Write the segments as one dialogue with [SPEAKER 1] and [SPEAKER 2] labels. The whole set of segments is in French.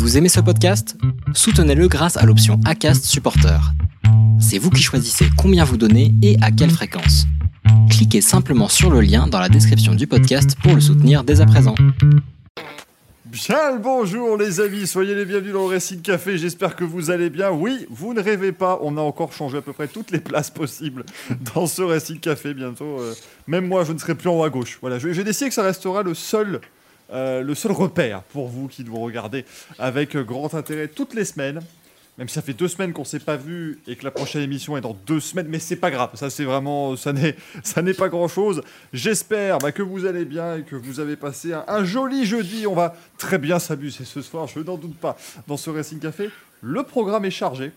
[SPEAKER 1] Vous aimez ce podcast? Soutenez-le grâce à l'option ACAST Supporter. C'est vous qui choisissez combien vous donnez et à quelle fréquence. Cliquez simplement sur le lien dans la description du podcast pour le soutenir dès à présent.
[SPEAKER 2] Bien le bonjour les amis, soyez les bienvenus dans le Racing Café, j'espère que vous allez bien. Oui, vous ne rêvez pas, on a encore changé à peu près toutes les places possibles dans ce Racing Café bientôt. euh, même moi, je ne serai plus en haut à gauche. Voilà, j'ai décidé que ça restera le seul, euh, le seul repère pour vous qui nous regardez avec euh, grand intérêt toutes les semaines. Même si ça fait deux semaines qu'on s'est pas vu et que la prochaine émission est dans deux semaines, mais c'est pas grave. Ça c'est vraiment, ça n'est, ça n'est pas grand chose. J'espère bah, que vous allez bien et que vous avez passé un, un joli jeudi. On va très bien s'amuser ce soir, je n'en doute pas, dans ce Racing Café. Le programme est chargé.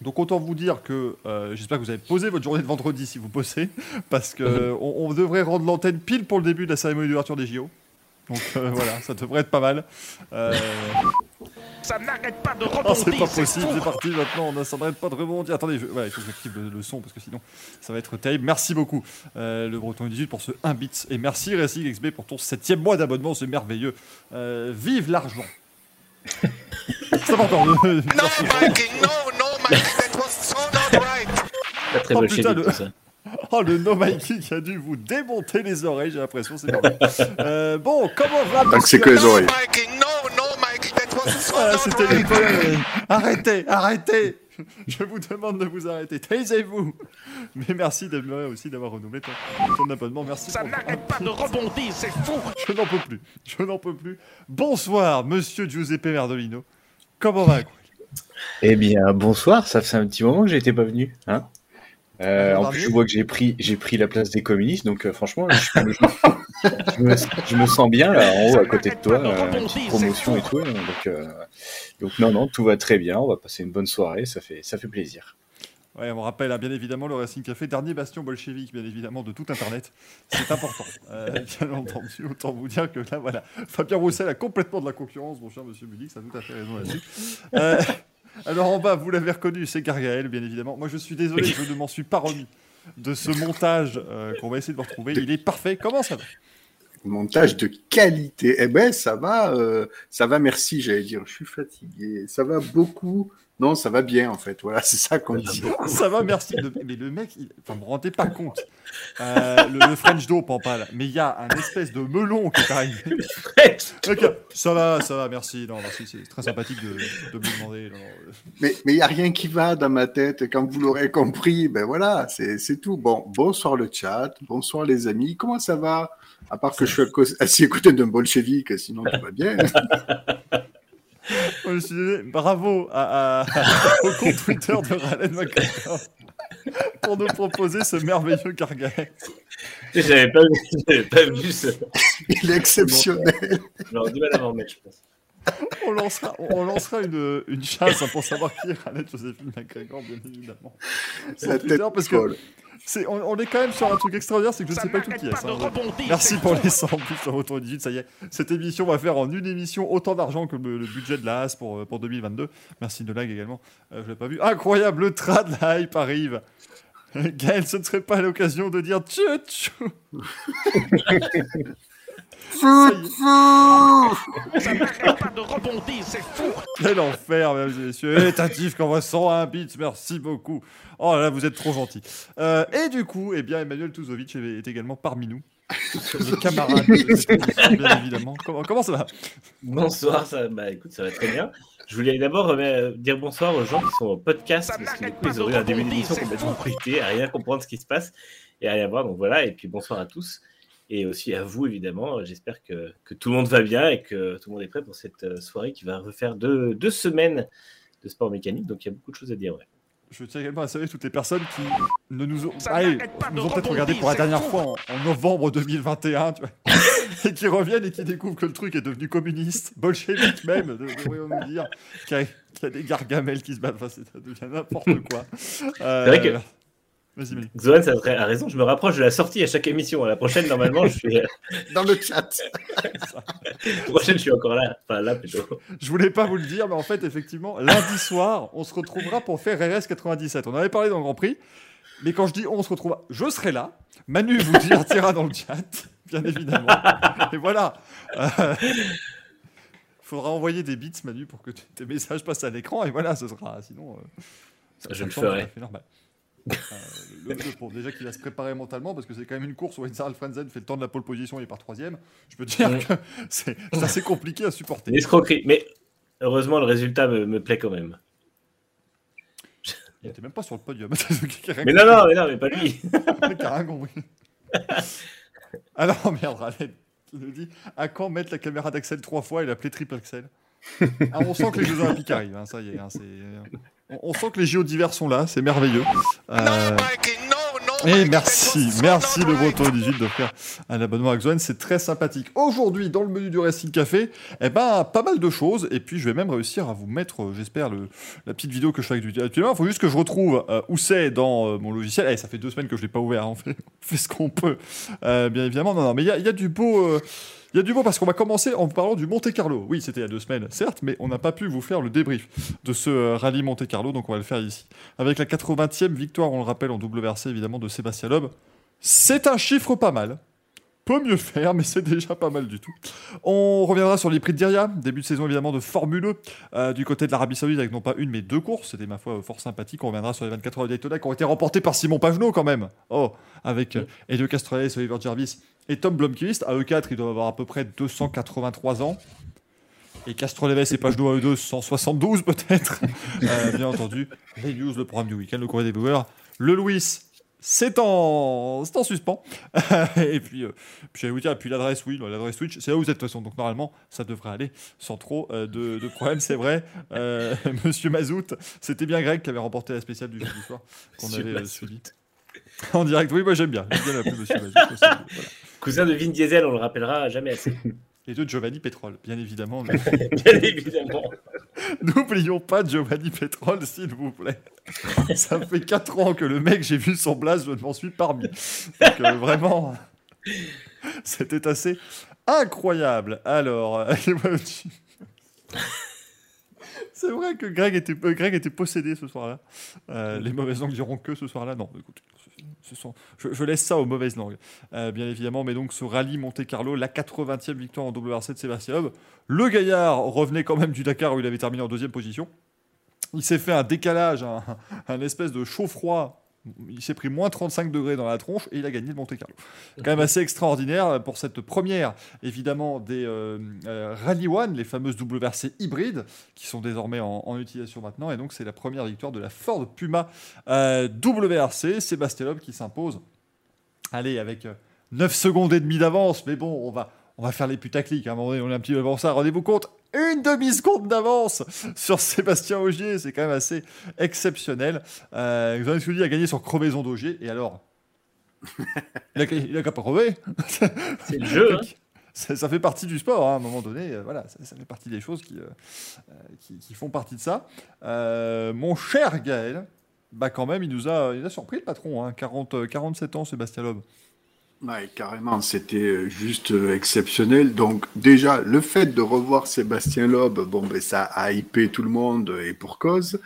[SPEAKER 2] Donc autant vous dire que euh, j'espère que vous avez posé votre journée de vendredi si vous bossez, parce que on, on devrait rendre l'antenne pile pour le début de la cérémonie d'ouverture des JO. Donc euh, voilà, ça devrait être pas mal. Euh,
[SPEAKER 3] Ça n'arrête pas de
[SPEAKER 2] Oh,
[SPEAKER 3] rebondir.
[SPEAKER 2] c'est pas possible, c'est parti maintenant, on ne s'arrête pas de rebondir. Attendez, je... voilà, il faut que j'active le, le son parce que sinon ça va être terrible. Merci beaucoup, euh, le Breton 18 pour ce 1 bits. Et merci Racing XB pour ton 7 mois d'abonnement, c'est merveilleux. Euh, vive l'argent C'est important.
[SPEAKER 4] No, Mikey, no, no, Mikey, that was so not right.
[SPEAKER 5] Très
[SPEAKER 2] Oh, putain, le-
[SPEAKER 5] tout ça.
[SPEAKER 2] Oh, le no Mikey qui a dû vous démonter les oreilles, j'ai l'impression, c'est merveilleux. Euh, bon, comment va
[SPEAKER 6] Donc c'est
[SPEAKER 2] monsieur-
[SPEAKER 6] que les
[SPEAKER 4] No,
[SPEAKER 6] oreilles.
[SPEAKER 2] Ah, c'était les. Arrêtez, arrêtez Je vous demande de vous arrêter. Taisez-vous Mais merci aussi d'avoir renouvelé ton, ton abonnement. Merci
[SPEAKER 3] Ça n'arrête pas de rebondir, c'est fou.
[SPEAKER 2] Je n'en peux plus. Je n'en peux plus. Bonsoir, monsieur Giuseppe Merdolino. Comment va
[SPEAKER 5] Eh bien, bonsoir, ça fait un petit moment que j'étais pas venu. Hein? Euh, en plus, je vois que j'ai pris, j'ai pris la place des communistes, donc euh, franchement, je, suis- je me, je me sens bien là en haut à côté de toi, euh, petite promotion et tout. hein, donc, euh, donc non, non, tout va très bien. On va passer une bonne soirée, ça fait, ça fait plaisir.
[SPEAKER 2] Ouais, on rappelle hein, bien évidemment le Racing Café, dernier bastion bolchevique, bien évidemment, de tout Internet. C'est important. Euh, bien entendu, autant vous dire que là, voilà, Fabien Roussel a complètement de la concurrence, mon cher monsieur Mulix, a tout à fait raison là-dessus. Alors en bas, vous l'avez reconnu, c'est Gargaël, bien évidemment. Moi, je suis désolé, je ne m'en suis pas remis de ce montage euh, qu'on va essayer de vous retrouver. Il est parfait. Comment ça va?
[SPEAKER 6] Montage de qualité. Eh ben, ça va, euh, ça va, merci, j'allais dire. Je suis fatigué. Ça va beaucoup. Non, ça va bien, en fait. Voilà, c'est ça qu'on dit.
[SPEAKER 2] Ça va, merci. Mais le mec, il... enfin, vous vous rendez pas compte. Euh, le, le French dope en parle. Mais il y a un espèce de melon qui est arrivé. Ok, ça va, ça va, merci. Non, merci, c'est très sympathique de, de me demander. non, non, euh,
[SPEAKER 6] Mais il n'y a rien qui va dans ma tête. Quand vous l'aurez compris, ben voilà, c'est tout. Bon, bonsoir le chat. Bonsoir les amis. Comment ça va? À part que je suis assis à côté d'un bolchevique, sinon tout va bien.
[SPEAKER 2] Je suis. Bravo à, à- au compte Twitter de Ralen McGregor pour nous proposer ce merveilleux gargaret.
[SPEAKER 5] J'avais pas, pas vu ce.
[SPEAKER 6] Il est exceptionnel.
[SPEAKER 5] J'aurais du mal à m'en remettre, je pense.
[SPEAKER 2] On lancera, on lancera une, une chasse pour savoir qui est Ralen Joséphine McGregor, bien évidemment. Sur
[SPEAKER 6] La
[SPEAKER 2] Twitter,
[SPEAKER 6] tête
[SPEAKER 2] parce que on, on est quand même sur un truc extraordinaire, c'est que je ne sais pas tout qui est. hein.
[SPEAKER 3] rebondir.
[SPEAKER 2] Merci pour les 100 en plus sur Retour 18, ça y est. Cette émission va faire en une émission autant d'argent que le, le budget de la AS pour, euh, pour 2022. Merci de lag également. Euh, je l'ai pas vu. Incroyable, le trad, la hype arrive. Gaël, ce ne serait pas l'occasion de dire tchou tchou. Ça
[SPEAKER 3] n'arrête pas de rebondir, c'est fou.
[SPEAKER 2] quel enfer, mesdames et messieurs. Étatif qu'on voit 101 bits, merci beaucoup. Oh là là, vous êtes trop gentil. Euh, et du coup, eh bien, Emmanuel Tuzovic est, également parmi nous. Les camarades de cette émission, bien évidemment. Comment, comment ça va?
[SPEAKER 5] Bonsoir, ça, bah écoute, ça va très bien. Je voulais d'abord euh, dire bonsoir aux gens qui sont au podcast,
[SPEAKER 3] Ça
[SPEAKER 5] parce que du coup, ils ont eu un début d'émission complètement fruité, à rien comprendre ce qui se passe et à rien voir. Donc voilà, et puis bonsoir à tous. Et aussi à vous, évidemment. J'espère que, que tout le monde va bien et que tout le monde est prêt pour cette euh, soirée qui va refaire deux, deux semaines de sport mécanique. Donc il y a beaucoup de choses à dire. Ouais.
[SPEAKER 2] Je tiens également à saluer toutes les personnes qui ne nous ont, Allez, nous peut-être regardé pour la
[SPEAKER 3] c'est
[SPEAKER 2] dernière fois en, en novembre 2021, tu vois, et qui reviennent et qui découvrent que le truc est devenu communiste, bolchevique même, de- devrions-nous dire, qu'il y, a- qu'il y a des gargamels qui se battent, enfin, c'est- ça devient n'importe quoi. Euh,
[SPEAKER 5] vrai que-
[SPEAKER 2] Vas-y.
[SPEAKER 5] Zohan ça serait- a raison, je me rapproche de la sortie à chaque émission. À la prochaine, normalement, je suis, euh,
[SPEAKER 6] Dans le chat.
[SPEAKER 5] la prochaine, je suis encore là. Enfin, là plutôt.
[SPEAKER 2] Je voulais pas vous le dire, mais en fait, effectivement, lundi soir, on se retrouvera pour faire RS 97. On en avait parlé dans le Grand Prix, mais quand je dis on se retrouvera, je serai là. Manu vous divertira dans le chat, bien évidemment. Et voilà. Euh, faudra envoyer des bits, Manu, pour que tes messages passent à l'écran, et voilà, ce sera. Sinon, euh, ça,
[SPEAKER 7] Je
[SPEAKER 2] ça
[SPEAKER 7] le ferai.
[SPEAKER 2] normal. Euh, le, le pauvre, déjà qu'il va se préparer mentalement, parce que c'est quand même une course où Enzar Frenzen fait le temps de la pole position, il est par troisième. Je peux dire que c'est assez compliqué à supporter.
[SPEAKER 7] Mais heureusement, le résultat me, me plaît quand même.
[SPEAKER 2] Il était même pas sur le podium.
[SPEAKER 7] Mais non, non, mais non, mais pas lui.
[SPEAKER 2] mec a rien compris. Alors, merde, Raled, qui nous dit à quand mettre la caméra d'Axel trois fois et l'appeler triple Axel? Ah, On sent que les Jeux Olympiques arrivent, hein, ça y est. hein, c'est- on, sent que les JO d'hiver sont là, c'est merveilleux. Euh,
[SPEAKER 4] No, Mikey, no, no,
[SPEAKER 2] et merci, merci le breton 18 d'offrir un abonnement à Xoan, c'est très sympathique. Aujourd'hui, dans le menu du Racing Café, eh ben, pas mal de choses, et puis je vais même réussir à vous mettre, euh, j'espère, la petite vidéo que je fais avec actuellement. Il faut juste que je retrouve euh, où c'est dans euh, mon logiciel. Eh, ça fait deux semaines que je l'ai pas ouvert, hein, on, fait, on fait ce qu'on peut, Euh, bien évidemment. Non, non, mais il y a, il y a du beau... euh, il y a du beau parce qu'on va commencer en vous parlant du Monte Carlo. Oui, c'était il y a deux semaines, certes, mais on n'a pas pu vous faire le débrief de ce euh, rallye Monte Carlo, donc on va le faire ici. Avec la 80e victoire, on le rappelle, en double versé évidemment de Sébastien Loeb. C'est un chiffre pas mal. Peut mieux faire, mais c'est déjà pas mal du tout. On reviendra sur les prix de Diriyah, début de saison évidemment de Formule 1, euh, du côté de l'Arabie Saoudite avec non pas une mais deux courses. C'était ma foi fort sympathique. On reviendra sur les 24 heures de Daytona qui ont été remportées par Simon Pagenaud quand même. Oh, avec euh, Elio Castroneves, Oliver Jarvis et Tom Blomqvist. À eux4, ils doivent avoir à peu près 283 ans. Et Castroneves et Pagenaud à eux deux, 172 peut-être. Euh, bien entendu, les news, le programme du week-end, le courrier des viewers. Le Louis, c'est en, en suspens. et puis, euh, puis j'allais vous dire, et puis l'adresse, oui, l'adresse Twitch, c'est là où vous êtes de toute façon. Donc normalement, ça devrait aller sans trop euh, de, de problèmes, c'est vrai. Euh, Monsieur Mazout, c'était bien Greg qui avait remporté la spéciale du jeudi soir qu'on avait suivi. En direct, oui, moi j'aime bien. J'aime bien l'appeler Monsieur Mazout. aussi, voilà.
[SPEAKER 7] Cousin de Vin Diesel, on le rappellera jamais assez.
[SPEAKER 2] Et de Giovanni Petrol, bien évidemment.
[SPEAKER 7] Bien évidemment.
[SPEAKER 2] N'oublions pas Giovanni Petrol, s'il vous plaît. Ça fait 4 ans que le mec, j'ai vu son blaze, je m'en suis. Donc euh, vraiment, c'était assez incroyable. Alors, euh, c'est vrai que Greg était, euh, Greg était possédé ce soir-là. Euh, les mauvaises langues diront que ce soir-là. Non, écoutez, ce sont- je, laisse ça aux mauvaises langues, euh, bien évidemment. Mais donc, ce rallye Monte-Carlo, la 80e victoire en WRC de Sébastien Loeb. Le gaillard revenait quand même du Dakar où il avait terminé en deuxième position. Il s'est fait un décalage, un, un espèce de chaud-froid. Il s'est pris moins 35 degrés dans la tronche et il a gagné le Monte Carlo. Quand même assez extraordinaire pour cette première, évidemment, des euh, euh, Rally One, les fameuses WRC hybrides, qui sont désormais en, utilisation maintenant. Et donc, c'est la première victoire de la Ford Puma euh, WRC. Sébastien Loeb qui s'impose. Allez, avec euh, 9 secondes et demie d'avance, mais bon, on va, on va faire les putaclics. On est un petit peu avant ça. Rendez-vous compte, une demi-seconde d'avance sur Sébastien Augier. C'est quand même assez exceptionnel. Euh, Xavier Scully a gagné sur crevaison d'Augier. Et alors Il a, il a qu'à pas crever.
[SPEAKER 7] C'est le jeu. hein.
[SPEAKER 2] ça, ça fait partie du sport, hein, à un moment donné. euh, voilà, ça, ça fait partie des choses qui, euh, euh, qui, qui font partie de ça. Euh, mon cher Gaël, bah quand même, il nous a, il a surpris le patron. Hein, 40, euh, 47 ans, Sébastien Loeb.
[SPEAKER 6] Ouais, carrément, c'était juste exceptionnel. Donc déjà, le fait de revoir Sébastien Loeb, bon, ben, ça a hypé tout le monde et pour cause.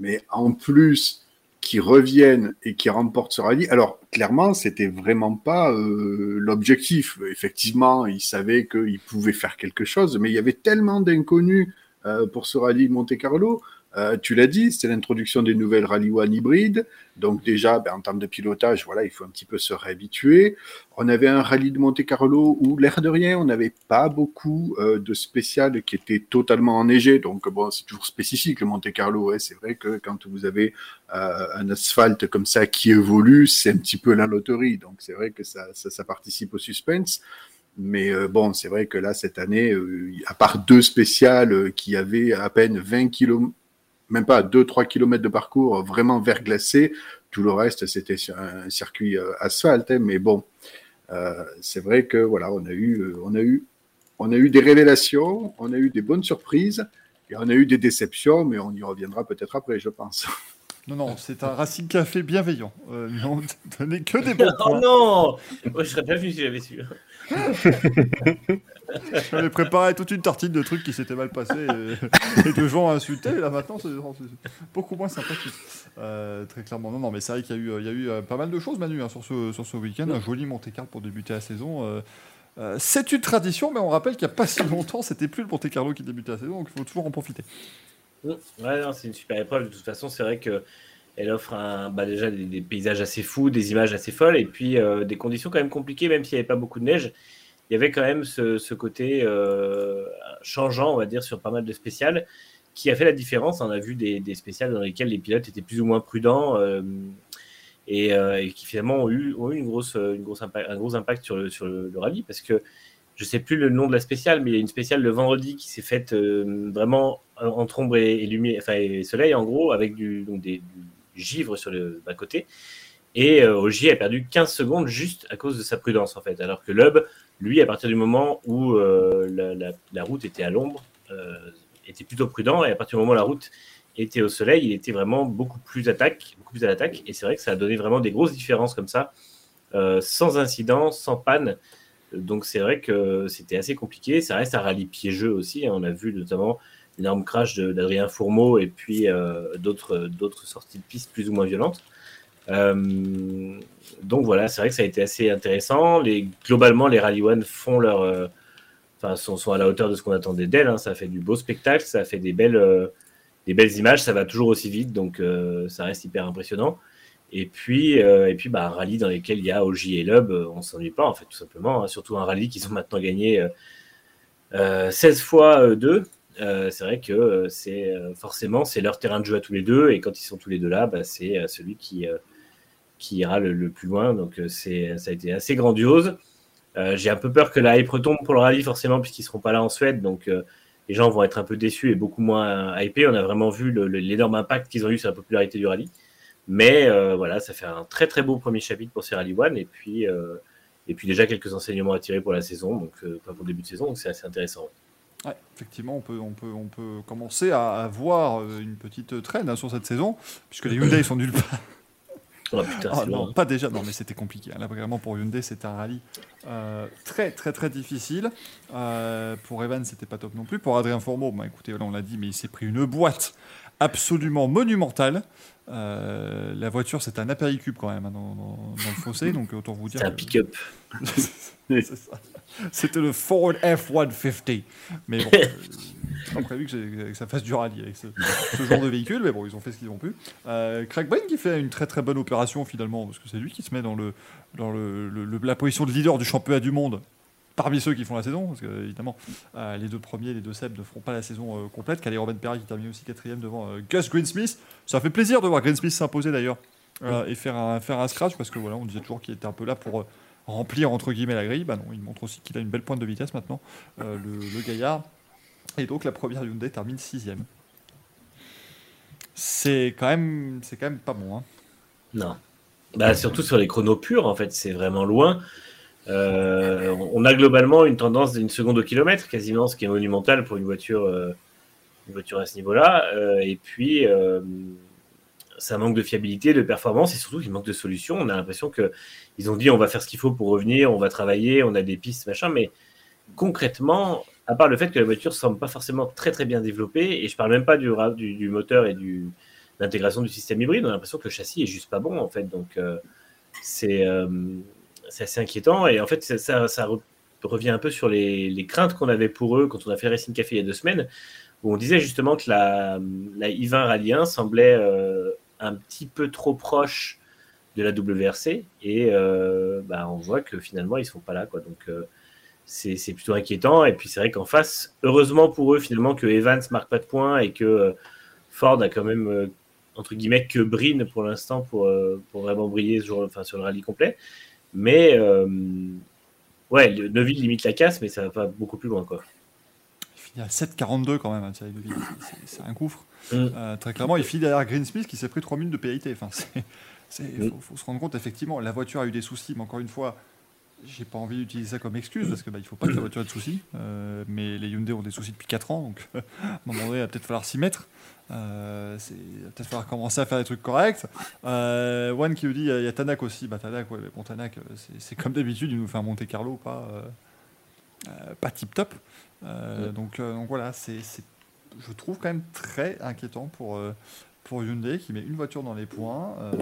[SPEAKER 6] Mais en plus, qu'il revienne et qu'il remporte ce rallye. Alors clairement, c'était vraiment pas euh, l'objectif. Effectivement, il savait qu'il pouvait faire quelque chose, mais il y avait tellement d'inconnus euh, pour ce rallye Monte Carlo. Euh, tu l'as dit, c'est l'introduction des nouvelles Rally One hybrides. Donc déjà, ben, en termes de pilotage, voilà, il faut un petit peu se réhabituer. On avait un rallye de Monte Carlo où, l'air de rien, on n'avait pas beaucoup euh, de spécial qui était totalement enneigé. Donc bon, c'est toujours spécifique le Monte Carlo. Ouais. C'est vrai que quand vous avez euh, un asphalte comme ça qui évolue, c'est un petit peu la loterie. Donc c'est vrai que ça, ça, ça participe au suspense. Mais bon, c'est vrai que là, cette année, à part deux spéciales qui avaient à peine 20 km, même pas 2-3 km de parcours vraiment verglacé, tout le reste, c'était un circuit euh, asphalte. hein, mais bon, euh, c'est vrai que voilà, on a eu, euh, on a eu, on a eu des révélations, on a eu des bonnes surprises et on a eu des déceptions, mais on y reviendra peut-être après, je pense.
[SPEAKER 2] Non, non, c'est un Racing Café bienveillant. Euh, non, donnez que des bons
[SPEAKER 7] Oh
[SPEAKER 2] points.
[SPEAKER 7] non Moi, je serais pas venu si j'avais su.
[SPEAKER 2] J'avais préparé toute une tartine de trucs qui s'étaient mal passés et, et de gens insultés. Là maintenant, c'est beaucoup moins sympathique. Euh, très clairement. Non, non, mais c'est vrai qu'il y a eu, il y a eu euh, pas mal de choses, Manu, hein, sur ce, sur ce week-end. Un joli Monte Carlo pour débuter la saison. Euh, Euh, c'est une tradition, mais on rappelle qu'il n'y a pas si longtemps, c'était plus le Monte Carlo qui débutait la saison, donc il faut toujours en profiter.
[SPEAKER 7] Ouais, c'est une super épreuve. De toute façon, c'est vrai que elle offre un, bah, déjà des, paysages assez fous, des images assez folles, et puis euh, des conditions quand même compliquées, même s'il n'y avait pas beaucoup de neige. Il y avait quand même ce, ce côté euh, changeant, on va dire, sur pas mal de spéciales, qui a fait la différence. On a vu des, spéciales dans lesquelles les pilotes étaient plus ou moins prudents. euh, et, qui finalement ont eu, ont eu une grosse, une grosse un gros impact sur le, sur le, rallye parce que je sais plus le nom de la spéciale, mais il y a une spéciale le vendredi qui s'est faite vraiment entre ombre et, et enfin soleil en gros, avec du, donc des, du givre sur le bas côté. Et euh, Ogier a perdu 15 secondes juste à cause de sa prudence en fait, alors que Loeb, lui, à partir du moment où euh, la, route était à l'ombre, euh, était plutôt prudent, et à partir du moment où la route était au soleil, il était vraiment beaucoup plus attaque, beaucoup plus à l'attaque, et c'est vrai que ça a donné vraiment des grosses différences comme ça, euh, sans incident, sans panne. Donc c'est vrai que c'était assez compliqué. Ça reste un rallye piégeux aussi. Hein. On a vu notamment l'énorme crash d'Adrien Fourmeau et puis euh, d'autres sorties de piste plus ou moins violentes. Euh, donc voilà, c'est vrai que ça a été assez intéressant. Les, globalement, les Rally One font leur, euh, sont, à la hauteur de ce qu'on attendait d'elles. Hein. Ça fait du beau spectacle, ça fait des belles, des belles images. Ça va toujours aussi vite, donc ça reste hyper impressionnant. Et puis, et puis bah, un rallye dans lequel il y a OJ et Lub, on s'ennuie pas en fait, tout simplement. Hein. Surtout un rallye qu'ils ont maintenant gagné euh, 16 fois 2. Euh, c'est vrai que c'est forcément c'est leur terrain de jeu à tous les deux et quand ils sont tous les deux là, bah, c'est celui qui ira le, plus loin. Donc c'est ça a été assez grandiose. J'ai un peu peur que la hype retombe pour le rallye forcément puisqu'ils seront pas là en Suède, donc les gens vont être un peu déçus et beaucoup moins hypés. On a vraiment vu l'énorme impact qu'ils ont eu sur la popularité du rallye. Mais euh, voilà, ça fait un très très beau premier chapitre pour ces Rally One et puis euh, et puis déjà quelques enseignements à tirer pour la saison, donc euh, pas pour le début de saison, donc c'est assez intéressant.
[SPEAKER 2] Effectivement, on peut, on, peut, on peut commencer à, à voir une petite traîne hein, sur cette saison, puisque les Hyundai sont nulle part.
[SPEAKER 7] Oh, putain,
[SPEAKER 2] ah, non, pas déjà, non, mais c'était compliqué. Là, vraiment, pour Hyundai, c'était un rallye euh, très, très, très difficile. Euh, pour Evan, c'était pas top non plus. Pour Adrien Fourmeau, bah, écoutez, là, on l'a dit, mais il s'est pris une boîte absolument monumentale. Euh, la voiture, c'est un apéricube quand même hein, dans, dans, dans, le fossé, donc autant vous dire.
[SPEAKER 7] C'est un pick-up.
[SPEAKER 2] C'était le Ford F-150. Mais bon, euh, ils ont prévu que, que, ça fasse du rallye avec ce, ce, genre de véhicule, mais bon, ils ont fait ce qu'ils ont pu. Euh, Craig Bain qui fait une très très bonne opération finalement, parce que c'est lui qui se met dans, le, dans le, le, la position de leader du championnat du monde parmi ceux qui font la saison, parce que évidemment euh, les deux premiers, les deux Seb ne feront pas la saison euh, complète. Calais Robin Perry qui termine aussi quatrième devant euh, Gus Greensmith. Ça fait plaisir de voir Greensmith s'imposer d'ailleurs oui. et faire un, faire un scratch parce que voilà, on disait toujours qu'il était un peu là pour remplir entre guillemets la grille. Bah non, il montre aussi qu'il a une belle pointe de vitesse maintenant, le, le, gaillard. Et donc la première Hyundai termine sixième. C'est quand même, c'est quand même pas bon. Hein.
[SPEAKER 7] Non. Bah, surtout sur les chronos purs, en fait, c'est vraiment loin. Euh, on a globalement une tendance d'une seconde au kilomètre, quasiment, ce qui est monumental pour une voiture, euh, une voiture à ce niveau-là. Euh, et puis, ça manque de fiabilité, de performance, et surtout qu'il manque de solutions. On a l'impression qu'ils ont dit on va faire ce qu'il faut pour revenir, on va travailler, on a des pistes, machin, mais concrètement, à part le fait que la voiture semble pas forcément très très bien développée, et je parle même pas du, du, moteur et du l'intégration du système hybride, on a l'impression que le châssis est juste pas bon en fait. Donc c'est c'est assez inquiétant. Et en fait, ça, revient un peu sur les, craintes qu'on avait pour eux quand on a fait Racing Café il y a deux semaines, où on disait justement que la, la I20 Rallye 1 semblait euh, un petit peu trop proche de la WRC. Et euh, bah, on voit que finalement, ils ne sont pas là. Quoi. Donc, euh, c'est plutôt inquiétant. Et puis, c'est vrai qu'en face, heureusement pour eux, finalement, que Evans marque pas de points et que Ford a quand même, entre guillemets, que Brine pour l'instant pour, pour vraiment briller sur le rallye complet. Mais euh, ouais, Neuville limite la casse, mais ça va pas beaucoup plus loin. Quoi.
[SPEAKER 2] Il finit à 7,42 quand même, Thierry Neuville. C'est un gouffre. Mm. Euh, très clairement, il finit derrière Greensmith qui s'est pris 3 minutes de. Enfin, il mm. faut, faut, se rendre compte, effectivement, la voiture a eu des soucis, mais encore une fois, j'ai pas envie d'utiliser ça comme excuse parce que bah, il faut pas que la voiture ait de soucis. Euh, mais les Hyundai ont des soucis depuis 4 ans, donc à un moment donné, il va peut-être falloir s'y mettre. Euh, il va peut-être falloir commencer à faire des trucs corrects. Euh, One qui nous dit il y, y, a Tanak aussi. Bah, Tanak, ouais, bon, Tanak, c'est comme d'habitude, il nous fait un Monte Carlo pas, euh, pas tip top. Ouais. Donc, donc, voilà, c'est je trouve quand même très inquiétant pour pour Hyundai qui met une voiture dans les points. Euh,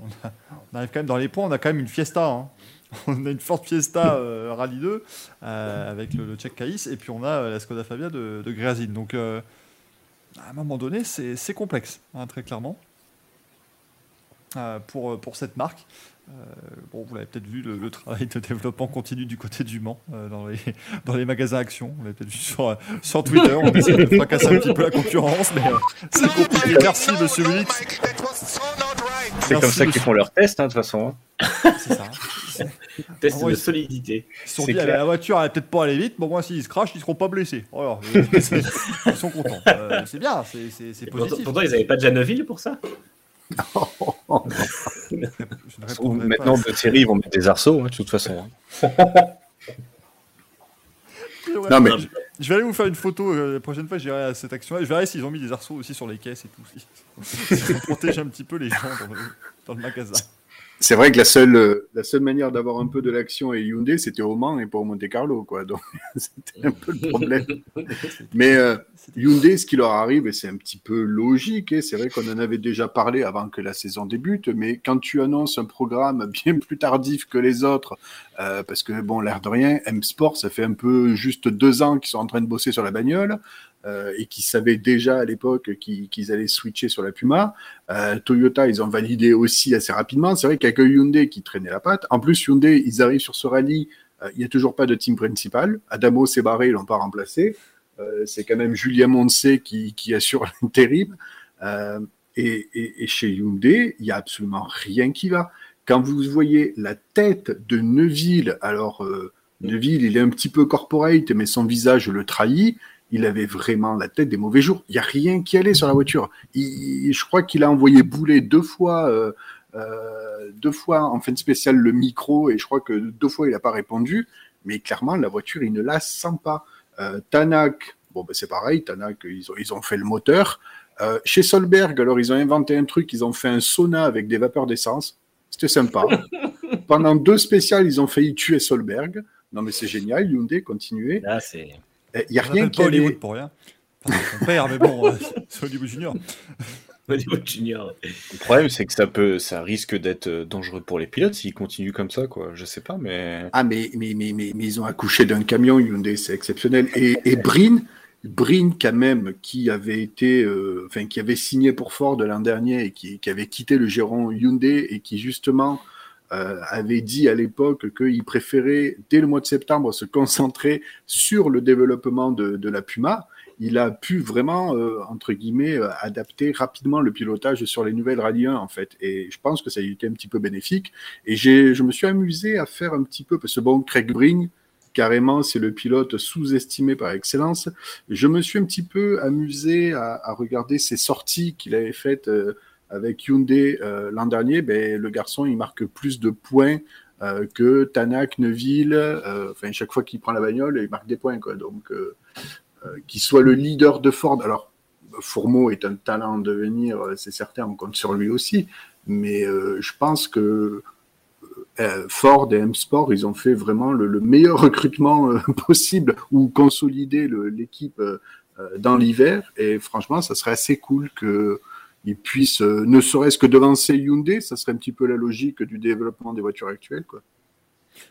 [SPEAKER 2] on, a- on arrive quand même dans les points, on a quand même une Fiesta. hein. On a une Ford Fiesta euh, Rallye 2 euh, avec le, Tchèque Caïs et puis on a euh, la Skoda Fabia de, de. Donc euh, à un moment donné, c'est complexe, hein, très clairement, pour, pour cette marque. Bon, vous l'avez peut-être vu, le, travail de développement continue du côté du Mans, dans, les, dans les magasins Action. On l'a peut-être vu sur, sur Twitter. On essaie de fracasser un petit peu la concurrence, mais c'est. Merci, monsieur
[SPEAKER 4] no,
[SPEAKER 5] C'est comme ça qu'ils font leurs tests, hein, de toute façson. hein.
[SPEAKER 2] C'est ça.
[SPEAKER 7] Test de solidité.
[SPEAKER 2] Ils se sont
[SPEAKER 5] C'est
[SPEAKER 2] dit,
[SPEAKER 5] clair.
[SPEAKER 2] la voiture, elle va peut-être pas aller vite. Bon, moi, s'ils se crachent, ils seront pas blessés. Euh, c'est- ils sont contents. Euh, c'est bien, c'est- positif.
[SPEAKER 7] pourtant, ils n'avaient pas de Janoville pour ça?
[SPEAKER 5] Maintenant,
[SPEAKER 2] pas.
[SPEAKER 5] de série, ils vont mettre des arceaux, hein, de toute façon. hein.
[SPEAKER 2] Ouais.
[SPEAKER 6] Non, mais
[SPEAKER 2] Je- vais aller vous faire une photo euh, la prochaine fois, j'irai à cette action-là. Je verrai s'ils ont mis des arceaux aussi sur les caisses et tout. Ça protège un petit peu les gens dans le, dans le magasin.
[SPEAKER 6] C'est vrai que la seule, la seule manière d'avoir un peu de l'action et Hyundai, c'était au Mans et pas au Monte Carlo, quoi. Donc, c'était un peu le problème. Mais euh, Hyundai, ce qui leur arrive, et c'est un petit peu logique, et c'est vrai qu'on en avait déjà parlé avant que la saison débute, mais quand tu annonces un programme bien plus tardif que les autres, euh, parce que, bon, l'air de rien, M-Sport, ça fait un peu juste deux ans qu'ils sont en train de bosser sur la bagnole, et qui savaient déjà à l'époque qu'ils allaient switcher sur la Puma. Euh, Toyota, ils ont validé aussi assez rapidement. C'est vrai qu'il n'y a que Hyundai qui traînait la patte. En plus, Hyundai, ils arrivent sur ce rallye, euh, il n'y a toujours pas de team principal. Adamo s'est barré, ils l'ont pas remplacé. Euh, c'est quand même Julien Moncé qui, assure l'intérim. Euh, et, chez Hyundai, il n'y a absolument rien qui va. Quand vous voyez la tête de Neuville, alors euh, Neuville, il est un petit peu corporate, mais son visage le trahit. Il avait vraiment la tête des mauvais jours. Il n'y a rien qui allait sur la voiture. Il- je crois qu'il a envoyé bouler deux fois, euh, euh, deux fois en fin de spéciale le micro, et je crois que deux fois il n'a pas répondu. Mais clairement, la voiture, il ne la sent pas. Euh, Tanak, bon, ben, c'est pareil. Tanak, ils ont, ils ont fait le moteur. Euh, chez Solberg, alors ils ont inventé un truc. Ils ont fait un sauna avec des vapeurs d'essence. C'était sympa. Pendant deux spéciales, ils ont failli tuer Solberg. Non, mais c'est génial. Hyundai, continuez.
[SPEAKER 7] Là, c'est.
[SPEAKER 6] Il n'y a
[SPEAKER 2] On
[SPEAKER 6] rien qui
[SPEAKER 2] pas. Hollywood pour rien. Enfin, son père, mais bon, euh, c'est Hollywood Junior.
[SPEAKER 7] Niveau junior.
[SPEAKER 5] Le problème, c'est que ça peut, ça risque d'être euh, dangereux pour les pilotes s'ils continuent comme ça, quoi. Je sais pas, mais.
[SPEAKER 6] Ah, mais, mais, mais, mais, mais ils ont accouché d'un camion Hyundai, c'est exceptionnel. Et, et Brin, Brin, quand même, qui avait été, euh, enfin, qui avait signé pour Ford l'an dernier et qui, qui avait quitté le giron Hyundai et qui, justement, euh, avait dit à l'époque qu'il préférait, dès le mois de septembre, se concentrer sur le développement de, de la Puma. Il a pu vraiment, euh, entre guillemets, euh, adapter rapidement le pilotage sur les nouvelles Rallye 1, en fait. Et je pense que ça a été un petit peu bénéfique. Et je me suis amusé à faire un petit peu, parce que bon, Craig Bring, carrément, c'est le pilote sous-estimé par excellence. Je me suis un petit peu amusé à, à regarder ses sorties qu'il avait faites euh, avec Hyundai euh, l'an dernier. Ben, le garçon, il marque plus de points euh, que Tanak, Neuville. euh, chaque fois qu'il prend la bagnole, il marque des points. Quoi. Donc, euh, qu'il soit le leader de Ford. Alors, Fourmeau est un talent en devenir, c'est certain, on compte sur lui aussi. Mais je pense que Ford et M-Sport, ils ont fait vraiment le, le meilleur recrutement possible ou consolider l'équipe dans l'hiver. Et franchement, ça serait assez cool que ils puissent, euh, ne serait-ce que devancer Hyundai, ça serait un petit peu la logique du développement des voitures actuelles. Quoi.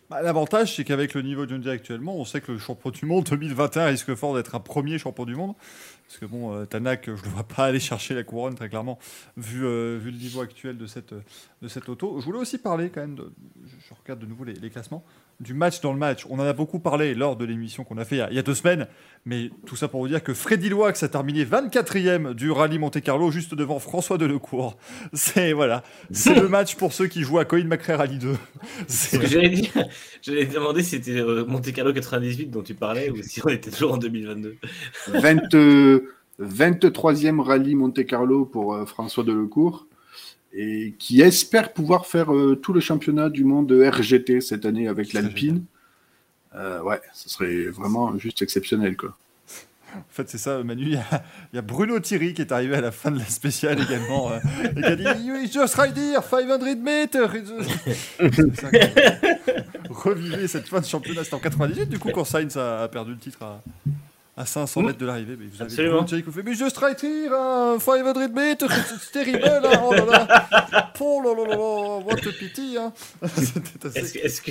[SPEAKER 2] Bah, L'avantage, c'est qu'avec le niveau de Hyundai actuellement, on sait que le champion du monde 2021 risque fort d'être un premier champion du monde. Parce que bon, euh, Tanak, je ne le vois pas aller chercher la couronne très clairement, vu, euh, vu le niveau actuel de cette, de cette auto. Je voulais aussi parler quand même, de, je, regarde de nouveau les, les classements, du match dans le match. On en a beaucoup parlé lors de l'émission qu'on a fait il y a, il y a deux semaines, mais tout ça pour vous dire que Freddy Loix a terminé 24e du rallye Monte Carlo, juste devant François Delecourt. C'est voilà, c'est le match pour ceux qui jouent à Colin McRae Rally 2.
[SPEAKER 7] Ce
[SPEAKER 2] C'est-
[SPEAKER 7] que j'allais demander si c'était euh, Monte Carlo 98 dont tu parlais ou si on était toujours en 2022.
[SPEAKER 6] 20, euh, 23e rallye Monte Carlo pour euh, François Delecourt et qui espère pouvoir faire euh, tout le championnat du monde de RGT cette année avec l'Alpine. Euh, ouais, ce serait vraiment juste exceptionnel. Quoi.
[SPEAKER 2] En fait, c'est ça, Manu. Il y, a, il y a Bruno Thierry qui est arrivé à la fin de la spéciale également. euh, et qui a dit You just right here, 500 meters. C'est ça que- Revivez cette fin de championnat. C'était en 98, du coup, quand Sainz a perdu le titre à, à 500
[SPEAKER 7] Mm.
[SPEAKER 2] mètres de l'arrivée. Mais vous avez
[SPEAKER 7] Absolument.
[SPEAKER 2] Bruno Tchaikou fait, mais je strike here, hein, 500 meter, c'est terrible, hein, oh là là. Oh là là là là, what a pity, hein.
[SPEAKER 7] Est-ce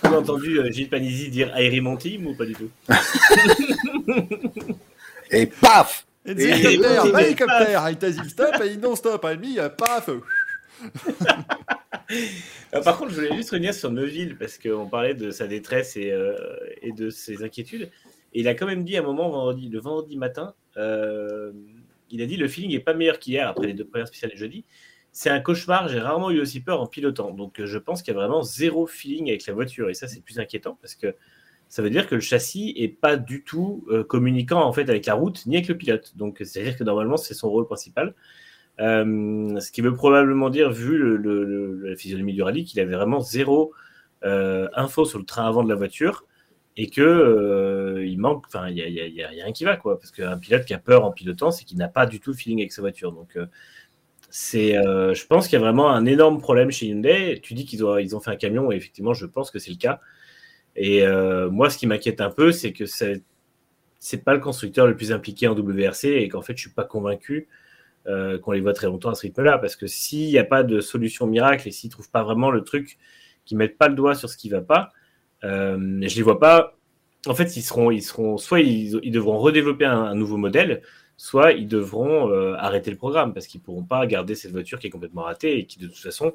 [SPEAKER 7] qu'on a entendu euh, Gilles Panisi dire Aérimon Team ou pas du tout?
[SPEAKER 6] Et paf
[SPEAKER 2] Et hélicoptère, hélicoptère, il t'a dit stop, et il non-stop, et lui, euh, paf.
[SPEAKER 7] Euh, Par contre, je voulais juste revenir sur Neuville parce qu'on parlait de sa détresse et, euh, et de ses inquiétudes. Et il a quand même dit à un moment, le vendredi matin, euh, il a dit le feeling est pas meilleur qu'hier après les deux premières spéciales de jeudi. C'est un cauchemar, j'ai rarement eu aussi peur en pilotant. Donc euh, je pense qu'il y a vraiment zéro feeling avec la voiture. Et ça, c'est plus inquiétant parce que ça veut dire que le châssis est pas du tout euh, communiquant en fait avec la route ni avec le pilote. Donc c'est-à-dire que normalement, c'est son rôle principal. Euh, ce qui veut probablement dire, vu la physionomie du rallye, qu'il avait vraiment zéro info sur le train avant de la voiture et que euh, il manque, enfin, il y a, rien qui va, quoi. Parce qu'un pilote qui a peur en pilotant, c'est qu'il n'a pas du tout le feeling avec sa voiture. Donc, euh, c'est, euh, je pense qu'il y a vraiment un énorme problème chez Hyundai. Tu dis qu'ils ont, ils ont fait un camion, et effectivement, je pense que c'est le cas. Et moi, ce qui m'inquiète un peu, c'est que c'est, c'est pas le constructeur le plus impliqué en WRC et qu'en fait, je suis pas convaincu qu'on les voit très longtemps à ce rythme-là. Parce que s'il n'y a pas de solution miracle et s'ils ne trouvent pas vraiment le truc, qu'ils mettent pas le doigt sur ce qui va pas, euh, je les vois pas. En fait, ils seront, ils seront, soit ils, devront redévelopper un, nouveau modèle, soit ils devront euh, arrêter le programme parce qu'ils pourront pas garder cette voiture qui est complètement ratée et qui de toute façon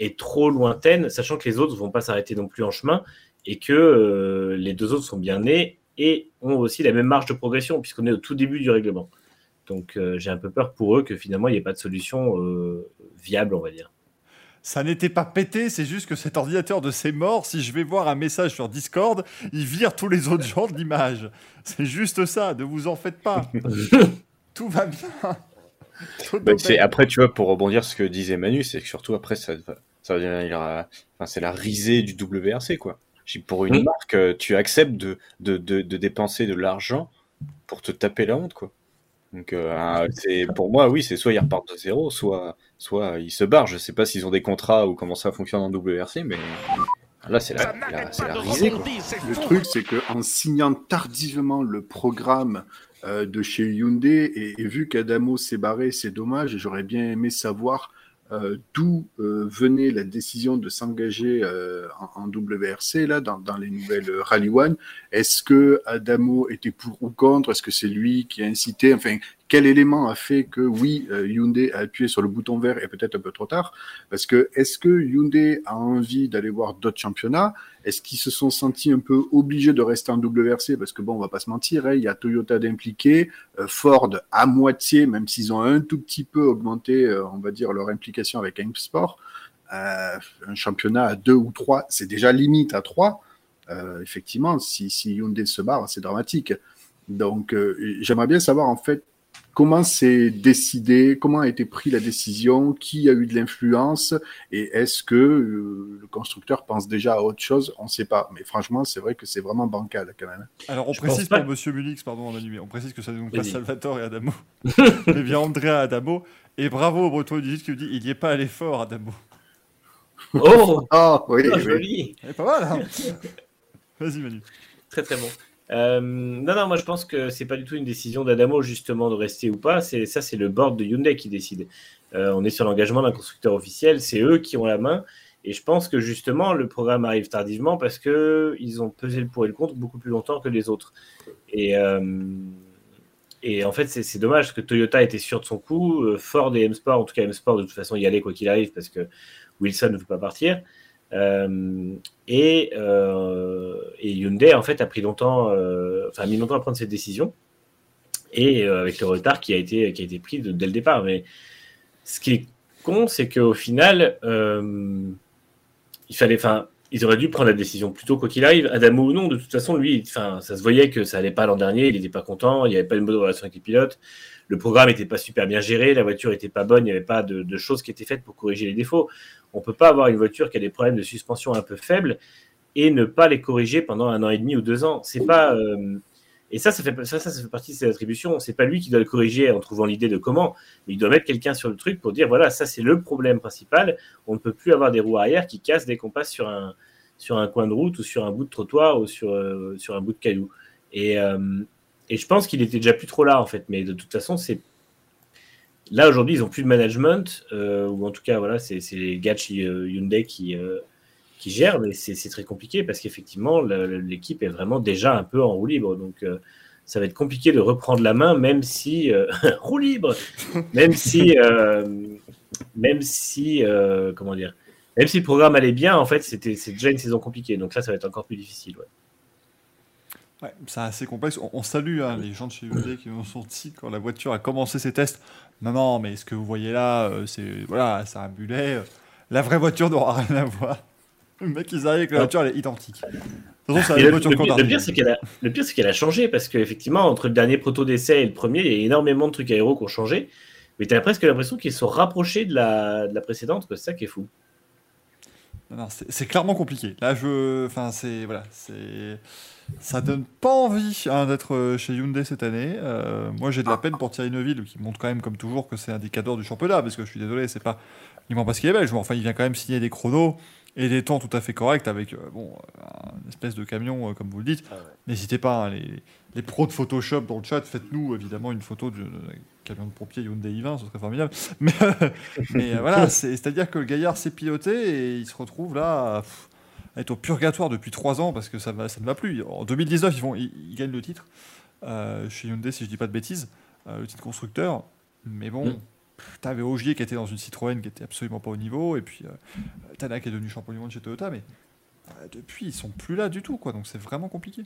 [SPEAKER 7] est trop lointaine, sachant que les autres vont pas s'arrêter non plus en chemin et que euh, les deux autres sont bien nés et ont aussi la même marge de progression puisqu'on est au tout début du règlement. Donc euh, j'ai un peu peur pour eux que finalement il n'y ait pas de solution viable, on va dire.
[SPEAKER 2] Ça n'était pas pété, c'est juste que cet ordinateur de ses morts, si je vais voir un message sur Discord, il vire tous les autres gens de l'image. C'est juste ça, ne vous en faites pas. Tout va bien. Tout
[SPEAKER 5] Bah,
[SPEAKER 2] bien.
[SPEAKER 5] après, tu vois, pour rebondir sur ce que disait Manu, c'est que surtout après, ça, ça enfin, c'est la risée du WRC, quoi. Pour une marque, euh, tu acceptes de, de, de, de dépenser de l'argent pour te taper la honte, quoi. Donc, euh, c'est, pour moi, oui, c'est soit ils repartent de zéro, soit, soit ils se barrent. Je sais pas s'ils ont des contrats ou comment ça fonctionne en WRC, mais là, c'est la, la- la risée, quoi.
[SPEAKER 6] Le truc, c'est qu'en signant tardivement le programme euh, de chez Hyundai, et, et vu qu'Adamo s'est barré, c'est dommage, et j'aurais bien aimé savoir euh, d'où euh, venait la décision de s'engager euh, en, en WRC, là, dans, dans les nouvelles Rally One. Est-ce que Adamo était pour ou contre? Est-ce que c'est lui qui a incité? Enfin, quel élément a fait que, oui, euh, Hyundai a appuyé sur le bouton vert et peut-être un peu trop tard? Parce que est-ce que Hyundai a envie d'aller voir d'autres championnats? Est-ce qu'ils se sont sentis un peu obligés de rester en WRC Parce que bon, on va pas se mentir, hein, il y a Toyota d'impliqué, euh, Ford à moitié, même s'ils ont un tout petit peu augmenté, euh, on va dire, leur implication avec M Sport. Un championnat à deux ou trois, c'est déjà limite à trois. Effectivement, si, si Hyundai se barre, c'est dramatique. Donc, j'aimerais bien savoir en fait comment c'est décidé, comment a été pris la décision, qui a eu de l'influence, et est-ce que euh, le constructeur pense déjà à autre chose? On ne sait pas. Mais franchement, c'est vrai que c'est vraiment bancal quand même.
[SPEAKER 2] Alors, on
[SPEAKER 7] Je
[SPEAKER 2] précise pour Monsieur Mulix, pardon, Manu, mais on précise que ça n'est donc pas. Salvatore et Adamo, mais bien Andrea Adamo. Et bravo au Breton du qui nous dit il n'y est pas allé fort, Adamo.
[SPEAKER 7] Oh,
[SPEAKER 6] Ah oui,
[SPEAKER 7] oh,
[SPEAKER 6] oui.
[SPEAKER 7] joli
[SPEAKER 2] C'est pas mal, hein Vas-y, Manu.
[SPEAKER 7] Très très bon. Euh, non, non, moi je pense que c'est pas du tout une décision d'Adamo justement de rester ou pas. C'est ça, c'est le board de Hyundai qui décide. Euh, on est sur l'engagement d'un constructeur officiel, c'est eux qui ont la main. Et je pense que justement le programme arrive tardivement parce que ils ont pesé le pour et le contre beaucoup plus longtemps que les autres. Et euh, en fait c'est dommage parce que Toyota était sûr de son coup, Ford et M Sport, en tout cas M Sport de toute façon y allait quoi qu'il arrive parce que Wilson ne veut pas partir. Et, et Hyundai en fait a pris longtemps, euh, enfin mis longtemps à prendre cette décision et euh, avec le retard qui a été pris de- dès le départ. Mais ce qui est con, c'est qu'au final, euh, il fallait, enfin, ils auraient dû prendre la décision plus tôt quoi qu'il arrive, Adamo ou non. De toute façon, lui, enfin, ça se voyait que ça allait pas l'an dernier, il n'était pas content, il n'y avait pas une bonne relation avec les pilotes, le programme n'était pas super bien géré, la voiture n'était pas bonne, il n'y avait pas de, de choses qui étaient faites pour corriger les défauts. On peut pas avoir une voiture qui a des problèmes de suspension un peu faibles et ne pas les corriger pendant un an et demi ou deux ans. C'est pas euh, et ça, ça fait ça, ça, fait partie de ses attributions. C'est pas lui qui doit le corriger en trouvant l'idée de comment, mais il doit mettre quelqu'un sur le truc pour dire voilà, ça c'est le problème principal. On ne peut plus avoir des roues arrière qui cassent dès qu'on passe sur un sur un coin de route ou sur un bout de trottoir ou sur euh, sur un bout de caillou. Et euh, Et je pense qu'il était déjà plus trop là, en fait. Mais de toute façon, c'est. Là, aujourd'hui, ils n'ont plus de management, ou en tout cas, voilà, c'est les gars Hyundai qui, gèrent, mais c'est très compliqué parce qu'effectivement, l'équipe est vraiment déjà un peu en roue libre. Donc, euh, ça va être compliqué de reprendre la main, même si. euh, roue libre Même si. euh, même si. comment dire Même si le programme allait bien, en fait, c'était déjà une saison compliquée. Donc là, ça va être encore plus difficile. ouais.
[SPEAKER 2] Ouais, c'est assez complexe. On, salue hein, les gens de chez Hyundai qui sont dit quand la voiture a commencé ses tests. Non, non, mais ce que vous voyez là, c'est voilà, c'est un bullet. La vraie voiture n'aura rien à voir. Le mec, ils arrivent avec la voiture, elle est identique. De toute façon, c'est la voiture
[SPEAKER 7] le pire,
[SPEAKER 2] a.
[SPEAKER 7] le pire, c'est qu'elle a, le pire, c'est qu'elle a changé parce qu'effectivement, entre le dernier proto d'essai et le premier, il y a énormément de trucs aéros qui ont changé. Mais tu as presque l'impression qu'ils se sont rapprochés de la, de la précédente, quoi. c'est ça qui est fou.
[SPEAKER 2] C'est clairement compliqué. Là, je, enfin, c'est voilà, c'est, ça donne pas envie hein, d'être euh, chez Hyundai cette année. Euh, moi, j'ai de la peine pour Thierry Neuville, qui montre quand même comme toujours que c'est un cadors du championnat, parce que je suis désolé, c'est pas uniquement parce qu'il est belge, mais enfin, il vient quand même signer des chronos et des temps tout à fait corrects avec euh, bon, euh, une espèce de camion, euh, comme vous le dites. N'hésitez pas, hein, les, les pros de Photoshop dans le chat, faites-nous évidemment une photo du d'un camion de pompier Hyundai i20, ce serait formidable. Mais, mais voilà, c'est- c'est-à-dire que le gaillard s'est piloté et il se retrouve là à, pff, être au purgatoire depuis 3 ans parce que ça, va, ça ne va plus. En 2019, ils, vont, ils, ils gagnent le titre euh, chez Hyundai, si je dis pas de bêtises, euh, le titre constructeur. Mais bon,
[SPEAKER 7] Mm.
[SPEAKER 2] Pff, t'avais Ogier qui était dans une Citroën qui était absolument pas au niveau, et puis euh, Tanak est devenu champion du monde chez Toyota, mais euh, depuis, ils sont plus là du tout, quoi. Donc c'est vraiment compliqué.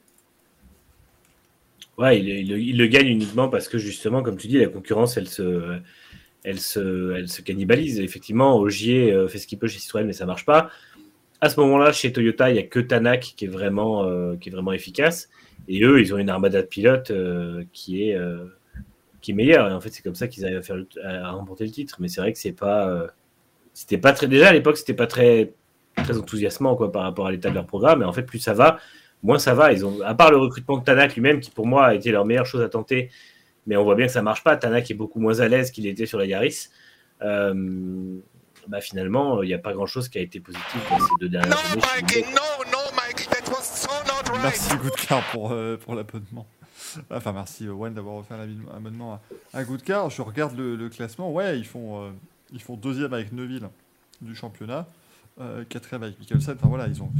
[SPEAKER 7] Ouais, il, le gagne uniquement parce que justement, comme tu dis, la concurrence, elle se, cannibalise. Effectivement, Ogier euh, fait ce qu'il peut chez Citroën, mais ça marche pas. À ce moment-là, chez Toyota, il y a que Tanak qui est vraiment, qui est vraiment efficace. Et eux, ils ont une armada de pilotes qui est, qui est meilleure. Et en fait, c'est comme ça qu'ils arrivent à, faire le- à remporter le titre. Mais c'est vrai que c'est pas, euh, c'était pas très. Déjà à l'époque, c'était pas très, très enthousiasmant quoi par rapport à l'état de leur programme. Et en fait, plus ça va, moins ça va. Ils ont, à part le recrutement de Tanak lui-même, qui pour moi a été leur meilleure chose à tenter, mais on voit bien que ça marche pas. Tanak est beaucoup moins à l'aise qu'il était sur la Yaris. Euh, bah finalement, il n'y a pas grand-chose qui a été positif dans ces deux dernières
[SPEAKER 4] No,
[SPEAKER 7] années. chez
[SPEAKER 4] Mikey,
[SPEAKER 7] Hyundai.
[SPEAKER 4] no, no, Mikey, that was so not right.
[SPEAKER 2] Merci Goodcar pour, euh, pour l'abonnement. Enfin, merci euh, Wen d'avoir offert l'abonnement à, à Goodcar. Je regarde le, classement. Ouais, ils font, euh, ils font deuxième avec Neuville du championnat, euh, quatrième avec Mikkelsen. Enfin voilà, ils, ont,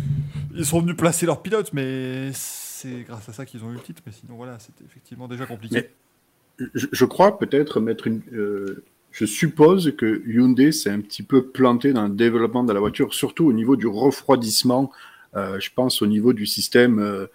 [SPEAKER 2] ils sont venus placer leurs pilotes, mais c'est grâce à ça qu'ils ont eu le titre. Mais sinon, voilà, c'était effectivement déjà compliqué.
[SPEAKER 6] Je, crois peut-être mettre une. euh, je suppose que Hyundai s'est un petit peu planté dans le développement de la voiture, surtout au niveau du refroidissement. euh, je pense au niveau du système, euh,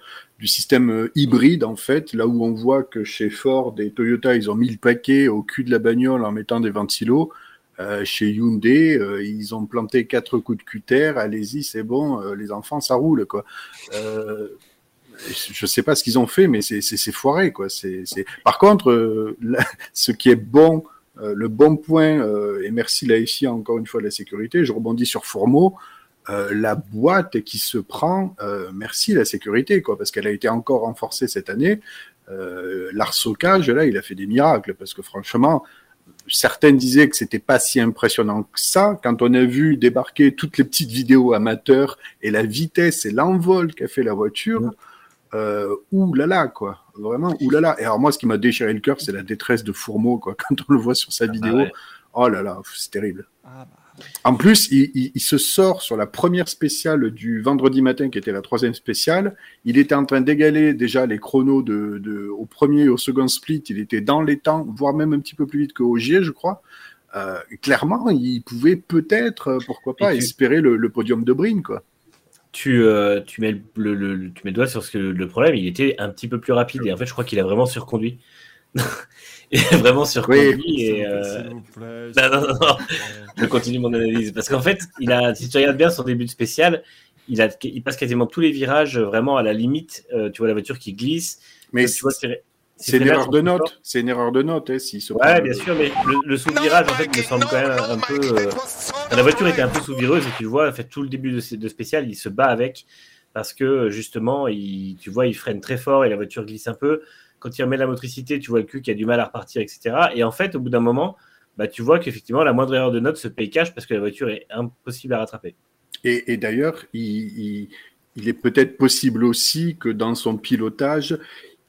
[SPEAKER 6] du système euh, hybride en fait, là où on voit que chez Ford et Toyota ils ont mis le paquet au cul de la bagnole en mettant des ventilos. euh, chez Hyundai, euh, ils ont planté quatre coups de cutter. Allez-y, c'est bon, euh, les enfants, ça roule quoi. Je sais pas ce qu'ils ont fait, mais c'est foiré quoi. C'est Par contre, là, ce qui est bon, le bon point, et merci la FI encore une fois de la sécurité. Je rebondis sur Fourmeau. Euh, la boîte qui se prend, euh, merci la sécurité quoi, parce qu'elle a été encore renforcée cette année. Euh, L'arsocage là, il a fait des miracles parce que franchement, certains disaient que c'était pas si impressionnant que ça. Quand on a vu débarquer toutes les petites vidéos amateurs et la vitesse et l'envol qu'a fait la voiture, euh, là, quoi. Vraiment, là. Et alors, moi, ce qui m'a déchiré le cœur, c'est la détresse de Fourmeau, quoi. Quand on le voit sur sa vidéo,
[SPEAKER 7] ouais.
[SPEAKER 6] oh là là, c'est terrible.
[SPEAKER 2] Ah, bah,
[SPEAKER 6] En plus, il, il- il se sort sur la première spéciale du vendredi matin, qui était la troisième spéciale. Il était en train d'égaler déjà les chronos de, de- au premier et au second split. Il était dans les temps, voire même un petit peu plus vite que Ogier, je crois. Euh, clairement, il pouvait peut-être, euh, pourquoi pas,
[SPEAKER 7] tu-
[SPEAKER 6] espérer le, le podium de Brine, quoi.
[SPEAKER 7] Tu, euh, tu, mets le, le- le- tu mets le doigt sur ce que le problème, il était un petit peu plus rapide. Et en fait, je crois qu'il a vraiment surconduit. Il a vraiment surconduit.
[SPEAKER 6] Oui,
[SPEAKER 7] et,
[SPEAKER 2] plaît,
[SPEAKER 7] euh,
[SPEAKER 2] s'il vous plaît,
[SPEAKER 7] non, non, non, non. Je continue mon analyse. Parce qu'en fait, il a, si tu regardes bien son début de spécial, il, a, il passe quasiment tous les virages vraiment à la limite. Euh, tu vois la voiture qui glisse.
[SPEAKER 6] Mais
[SPEAKER 7] tu vois, c'est
[SPEAKER 6] c'est une erreur de note. C'est une erreur de note, hein, s'il se
[SPEAKER 7] Ouais, bien sûr, mais le, le sous-virage, en fait, me semble quand même un, un peu. euh, la voiture était un peu sous-vireuse et tu le vois, en fait, tout le début de, de spécial, il se bat avec parce que justement, il, tu vois, il freine très fort et la voiture glisse un peu. Quand il remet la motricité, tu vois le cul qui a du mal à repartir, etc. Et en fait, au bout d'un moment, bah, tu vois qu'effectivement, la moindre erreur de note se paye cash parce que la voiture est impossible à rattraper.
[SPEAKER 6] Et, d'ailleurs, il, il- il est peut-être possible aussi que dans son pilotage,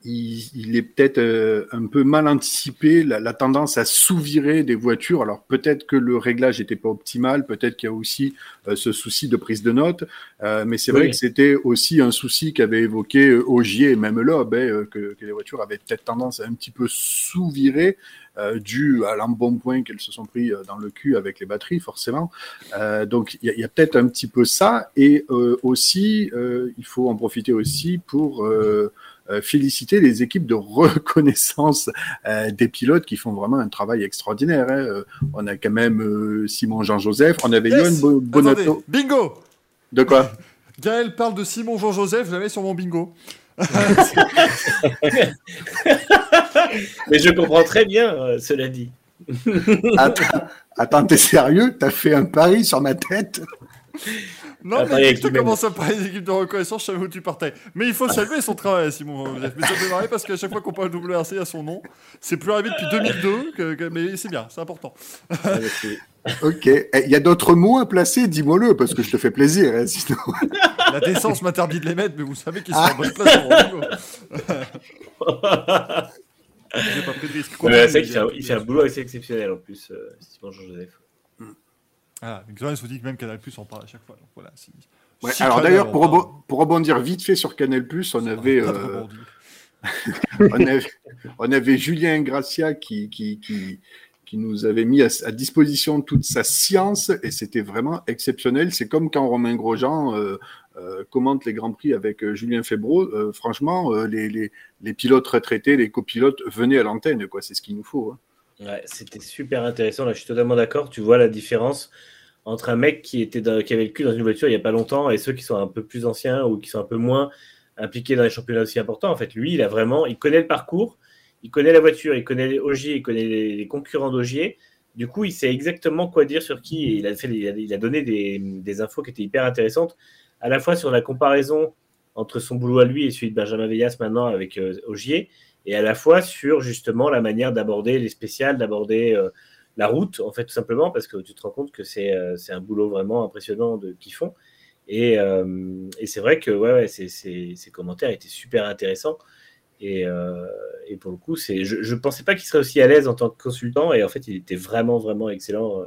[SPEAKER 6] il, il est peut-être euh, un peu mal anticipé la, la tendance à sous-virer des voitures. Alors peut-être que le réglage n'était pas optimal, peut-être qu'il y a aussi euh, ce souci de prise de notes, euh, mais c'est vrai que c'était aussi un souci qu'avait évoqué euh, Ogier et même Loeb, hein, euh, que, que les voitures avaient peut-être tendance à un petit peu sous-virer. Euh, dû à l'embonpoint qu'elles se sont pris dans le cul avec les batteries, forcément. Euh, donc il y a, a peut-être un petit peu ça, et euh, aussi euh, il faut en profiter aussi pour euh, féliciter les équipes de reconnaissance euh, des pilotes qui font vraiment un travail extraordinaire. hein. Euh, On a quand même euh, Simon Jean-Joseph, on avait
[SPEAKER 2] Yes
[SPEAKER 6] Johan Bo- Bonato.
[SPEAKER 2] Attendez, bingo
[SPEAKER 6] De quoi?
[SPEAKER 2] Gaël parle de Simon Jean-Joseph, je l'avais sur mon bingo.
[SPEAKER 7] Mais je comprends très bien, euh, cela dit.
[SPEAKER 6] Attends, attends, t'es sérieux? T'as fait un pari sur ma tête?
[SPEAKER 2] Non, mais dès que tu commences à parler des équipes de reconnaissance, je savais où tu partais. Mais il faut saluer son travail, Simon Jean-Joseph. Mais ça me fait marrer parce qu'à chaque fois qu'on parle de WRC à son nom, c'est plus arrivé depuis 2002, que- que- mais c'est bien, c'est important.
[SPEAKER 6] Ok. Eh, Il y a d'autres mots à placer? Dis-moi-le, parce que je te fais plaisir. hein, sinon...
[SPEAKER 2] La décence m'interdit de les mettre, mais vous savez qu'ils sont en bonne place. J'ai pas pris de risque.
[SPEAKER 7] Qu'il fait, un- il fait un boulot assez exceptionnel en plus, euh, Simon Jean-Joseph.
[SPEAKER 2] Ah, mais Xorian se dit que même Canal Plus en parle à chaque fois. Donc voilà. Si,
[SPEAKER 6] Ouais,
[SPEAKER 2] si
[SPEAKER 6] alors d'ailleurs, pour,
[SPEAKER 2] parle,
[SPEAKER 6] rebo- pour rebondir vite fait sur Canal+, on avait,
[SPEAKER 2] pas de
[SPEAKER 6] euh, on avait, on avait Julien Gracia qui, qui, qui, qui nous avait mis à, à disposition toute sa science et c'était vraiment exceptionnel. C'est comme quand Romain Grosjean euh, euh, commente les Grands Prix avec euh, Julien Febro. Euh, franchement, euh, les, les, les pilotes retraités, les copilotes, venaient à l'antenne. quoi. C'est ce qu'il nous faut. hein.
[SPEAKER 7] Ouais, c'était super intéressant. Là, je suis totalement d'accord. Tu vois la différence entre un mec qui, était dans- qui avait le cul dans une voiture il n'y a pas longtemps et ceux qui sont un peu plus anciens ou qui sont un peu moins impliqués dans les championnats aussi importants. En fait, lui, il a vraiment, il connaît le parcours, il connaît la voiture, il connaît Ogier, il connaît les, concurrents d'Ogier. Du coup, il sait exactement quoi dire sur qui il a, donné des, des infos qui étaient hyper intéressantes, à la fois sur la comparaison entre son boulot à lui et celui de Benjamin Veillas maintenant avec euh, Ogier, et à la fois sur justement la manière d'aborder les spéciales, d'aborder euh, la route, en fait, tout simplement, parce que tu te rends compte que c'est euh, un boulot vraiment impressionnant de qu'ils font. Et, euh, et c'est vrai que ouais, ouais, ces, commentaires étaient super intéressants. Et, euh, et pour le coup, je ne pensais pas qu'il serait aussi à l'aise en tant que consultant. Et en fait, il était vraiment, vraiment excellent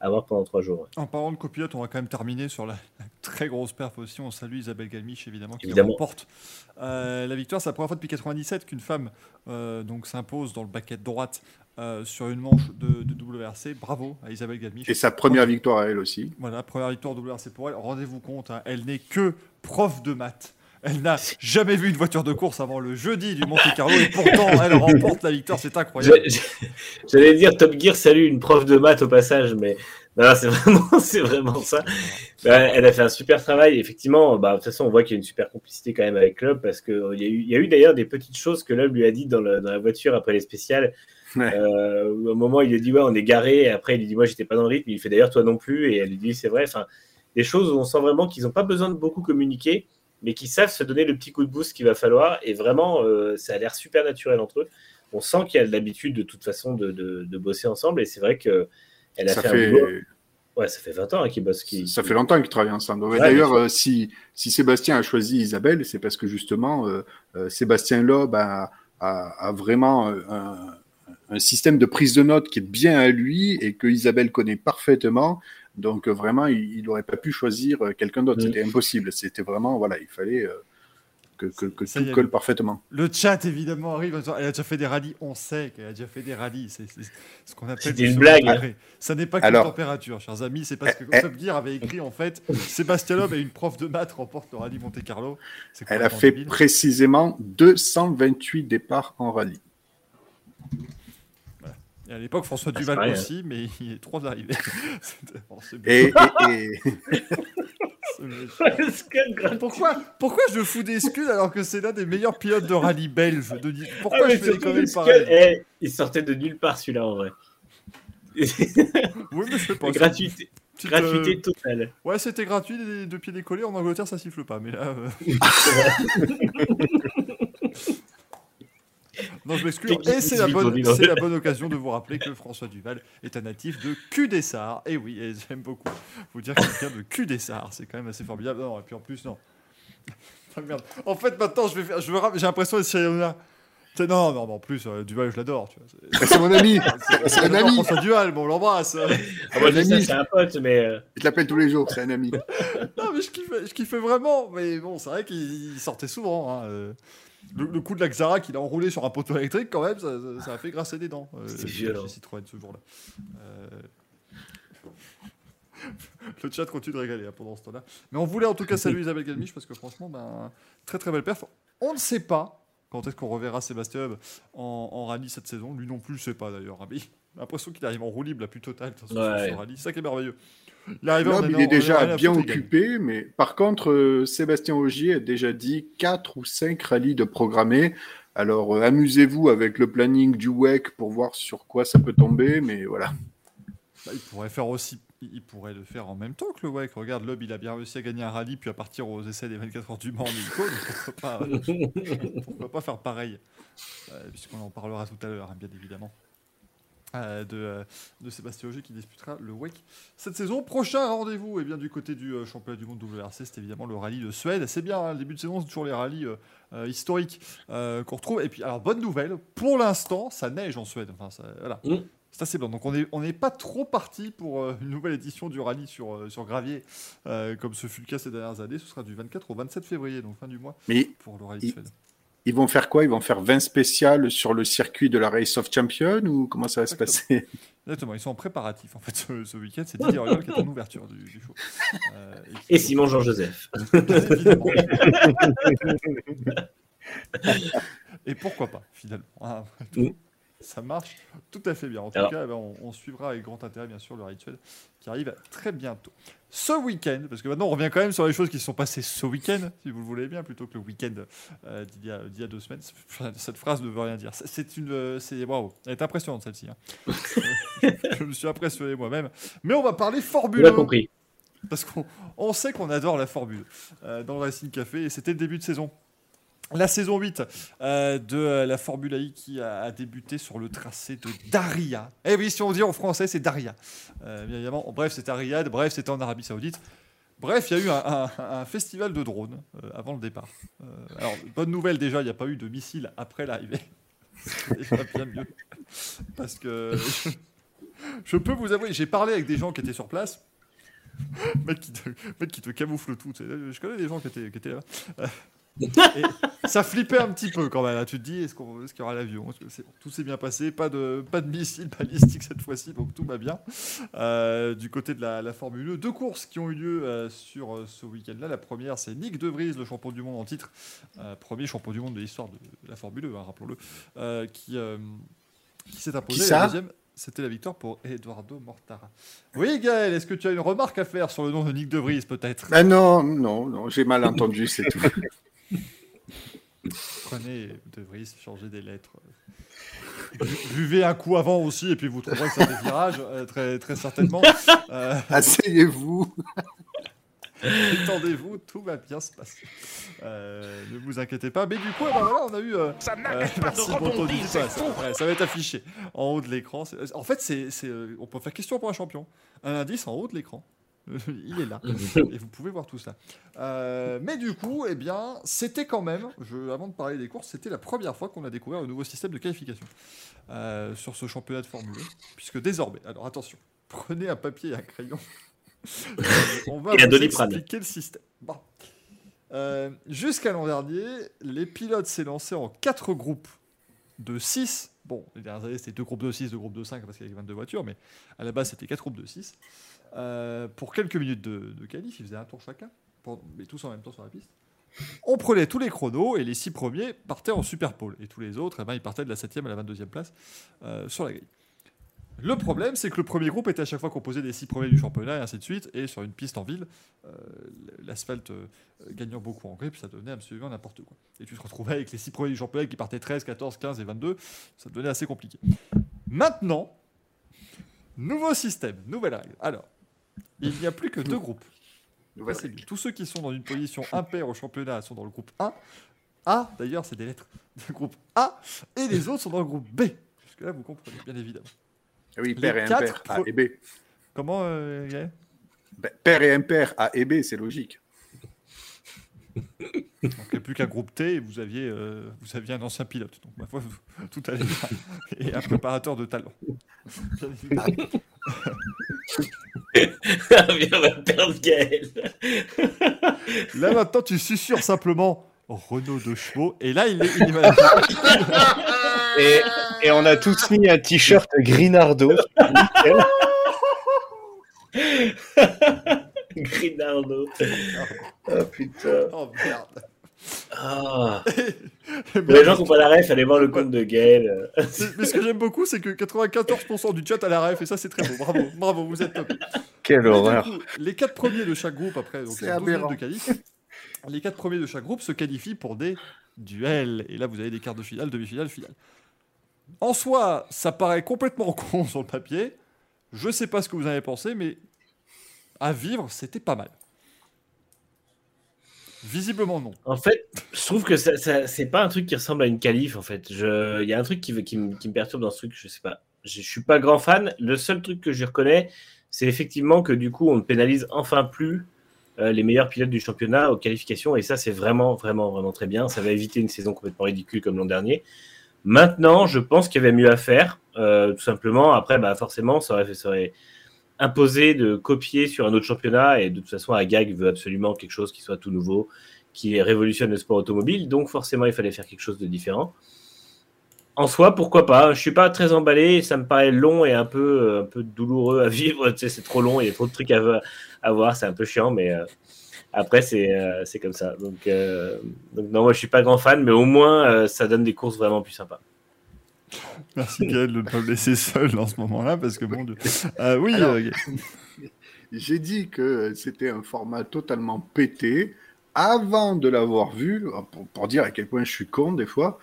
[SPEAKER 7] euh, à voir pendant trois jours.
[SPEAKER 2] En parlant de copilote, on va quand même terminer sur la, la très grosse perf aussi. On salue Isabelle Galmiche, évidemment, qui
[SPEAKER 7] Évidemment.
[SPEAKER 2] remporte euh, la victoire. C'est la première fois depuis 97 qu'une femme euh, donc s'impose dans le baquet droite euh, sur une manche de, de WRC. Bravo à Isabelle Galmiche.
[SPEAKER 6] Et sa première victoire à elle aussi.
[SPEAKER 2] Voilà, première victoire WRC pour elle. Rendez-vous compte, hein, elle n'est que prof de maths. Elle n'a jamais vu une voiture de course avant le jeudi du Monte Carlo et pourtant elle remporte la victoire. C'est incroyable.
[SPEAKER 7] J'allais dire Top Gear, salut, une prof de maths au passage, mais non, c'est vraiment, c'est vraiment ça. Ouais, elle a fait un super travail. Effectivement, bah, de toute façon, on voit qu'il y a une super complicité quand même avec Loeb parce qu'il y a eu, il y a eu d'ailleurs des petites choses que Loeb lui a dit dans, le- dans la voiture après les spéciales.
[SPEAKER 6] Ouais.
[SPEAKER 7] Euh, où un moment, il lui a dit Ouais, on est garé. Et après, il lui dit Moi, j'étais pas dans le rythme. Il fait d'ailleurs, toi non plus. Et elle lui dit C'est vrai. Enfin, des choses où on sent vraiment qu'ils n'ont pas besoin de beaucoup communiquer, mais qu'ils savent se donner le petit coup de boost qu'il va falloir. Et vraiment, euh, ça a l'air super naturel entre eux. On sent qu'il y a de l'habitude de toute façon de, de, de bosser ensemble. Et c'est vrai que elle a
[SPEAKER 6] Ça
[SPEAKER 7] fait,
[SPEAKER 6] fait,
[SPEAKER 7] un. Ouais, ça fait 20 ans hein, qu'ils bossent.
[SPEAKER 6] ça fait longtemps qu'ils travaillent ensemble. Ouais, D'ailleurs, euh, si, si Sébastien a choisi Isabelle, c'est parce que justement, euh, euh, Sébastien Loeb a, a, a vraiment un, un système de prise de notes qui est bien à lui et que Isabelle connaît parfaitement. Donc euh, vraiment, il n'aurait pas pu choisir euh, quelqu'un d'autre. C'était impossible. C'était vraiment, voilà, il fallait euh, que, que, que
[SPEAKER 2] Ça
[SPEAKER 6] tout colle parfaitement.
[SPEAKER 2] Le chat évidemment arrive. Elle a déjà fait des rallyes. On sait qu'elle a déjà fait des rallyes. C'est ce qu'on appelle
[SPEAKER 7] une blague,
[SPEAKER 2] degré. Ça n'est pas que
[SPEAKER 6] Alors-
[SPEAKER 2] température, chers amis. C'est parce que
[SPEAKER 6] Eh, eh.
[SPEAKER 2] Top Gear avait écrit en fait Sébastien Loeb et une prof de maths remporte le rallye Monte Carlo.
[SPEAKER 6] Elle a fait
[SPEAKER 2] débile.
[SPEAKER 6] précisément 228 départs en rallye.
[SPEAKER 2] Et à l'époque, François
[SPEAKER 7] Ah,
[SPEAKER 2] Duval
[SPEAKER 7] pareil,
[SPEAKER 2] aussi, mais il est trop arrivé. Bon.
[SPEAKER 6] Et, et- et-.
[SPEAKER 2] Pourquoi, pourquoi je fous des scuds alors que c'est l'un des meilleurs pilotes de rallye belge de...
[SPEAKER 7] Ah,
[SPEAKER 2] Pourquoi
[SPEAKER 7] mais
[SPEAKER 2] je fais
[SPEAKER 7] que,
[SPEAKER 2] pareilles
[SPEAKER 7] eh, il sortait de nulle part celui-là en vrai.
[SPEAKER 2] Oui, mais je sais pas.
[SPEAKER 7] gratuité,
[SPEAKER 2] Petite,
[SPEAKER 7] gratuité
[SPEAKER 2] euh,
[SPEAKER 7] totale.
[SPEAKER 2] Ouais, c'était gratuit, les deux pieds décollés. En Angleterre, ça siffle pas. Mais là. euh, non, je m'excuse. Et c'est la, bonne, c'est la bonne occasion de vous rappeler que François Duval est un natif de Cudessart. Et oui, et j'aime beaucoup vous dire qu'il vient de Cudessart. C'est quand même assez formidable. Non, et puis en plus, non. Ah, merde. En fait, maintenant, je vais faire. je veux ra- J'ai l'impression d'être Cyril. C'est- Non, non, mais en plus, euh, Duval, je l'adore. tu vois. C'est-
[SPEAKER 6] Bah, C'est mon ami. C'est un ami.
[SPEAKER 2] François Duval, bon, on l'embrasse.
[SPEAKER 7] Ah, moi, ça, c'est un pote, mais. euh,
[SPEAKER 6] Je l'appelle tous les jours, c'est un ami.
[SPEAKER 2] Non, mais je kiffais, je kiffais vraiment. Mais bon, c'est vrai qu'il il sortait souvent. hein, euh. Le, le coup de la Xara qu'il a enroulé sur un poteau électrique, quand même, ça, ça- ça a fait grasser des dents. euh,
[SPEAKER 7] violent.
[SPEAKER 2] Citroën ce jour-là. Euh, Le chat continue de régaler hein, pendant ce temps-là. Mais on voulait en tout cas saluer Isabelle Galmiche parce que franchement, ben, très très belle perf. On ne sait pas quand est-ce qu'on reverra Sébastien en, en rallye cette saison. Lui non plus, je sais pas d'ailleurs. hein, J'ai l'impression qu'il arrive en roue libre la plus totale de toute façon, sur
[SPEAKER 7] Ouais.
[SPEAKER 2] ce rallye. C'est ça qui est merveilleux.
[SPEAKER 6] Loeb, il est déjà bien occupé, mais par contre, euh, Sébastien Ogier a déjà dit 4 ou 5 rallyes de programmés. Alors, euh, amusez-vous avec le planning du WEC pour voir sur quoi ça peut tomber, mais voilà.
[SPEAKER 2] Bah, il pourrait faire aussi. Il pourrait le faire en même temps que le WEC. Regarde, Loeb, il a bien réussi à gagner un rallye puis à partir aux essais des 24 heures du Mans en hélico. donc pourquoi pas, pourquoi pas faire pareil Euh, Puisqu'on en parlera tout à l'heure, hein, bien évidemment. Euh, de, euh, de Sébastien Auger qui disputera le WEC cette saison. Prochain rendez-vous, bien du côté du euh, championnat du monde WRC, c'est évidemment le rallye de Suède. C'est bien, hein, le début de saison, c'est toujours les rallyes historiques qu'on retrouve. Et puis, alors, bonne nouvelle, pour l'instant, ça neige en Suède. Enfin, ça, voilà.
[SPEAKER 7] Mm.
[SPEAKER 2] C'est assez blanc. Donc on n'est on pas trop parti pour une nouvelle édition du rallye sur, sur gravier, comme ce fut le cas ces dernières années. Ce sera du 24 au 27 février, donc fin du mois,
[SPEAKER 6] Mais
[SPEAKER 2] pour le rallye de Suède.
[SPEAKER 6] Ils vont faire quoi? Ils vont faire 20 spéciales sur le circuit de la Race of Champions ou comment ça va se passer?
[SPEAKER 2] Exactement, ils sont en préparatif en fait ce, ce week-end. C'est Didier Auriol qui est en ouverture du, du show. Euh,
[SPEAKER 7] Et Simon Jean-Joseph.
[SPEAKER 2] Et pourquoi pas, finalement. Ça marche tout à fait bien. En tout
[SPEAKER 7] Alors-
[SPEAKER 2] cas, ben, on, on suivra avec grand intérêt, bien sûr, le rituel qui arrive très bientôt. Ce week-end, parce que maintenant on revient quand même sur les choses qui se sont passées ce week-end, si vous le voulez bien, plutôt que le week-end euh, d'il y, a- d'il y a deux semaines. Cette phrase ne veut rien dire. C'est- une, euh, c'est waouh, elle est impressionnante celle-ci. hein. Je me suis impressionné moi-même. Mais on va parler Formule
[SPEAKER 7] l'as
[SPEAKER 2] 1.
[SPEAKER 7] compris.
[SPEAKER 2] Parce qu'on on sait qu'on adore la Formule euh, dans le Racing Café et c'était le début de saison. La saison 8 euh, de euh, la Formule I qui a, débuté sur le tracé de Daria. Eh oui, si on dit en français, c'est Daria. Euh, bien évidemment. Bref, c'était à Riyad, bref, c'était en Arabie Saoudite. Bref, il y a eu un, festival de drones avant le départ. Alors, bonne nouvelle déjà, il n'y a pas eu de missiles après l'arrivée. C'est déjà bien mieux. Parce que je, peux vous avouer, j'ai parlé avec des gens qui étaient sur place. mec, qui te, mec camoufle tout. Je connais des gens qui étaient, qui étaient là. Et ça flippait un petit peu quand même. hein. Tu te dis, est-ce qu'il y aura l'avion? Tout s'est bien passé? Pas de, pas de missiles balistiques cette fois-ci, donc tout va bien. Euh, du côté de la, la Formule 2, deux courses qui ont eu lieu euh, sur euh, ce week-end-là. La première, c'est Nick De Vries, le champion du monde en titre, premier champion du monde de l'histoire de, de la Formule 2, hein, rappelons-le, qui, qui s'est imposé.
[SPEAKER 6] Qui
[SPEAKER 2] la deuxième, c'était la victoire pour Eduardo Mortara. Oui, Gaël, est-ce que tu as une remarque à faire sur le nom de Nick De Vries, peut-être?
[SPEAKER 6] Ah non, non, non, j'ai mal entendu, c'est tout.
[SPEAKER 2] Prenez De Vries, changez des lettres. Bu- Buvez un coup avant aussi, et puis vous trouverez que ça fait virage, euh, très, très certainement. Euh,
[SPEAKER 6] Asseyez-vous.
[SPEAKER 2] Détendez-vous, tout va bien se passer. Euh, ne vous inquiétez pas. Mais du coup, eh ben voilà, on a eu. euh,
[SPEAKER 3] Ça
[SPEAKER 2] euh,
[SPEAKER 3] n'arrête pas de rebondir, fou.
[SPEAKER 2] Ouais, ça va être affiché en haut de l'écran. En fait, c'est, c'est, euh, on peut faire question pour un champion. Un indice en haut de l'écran. Il est là. Et vous pouvez voir tout ça. Euh, mais du coup, eh bien, c'était quand même, je, avant de parler des courses, c'était la première fois qu'on a découvert le nouveau système de qualification euh, sur ce championnat de Formule 1. Puisque désormais, alors attention, prenez un papier et un crayon. Euh, on va vous expliquer le système. Bon. Euh, Jusqu'à l'an dernier, les pilotes s'est lancé en quatre groupes de 6. Bon, les dernières années, c'était deux groupes de 6, deux groupes de 5 parce qu'il y avait 22 voitures, mais à la base, c'était quatre groupes de 6. Euh, pour quelques minutes de, de qualif, ils faisaient un tour chacun, mais tous en même temps sur la piste. On prenait tous les chronos et les six premiers partaient en super pole. Et tous les autres, eh ben, ils partaient de la 7e à la 22e place euh, sur la grille. Le problème, c'est que le premier groupe était à chaque fois composé des six premiers du championnat et ainsi de suite. Et sur une piste en ville, euh, l'asphalte gagnant beaucoup en grip, ça devenait absolument n'importe quoi. Et tu te retrouvais avec les six premiers du championnat qui partaient 13, 14, 15 et 22. Ça devenait assez compliqué. Maintenant, nouveau système, nouvelle règle. Alors, il n'y a plus que deux groupes. Tous ceux qui sont dans une position impaire au championnat sont dans le groupe A. A, d'ailleurs, c'est des lettres. Le groupe A. Et les autres sont dans le groupe B. Jusque-là, vous comprenez, bien évidemment.
[SPEAKER 6] Ah Oui,
[SPEAKER 2] Les
[SPEAKER 6] père et impair, A et B.
[SPEAKER 2] Comment, euh,
[SPEAKER 6] Ben, père et impair, A et B, c'est logique.
[SPEAKER 2] Donc il n'y a plus qu'un groupe T et vous aviez, euh, vous aviez un ancien pilote. Donc ma foi, tout allait bien. Et un préparateur de talent.
[SPEAKER 7] On va perdre Gaël.
[SPEAKER 2] Là maintenant, tu susurres simplement Renault de chevaux. Et là, il est, il est.
[SPEAKER 5] Et, et on a tous mis un t-shirt Grinardo.
[SPEAKER 7] Grinardo.
[SPEAKER 5] Oh putain.
[SPEAKER 2] Oh merde.
[SPEAKER 7] Ah. Pour les gens qui n'ont pas la ref, allez voir le compte de Gaël.
[SPEAKER 2] mais ce que j'aime beaucoup, c'est que 94% du chat a la ref et ça, c'est très beau. Bravo, bravo, vous êtes top.
[SPEAKER 5] Quelle
[SPEAKER 2] Et
[SPEAKER 5] horreur.
[SPEAKER 2] coup, les quatre premiers de chaque groupe, après, donc
[SPEAKER 6] C'est
[SPEAKER 2] il y a 12 minutes
[SPEAKER 6] aberrant.
[SPEAKER 2] de qualif, les quatre premiers de chaque groupe se qualifient pour des duels. Et là, vous avez des quarts de finale, demi-finale, finale. En soi, ça paraît complètement con sur le papier. Je sais pas ce que vous en avez pensé, mais à vivre, c'était pas mal. Visiblement non.
[SPEAKER 7] En fait, je trouve que ça, ça- c'est pas un truc qui ressemble à une qualif. En fait, il y a un truc qui, qui, me, perturbe dans ce truc. Je sais pas. Je, suis pas grand fan. Le seul truc que je reconnais, c'est effectivement que du coup, on ne pénalise enfin plus euh, les meilleurs pilotes du championnat aux qualifications. Et ça, c'est vraiment, vraiment, vraiment très bien. Ça va éviter une saison complètement ridicule comme l'an dernier. Maintenant, je pense qu'il y avait mieux à faire. euh, tout simplement. Après, bah, forcément, ça aurait, ça aurait imposé de copier sur un autre championnat. Et de toute façon, Agag veut absolument quelque chose qui soit tout nouveau, qui révolutionne le sport automobile. Donc, forcément, il fallait faire quelque chose de différent. En soi, pourquoi pas? Je suis pas très emballé. Ça me paraît long et un peu, un peu douloureux à vivre. C'est trop long. Il y a trop de trucs à, voir. C'est un peu chiant, mais euh, après, c'est euh, c'est comme ça. Donc, euh, donc, non, moi, je suis pas grand fan, mais au moins, euh, ça donne des courses vraiment plus sympas.
[SPEAKER 2] Merci Gaël de ne pas me laisser seul dans ce moment-là, parce que bon Dieu. Euh, oui,
[SPEAKER 6] Alors,
[SPEAKER 2] euh.
[SPEAKER 6] J'ai dit que c'était un format totalement pété avant de l'avoir vu, pour, pour dire à quel point je suis con des fois.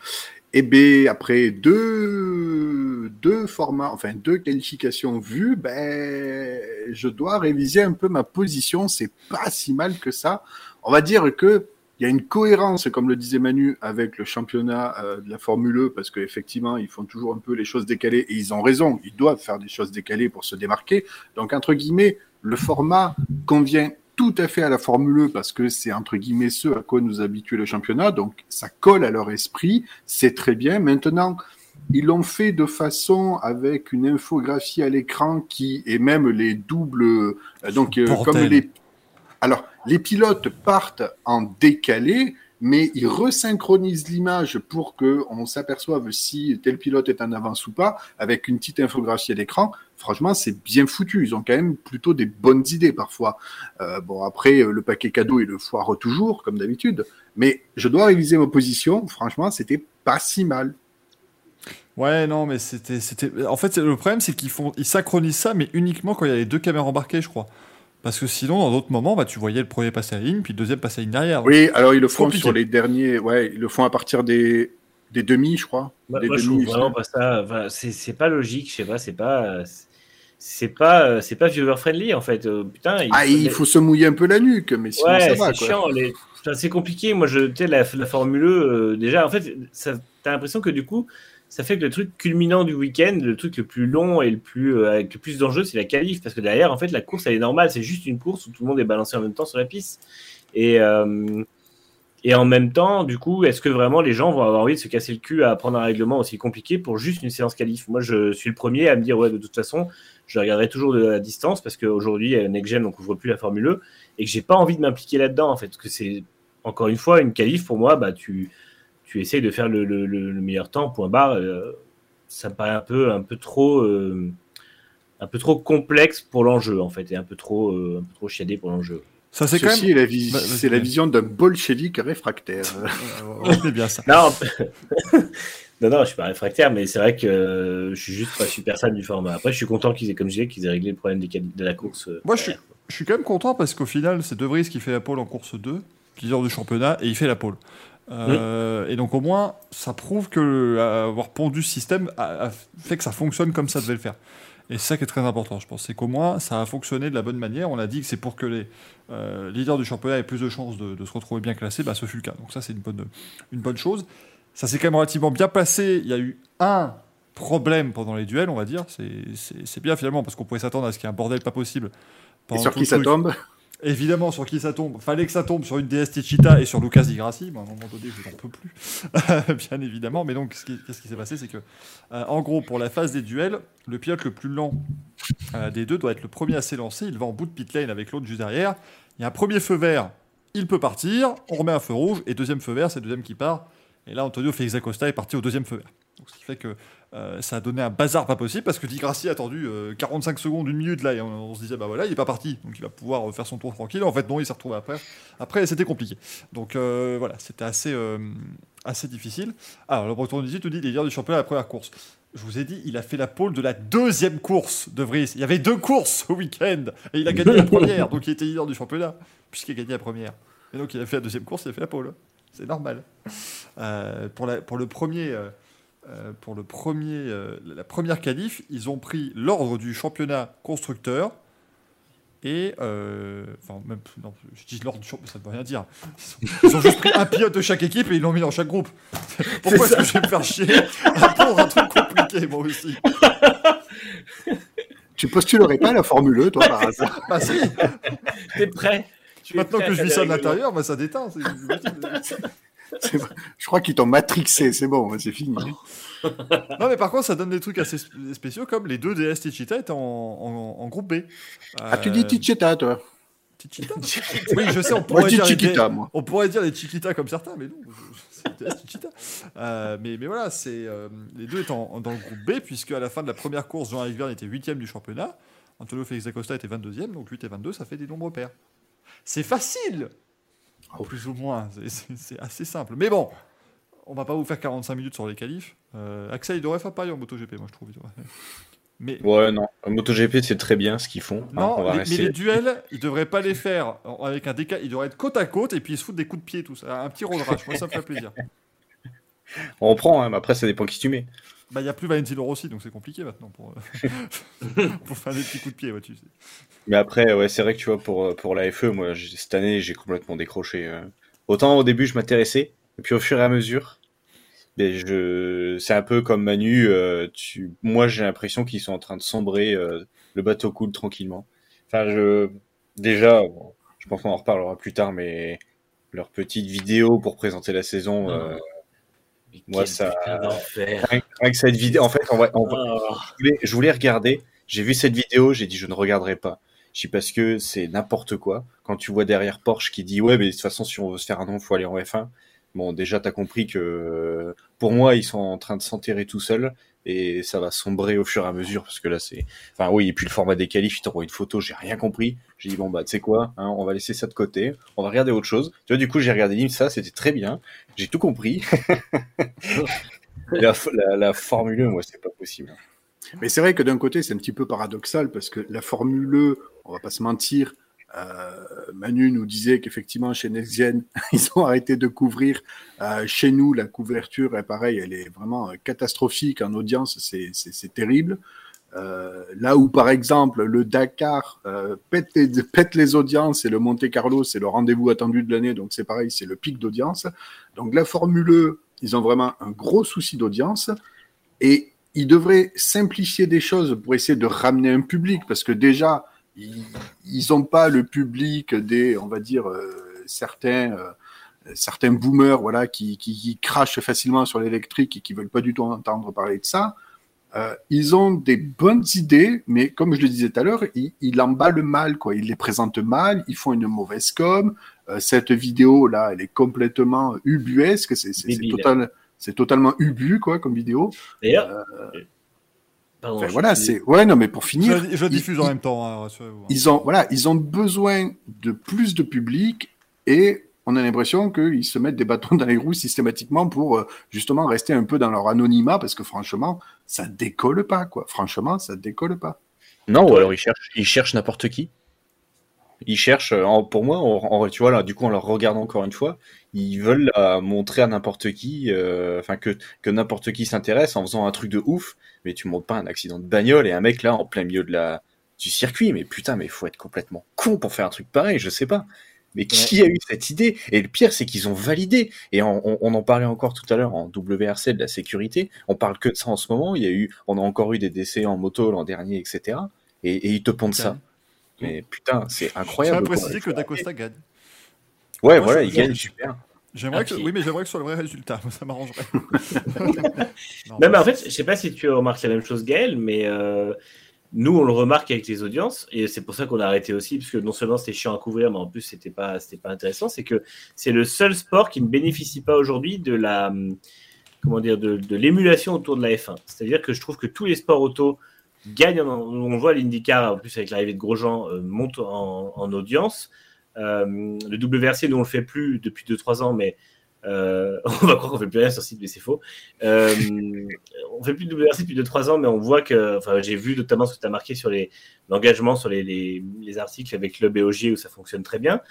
[SPEAKER 6] Et bien, après deux, deux formats, enfin deux qualifications vues, ben, je dois réviser un peu ma position. C'est pas si mal que ça. On va dire que il y a une cohérence, comme le disait Manu, avec le championnat euh, de la Formule E, parce qu'effectivement, ils font toujours un peu les choses décalées, et ils ont raison, ils doivent faire des choses décalées pour se démarquer. Donc, entre guillemets, le format convient tout à fait à la Formule E, parce que c'est, entre guillemets, ce à quoi nous habitue le championnat, donc ça colle à leur esprit, c'est très bien. Maintenant, ils l'ont fait de façon avec une infographie à l'écran qui, et même les doubles, euh, donc, euh, comme les alors, les pilotes partent en décalé, mais ils resynchronisent l'image pour que on s'aperçoive si tel pilote est en avance ou pas, avec une petite infographie à l'écran. Franchement, c'est bien foutu. Ils ont quand même plutôt des bonnes idées parfois. Euh, bon, après, euh, le paquet cadeau, il le foire toujours, comme d'habitude. Mais je dois réviser ma position. Franchement, c'était pas si mal.
[SPEAKER 2] Ouais, non, mais c'était. En fait, le problème, c'est qu'ils font, ils synchronisent ça, mais uniquement quand il y a les deux caméras embarquées, je crois. Parce que sinon, dans d'autres moments, bah, tu voyais le premier passer à la ligne, puis le deuxième passer à la ligne derrière.
[SPEAKER 6] Oui, alors ils le font
[SPEAKER 2] Compliqué.
[SPEAKER 6] sur les derniers. Ouais, ils le font à partir des, des demi, je crois.
[SPEAKER 7] Moi,
[SPEAKER 6] des
[SPEAKER 7] moi, je
[SPEAKER 6] demi.
[SPEAKER 7] trouve vraiment pas ça. enfin, c'est pas logique, je sais pas. C'est pas. C'est pas. C'est pas viewer friendly en fait. Euh, putain.
[SPEAKER 6] Ah,
[SPEAKER 7] faut-
[SPEAKER 6] il faut se mouiller un peu la nuque, mais sinon
[SPEAKER 7] Ouais,
[SPEAKER 6] ça va.
[SPEAKER 7] c'est chiant. Les... enfin, c'est compliqué. Moi, je, tu sais, la, la Formule E, euh, déjà, en fait, t'as l'impression que du coup, ça fait que le truc culminant du week-end, le truc le plus long et le plus euh, le plus d'enjeux, c'est la qualif, parce que derrière, en fait, la course, elle est normale. C'est juste une course où tout le monde est balancé en même temps sur la piste. Et euh, et en même temps, du coup, est-ce que vraiment les gens vont avoir envie de se casser le cul à apprendre un règlement aussi compliqué pour juste une séance qualif? Moi, je suis le premier à me dire, ouais, de toute façon, je regarderai toujours de la distance parce qu'aujourd'hui, à Next Gen, on couvre plus la Formule E et que j'ai pas envie de m'impliquer là-dedans, en fait. Parce que c'est, encore une fois, une qualif, pour moi, bah, tu, tu essayes de faire le, le- le- le meilleur temps, point barre. euh, ça me paraît un peu, un peu trop. euh, un peu trop complexe pour l'enjeu en fait et un peu trop euh, un peu trop chiadé pour l'enjeu.
[SPEAKER 2] Ça, c'est quand même.
[SPEAKER 6] la, vis-
[SPEAKER 2] Bah,
[SPEAKER 6] c'est la vision d'un bolchevique réfractaire.
[SPEAKER 2] C'est bien ça.
[SPEAKER 7] Non, non, non, je suis pas réfractaire, mais c'est vrai que euh, je suis juste pas super fan du format. Après, je suis content qu'ils aient, comme je disais, qu'ils aient réglé le problème des de la course. euh,
[SPEAKER 2] Moi, je suis, je suis quand même content parce qu'au final, c'est De Vries qui fait la pole en course 2, qui sort du championnat, et il fait la pole. Euh, Et donc, au moins, ça prouve que euh, avoir pondu ce système a, a fait que ça fonctionne comme ça devait le faire. Et c'est ça qui est très important, je pense. C'est qu'au moins, ça a fonctionné de la bonne manière. On a dit que c'est pour que les euh, leaders du championnat aient plus de chances de, de se retrouver bien classés. Bah, ce fut le cas. Donc, ça, c'est une bonne, une bonne chose. Ça s'est quand même relativement bien passé. Il y a eu un problème pendant les duels, on va dire. C'est- bien finalement, parce qu'on pouvait s'attendre à ce qu'il y ait un bordel pas possible.
[SPEAKER 6] Et sur qui ça tombe?
[SPEAKER 2] Évidemment, sur qui ça tombe Fallait que ça tombe sur une DS Tichita et sur Lucas Di Grassi. Mais à un moment donné, je n'en peux plus. Bien évidemment. Mais donc, ce qui- qu'est-ce qui s'est passé C'est que, euh, en gros, pour la phase des duels, le pilote le plus lent euh, des deux doit être le premier à s'élancer. Il va en bout de pit lane avec l'autre juste derrière. Il y a un premier feu vert, il peut partir. On remet un feu rouge. Et deuxième feu vert, c'est le deuxième qui part. Et là, Antonio Félix Acosta est parti au deuxième feu vert. Donc, ce qui fait que euh, ça a donné un bazar pas possible parce que Di Grassi a attendu euh, 45 secondes, une minute là, et on, se disait bah voilà, il est pas parti, donc il va pouvoir euh, faire son tour tranquille. En fait, non, il s'est retrouvé après. Après, c'était compliqué. Donc euh, voilà, c'était assez, assez difficile. Alors, le Breton dit, tu dis, leader du championnat à la première course. Je vous ai dit, il a fait la pole de la deuxième course de Vries. Il y avait deux courses au week-end et il a gagné la première, donc il était leader du championnat puisqu'il a gagné la première. Et donc il a fait la deuxième course, il a fait la pole. C'est normal. Pour, la- pour le premier, euh, pour le premier, euh, la première qualif, ils ont pris l'ordre du championnat constructeur et euh, enfin même non, je dis l'ordre du championnat, ça ne veut rien dire. Ils ont, ils ont juste pris un pilote de chaque équipe et ils l'ont mis dans chaque groupe. Pourquoi est-ce que je vais me faire chier à prendre un truc compliqué moi aussi?
[SPEAKER 6] Tu postulerais pas à la Formule E, toi, par hasard?
[SPEAKER 2] Bah si.
[SPEAKER 7] T'es prêt?
[SPEAKER 2] Maintenant
[SPEAKER 7] prêt
[SPEAKER 2] que je vis ça de l'intérieur, bah ça déteint.
[SPEAKER 6] Je crois qu'ils t'ont matrixé, c'est bon, c'est fini.
[SPEAKER 2] Non, mais par contre, ça donne des trucs assez sp- spéciaux comme les deux DS Tichita étaient en, en- en groupe B.
[SPEAKER 6] Ah, tu
[SPEAKER 2] Euh,
[SPEAKER 6] dis Ticheta, toi
[SPEAKER 2] Tichita Oui, je sais, on pourrait, dire les,
[SPEAKER 6] Chiquita, moi.
[SPEAKER 2] on pourrait dire les Chiquita comme certains, mais non, c'est DS Tichita. Euh, mais, mais voilà, c'est, euh, les deux étaient en- dans le groupe B, puisque à la fin de la première course, Jean-Yves Verne était 8 du championnat, Antonio Félix Acosta était 22e, donc 8 et 22, ça fait des nombres pairs. C'est facile Plus ou moins, c'est- assez simple. Mais bon, on va pas vous faire 45 minutes sur les qualifs. Euh, Axel, il devrait faire pareil en MotoGP, moi je trouve. Mais
[SPEAKER 5] Ouais, non. MotoGP, c'est très bien ce qu'ils font. hein,
[SPEAKER 2] non,
[SPEAKER 5] on va
[SPEAKER 2] les- mais les duels, ils devraient pas les faire avec un décal. Ils devraient être côte à côte et puis ils se foutent des coups de pied, tout ça. Un petit road rash, moi ça me fait plaisir.
[SPEAKER 5] On prend, hein, mais après, ça dépend qui tu mets.
[SPEAKER 2] Bah, il n'y a plus Valentino Rossi, donc c'est compliqué maintenant pour, euh, pour faire des petits coups de pied, tu sais.
[SPEAKER 5] Mais après, ouais, c'est vrai que tu vois, pour, euh, pour la FE, moi, cette année, j'ai complètement décroché. euh. Autant au début, je m'intéressais, et puis au fur et à mesure, mais je... c'est un peu comme Manu. euh, tu... Moi, j'ai l'impression qu'ils sont en train de sombrer. euh, le bateau coule tranquillement. Enfin, je... déjà, bon, je pense qu'on en reparlera plus tard, mais leur petite vidéo pour présenter la saison, euh, Moi, ça- rien que cette vidéo, en fait,
[SPEAKER 7] Oh.
[SPEAKER 5] je voulais, je voulais regarder. J'ai vu cette vidéo, j'ai dit je ne regarderai pas. Je dis parce que c'est n'importe quoi. Quand tu vois derrière Porsche qui dit ouais, mais de toute façon, si on veut se faire un nom, faut aller en F1. Bon, déjà, t'as compris que pour moi, ils sont en train de s'enterrer tout seuls et ça va sombrer au fur et à mesure parce que là, c'est. Enfin, oui, et puis le format des qualifs, ils t'envoient une photo, j'ai rien compris. J'ai dit bon, bah, tu sais quoi, hein, on va laisser ça de côté, on va regarder autre chose. Tu vois, du coup, j'ai regardé ça, c'était très bien. J'ai tout compris. la, Formule 1, moi, c'est pas possible.
[SPEAKER 6] Mais c'est vrai que d'un côté, c'est un petit peu paradoxal parce que la Formule on va pas se mentir, euh, Manu nous disait qu'effectivement chez NextGen, ils ont arrêté de couvrir. Euh, chez nous, la couverture est pareil, elle est vraiment euh, catastrophique en audience, c'est- terrible. Là où, par exemple, le Dakar pète, les, pète les audiences et le Monte Carlo, c'est le rendez-vous attendu de l'année, donc c'est pareil, c'est le pic d'audience. Donc la Formule ils ont vraiment un gros souci d'audience et ils devraient simplifier des choses pour essayer de ramener un public parce que déjà, ils n'ont pas le public des, on va dire, euh, certains. euh, certains boomers voilà qui, qui, crachent facilement sur l'électrique et qui veulent pas du tout entendre parler de ça euh, ils ont des bonnes idées, mais comme je le disais tout à l'heure, ils, ils l'emballent mal, quoi. Ils les présentent mal, ils font une mauvaise com. Euh, cette vidéo là, elle est complètement ubuesque. C'est total, totalement ubu, quoi, comme vidéo.
[SPEAKER 7] D'ailleurs,
[SPEAKER 6] Euh,
[SPEAKER 7] pardon,
[SPEAKER 6] Enfin,
[SPEAKER 7] je
[SPEAKER 6] voilà,
[SPEAKER 7] suis-
[SPEAKER 6] c'est ouais, non, mais pour
[SPEAKER 2] Je,
[SPEAKER 6] finir,
[SPEAKER 2] je
[SPEAKER 6] ils-
[SPEAKER 2] diffuse en
[SPEAKER 6] ils-
[SPEAKER 2] même temps, hein, hein.
[SPEAKER 6] ils ont voilà, ils ont besoin de plus de public et on a l'impression qu'ils se mettent des bâtons dans les roues systématiquement pour euh, justement rester un peu dans leur anonymat parce que franchement, ça décolle pas quoi. Franchement, ça décolle pas.
[SPEAKER 5] Non, ou alors ils cherchent, ils cherchent n'importe qui. Ils cherchent, euh, en- pour moi, en- en- tu vois, là, du coup, en leur regardant encore une fois, ils veulent euh, montrer à n'importe qui, euh, enfin, que, que n'importe qui s'intéresse en faisant un truc de ouf, mais tu montres pas un accident de bagnole et un mec là, en plein milieu de la, du circuit, mais putain, mais faut être complètement con pour faire un truc pareil, je sais pas. Mais qui a eu cette idée? Et le pire, c'est qu'ils ont validé. Et on, on- on en parlait encore tout à l'heure en WRC de la sécurité. On parle que de ça en ce moment. Il y a eu, on a encore eu des décès en moto l'an dernier, etc. Et, et ils te pondent ça. Mais putain, c'est
[SPEAKER 2] Je
[SPEAKER 5] incroyable. quoi.
[SPEAKER 2] préciser que Dacosta gagne.
[SPEAKER 5] Ouais,
[SPEAKER 2] Moi,
[SPEAKER 5] voilà,
[SPEAKER 2] je-
[SPEAKER 5] il gagne super.
[SPEAKER 2] J'aimerais que, oui, mais j'aimerais que ce soit le vrai résultat. Ça m'arrangerait. Non,
[SPEAKER 7] Non, mais en fait, je sais pas si tu remarques la même chose, Gaël, mais euh, nous, on le remarque avec les audiences, et c'est pour ça qu'on a arrêté aussi, parce que non seulement c'était chiant à couvrir, mais en plus, c'était pas, c'était pas intéressant. C'est que c'est le seul sport qui ne bénéficie pas aujourd'hui de la, hum, comment dire, de, de l'émulation autour de la F1. C'est-à-dire que je trouve que tous les sports auto gagnent. en- on voit l'IndyCar, en plus, avec l'arrivée de Grosjean, euh, monte en, en audience. Euh, le WRC, nous, on le fait plus depuis 2-3 ans, mais euh, on va croire qu'on fait plus rien sur site, mais c'est faux. Euh, on fait plus de WRC depuis 2-3 ans, mais on voit que, enfin, j'ai vu notamment ce que tu as marqué sur l'engagement, sur les, les- les articles avec le BOG où ça fonctionne très bien.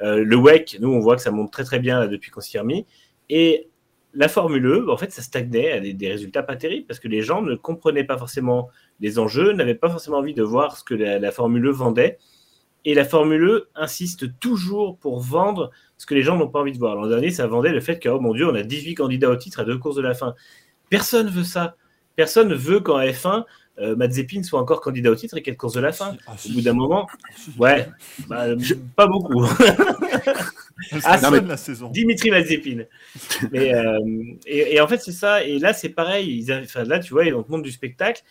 [SPEAKER 7] Le WEC, nous, on voit que ça monte très très bien depuis qu'on s'y est remis. Et la Formule E, en fait, ça stagnait à des résultats pas terribles parce que les gens ne comprenaient pas forcément les enjeux, n'avaient pas forcément envie de voir ce que la, la Formule E vendait. Et la Formule E insiste toujours pour vendre ce que les gens n'ont pas envie de voir. L'an dernier, ça vendait le fait que, oh mon Dieu, on a 18 candidats au titre à deux courses de la fin. Personne veut ça. Personne veut qu'en F1, euh, Mazepin soit encore candidat au titre et qu'elle course de la fin.
[SPEAKER 2] Ah,
[SPEAKER 7] Au bout d'un moment,
[SPEAKER 2] Si.
[SPEAKER 7] ouais, bah, pas beaucoup. Ah,
[SPEAKER 6] non, mais-
[SPEAKER 2] la saison.
[SPEAKER 7] Dimitri Mazepin. Mais, euh, et, et en fait, c'est ça. Et là, c'est pareil. Ils enfin, là, tu vois, on te montre du spectacle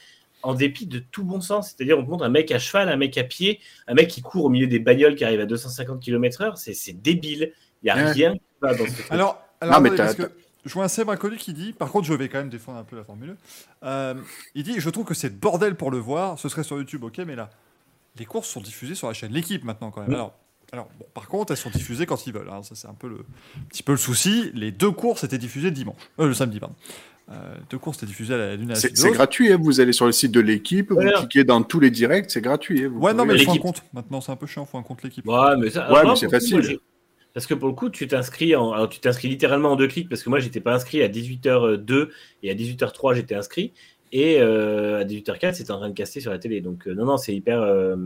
[SPEAKER 7] en dépit de tout bon sens. C'est-à-dire, on te montre un mec à cheval, un mec à pied, un mec qui court au milieu des bagnoles qui arrivent à 250 km/h. C'est c'est débile. Il n'y a
[SPEAKER 6] Ouais.
[SPEAKER 7] rien qui va dans ce truc.
[SPEAKER 2] Alors, alors
[SPEAKER 6] Non, mais
[SPEAKER 2] attendez,
[SPEAKER 6] t'as-
[SPEAKER 2] parce que je vois un Seb inconnu qui dit, par contre, je vais quand même défendre un peu la Formule 1. Euh, il dit, je trouve que c'est bordel pour le voir. Ce serait sur YouTube, ok, mais là, les courses sont diffusées sur la chaîne L'équipe maintenant quand même.
[SPEAKER 7] Mm.
[SPEAKER 2] Alors, alors bon, par contre, elles sont diffusées quand ils veulent. hein. Ça, c'est un peu le, un petit peu le souci. Les deux courses étaient diffusées le dimanche, euh, le samedi, pardon. Euh, deux courses étaient diffusées à la l'une
[SPEAKER 6] C'est gratuit, hein, vous allez sur le site de l'équipe, vous cliquez dans tous les directs, c'est gratuit. hein, vous
[SPEAKER 2] Ouais, non, mais il faut un compte. Maintenant, c'est un peu chiant, il faut un compte l'équipe.
[SPEAKER 7] Ouais, mais, ça,
[SPEAKER 6] Ouais,
[SPEAKER 7] alors,
[SPEAKER 6] mais c'est facile.
[SPEAKER 7] moi, Parce que pour le coup, tu t'inscris en... alors, tu t'inscris littéralement en deux clics parce que moi, j'étais pas inscrit à 18h02 et à 18h03, j'étais inscrit. Et euh, à 18h04, c'était en train de caster sur la télé. Donc, euh, non, non, c'est hyper. euh,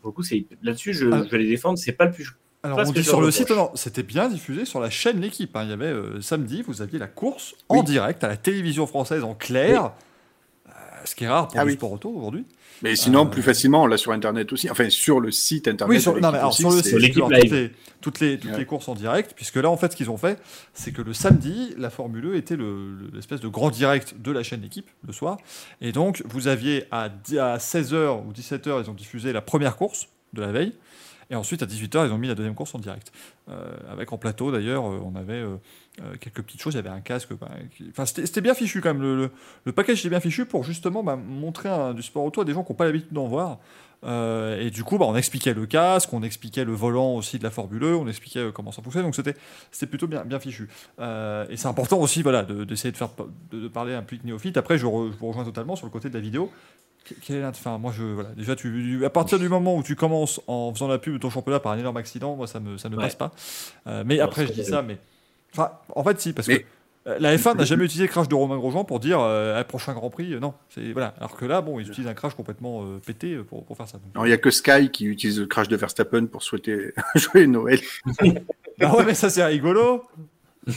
[SPEAKER 7] pour le coup, c'est là-dessus, je,
[SPEAKER 2] Ah.
[SPEAKER 7] je vais les défendre. C'est pas le plus.
[SPEAKER 2] Alors, on dit sur le site, non, c'était bien diffusé sur la chaîne L'équipe. hein. Il y avait euh, samedi, vous aviez la course en direct à la télévision française en clair. Ce qui est rare pour
[SPEAKER 6] Ah
[SPEAKER 2] le
[SPEAKER 6] oui.
[SPEAKER 2] sport auto aujourd'hui.
[SPEAKER 6] Mais sinon,
[SPEAKER 2] Euh,
[SPEAKER 6] plus facilement, on l'a sur Internet aussi. Enfin, sur le site Internet.
[SPEAKER 2] Oui, sur,
[SPEAKER 6] de
[SPEAKER 2] non, mais
[SPEAKER 6] l'équipe
[SPEAKER 2] alors,
[SPEAKER 6] aussi,
[SPEAKER 2] sur le site,
[SPEAKER 7] l'équipe
[SPEAKER 2] toutes les, toutes, les, toutes
[SPEAKER 6] Ouais.
[SPEAKER 2] les courses en direct, puisque là, en fait, ce qu'ils ont fait, c'est que le samedi, la Formule E était le- le- l'espèce de grand direct de la chaîne L'équipe, le soir. Et donc, vous aviez à, à 16h ou 17h, ils ont diffusé la première course de la veille. Et ensuite, à 18h, ils ont mis la deuxième course en direct. Euh, avec en plateau, d'ailleurs, euh, on avait euh, quelques petites choses. Il y avait un casque. bah, Enfin, c'était bien fichu quand même. Le, le, le package était bien fichu pour justement bah, montrer du sport auto à des gens qui n'ont pas l'habitude d'en voir. Et du coup, bah, on expliquait le casque, on expliquait le volant aussi de la Formule E, on expliquait comment ça fonctionnait. Donc c'était plutôt bien, bien fichu. Et c'est important aussi voilà, de- d'essayer de, faire, pa- de, de parler un public néophyte. Après, je vous rejoins totalement sur le côté de la vidéo. Que- quel est Enfin, moi, je, voilà, déjà, tu, à partir du moment où tu commences en faisant la pub de ton championnat par un énorme accident, moi, ça, me, ça ne
[SPEAKER 7] Ouais.
[SPEAKER 2] passe pas. Euh, mais après, je dis ça, mais. Enfin, en fait, si, parce
[SPEAKER 6] Mais-
[SPEAKER 2] que euh, la F1 n'a jamais utilisé le crash de Romain Grosjean pour dire euh, prochain Grand Prix, euh, non. Voilà. Alors que là, bon, ils utilisent un crash complètement euh, pété pour, pour faire ça. Donc,
[SPEAKER 6] Non, il n'y a que Sky qui utilise le crash de Verstappen pour souhaiter joyeux Noël.
[SPEAKER 2] Bah ouais, mais ça, c'est rigolo!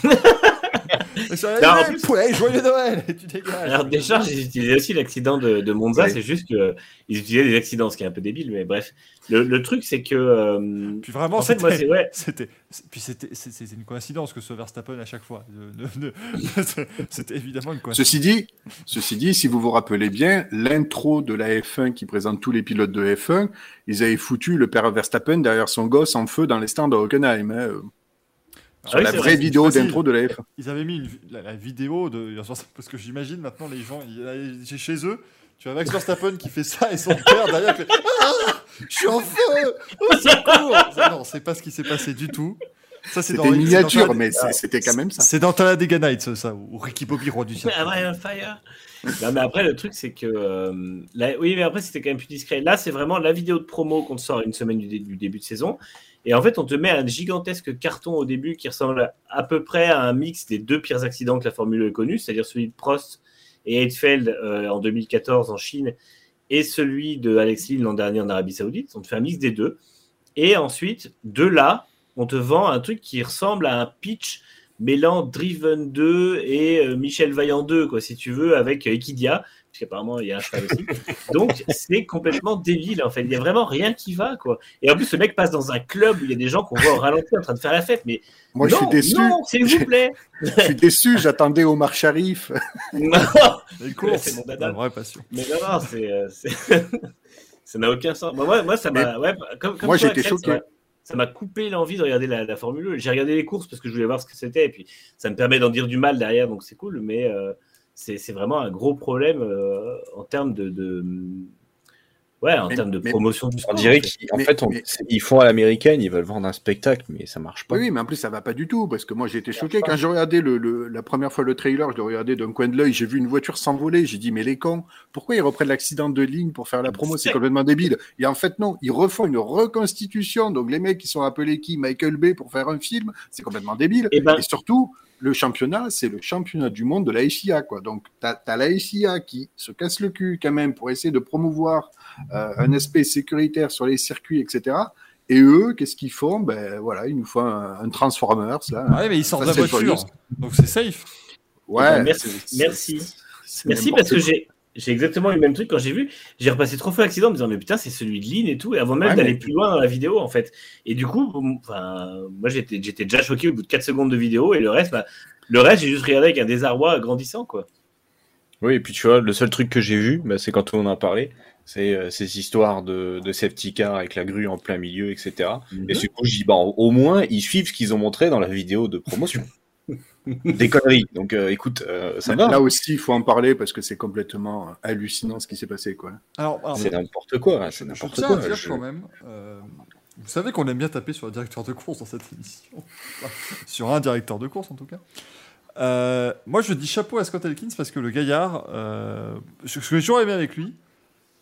[SPEAKER 7] Non, plus-
[SPEAKER 2] poulet, joyeux Noël! Tu dégages.
[SPEAKER 7] Alors, Descharges, ils utilisaient aussi l'accident de, de Monza.
[SPEAKER 6] Ouais.
[SPEAKER 7] C'est juste qu'ils utilisaient des accidents, ce qui est un peu débile. Mais bref, le, le truc, c'est que. euh,
[SPEAKER 2] Puis vraiment,
[SPEAKER 7] en fait, moi,
[SPEAKER 2] c'était-
[SPEAKER 7] c'est. Ouais.
[SPEAKER 2] Puis c'était, une coïncidence que ce Verstappen à chaque fois. C'était évidemment une coïncidence.
[SPEAKER 6] Ceci dit, ceci dit, si vous vous rappelez bien, l'intro de la F1 qui présente tous les pilotes de F1, ils avaient foutu le père Verstappen derrière son gosse en feu dans les stands de Hockenheim. hein, sur
[SPEAKER 7] Ah oui,
[SPEAKER 6] la vraie
[SPEAKER 7] vrai,
[SPEAKER 6] vidéo d'intro de la F1.
[SPEAKER 2] Ils avaient mis une la, la vidéo de. Parce que j'imagine maintenant les gens, ils- ils- chez eux, tu as Max Verstappen qui fait ça et son père derrière qui fait Ah Je suis en feu Au secours Ça, Non, c'est pas ce qui s'est passé du tout. Ça, c'est
[SPEAKER 6] C'était une miniature, mais c'était quand même ça.
[SPEAKER 2] C'est dans Talladega Nights, ça, ou Ricky Bobby, roi du cirque.
[SPEAKER 7] Ah fire? non, mais après, le truc, c'est que. euh, là- oui, mais après, c'était quand même plus discret. Là, c'est vraiment la vidéo de promo qu'on te sort une semaine du, dé- du début de saison. Et en fait, on te met un gigantesque carton au début qui ressemble à, peu près à un mix des deux pires accidents que la Formule 1 ait connus, c'est-à-dire celui de Prost et Heidfeld euh, en 2014 en Chine et celui de Alex Lynn l'an dernier en Arabie Saoudite. On te fait un mix des deux. Et ensuite, de là, on te vend un truc qui ressemble à un pitch mêlant Driven 2 et euh, Michel Vaillant 2, quoi, si tu veux, avec euh, Equidia. puisqu'apparemment il y a un cheval aussi. Donc c'est complètement débile en fait. Il y a vraiment rien qui va quoi. Et en plus le mec passe dans un club où il y a des gens qu'on voit au ralenti en train de faire la fête. Mais
[SPEAKER 6] Moi,
[SPEAKER 7] non,
[SPEAKER 6] je suis déçu.
[SPEAKER 7] Non, s'il vous plaît.
[SPEAKER 6] Je suis déçu. J'attendais Omar Sharif.
[SPEAKER 7] Non.
[SPEAKER 2] Les
[SPEAKER 7] C'est mon dada.
[SPEAKER 2] vraie passion.
[SPEAKER 7] Mais non, non, c'est. euh, c'est- ça n'a aucun sens. Moi, moi, moi, ça m'a. Ouais, comme, comme
[SPEAKER 6] Moi, j'étais choqué.
[SPEAKER 7] ça m'a- Ça m'a coupé l'envie de regarder la, la Formule 1. J'ai regardé les courses parce que je voulais voir ce que c'était. Et puis, ça me permet d'en dire du mal derrière, donc c'est cool. Mais euh, c'est vraiment un gros problème euh, en termes de. de- Ouais, en
[SPEAKER 6] Mais-
[SPEAKER 7] termes de
[SPEAKER 6] mais-
[SPEAKER 7] promotion du
[SPEAKER 5] On dirait
[SPEAKER 7] en fait.
[SPEAKER 5] qu'en
[SPEAKER 6] Mais-
[SPEAKER 5] fait, on-
[SPEAKER 6] mais-
[SPEAKER 5] c'est- ils font à l'américaine, ils veulent vendre un spectacle, mais ça marche pas.
[SPEAKER 6] Oui, mais en plus, ça va pas du tout, parce que moi, j'ai été choqué. Quand j'ai regardé le, le- la première fois le trailer, je l'ai regardé d'un coin de l'œil, j'ai vu une voiture s'envoler, j'ai dit, mais les cons, pourquoi ils reprennent l'accident de ligne pour faire la promo? C'est
[SPEAKER 7] C'est-
[SPEAKER 6] complètement débile. Et en fait, non, ils refont une reconstitution. Donc, les mecs qui sont appelés qui? Michael Bay pour faire un film, c'est complètement débile.
[SPEAKER 7] Eh ben-
[SPEAKER 6] Et surtout, le championnat, c'est le championnat du monde de la FIA, quoi. Donc, t'as as la FIA qui se casse le cul quand même pour essayer de promouvoir euh, un aspect sécuritaire sur les circuits, etc. Et eux, qu'est-ce qu'ils font? Ben voilà, ils nous font un, un Transformers là.
[SPEAKER 2] Ouais, mais ils sortent de la voiture.
[SPEAKER 6] Furious.
[SPEAKER 2] Donc c'est safe.
[SPEAKER 6] Ouais.
[SPEAKER 7] Eh ben, merci- merci. parce que j'ai. J'ai exactement le même truc quand j'ai vu. J'ai repassé trois fois l'accident en me disant mais putain c'est celui de Lynn et tout et avant même
[SPEAKER 6] Ouais,
[SPEAKER 7] d'aller
[SPEAKER 6] mais-
[SPEAKER 7] plus loin dans la vidéo en fait. Et du coup, enfin, moi j'étais j'étais déjà choqué au bout de 4 secondes de vidéo et le reste, bah, le reste j'ai juste regardé avec un désarroi grandissant quoi.
[SPEAKER 5] Oui, et puis tu vois, le seul truc que j'ai vu, bah, c'est quand on en a parlé, c'est euh, ces histoires de, de safety car avec la grue en plein milieu, etc. Et du coup, je dis, bah, au moins, ils suivent ce qu'ils ont montré dans la vidéo de promotion. Des conneries. Donc, euh, écoute, euh, ça va.
[SPEAKER 6] Là aussi, il faut en parler parce que c'est complètement hallucinant ce qui s'est passé, quoi.
[SPEAKER 2] Alors, alors,
[SPEAKER 5] C'est n'importe quoi.
[SPEAKER 2] je,
[SPEAKER 5] C'est
[SPEAKER 2] je
[SPEAKER 5] n'importe
[SPEAKER 2] tiens
[SPEAKER 5] quoi.
[SPEAKER 2] à dire
[SPEAKER 5] Je-
[SPEAKER 2] quand même, euh, vous savez qu'on aime bien taper sur le directeur de course dans cette émission. Enfin, sur un directeur de course en tout cas. Euh, moi je dis chapeau à Scott Elkins parce que le gaillard, euh, ce ce que j'ai toujours aimé avec lui,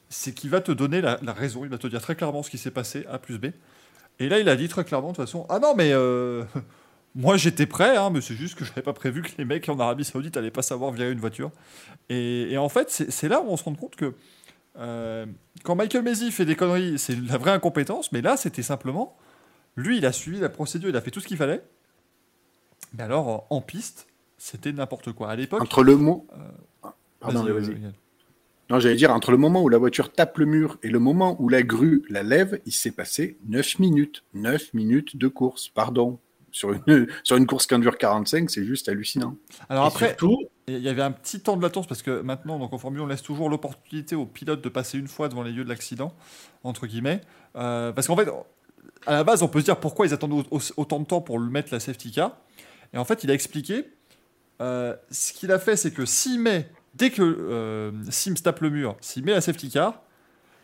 [SPEAKER 2] c'est qu'il va te donner la, la raison, il va te dire très clairement ce qui s'est passé, A plus B. Et là il a dit très clairement de toute façon, ah non mais euh, moi j'étais prêt, hein, mais c'est juste que je n'avais pas prévu que les mecs en Arabie Saoudite n'allaient pas savoir virer une voiture. Et, et en fait c'est là où on se rend compte que euh, quand Michael Maisy fait des conneries, c'est la vraie incompétence, mais là, c'était simplement. Lui, il a suivi la procédure, il a fait tout ce qu'il fallait. Mais alors, en piste, c'était n'importe quoi. À l'époque.
[SPEAKER 6] Entre le mot. Pardon,
[SPEAKER 2] Vas-y,
[SPEAKER 6] mais vas-y.
[SPEAKER 2] euh.
[SPEAKER 6] Non, j'allais dire, entre le moment où la voiture tape le mur et le moment où la grue la lève, il s'est passé 9 minutes. 9 minutes de course, pardon. Sur une, sur une course qui en dure 45, c'est juste hallucinant.
[SPEAKER 2] Alors
[SPEAKER 7] Et
[SPEAKER 2] après,
[SPEAKER 7] surtout,
[SPEAKER 2] il y avait un petit temps de latence parce que maintenant, donc en Formule, on laisse toujours l'opportunité au pilote de passer une fois devant les lieux de l'accident, entre guillemets. Euh, parce qu'en fait, à la base, on peut se dire pourquoi ils attendent au- au- autant de temps pour le mettre la safety car. Et en fait, il a expliqué. euh, ce qu'il a fait, c'est que s'il met, dès que euh, Sims tape le mur, s'il met la safety car,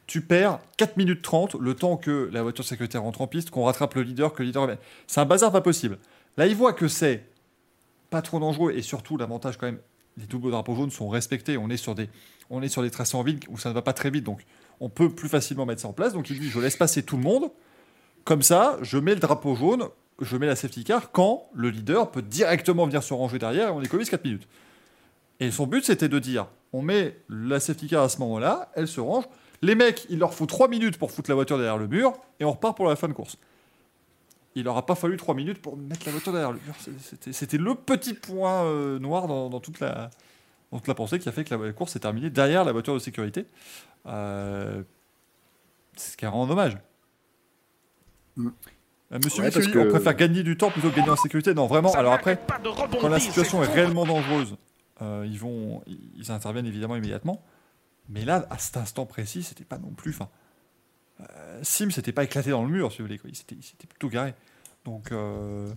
[SPEAKER 2] tu perds 4 minutes 30, le temps que la voiture sécurité rentre en piste, qu'on rattrape le leader, que le leader. C'est un bazar pas possible. Là, il voit que c'est pas trop dangereux et surtout l'avantage quand même, les doubles drapeaux jaunes sont respectés. On est sur des, on est sur des tracés en ville où ça ne va pas très vite, donc on peut plus facilement mettre ça en place. Donc il dit, je laisse passer tout le monde. Comme ça, je mets le drapeau jaune, je mets la safety car quand le leader peut directement venir se ranger derrière et on économise 4 minutes. Et son but, c'était de dire, on met la safety car à ce moment-là, elle se range. Les mecs, il leur faut 3 minutes pour foutre la voiture derrière le mur et on repart pour la fin de course. Il n'aura pas fallu 3 minutes pour mettre la voiture derrière le mur. C'était, le petit point euh, noir dans, dans toute la, dans toute la pensée qui a fait que la course s'est terminée derrière la voiture de sécurité. Euh, c'est ce qui rend hommage.
[SPEAKER 6] Mm.
[SPEAKER 2] Euh, Monsieur
[SPEAKER 6] Ouais, que-
[SPEAKER 2] on préfère gagner du temps plutôt que gagner en sécurité? Non, vraiment.
[SPEAKER 3] Ça
[SPEAKER 2] Alors après, quand la situation est réellement dangereuse, euh, ils vont, ils interviennent évidemment immédiatement. Mais là, à cet instant précis, c'était pas non plus. Enfin, euh, Sim, c'était pas éclaté dans le mur, si vous voulez. Quoi. Il s'était s'était plutôt garé. Donc, euh,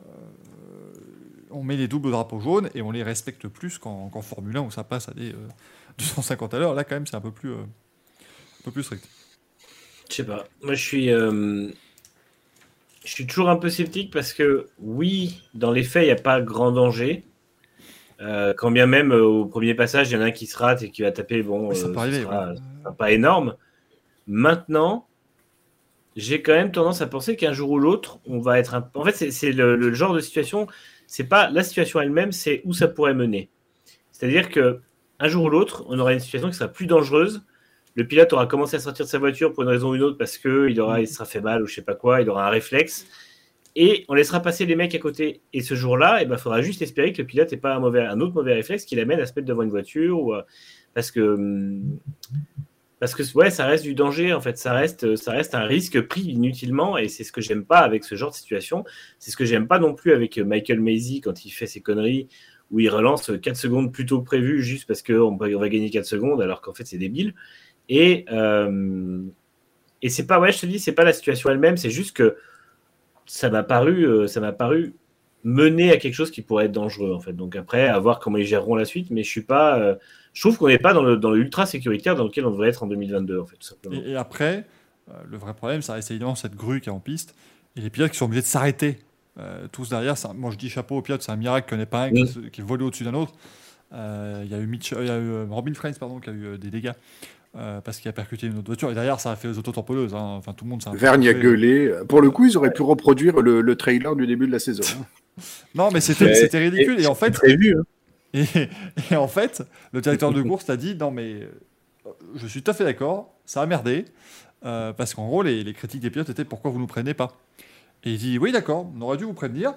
[SPEAKER 2] euh, on met les doubles drapeaux jaunes et on les respecte plus qu'en Formule 1 où ça passe à des euh, 250 à l'heure. Là, quand même, c'est un peu plus, euh, un peu plus strict.
[SPEAKER 7] je sais pas. Moi, je suis, euh, je suis toujours un peu sceptique parce que oui, dans les faits, il n'y a pas grand danger. Euh, quand bien même euh, au premier passage, il y en a un qui se rate et qui va taper, bon,
[SPEAKER 2] ça
[SPEAKER 7] euh,
[SPEAKER 2] peut arriver.
[SPEAKER 7] sera-
[SPEAKER 2] ouais.
[SPEAKER 7] sera pas énorme. Maintenant, j'ai quand même tendance à penser qu'un jour ou l'autre, on va être un... En fait, c'est- c'est le, le genre de situation, c'est pas la situation elle-même, c'est où ça pourrait mener. C'est-à-dire que un jour ou l'autre, on aura une situation qui sera plus dangereuse. Le pilote aura commencé à sortir de sa voiture pour une raison ou une autre parce que il aura, il sera fait mal ou je sais pas quoi, il aura un réflexe. Et on laissera passer les mecs à côté. Et ce jour-là, il ben, faudra juste espérer que le pilote n'ait pas un, autre mauvais réflexe qui l'amène à se mettre devant une voiture à, parce que hum, parce que ouais, ça reste du danger en fait, ça reste ça reste un risque pris inutilement et c'est ce que j'aime pas avec ce genre de situation. C'est ce que j'aime pas non plus avec Michael Maisy quand il fait ses conneries où il relance 4 secondes plus tôt que prévu juste parce qu'on on va gagner 4 secondes alors qu'en fait c'est débile. Et euh, et c'est pas ouais, je te dis, c'est pas la situation elle-même, c'est juste que ça m'a paru euh, ça m'a paru mener à quelque chose qui pourrait être dangereux en fait. Donc après, à voir comment ils géreront la suite, mais je suis pas, euh, je trouve qu'on n'est pas dans le, dans l'ultra sécuritaire dans lequel on devrait être en 2022 en fait. Tout simplement.
[SPEAKER 2] Et, et après, euh, le vrai problème, ça reste évidemment cette grue qui est en piste et les pilotes qui sont obligés de s'arrêter euh, tous derrière. moi, je dis chapeau aux pilotes, c'est un miracle qu'il n'y en ait pas un qui, qui est volé au-dessus d'un autre. Il y a eu, Mitch- y a eu Robin Frains pardon, qui a eu des dégâts. Euh, parce qu'il a percuté une autre voiture et derrière ça a fait les autotamponneuses. Hein. Enfin tout le monde
[SPEAKER 6] Vergne a gueulé. Pour le coup, ils auraient pu reproduire le, le trailer du début de la saison. hein.
[SPEAKER 2] Non mais c'était ridicule et en fait
[SPEAKER 5] Prévu, hein.
[SPEAKER 2] Et, et en fait, le directeur de course t'a dit non mais euh, je suis tout à fait d'accord, ça a merdé euh, parce qu'en gros les, les critiques des pilotes étaient pourquoi vous nous prenez pas? Et il dit oui d'accord, on aurait dû vous prévenir.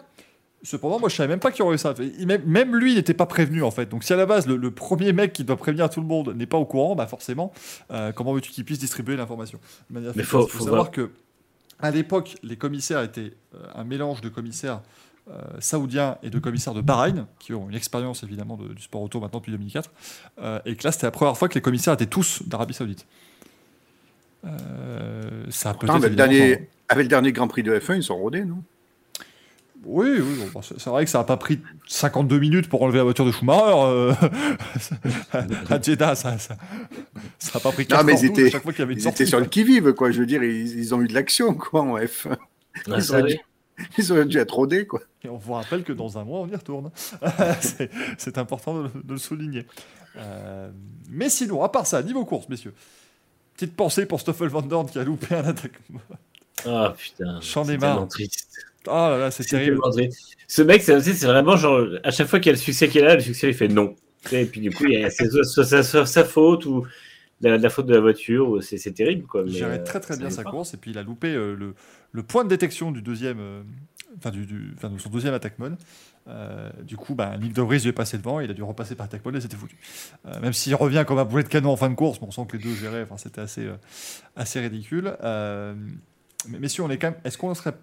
[SPEAKER 2] Cependant, moi je savais même pas qu'il y aurait eu ça. Même, même lui n'était pas prévenu en fait. Donc si à la base le, le premier mec qui doit prévenir tout le monde n'est pas au courant, bah forcément, euh, comment veux-tu qu'il puisse distribuer l'information
[SPEAKER 7] Mais faut-
[SPEAKER 2] Il faut
[SPEAKER 7] faut
[SPEAKER 2] savoir
[SPEAKER 7] voir.
[SPEAKER 2] que à l'époque, les commissaires étaient euh, un mélange de commissaires euh, saoudiens et de commissaires de Bahreïn, qui ont une expérience évidemment de- du sport auto maintenant depuis 2004, euh, et que là c'était la première fois que les commissaires étaient tous d'Arabie Saoudite. Ça
[SPEAKER 6] Attends, avec, le dernier, avec le dernier Grand Prix de F1, ils sont rodés, non?
[SPEAKER 2] Oui, oui, bon, bah, c'est vrai que ça n'a pas pris 52 minutes pour enlever la voiture de Schumacher. euh, à Jeddah, ça n'a ça, ça a pas pris
[SPEAKER 6] Non,
[SPEAKER 2] 4
[SPEAKER 6] mais
[SPEAKER 2] ans
[SPEAKER 6] ils étaient-
[SPEAKER 2] chaque fois qu'il y avait une
[SPEAKER 6] Ils
[SPEAKER 2] sortie.
[SPEAKER 6] étaient sur le qui-vive, quoi. Je veux dire, ils, ils ont eu de l'action, quoi, en F1.
[SPEAKER 7] Ouais,
[SPEAKER 6] Ils auraient dû- Ils auraient dû être rodés, quoi.
[SPEAKER 2] Et on vous rappelle que dans un mois, on y retourne. C'est- important de, le- de le souligner. Euh, mais sinon, à part ça, niveau course, messieurs, petite pensée pour Stoffel Van Dorn qui a loupé un attaque.
[SPEAKER 7] Ah putain,
[SPEAKER 2] J'en ai
[SPEAKER 7] c'est
[SPEAKER 2] marre.
[SPEAKER 7] tellement triste.
[SPEAKER 2] Oh là là, c'est terrible.
[SPEAKER 7] Ce mec, c'est vraiment genre, à chaque fois qu'il y a le succès qui est là, le succès il fait non. Et puis du coup, il y a soit, sa- faute ou la, faute de la voiture. C'est terrible quoi.
[SPEAKER 2] Gérait
[SPEAKER 7] euh,
[SPEAKER 2] très très bien sa
[SPEAKER 7] pas.
[SPEAKER 2] course et puis il a loupé euh, le, le point de détection du deuxième, euh, enfin du, du- enfin, de son deuxième attack mode. Euh, du coup, bah, Nick De Vries lui est passé devant, il a dû repasser par attack mode et c'était foutu. Même s'il revient comme un boulet de canon en fin de course, mais on sent que les deux géraient, enfin, c'était assez, assez ridicule. Mais messieurs, on est quand même, est-ce qu'on serait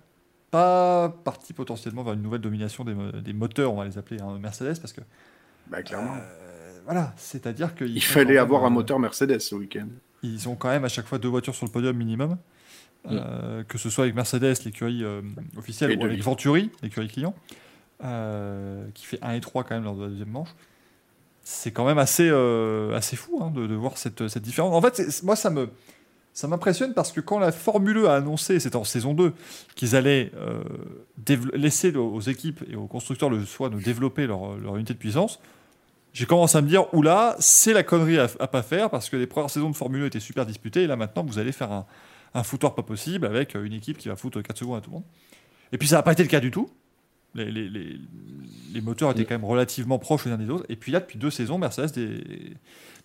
[SPEAKER 2] pas parti potentiellement vers une nouvelle domination des, mo- des moteurs, on va les appeler hein, Mercedes, parce que
[SPEAKER 6] Bah, clairement.
[SPEAKER 2] euh, voilà, c'est-à-dire qu'il
[SPEAKER 6] Il fallait avoir un moteur Mercedes ce week-end.
[SPEAKER 2] ils ont quand même à chaque fois deux voitures sur le podium minimum. Euh, que ce soit avec Mercedes, l'écurie euh, officielle,
[SPEAKER 6] Et
[SPEAKER 2] ou avec
[SPEAKER 6] lui.
[SPEAKER 2] Venturi, l'écurie client, euh, qui fait 1 et 3 quand même lors de la deuxième manche. C'est quand même assez, euh, assez fou hein, de, de voir cette, cette différence. En fait, moi, ça me, ça m'impressionne parce que quand la Formule E a annoncé, c'était en saison 2, qu'ils allaient euh, laisser aux équipes et aux constructeurs le choix de développer leur, leur unité de puissance, j'ai commencé à me dire, oula, c'est la connerie à, à pas faire parce que les premières saisons de Formule 1 étaient super disputées et là maintenant vous allez faire un, foutoir pas possible avec une équipe qui va foutre 4 secondes à tout le monde. Et puis ça n'a pas été le cas du tout. Les, moteurs étaient quand même relativement proches les uns des autres. Et puis là, depuis deux saisons, Mercedes, des...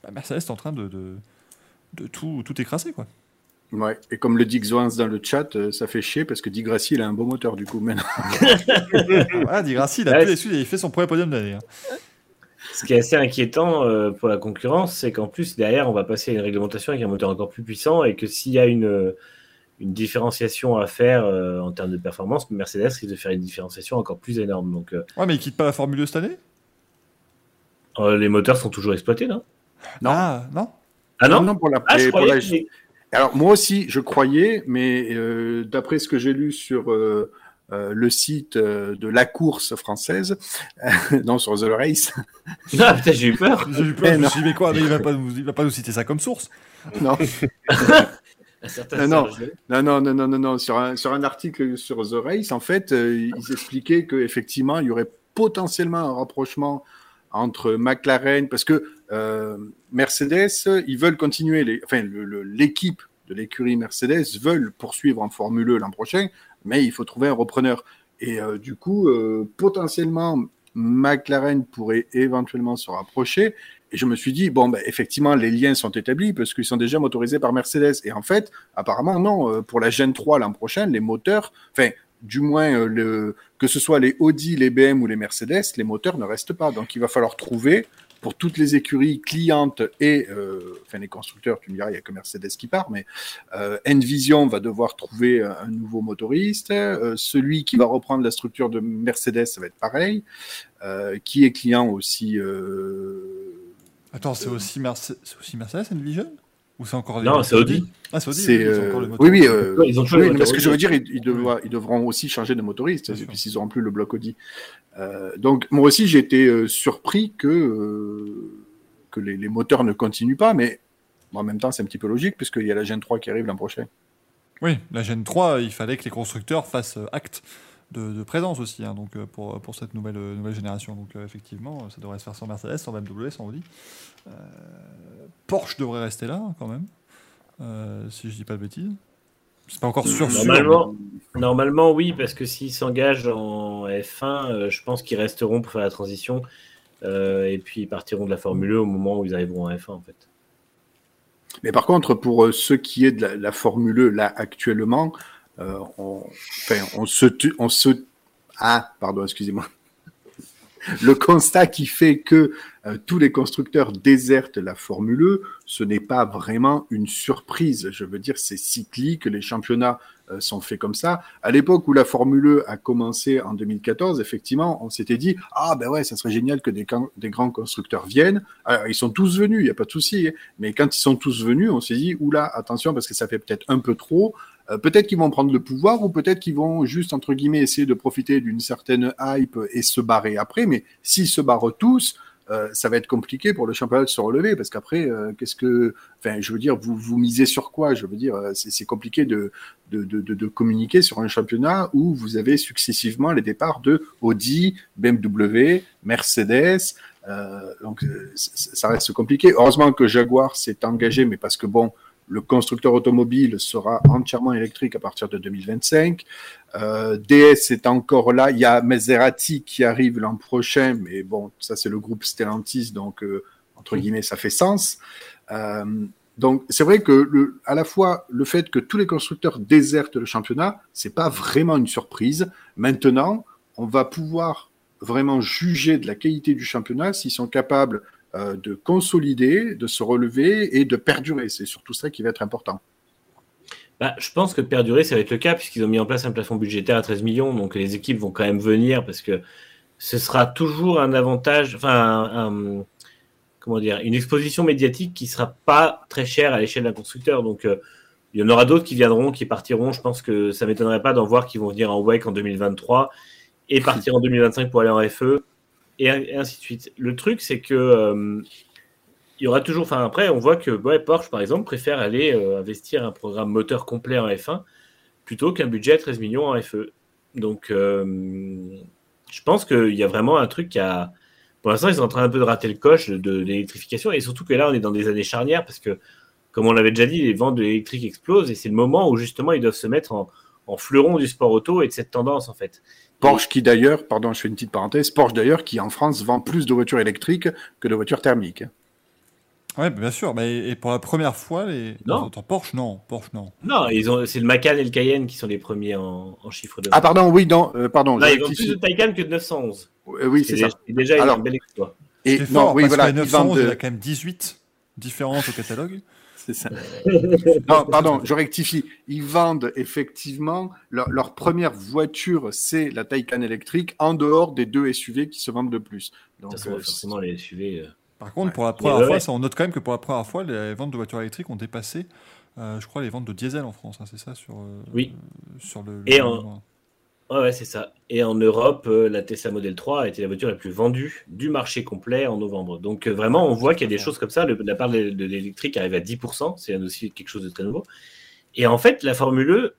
[SPEAKER 2] bah, est en train de, de tout, tout écraser. Quoi.
[SPEAKER 6] Ouais. Et comme le dit Xoans dans le chat, euh, ça fait chier parce que Di Grassi, il a un beau moteur du coup maintenant.
[SPEAKER 2] voilà, Di Grassi, il a
[SPEAKER 7] Ouais.
[SPEAKER 2] et il fait son premier podium de l'année. hein.
[SPEAKER 7] Ce qui est assez inquiétant euh, pour la concurrence, c'est qu'en plus, derrière, on va passer à une réglementation avec un moteur encore plus puissant et que s'il y a une, euh, une différenciation à faire euh, en termes de performance, Mercedes risque de faire une différenciation encore plus énorme. Donc, euh,
[SPEAKER 2] Ouais, mais il quitte pas la Formule 2 cette année?
[SPEAKER 7] euh, les moteurs sont toujours exploités, non?
[SPEAKER 6] Non.
[SPEAKER 2] Ah, non?
[SPEAKER 7] Ah non,
[SPEAKER 6] pour la,
[SPEAKER 7] Ah, je
[SPEAKER 6] et pour la-
[SPEAKER 7] que-
[SPEAKER 6] Alors moi aussi, je croyais, mais euh, d'après ce que j'ai lu sur euh, euh, le site euh, de la course française, non sur The Race,
[SPEAKER 7] Ah putain, j'ai eu peur.
[SPEAKER 2] J'ai eu peur, je me
[SPEAKER 6] non.
[SPEAKER 2] suis dit, mais quoi mais il, va pas nous, il va pas nous citer ça comme source.
[SPEAKER 6] non, Non, non. Non, non, non, non, non, non, sur un, sur un article sur The Race, en fait, euh, ils expliquaient qu'effectivement, il y aurait potentiellement un rapprochement entre McLaren, parce que euh, Mercedes, ils veulent continuer, enfin, l'équipe de l'écurie Mercedes veulent poursuivre en Formule 1 l'an prochain, mais il faut trouver un repreneur. Et euh, du coup, euh, potentiellement, McLaren pourrait éventuellement se rapprocher. Et je me suis dit, bon, ben, effectivement, les liens sont établis parce qu'ils sont déjà motorisés par Mercedes. Et en fait, apparemment, non. euh, Pour la Gen 3 l'an prochain, les moteurs, enfin, du moins, euh, le, que ce soit les Audi, les BM ou les Mercedes, les moteurs ne restent pas. Donc, il va falloir trouver pour toutes les écuries clientes et euh, enfin les constructeurs, tu me diras, il n'y a que Mercedes qui part, mais euh, Envision va devoir trouver un nouveau motoriste. Euh, celui qui va reprendre la structure de Mercedes, ça va être pareil. Euh, qui est client aussi. euh,
[SPEAKER 2] Attends, c'est aussi, Merce- aussi Mercedes Envision? Ou c'est encore
[SPEAKER 7] Non, c'est Audi.
[SPEAKER 2] Ah, c'est Audi.
[SPEAKER 6] C'est, euh,
[SPEAKER 2] encore le moteur.
[SPEAKER 6] oui, oui, euh,
[SPEAKER 7] Ouais, ils ont toujours
[SPEAKER 6] oui,
[SPEAKER 7] le
[SPEAKER 6] mais
[SPEAKER 7] moteur
[SPEAKER 6] ce que je veux dire, ils, ils devront, ils devront aussi changer de motoriste, puisqu'ils n'auront plus le bloc Audi. Euh, donc, moi aussi, j'ai été euh, surpris que, euh, que les, les moteurs ne continuent pas, mais bon, en même temps, c'est un petit peu logique, puisqu'il y a la Gen 3 qui arrive l'an prochain.
[SPEAKER 2] Oui, la Gen 3, il fallait que les constructeurs fassent euh, acte de, de présence aussi, hein, donc, euh, pour, pour cette nouvelle, euh, nouvelle génération. Donc euh, effectivement, ça devrait se faire sans Mercedes, sans BMW, sans Audi. Euh, Porsche devrait rester là quand même, euh, si je dis pas de bêtises. C'est pas encore sûr. sûr,
[SPEAKER 7] Normalement, normalement, oui, parce que s'ils s'engagent en F1, euh, je pense qu'ils resteront pour faire la transition. euh, et puis ils partiront de la Formule 1 au moment où ils arriveront en F1 en fait.
[SPEAKER 6] Mais par contre, pour euh, ce qui est de la, la Formule E, là, actuellement, euh, on, on se, tu- on se, ah, pardon, excusez-moi. Le constat qui fait que euh, tous les constructeurs désertent la Formule E, ce n'est pas vraiment une surprise. Je veux dire, c'est cyclique, les championnats euh, sont faits comme ça. À l'époque où la Formule E a commencé en 2014, effectivement, on s'était dit ah ben ouais, ça serait génial que des grands constructeurs viennent. Alors, ils sont tous venus, il n'y a pas de souci. hein. Mais quand ils sont tous venus, on s'est dit oula, attention parce que ça fait peut-être un peu trop. Euh, peut-être qu'ils vont prendre le pouvoir ou peut-être qu'ils vont juste entre guillemets essayer de profiter d'une certaine hype et se barrer après. Mais s'ils se barrent tous, euh, ça va être compliqué pour le championnat de se relever parce qu'après, euh, qu'est-ce que, enfin, je veux dire, vous vous misez sur quoi? Je veux dire, euh, c'est compliqué de de, de, de communiquer sur un championnat où vous avez successivement les départs de Audi, BMW, Mercedes. Euh, donc euh, ça reste compliqué. Heureusement que Jaguar s'est engagé, mais parce que bon, le constructeur automobile sera entièrement électrique à partir de 2025. Euh, DS est encore là. Il y a Maserati qui arrive l'an prochain, mais bon, ça c'est le groupe Stellantis, donc euh, entre guillemets, ça fait sens. Euh, donc c'est vrai que le, à la fois le fait que tous les constructeurs désertent le championnat, c'est pas vraiment une surprise. Maintenant, on va pouvoir vraiment juger de la qualité du championnat s'ils sont capables de consolider, de se relever et de perdurer. C'est surtout ça qui va être important.
[SPEAKER 7] Bah, je pense que perdurer, ça va être le cas, puisqu'ils ont mis en place un plafond budgétaire à 13 millions. Donc les équipes vont quand même venir parce que ce sera toujours un avantage, enfin, comment dire, une exposition médiatique qui sera pas très chère à l'échelle d'un constructeur. Donc euh, il y en aura d'autres qui viendront, qui partiront. Je pense que ça m'étonnerait pas d'en voir qui vont venir en WEC en 2023 et partir en 2025 pour aller en FE et, ainsi de suite. Le truc, c'est que euh, il y aura toujours. Enfin, après, on voit que ouais, Porsche, par exemple, préfère aller euh, investir un programme moteur complet en F1 plutôt qu'un budget à 13 millions en FE. Donc, euh, je pense qu'il y a vraiment un truc qui a. Pour l'instant, ils sont en train un peu de rater le coche de, l'électrification et surtout que là, on est dans des années charnières parce que, comme on l'avait déjà dit, les ventes de l'électrique explosent et c'est le moment où justement ils doivent se mettre en fleuron du sport auto et de cette tendance en fait.
[SPEAKER 6] Porsche qui d'ailleurs, pardon, je fais une petite parenthèse, Porsche d'ailleurs qui en France vend plus de voitures électriques que de voitures thermiques.
[SPEAKER 2] Oui, bien sûr. Mais, et pour la première fois, les.
[SPEAKER 7] Non.
[SPEAKER 2] Porsche, non. Porsche, non.
[SPEAKER 7] Non, ils ont, c'est le Macan et le Cayenne qui sont les premiers en, en chiffre de
[SPEAKER 6] Ah pardon, oui, non, euh, pardon.
[SPEAKER 7] Là, ils vendent plus de Taycan que de 911.
[SPEAKER 6] Euh, oui, c'est ça.
[SPEAKER 7] Déjà
[SPEAKER 6] Alors,
[SPEAKER 7] un bel exploit.
[SPEAKER 6] Et non,
[SPEAKER 2] fort,
[SPEAKER 6] oui,
[SPEAKER 2] parce
[SPEAKER 6] voilà,
[SPEAKER 2] que la
[SPEAKER 6] ils vendent
[SPEAKER 2] 911, il y a quand même 18 différentes au catalogue.
[SPEAKER 6] C'est ça. non, pardon, je rectifie. Ils vendent effectivement leur, leur première voiture, c'est la Taycan électrique, en dehors des deux SUV qui se vendent le plus.
[SPEAKER 7] De
[SPEAKER 6] Donc,
[SPEAKER 7] toute façon,
[SPEAKER 6] euh,
[SPEAKER 7] forcément, les SUV. euh,
[SPEAKER 2] Par contre,
[SPEAKER 6] Ouais.
[SPEAKER 2] pour la première
[SPEAKER 7] ouais,
[SPEAKER 2] fois,
[SPEAKER 7] ouais.
[SPEAKER 2] ça, on note quand même que pour la première fois, les ventes de voitures électriques ont dépassé, euh, je crois, les ventes de diesel en France. hein, c'est ça sur, euh,
[SPEAKER 7] Oui.
[SPEAKER 2] sur le.
[SPEAKER 7] Et
[SPEAKER 2] le-
[SPEAKER 7] en- Ouais, ouais, c'est ça. Et en Europe, euh, la Tesla Model 3 a été la voiture la plus vendue du marché complet en novembre. Donc euh, vraiment, on voit qu'il y a des choses comme ça. Le- la part de, de l'électrique arrive à 10%, c'est aussi quelque chose de très nouveau. Et en fait, la Formule E,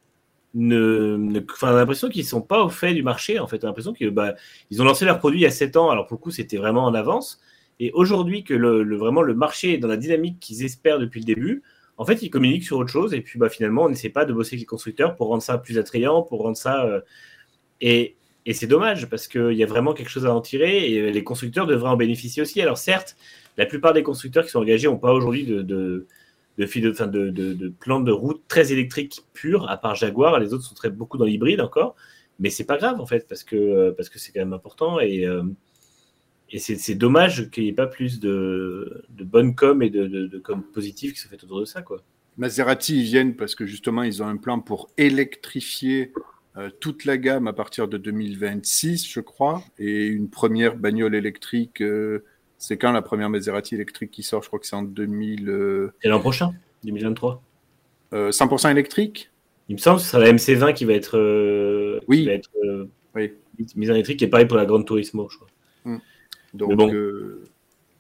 [SPEAKER 7] ne, ne- on a l'impression qu'ils sont pas au fait du marché. En fait, on a l'impression que bah, ils ont lancé leur produit il y a 7 ans. Alors pour le coup, c'était vraiment en avance. Et aujourd'hui, que le, le- vraiment le marché est dans la dynamique qu'ils espèrent depuis le début, en fait, ils communiquent sur autre chose. Et puis bah, finalement, on n'essaie pas de bosser avec les constructeurs pour rendre ça plus attrayant, pour rendre ça. euh, et, c'est dommage parce qu'il y a vraiment quelque chose à en tirer et les constructeurs devraient en bénéficier aussi. Alors certes, la plupart des constructeurs qui sont engagés n'ont pas aujourd'hui de, de, de, de, plan de route très électrique pur, à part Jaguar. Les autres sont très beaucoup dans l'hybride encore. Mais c'est pas grave en fait parce que parce que c'est quand même important et, euh, c'est dommage qu'il n'y ait pas plus de, de bonne com et de, com positive qui se fait autour de ça. Quoi.
[SPEAKER 6] Maserati, ils viennent parce que justement, ils ont un plan pour électrifier euh, toute la gamme à partir de 2026, je crois, et une première bagnole électrique. euh, c'est quand la première Maserati électrique qui sort? Je crois que c'est en 2000. euh,
[SPEAKER 7] Et l'an prochain, 2023
[SPEAKER 6] euh, 100% électrique?
[SPEAKER 7] Il me semble que ce sera la MC20 qui va être,
[SPEAKER 6] Oui.
[SPEAKER 7] qui va être
[SPEAKER 6] Oui.
[SPEAKER 7] mise en électrique, et pareil pour la Grande Turismo, je crois.
[SPEAKER 6] Donc,
[SPEAKER 7] Mais bon.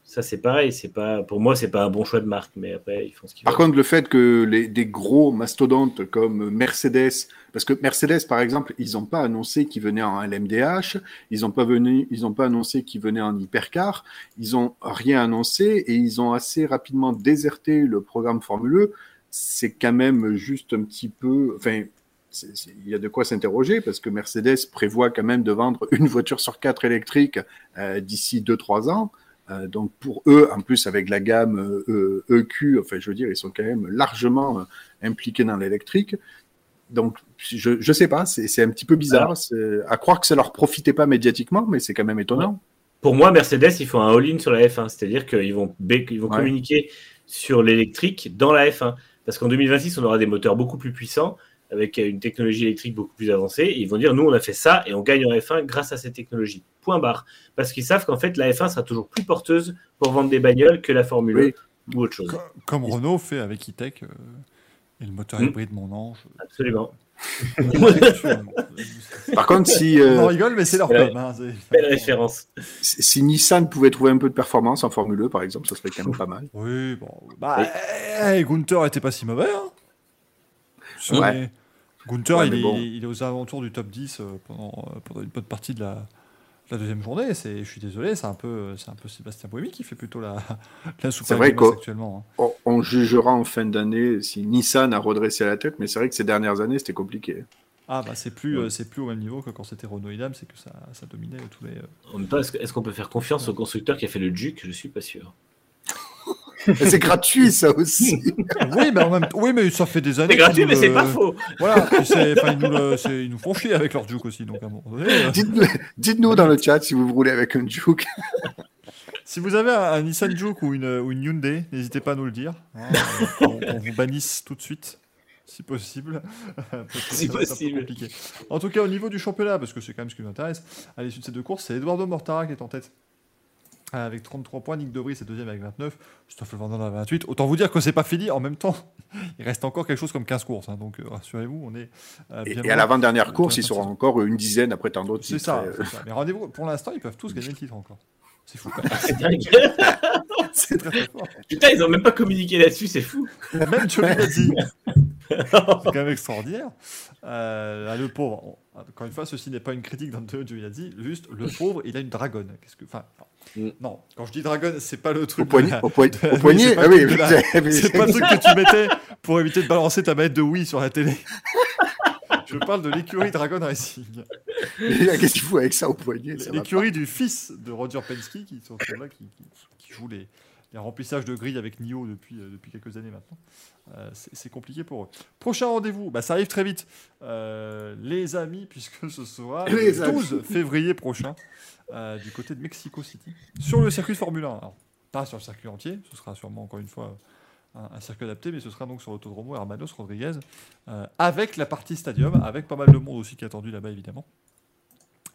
[SPEAKER 7] Ça, c'est pareil. C'est pas, pour moi, c'est pas un bon choix de marque, mais après, ils font ce qu'ils
[SPEAKER 6] Par
[SPEAKER 7] veulent.
[SPEAKER 6] contre, le fait que les, des gros mastodontes comme Mercedes, parce que Mercedes, par exemple, ils n'ont pas annoncé qu'ils venaient en LMDH, ils n'ont pas venu, ils n'ont pas annoncé qu'ils venaient en hypercar, ils ont rien annoncé et ils ont assez rapidement déserté le programme Formule E. C'est quand même juste un petit peu, enfin, il y a de quoi s'interroger parce que Mercedes prévoit quand même de vendre une voiture sur quatre électrique euh, d'ici 2-3 ans. Euh, donc pour eux, en plus avec la gamme euh, euh, EQ, enfin je veux dire, ils sont quand même largement impliqués dans l'électrique. Donc je je sais pas, c'est c'est un petit peu bizarre, à croire que ça leur profitait pas médiatiquement, mais c'est quand même étonnant.
[SPEAKER 7] Pour moi, Mercedes, ils font un all-in sur la F1, c'est-à-dire qu'ils vont, ils vont
[SPEAKER 6] Ouais.
[SPEAKER 7] communiquer sur l'électrique dans la F1. Parce qu'en 2026, on aura des moteurs beaucoup plus puissants, avec une technologie électrique beaucoup plus avancée. Et ils vont dire, nous, on a fait ça et on gagne en F1 grâce à cette technologie. Point barre. Parce qu'ils savent qu'en fait, la F1 sera toujours plus porteuse pour vendre des bagnoles que la Formule
[SPEAKER 6] Oui.
[SPEAKER 7] 1 ou autre chose.
[SPEAKER 2] Co- Comme Renault fait avec E-Tech euh, et le moteur
[SPEAKER 7] Mm.
[SPEAKER 2] hybride Mon Ange.
[SPEAKER 7] Absolument.
[SPEAKER 6] Par contre, si
[SPEAKER 2] On
[SPEAKER 6] euh,
[SPEAKER 2] en rigole, mais c'est leur com. hein, c'est-
[SPEAKER 7] Belle référence.
[SPEAKER 6] si si Nissan pouvait trouver un peu de performance en Formule E, par exemple, ça serait quand même pas mal.
[SPEAKER 2] Oui, bon. Bah, eh, Gunther était pas si mauvais. Hein. C'est-
[SPEAKER 6] Ouais.
[SPEAKER 2] Gunther,
[SPEAKER 6] Ouais,
[SPEAKER 2] il, est,
[SPEAKER 6] bon.
[SPEAKER 2] il est aux alentours du top 10 euh, pendant, euh, pendant une bonne partie de la, de la deuxième journée. C'est, je suis désolé, c'est un peu, c'est un peu Sébastien Buemi qui fait plutôt la, la soupe
[SPEAKER 6] C'est vrai
[SPEAKER 2] hein.
[SPEAKER 6] On, on jugera en fin d'année si Nissan a redressé la tête, mais c'est vrai que ces dernières années, c'était compliqué.
[SPEAKER 2] Ah bah c'est plus, euh, c'est plus au même niveau que quand c'était Renault Idam, c'est que ça, ça dominait tous les. euh,
[SPEAKER 7] En même temps, est-ce que- est-ce qu'on peut faire confiance au constructeur qui a fait le Juke Je suis pas sûr.
[SPEAKER 6] C'est gratuit, ça aussi.
[SPEAKER 2] oui, mais en même temps, oui, mais ça fait des années.
[SPEAKER 7] C'est gratuit, mais
[SPEAKER 2] nous
[SPEAKER 7] c'est
[SPEAKER 2] le-
[SPEAKER 7] pas faux.
[SPEAKER 2] Voilà, ils, nous le- c'est- ils nous font chier avec leur juke aussi, donc à euh,
[SPEAKER 6] Dites-nous dites-nous dans le chat si vous roulez avec un Juke.
[SPEAKER 2] Si vous avez un, un Nissan Juke ou une, ou une Hyundai, n'hésitez pas à nous le dire. hein, on, on vous bannisse tout de suite, si possible.
[SPEAKER 7] Si possible.
[SPEAKER 2] compliqué. En tout cas, au niveau du championnat, parce que c'est quand même ce qui nous intéresse, à l'issue de ces deux courses, c'est Eduardo Mortara qui est en tête. Avec 33 points, Nick Debris est deuxième avec 29, Christophe Levandin à 28. Autant vous dire que c'est pas fini. En même temps, il reste encore quelque chose comme 15 courses. hein, donc euh, rassurez-vous, on est euh,
[SPEAKER 6] Et,
[SPEAKER 2] bien
[SPEAKER 6] et
[SPEAKER 2] loin
[SPEAKER 6] à l'avant-dernière
[SPEAKER 2] de
[SPEAKER 6] course,
[SPEAKER 2] la
[SPEAKER 6] ils seront encore une dizaine après tant d'autres.
[SPEAKER 2] C'est
[SPEAKER 6] titres.
[SPEAKER 2] ça,
[SPEAKER 6] Euh,
[SPEAKER 2] c'est ça. Mais rendez-vous, pour l'instant, ils peuvent tous gagner le titre encore. C'est fou. quand même.
[SPEAKER 7] C'est dingue.
[SPEAKER 2] C'est très, très fort.
[SPEAKER 7] Putain, ils ont même pas communiqué là-dessus, c'est fou.
[SPEAKER 2] Même Giovinazzi. c'est quand même extraordinaire. Euh, là, le pauvre, encore une fois, ceci n'est pas une critique d'Antonio Giovinazzi, juste le pauvre, il a une dragonne. Qu'est-ce que, enfin.
[SPEAKER 7] Mm.
[SPEAKER 2] non, quand je dis dragonne, c'est pas le truc.
[SPEAKER 6] Au poignet,
[SPEAKER 2] la-
[SPEAKER 6] au poignet, au
[SPEAKER 2] oui,
[SPEAKER 6] ah
[SPEAKER 2] le
[SPEAKER 6] oui,
[SPEAKER 2] la- C'est pas le truc que tu mettais pour éviter de balancer ta manette de Wii sur la télé. Je parle de l'écurie Dragon Racing.
[SPEAKER 6] Qu'est-ce qu'il fout avec ça au poignet?
[SPEAKER 2] L'écurie du fils de Roger Penske qui, sont là, qui, qui- qui joue les, les remplissages de grilles avec Nio depuis, euh, depuis quelques années maintenant. Euh, c'est compliqué pour eux. Prochain rendez-vous, bah, ça arrive très vite. Euh, les amis, puisque ce sera
[SPEAKER 6] Les
[SPEAKER 2] le
[SPEAKER 6] amis.
[SPEAKER 2] 12 février prochain euh, du côté de Mexico City sur le circuit de Formule 1. Alors, pas sur le circuit entier, ce sera sûrement encore une fois un, circuit adapté, mais ce sera donc sur l'autodromo Hermanos Rodriguez euh, avec la partie stadium, avec pas mal de monde aussi qui est attendu là-bas évidemment.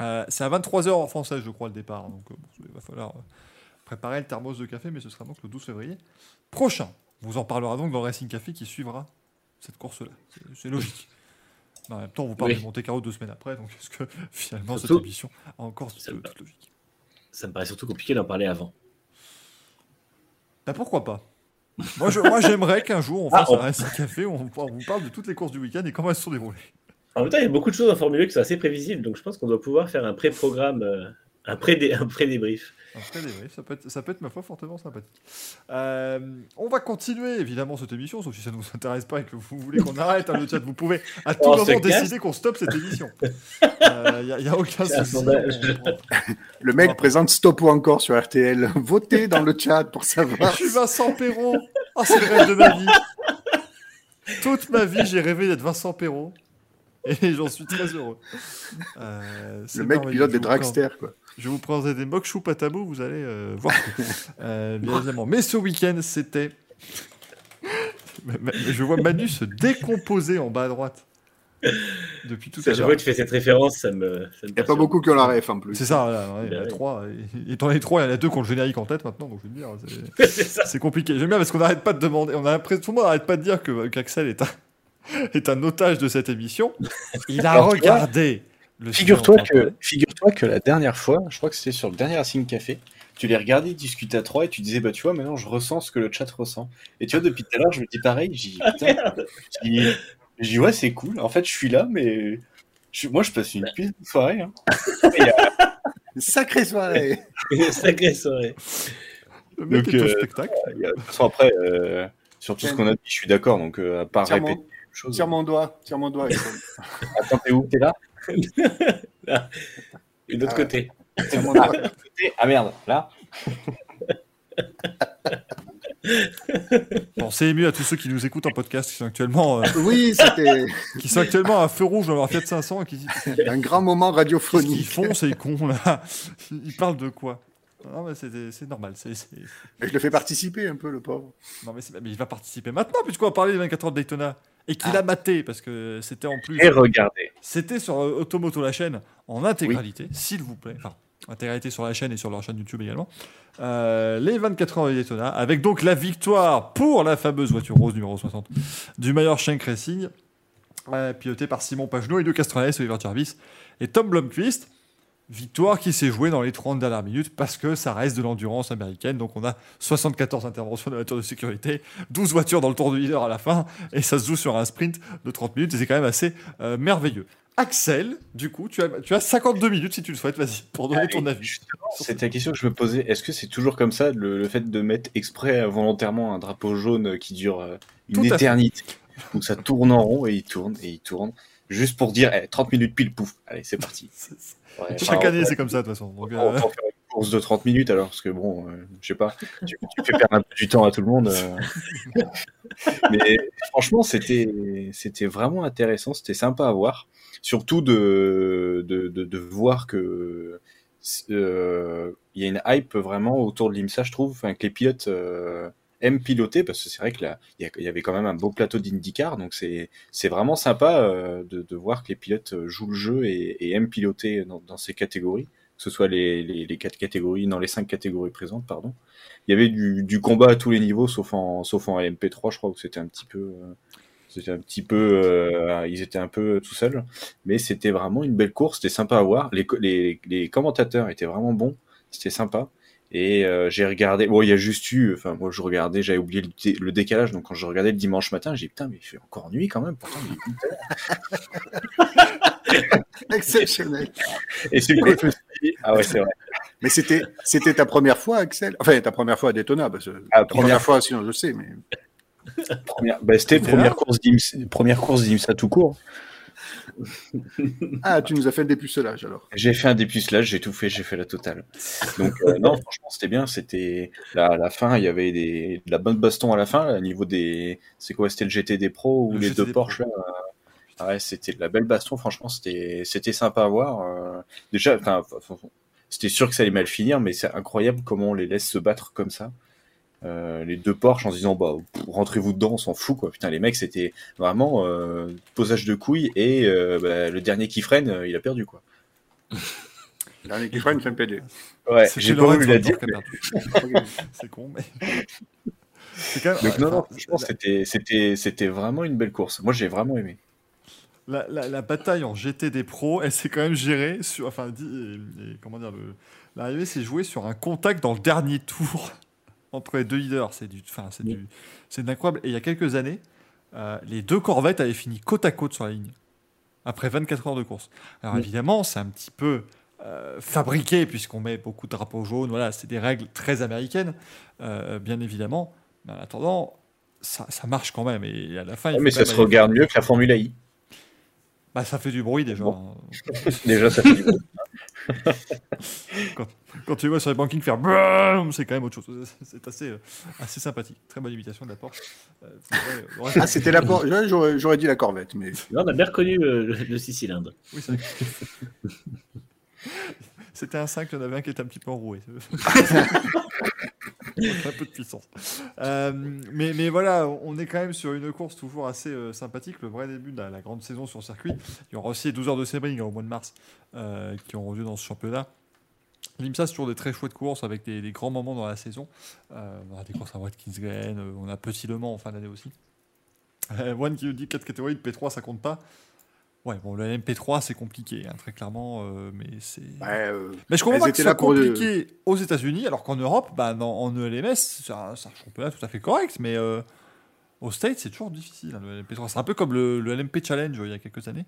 [SPEAKER 2] Euh, c'est à 23h en français, je crois, le départ. Donc, il va falloir préparer le thermos de café, mais ce sera donc le 12 février prochain. On vous en parlera donc dans Racing Café qui suivra cette course-là. C'est logique. Mais en même temps, on vous parle
[SPEAKER 7] Oui.
[SPEAKER 2] de Monte Carlo deux semaines après, donc est-ce que finalement
[SPEAKER 7] Surtout-
[SPEAKER 2] cette émission a encore toute,
[SPEAKER 7] Ça me-
[SPEAKER 2] toute logique?
[SPEAKER 7] Ça me paraît surtout compliqué d'en parler avant.
[SPEAKER 2] Bah pourquoi pas? Moi, j'aimerais qu'un jour on
[SPEAKER 7] Ah,
[SPEAKER 2] fasse
[SPEAKER 7] on-
[SPEAKER 2] un Café où on, on vous parle de toutes les courses du week-end et comment elles se sont déroulées.
[SPEAKER 7] En même temps, il y a beaucoup de choses en Formule 1 qui sont assez prévisibles, donc je pense qu'on doit pouvoir faire un pré-programme, euh, un pré- un pré-débrief.
[SPEAKER 2] Après, débrief, ça peut, être, ça peut être, ma foi, fortement sympathique. Euh, on va continuer, évidemment, cette émission, sauf si ça ne vous intéresse pas et que vous voulez qu'on arrête hein, le chat. Vous pouvez à tout
[SPEAKER 7] On
[SPEAKER 2] moment décider qu'on stoppe cette émission. Il n'y a, aucun souci.
[SPEAKER 7] sondage.
[SPEAKER 2] On- on-
[SPEAKER 6] Le mec présente stop ou encore sur RTL. Votez dans le chat pour savoir.
[SPEAKER 2] Je suis Vincent Perrault. Oh, c'est le rêve de ma vie. Toute ma vie, j'ai rêvé d'être Vincent Perrault. Et j'en suis très heureux. Euh, c'est
[SPEAKER 6] Le mec pilote des dragsters, quoi.
[SPEAKER 2] Je vous présenterai des mock choux à vous allez euh, voir. Euh, bien évidemment. Mais ce week-end, c'était. Je vois Manu se décomposer en bas à droite. Depuis tout
[SPEAKER 7] Ça,
[SPEAKER 2] à l'heure.
[SPEAKER 7] vois que tu fais cette référence, ça me.
[SPEAKER 6] Il
[SPEAKER 7] Ça me
[SPEAKER 6] n'y a pas beaucoup qui ont la ref en plus.
[SPEAKER 2] C'est ça, voilà, ouais, il y en a trois. Et, dans les trois, il y en a deux qui ont le générique en tête maintenant, donc je veux dire, c'est- compliqué. J'aime bien parce qu'on n'arrête pas de demander, on a l'impression, tout le monde n'arrête pas de dire que qu'Axel est un, est un otage de cette émission. Il a
[SPEAKER 5] Alors, tu vois,
[SPEAKER 2] regardé le
[SPEAKER 5] Figure-toi que, figure-toi que la dernière fois, je crois que c'était sur le dernier Racing Café, tu les regardais discuter à trois et tu disais, bah tu vois, maintenant je ressens ce que le chat ressent. Et tu vois, depuis tout à l'heure, je me dis pareil, j'ai dit, putain, j'ai dit, j'ai dit, ouais, c'est cool. En fait, je suis là, mais je- moi, je passe une putain de soirée. hein.
[SPEAKER 6] Sacrée soirée
[SPEAKER 7] Sacrée soirée.
[SPEAKER 2] Le mec
[SPEAKER 5] Donc,
[SPEAKER 2] est au
[SPEAKER 5] euh,
[SPEAKER 2] spectacle.
[SPEAKER 5] De toute façon, après, euh, sur tout ce qu'on a dit, je suis d'accord, donc euh, à part répéter chose.
[SPEAKER 6] tire mon doigt, tire mon doigt.
[SPEAKER 5] Attends, t'es où? T'es là?
[SPEAKER 7] Et de l'autre
[SPEAKER 6] Ah.
[SPEAKER 7] côté.
[SPEAKER 6] Tire mon doigt.
[SPEAKER 5] Ah merde, là
[SPEAKER 2] Pensez ému à tous ceux qui nous écoutent en podcast, qui sont actuellement, euh,
[SPEAKER 6] Oui, c'était
[SPEAKER 2] qui sont actuellement à feu rouge dans leur Fiat 500 et qui disent
[SPEAKER 6] un grand moment radiophonique.
[SPEAKER 2] font ces cons là? Ils parlent de quoi? Non mais c'est normal.
[SPEAKER 6] Et je le fais participer un peu, le pauvre.
[SPEAKER 2] Non mais, mais il va participer maintenant puisqu'on va parler des 24 heures de Daytona et qu'il
[SPEAKER 6] Ah.
[SPEAKER 2] a maté parce que c'était en plus
[SPEAKER 5] Et regardez.
[SPEAKER 2] c'était sur euh, Automoto la chaîne en intégralité s'il vous plaît. Enfin intégralité sur la chaîne et sur leur chaîne YouTube également. Euh, les 24 heures de Daytona avec donc la victoire pour la fameuse voiture rose numéro 60 du Meilleur Shank Racing euh, piloté par Simon Pagenaud, Elio Castroneves, Oliver Jarvis et Tom Blomqvist. Victoire qui s'est jouée dans les 30 dernières minutes parce que ça reste de l'endurance américaine. Donc on a 74 interventions de voitures de sécurité, 12 voitures dans le tour du leader à la fin et ça se joue sur un sprint de 30 minutes et c'est quand même assez euh, merveilleux. Axel, du coup, tu as, tu as 52 minutes si tu le souhaites, vas-y, pour donner ton avis.
[SPEAKER 5] C'était la question que je me posais. Est-ce que c'est toujours comme ça, le, le fait de mettre exprès euh, volontairement un drapeau jaune qui dure euh, une éternité? Donc ça tourne en rond et il tourne et il tourne. Juste pour dire, eh, 30 minutes pile, pouf. Allez, c'est parti. Ouais,
[SPEAKER 2] Chaque année,
[SPEAKER 5] on-
[SPEAKER 2] c'est comme ça de toute façon. Donc,
[SPEAKER 5] on
[SPEAKER 2] euh,
[SPEAKER 5] va faire une course de 30 minutes alors, parce que bon, euh, je sais pas, tu, tu fais perdre un peu du temps à tout le monde. euh. Mais franchement, c'était c'était vraiment intéressant, c'était sympa à voir. Surtout de, de, de, de voir que euh, il y a une hype vraiment autour de l'IMSA, je trouve, enfin, que les pilotes euh, aiment piloter, parce que c'est vrai que là, il y, y avait quand même un beau plateau d'IndyCar, donc c'est vraiment sympa euh, de, voir que les pilotes euh, jouent le jeu et, et aiment piloter dans, ces catégories, que ce soit les, les, quatre catégories, dans les cinq catégories présentes, pardon. Il y avait du, du combat à tous les niveaux, sauf en, sauf en LMP3, je crois, où c'était un petit peu, euh, c'était un petit peu, ils étaient un peu tout seuls, mais c'était vraiment une belle course, c'était sympa à voir. Les, les commentateurs étaient vraiment bons, c'était sympa. Et euh, j'ai regardé, bon, il y a juste eu, enfin, moi je regardais, j'avais oublié le, dé- le décalage, donc quand je regardais le dimanche matin, j'ai dit putain, mais il fait encore nuit quand même, pourtant il est.
[SPEAKER 6] Exceptionnel.
[SPEAKER 5] Et c'est quoi je me suis dit, ah ouais, c'est vrai.
[SPEAKER 6] Mais c'était, c'était ta première fois, Axel? Enfin, ta première fois à Daytona, parce que
[SPEAKER 5] Ah,
[SPEAKER 6] première fois, sinon je le sais, mais
[SPEAKER 5] Première, bah, c'était première course première course d'IMSA tout court.
[SPEAKER 6] ah, tu nous as fait le dépucelage alors.
[SPEAKER 5] J'ai fait un dépucelage, j'ai tout fait, j'ai fait la totale. Donc euh, non, franchement, c'était bien. C'était la, à la fin, il y avait des, de la bonne baston à la fin, là, au niveau des, c'est quoi, c'était le GTD Pro ou
[SPEAKER 2] Le
[SPEAKER 5] les deux. Porsche là. euh, ah ouais, c'était de la belle baston. Franchement, c'était, c'était sympa à voir. euh, déjà, c'était sûr que ça allait mal finir, mais c'est incroyable comment on les laisse se battre comme ça. Euh, les deux Porsche en se disant bah rentrez-vous dedans on s'en fout quoi putain les mecs c'était vraiment euh, posage de couilles et euh, bah, le dernier qui freine euh, il a perdu quoi
[SPEAKER 6] Dernier qui freine, fait un PD.
[SPEAKER 5] ouais
[SPEAKER 2] c'est
[SPEAKER 5] j'ai pas voulu la dire
[SPEAKER 2] perdu. C'est con, mais. C'est quand même.
[SPEAKER 5] Donc non, non,
[SPEAKER 2] enfin,
[SPEAKER 5] franchement, c'était, c'était, c'était vraiment une belle course. Moi, j'ai vraiment aimé.
[SPEAKER 2] la, la, la bataille en GT des pros, elle s'est quand même gérée sur. Enfin, dit- et- et comment dire, le- l'arrivée s'est jouée sur un contact dans le dernier tour entre les deux leaders. C'est du, enfin, c'est du, c'est incroyable. Et il y a quelques années, euh, les deux Corvettes avaient fini côte à côte sur la ligne après 24 heures de course. Alors
[SPEAKER 5] Mm.
[SPEAKER 2] évidemment, c'est un petit peu euh, fabriqué puisqu'on met beaucoup de drapeaux jaunes. Voilà, c'est des règles très américaines, euh, bien évidemment. Mais en attendant, ça, ça marche quand même. Et à la fin, il
[SPEAKER 5] mais ça se regarde mieux que la Formule I.
[SPEAKER 2] Bah, ça fait du bruit déjà.
[SPEAKER 5] Bon. Déjà, ça fait du bruit.
[SPEAKER 2] quand, quand tu vois sur les bankings faire c'est quand même autre chose. C'est assez, euh, assez sympathique. Très bonne imitation de la Porsche. Euh, vrai, reste-
[SPEAKER 6] Ah, c'était la por- Ouais, J'aurais j'aurais dit la Corvette, mais
[SPEAKER 7] Là, on a bien reconnu le, le- le six cylindres.
[SPEAKER 2] Oui, c'est vrai. C'était un 5, il y en avait un qui était un petit peu enroué. un peu de puissance. Euh, mais, voilà, on est quand même sur une course toujours assez euh, sympathique. Le vrai début de la, grande saison sur circuit. Il y aura aussi les 12 heures de Sebring au mois de mars euh, qui auront lieu dans ce championnat. L'IMSA, c'est toujours des très chouettes courses avec des, grands moments dans la saison. On aura des courses à Watkins Glen, euh, on a Petit Le Mans en fin d'année aussi. One qui nous dit 4 catégories de P3, ça compte pas. Ouais, bon, le LMP3, c'est compliqué, hein, très clairement, euh, mais c'est.
[SPEAKER 6] ouais, euh,
[SPEAKER 2] Mais je comprends pas que
[SPEAKER 6] étaient
[SPEAKER 2] ce soit
[SPEAKER 6] là pour le-
[SPEAKER 2] compliqué aux États-Unis, alors qu'en Europe, bah, en ELMS, c'est un, c'est un championnat tout à fait correct, mais euh, aux States, c'est toujours difficile, hein, le LMP3. C'est un peu comme le, le LMP Challenge euh, il y a quelques années,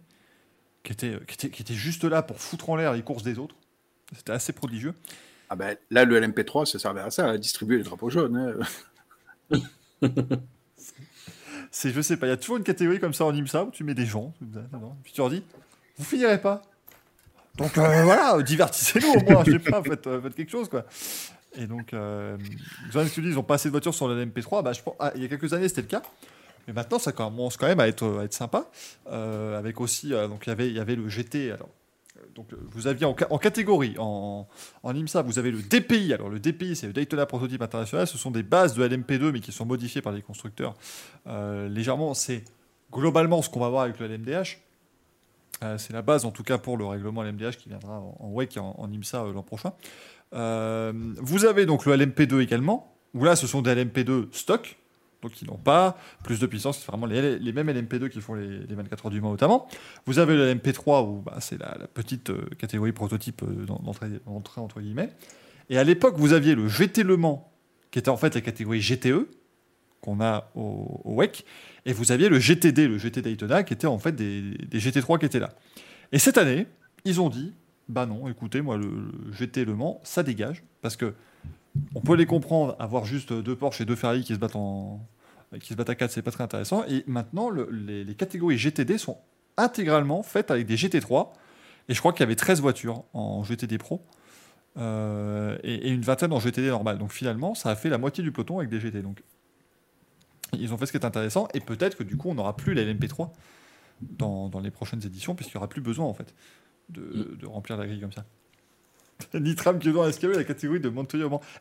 [SPEAKER 2] qui était, euh, qui, était, qui était juste là pour foutre en l'air les courses des autres. C'était assez prodigieux.
[SPEAKER 6] ah ben, là, le LMP3, ça servait à ça, à distribuer les drapeaux jaunes. hein.
[SPEAKER 2] C'est, je sais pas, il y a toujours une catégorie comme ça en IMSA où tu mets des gens, puis tu leur dis, vous finirez pas. Donc euh, voilà, divertissez-nous au moins, je sais pas, faites, euh, faites quelque chose quoi. Et donc, euh, tu dis, ils ont pas assez de voitures sur le MP3. Bah, je pense, ah, il y a quelques années, c'était le cas. Mais maintenant, ça commence quand même à être, sympa. Euh, avec aussi, donc il y avait, il y avait le GT. Alors, donc euh, vous aviez en, ca- en catégorie, en, en IMSA, vous avez le DPI. Alors le DPI, c'est le Daytona Prototype International. Ce sont des bases de LMP2, mais qui sont modifiées par les constructeurs euh, légèrement. C'est globalement ce qu'on va voir avec le LMDH. Euh, c'est la base, en tout cas, pour le règlement LMDH qui viendra en, en WEC en, IMSA l'an prochain. Vous avez donc le LMP2 également, où là, ce sont des LMP2 stock, donc ils n'ont pas plus de puissance, c'est vraiment les, mêmes LMP2 qui font les, les 24 heures du Mans notamment. Vous avez le LMP3, où bah, c'est la, petite euh, catégorie prototype euh, d'en- d'entrée, entre guillemets. Et à l'époque, vous aviez le GT Le Mans, qui était en fait la catégorie GTE, qu'on a au, au WEC, et vous aviez le GTD, le GT Daytona, qui était en fait des, des GT3 qui étaient là. Et cette année, ils ont dit, bah non, écoutez, moi, le, le GT Le Mans, ça dégage, parce que on peut les comprendre, avoir juste deux Porsche et deux Ferrari qui se battent en qui se battent à 4, c'est pas très intéressant. Et maintenant, le- les, les catégories GTD sont intégralement faites avec des GT3. Et je crois qu'il y avait 13 voitures en GTD Pro euh, et, et une vingtaine en GTD normal. Donc finalement, ça a fait la moitié du peloton avec des GT. Donc ils ont fait ce qui est intéressant. Et peut-être que du coup, on n'aura plus la LMP3 dans, dans les prochaines éditions, puisqu'il n'y aura plus besoin en fait de, de remplir la grille comme ça. Nitram qui est dans est-ce qu'il y avait la catégorie de Mans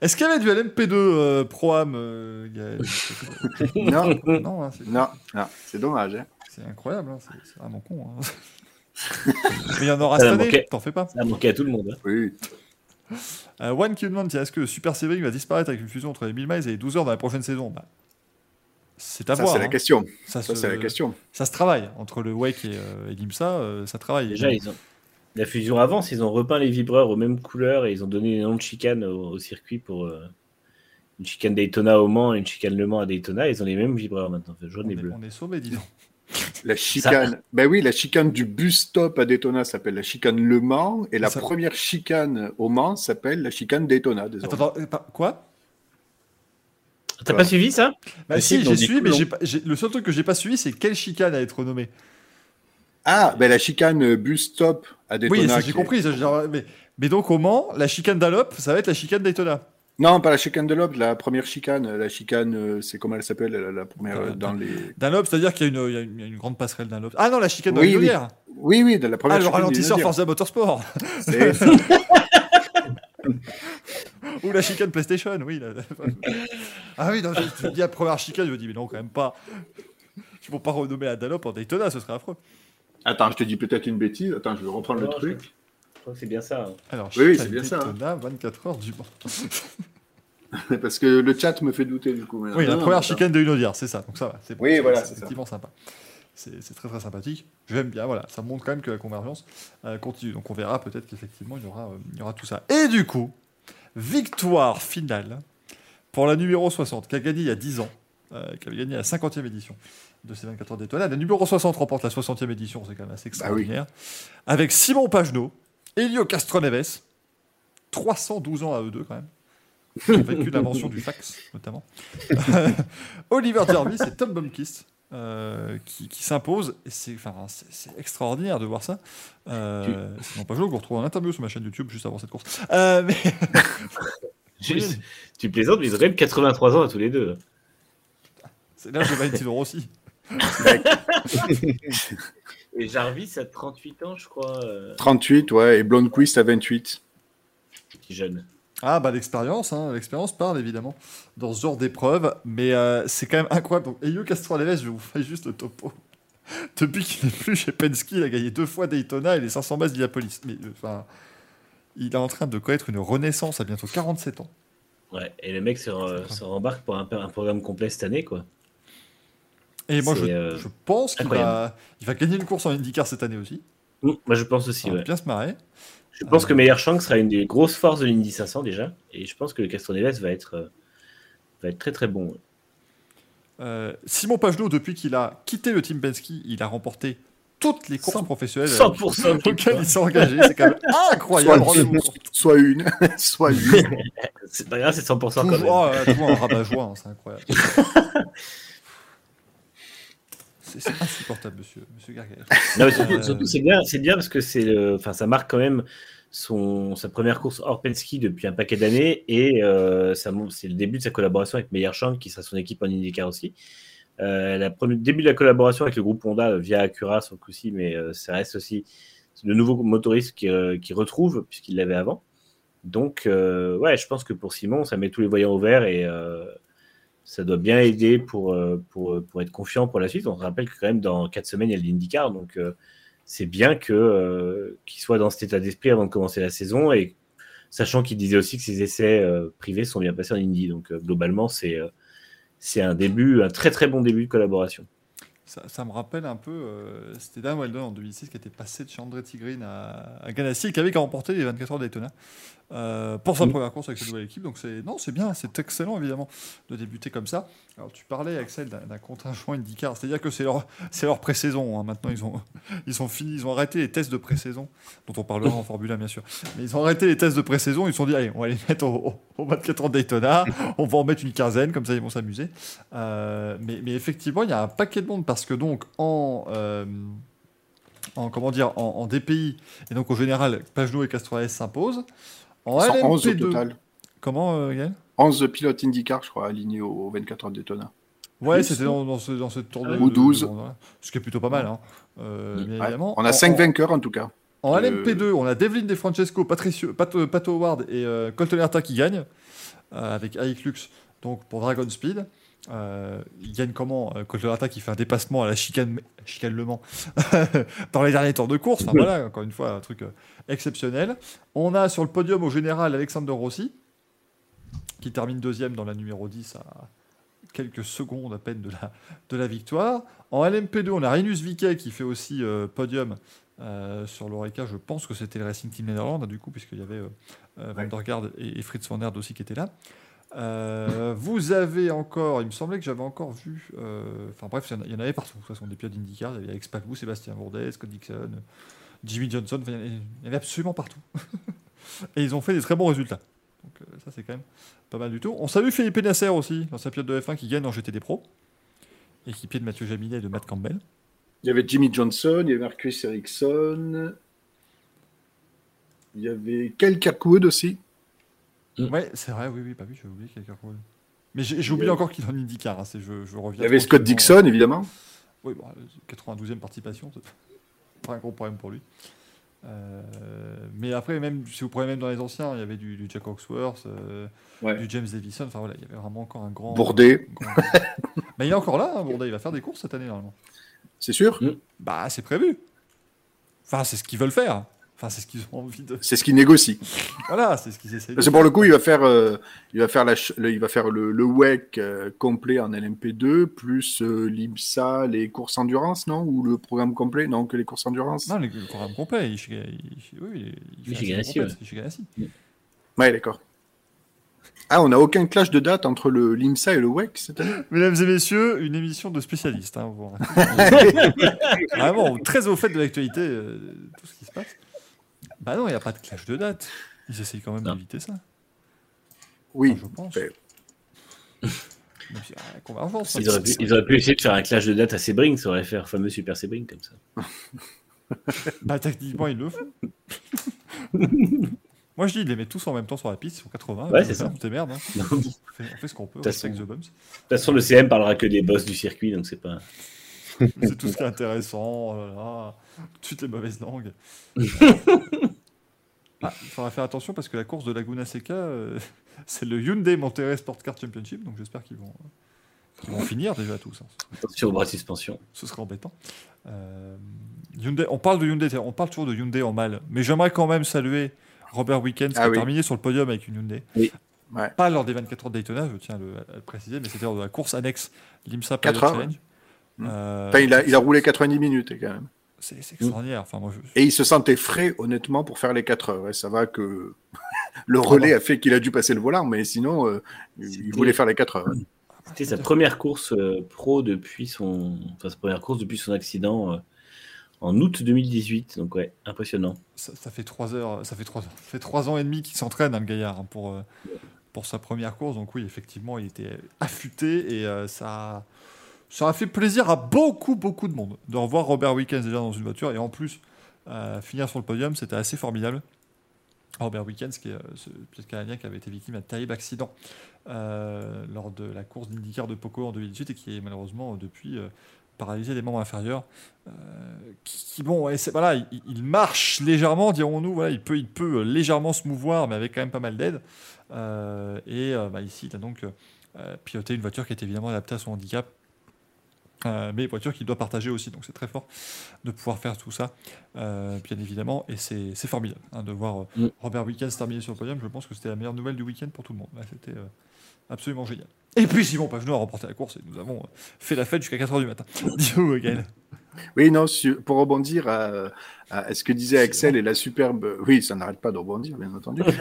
[SPEAKER 2] Est-ce qu'il y avait du LMP2 euh, Pro-Am euh,
[SPEAKER 6] non,
[SPEAKER 2] Non, hein, c'est-
[SPEAKER 6] non, non, c'est dommage. Hein.
[SPEAKER 2] c'est incroyable, hein, c'est c'est vraiment con. hein. Mais il y en aura
[SPEAKER 7] Ça
[SPEAKER 2] cette
[SPEAKER 7] a
[SPEAKER 2] année,
[SPEAKER 7] manqué.
[SPEAKER 2] t'en fais pas.
[SPEAKER 7] Ça a manqué à tout le monde. hein.
[SPEAKER 6] Oui,
[SPEAKER 2] Euh, One qui nous demande est-ce que Super Sebring va disparaître avec une fusion entre les 1000 miles et les 12 heures dans la prochaine saison? Bah, C'est à
[SPEAKER 6] ça
[SPEAKER 2] voir.
[SPEAKER 6] c'est la
[SPEAKER 2] hein.
[SPEAKER 6] question.
[SPEAKER 2] Ça,
[SPEAKER 6] Ça
[SPEAKER 2] se,
[SPEAKER 6] c'est la question.
[SPEAKER 2] ça se travaille entre le WEC et, euh, et l'IMSA, euh, ça travaille.
[SPEAKER 7] Déjà, ils ont. La fusion avance, ils ont repeint les vibreurs aux mêmes couleurs et ils ont donné des noms de chicane au, au circuit pour euh, une chicane Daytona au Mans et une chicane Le Mans à Daytona. Ils ont les mêmes vibreurs maintenant, fait
[SPEAKER 2] on,
[SPEAKER 7] jaune et
[SPEAKER 2] est,
[SPEAKER 7] bleu.
[SPEAKER 2] on est sauvés, dis donc.
[SPEAKER 6] La chicane. Ben oui, la chicane du bus stop à Daytona s'appelle la chicane Le Mans et la
[SPEAKER 2] Ça-
[SPEAKER 6] première chicane au Mans s'appelle la chicane Daytona.
[SPEAKER 2] Attends, quoi?
[SPEAKER 7] T'as pas suivi ça?
[SPEAKER 2] Bah
[SPEAKER 7] Mais
[SPEAKER 2] si, j'ai suivi, mais le seul truc que j'ai pas suivi, c'est quelle chicane à être nommée.
[SPEAKER 6] Ah, ben la chicane bus stop à Daytona.
[SPEAKER 2] Oui, j'ai compris. genre, mais, mais donc au Mans, la chicane d'Alop, ça va être la chicane Daytona.
[SPEAKER 6] Non, pas la chicane l'Aube, la première chicane. La chicane, euh, c'est comment elle s'appelle la, la première
[SPEAKER 2] Euh,
[SPEAKER 6] euh, dans les.
[SPEAKER 2] Dunlop, c'est-à-dire qu'il y, a une- y y a grande passerelle Dunlop. Ah non, la chicane de
[SPEAKER 6] Oui,
[SPEAKER 2] la
[SPEAKER 6] oui. Oui, oui, de la première
[SPEAKER 2] Ah, le ralentisseur Forza Motorsport. Ou la chicane PlayStation, oui. la- ah oui, non, je, je dis la première chicane, je me dis, mais non, quand même pas. Ne peux pas renommer la Dunlop en Daytona, ce serait affreux.
[SPEAKER 6] Attends, je te dis peut-être une bêtise. Attends, je vais reprendre le truc.
[SPEAKER 7] Je crois que c'est bien ça. hein.
[SPEAKER 2] Alors,
[SPEAKER 6] Oui, oui, c'est bien ça, hein.
[SPEAKER 2] Daytona, 24 heures du Mans.
[SPEAKER 6] Parce que le chat me fait douter du coup. maintenant.
[SPEAKER 2] Oui, la
[SPEAKER 6] Non,
[SPEAKER 2] première chicane de une audière, c'est ça. Donc ça va. C'est
[SPEAKER 6] Oui, voilà, ça.
[SPEAKER 2] effectivement sympa. C'est c'est très très sympathique. J'aime bien, voilà. Ça montre quand même que la convergence euh, continue. Donc on verra peut-être qu'effectivement il y aura, euh, il y aura tout ça. Et du coup, victoire finale pour la numéro 60, qui a gagné il y a 10 ans, euh, qui avait gagné la 50e édition de ces 24 heures d'étoilade. La numéro 60 remporte la 60e édition, c'est quand même assez extraordinaire. Avec Simon Pagenaud, Elio Castroneves, 312 ans à eux deux quand même. Qui ont vécu l'invention du fax, notamment. Oliver Jarvis et Tom Blomqvist, euh, qui, qui s'impose. C'est enfin, c'est- c'est extraordinaire de voir ça. Euh, Simon Pajot, qu'on retrouve en interview sur ma chaîne YouTube juste avant cette course. Euh, mais
[SPEAKER 7] tu plaisantes, mais ils même 83 ans à tous les deux.
[SPEAKER 2] C'est là que Valentino Rossi.
[SPEAKER 7] Et Jarvis a 38 ans, je crois, euh,
[SPEAKER 6] 38, ouais, et Blomqvist à 28.
[SPEAKER 7] petit jeune.
[SPEAKER 2] Ah bah l'expérience, hein, l'expérience parle évidemment dans ce genre d'épreuve, mais euh, c'est quand même incroyable. Donc Elio Castroneves, je vous fais juste le topo. Depuis qu'il n'est plus chez Penske, il a gagné deux fois Daytona et les 500 bases d'Indianapolis. Mais euh, enfin, il est en train de connaître une renaissance à bientôt 47 ans.
[SPEAKER 7] Ouais, et le mec se, re- se rembarque pour un, un programme complet cette année, quoi.
[SPEAKER 2] Et moi, je,
[SPEAKER 7] euh,
[SPEAKER 2] je pense qu'il va, il va gagner une course en IndyCar cette année aussi.
[SPEAKER 7] Moi, je pense aussi,
[SPEAKER 2] va
[SPEAKER 7] ouais.
[SPEAKER 2] bien se marrer.
[SPEAKER 7] Je pense que Meyer Shank sera une des grosses forces de l'Indy 500 déjà. Et je pense que le Castroneves va être, euh, va être très très bon. ouais.
[SPEAKER 2] Euh, Simon Pagenaud, depuis qu'il a quitté le team Penske, il a remporté toutes les courses
[SPEAKER 7] 100%
[SPEAKER 2] professionnelles
[SPEAKER 7] 100% de
[SPEAKER 2] auxquelles il s'est engagé. C'est quand même incroyable.
[SPEAKER 6] Soit,
[SPEAKER 2] compte.
[SPEAKER 6] soit une, soit une.
[SPEAKER 7] C'est pas grave, c'est 100% quand même.
[SPEAKER 2] Euh, tu vois, un rabat-joie, hein, c'est incroyable. c'est insupportable, monsieur, monsieur Gargael.
[SPEAKER 7] Non, mais surtout,
[SPEAKER 2] Euh,
[SPEAKER 7] surtout, c'est bien, c'est bien parce que c'est le, enfin, ça marque quand même son, sa première course hors Penske depuis un paquet d'années et euh, c'est le début de sa collaboration avec Meyer Shank qui sera son équipe en IndyCar aussi. Euh, la première, début de la collaboration avec le groupe Honda euh, via Acura sur le coup-ci, mais euh, ça reste aussi de nouveaux motoristes qui, euh, qui retrouve puisqu'il l'avait avant. Donc, euh, ouais, je pense que pour Simon, ça met tous les voyants au vert et euh, ça doit bien aider pour, euh, pour, pour être confiant pour la suite. On se rappelle que quand même dans 4 semaines, il y a l'IndyCar, donc euh, c'est bien que euh, qu'il soit dans cet état d'esprit avant de commencer la saison et sachant qu'il disait aussi que ses essais euh, privés sont bien passés en Indy. Donc euh, globalement, c'est euh, c'est un début, un très très bon début de collaboration.
[SPEAKER 2] Ça, me rappelle un peu, euh, c'était Dan Weldon en 2006 qui était passé de chez Andretti Green à, à Ganassi et qui avait remporté les 24 heures Daytona euh, pour sa
[SPEAKER 7] Mm.
[SPEAKER 2] première course avec cette nouvelle équipe. Donc c'est non, c'est bien, c'est excellent évidemment de débuter comme ça. Alors tu parlais Axel d'un contingent IndyCar, c'est-à-dire que c'est leur c'est leur pré-saison. hein. Maintenant ils ont ils sont finis, ils ont arrêté les tests de pré-saison dont on parlera en Formule 1 bien sûr. Mais ils ont arrêté les tests de pré-saison. Ils se sont dit allez, on va les mettre au, au, au 24 heures de Daytona. on va en mettre une quinzaine comme ça ils vont s'amuser. Euh, mais, mais effectivement, il y a un paquet de monde parce que donc en, euh, en comment dire en, en DPI et donc au général, Pagenaud et Castroès s'imposent. En
[SPEAKER 6] 111 au
[SPEAKER 2] LMP2,
[SPEAKER 6] total.
[SPEAKER 2] comment euh, Gaël?
[SPEAKER 6] 11 pilotes IndyCar, je crois, alignés aux 24 heures de Daytona.
[SPEAKER 2] Ouais, c'était dans, dans ce, dans ce tour de
[SPEAKER 6] Ou 12.
[SPEAKER 2] de- de- voilà. ce qui est plutôt pas mal, hein. Euh, bien
[SPEAKER 6] Ouais.
[SPEAKER 2] évidemment.
[SPEAKER 6] On a
[SPEAKER 2] En-
[SPEAKER 6] 5
[SPEAKER 2] en-
[SPEAKER 6] vainqueurs en tout cas.
[SPEAKER 2] En
[SPEAKER 6] Euh,
[SPEAKER 2] LMP2, on a Devlin De Francesco, Patricio, Pat, euh, Pato Howard et euh, Colton Herta qui gagnent euh, avec Aik Lux donc pour Dragon Speed. Euh, ils gagnent comment euh, Colton Herta qui fait un dépassement à la chicane, chicane Le Mans dans les derniers tours de course. Enfin voilà, encore une fois, un truc euh, exceptionnel. On a sur le podium au général Alexander Rossi qui termine deuxième dans la numéro 10 à quelques secondes à peine de la, de la victoire. En LMP2, on a Rinus Viquet qui fait aussi euh, podium euh, sur l'Oreca, je pense que c'était le Racing Team Netherlands, du coup, puisqu'il y avait euh, euh, Van der Garde et, et Fritz van Aert aussi qui étaient là. Euh, vous avez encore, il me semblait que j'avais encore vu, euh, enfin bref, il y en avait partout, de toute façon, des pilotes d'IndyCar, il y avait Alex Sébastien Bourdet, Scott Dixon, euh, Jimmy Johnson, il y avait- il y avait absolument partout. et ils ont fait des très bons résultats. Donc ça, c'est quand même pas mal du tout. On salue Philippe Nasser aussi, l'ancien pilote de F1 qui gagne en GTD Pro, équipier de Mathieu Jaminet et de Matt Campbell.
[SPEAKER 6] Il y avait Jimmy Johnson, il y avait Marcus Ericsson, il y avait Kyle Kirkwood aussi.
[SPEAKER 7] Mm.
[SPEAKER 2] Ouais, c'est vrai, oui, oui, pas vu, j'ai oublié quelqu'un. Mais j'ai oublié encore qu'il est en IndyCar, hein, je, je reviens.
[SPEAKER 6] Il y avait Scott. Dixon, évidemment.
[SPEAKER 2] Oui, bon, euh, 92e participation, c'est pas un gros problème pour lui. Euh, mais après, même si vous prenez même dans les anciens, il y avait du, du Jack Hawksworth, euh,
[SPEAKER 6] Ouais.
[SPEAKER 2] du James Davison, enfin voilà, il y avait vraiment encore un grand.
[SPEAKER 6] Bourdet,
[SPEAKER 2] grand- mais il est encore là, hein, Bourdet, il va faire des courses cette année normalement.
[SPEAKER 6] c'est sûr.
[SPEAKER 2] Bah, c'est prévu. Enfin, c'est ce qu'ils veulent faire. Enfin, c'est ce qu'ils ont envie de.
[SPEAKER 6] C'est ce qu'il négocie.
[SPEAKER 2] Voilà, c'est ce qu'ils essaient
[SPEAKER 6] Parce que pour le coup, il va faire, euh, il va faire, la, le, il va faire le, le WEC euh, complet en LMP2, plus euh, l'IMSA, les courses endurance, non? Ou le programme complet? Non, que les courses endurance
[SPEAKER 2] Non, le, le programme complet. Il, il, il- oui, il, il complet,
[SPEAKER 7] ouais.
[SPEAKER 6] d'accord. Ah, on n'a aucun clash de date entre le l'IMSA et le WEC cette année?
[SPEAKER 2] Mesdames et messieurs, une émission de spécialistes. Hein, vous Vraiment, très au fait de l'actualité, euh, tout ce qui se passe. Bah non, il n'y a pas de clash de date. Ils essayent quand même d'éviter ça.
[SPEAKER 6] Oui.
[SPEAKER 2] Enfin, je pense. ah, convergence.
[SPEAKER 7] Ils auraient, pu, ils auraient pu essayer de faire un clash de date à Sebring, ça aurait fait un fameux Super Sebring comme ça.
[SPEAKER 2] Bah, techniquement, ils le font. Moi, je dis, ils les mettent tous en même temps sur la piste, ils sont 80.
[SPEAKER 7] Ouais, c'est ça.
[SPEAKER 2] C'est merde. hein. On fait, on fait ce qu'on peut, on
[SPEAKER 7] De toute
[SPEAKER 2] respecte
[SPEAKER 7] façon-
[SPEAKER 2] The Bums.
[SPEAKER 7] De toute façon, le CM parlera que des boss du circuit, donc c'est pas.
[SPEAKER 2] C'est tout ce qui est intéressant. oh là là. Tout de suite les mauvaises langues. Ah, il faudra faire attention parce que la course de Laguna Seca, euh, c'est le Hyundai Monterrey Sport Car Championship, donc j'espère qu'ils vont, qu'ils vont finir déjà tous. hein.
[SPEAKER 7] Attention aux bras de suspension.
[SPEAKER 2] Ce serait embêtant. Euh, Hyundai, on parle de Hyundai, on parle toujours de Hyundai en mal, mais j'aimerais quand même saluer Robert Weekend qui
[SPEAKER 6] Ah
[SPEAKER 2] a
[SPEAKER 6] oui.
[SPEAKER 2] terminé sur le podium avec une Hyundai.
[SPEAKER 7] Oui.
[SPEAKER 6] Ouais.
[SPEAKER 2] Pas lors des 24 heures de Daytona, je tiens à le, à le préciser, mais c'était lors de la course annexe l'IMSA Pilot
[SPEAKER 6] 4 heures,
[SPEAKER 2] Challenge. Euh,
[SPEAKER 6] Enfin, il, a, il a roulé 90 minutes quand même.
[SPEAKER 2] C'est c'est extraordinaire. Enfin, moi, je-
[SPEAKER 6] Et il se sentait frais, honnêtement, pour faire les 4 heures. Et ça va que le relais a fait qu'il a dû passer le volant, mais sinon, euh, il voulait faire les 4 heures.
[SPEAKER 7] C'était sa première course euh, pro depuis son. Enfin, sa première course depuis son accident euh, en août 2018. Donc, ouais, impressionnant.
[SPEAKER 2] ça, ça fait trois heures, ça fait trois fait trois ans et demi qu'il s'entraîne, hein, le gaillard, hein, pour, euh, pour sa première course. Donc oui, effectivement, il était affûté et euh, ça, ça a fait plaisir à beaucoup, beaucoup de monde de revoir Robert Wickens déjà dans une voiture et en plus euh, finir sur le podium, c'était assez formidable. Robert Wickens, qui est euh, ce pilote canadien qui avait été victime d'un terrible accident euh, lors de la course d'IndyCar de Poco en 2018 et qui est malheureusement depuis paralysé des membres inférieurs. Qui, bon, il, marche légèrement, dirons-nous. Voilà, il peut, il peut légèrement se mouvoir, mais avec quand même pas mal d'aide. Et bah, ici, il a donc piloté une voiture qui est évidemment adaptée à son handicap. Euh, mais voiture qu'il doit partager aussi, donc c'est très fort de pouvoir faire tout ça, euh, bien évidemment, et c'est formidable hein, de voir euh,
[SPEAKER 7] Mm.
[SPEAKER 2] Robert Wickens terminer sur le podium. Je pense que c'était la meilleure nouvelle du week-end pour tout le monde. C'était euh, absolument génial. Et puis Simon Pagenaud a remporté la course et nous avons euh, fait la fête jusqu'à 4h du matin. Dis-nous, Gaël.
[SPEAKER 6] Oui, non, pour rebondir à, ce que disait Axel et la superbe. Oui, ça n'arrête pas de rebondir, bien entendu.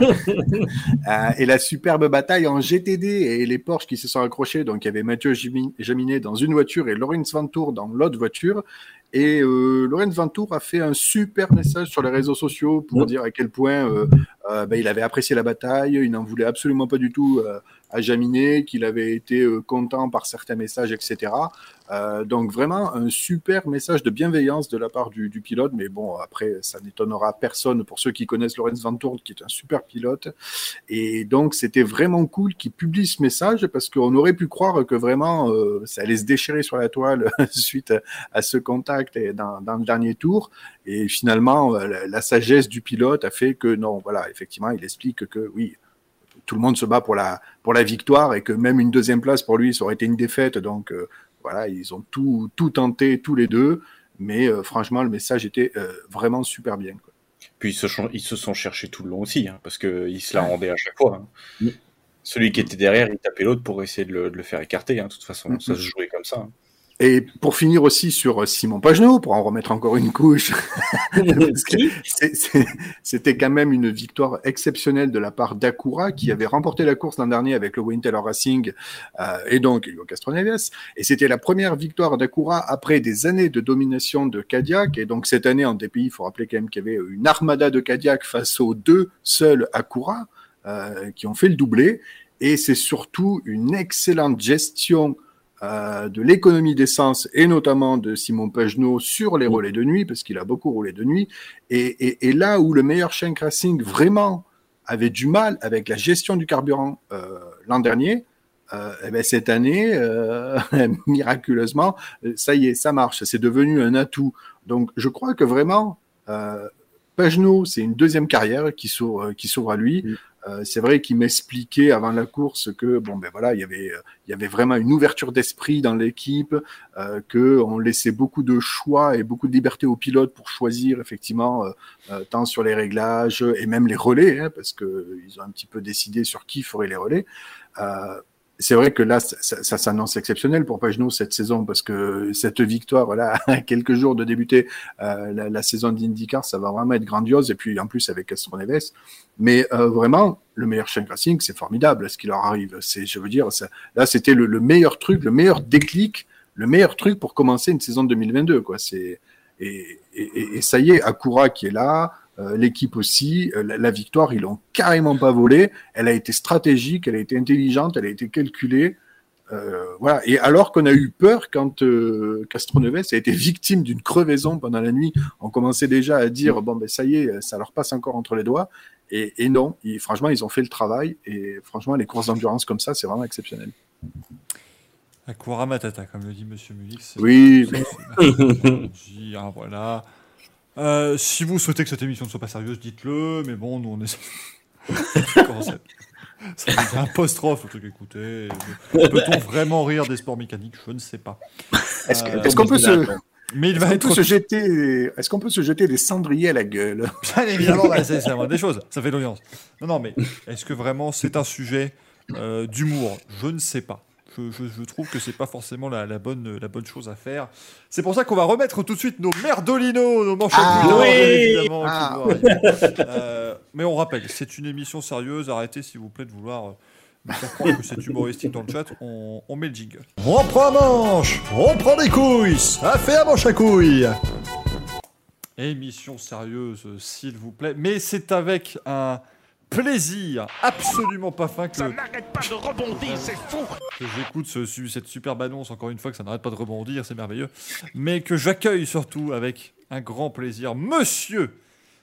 [SPEAKER 6] Euh, et la superbe bataille en GTD et les Porsche qui se sont accrochés. Donc, il y avait Mathieu Jami- Jaminet dans une voiture et Lorenz Vantour dans l'autre voiture. Et euh, Lorenz Vantour a fait un super message sur les réseaux sociaux pour dire à quel point euh, euh, ben, il avait apprécié la bataille, il n'en voulait absolument pas du tout euh, à Jaminet, qu'il avait été euh, content par certains messages, etc. Euh, donc vraiment un super message de bienveillance de la part du, pilote, mais bon après ça n'étonnera personne pour ceux qui connaissent Lorenz Vantour qui est un super pilote. Et donc c'était vraiment cool qu'il publie ce message parce qu'on aurait pu croire que vraiment ça allait se déchirer sur la toile suite à, ce contact et dans le dernier tour. Et finalement euh, la, la sagesse du pilote a fait que non voilà effectivement il explique que oui tout le monde se bat pour la pour la victoire et que même une deuxième place pour lui ça aurait été une défaite donc euh, voilà, ils ont tout, tout tenté tous les deux, mais euh, franchement, le message était euh, vraiment super bien. Quoi.
[SPEAKER 5] Puis ils se, ils se sont cherchés tout le long aussi, hein, parce qu'ils se la rendaient à chaque fois. hein. Celui qui était derrière, il tapait l'autre pour essayer de le, de le faire écarter. hein, de toute façon,
[SPEAKER 6] Mm.
[SPEAKER 5] ça se jouait comme ça.
[SPEAKER 6] Et pour finir aussi sur Simon Pagenaud, pour en remettre encore une couche, c'était quand même une victoire exceptionnelle de la part d'Akura, qui avait remporté la course l'an dernier avec le Wayne Taylor Racing euh, et donc Hugo Castroneves. Et c'était la première victoire d'Akura après des années de domination de Cadillac. Et donc cette année en DPI, il faut rappeler quand même qu'il y avait une armada de Cadillac face aux deux seuls Akura euh, qui ont fait le doublé. Et c'est surtout une excellente gestion euh, de l'économie d'essence et notamment de Simon Pagenaud sur les relais de nuit, parce qu'il a beaucoup roulé de nuit. Et, et, et là où le meilleur Shank Racing vraiment avait du mal avec la gestion du carburant euh, l'an dernier, euh, eh ben cette année, euh, miraculeusement, ça y est, ça marche, c'est devenu un atout. Donc je crois que vraiment, euh, Pagenaud, c'est une deuxième carrière qui s'ouvre, qui s'ouvre à lui.
[SPEAKER 7] Mm.
[SPEAKER 6] Euh, c'est vrai qu'il m'expliquait avant la course que bon ben voilà, il y avait il y avait vraiment une ouverture d'esprit dans l'équipe, euh, que on laissait beaucoup de choix et beaucoup de liberté aux pilotes pour choisir effectivement euh, euh, tant sur les réglages et même les relais, hein, parce que ils ont un petit peu décidé sur qui ferait les relais. C'est vrai que là, ça, ça, s'annonce exceptionnel pour Pagenaud cette saison parce que cette victoire là, à quelques jours de débuter euh, la, la, saison d'IndyCar, ça va vraiment être grandiose. Et puis en plus avec Castro Neves, mais euh, vraiment le meilleur Shank Racing, c'est formidable ce qui leur arrive. C'est, je veux dire, ça, là c'était le, le, meilleur truc, le meilleur déclic, le meilleur truc pour commencer une saison 2022 quoi. C'est et, et, et, ça y est, Akura qui est là. Euh, l'équipe aussi, euh, la, la, victoire, ils l'ont carrément pas volée. Elle a été stratégique, elle a été intelligente, elle a été calculée. Euh, voilà. Et alors qu'on a eu peur quand euh, Castroneves a été victime d'une crevaison pendant la nuit, on commençait déjà à dire bon ben ça y est, ça leur passe encore entre les doigts. Et, et non, ils- franchement, ils ont fait le travail. Et franchement, les courses d'endurance comme ça, c'est vraiment exceptionnel.
[SPEAKER 2] Akura Matata, comme le dit Monsieur Mulix.
[SPEAKER 6] Oui,
[SPEAKER 2] hein, voilà. Euh, si vous souhaitez que cette émission ne soit pas sérieuse, dites-le, mais bon, nous on est. Comment ça Ça devient apostrophe le truc, écoutez. Peut-on vraiment rire des sports mécaniques? Je ne sais pas.
[SPEAKER 6] Est-ce
[SPEAKER 2] Euh,
[SPEAKER 6] qu'on peut se,
[SPEAKER 2] Mais il
[SPEAKER 6] est-ce
[SPEAKER 2] va
[SPEAKER 6] qu'on
[SPEAKER 2] être.
[SPEAKER 6] peut se jeter, est-ce qu'on peut se jeter des cendriers à la gueule?
[SPEAKER 2] Bien évidemment, bah, c'est la des choses. Ça fait l'audience. Non, non, mais est-ce que vraiment c'est un sujet euh, d'humour? Je ne sais pas. Je, je- je trouve que c'est pas forcément la, la bonne, la bonne chose à faire. C'est pour ça qu'on va remettre tout de suite nos merdolinos, nos manches à
[SPEAKER 6] Ah,
[SPEAKER 7] oui
[SPEAKER 2] évidemment,
[SPEAKER 6] Ah.
[SPEAKER 2] Euh, mais on rappelle, c'est une émission sérieuse. Arrêtez, s'il vous plaît, de vouloir euh, me faire croire que c'est humoristique dans le chat. On, on met le jingle. On prend manche, on prend des couilles, ça fait un manche à couilles. Émission sérieuse, euh, s'il vous plaît. Mais c'est avec un plaisir absolument pas fin que,
[SPEAKER 3] Ça n'arrête pas de rebondir, c'est fou
[SPEAKER 2] que j'écoute ce- cette superbe annonce, encore une fois, que ça n'arrête pas de rebondir, c'est merveilleux. Mais que j'accueille surtout avec un grand plaisir Monsieur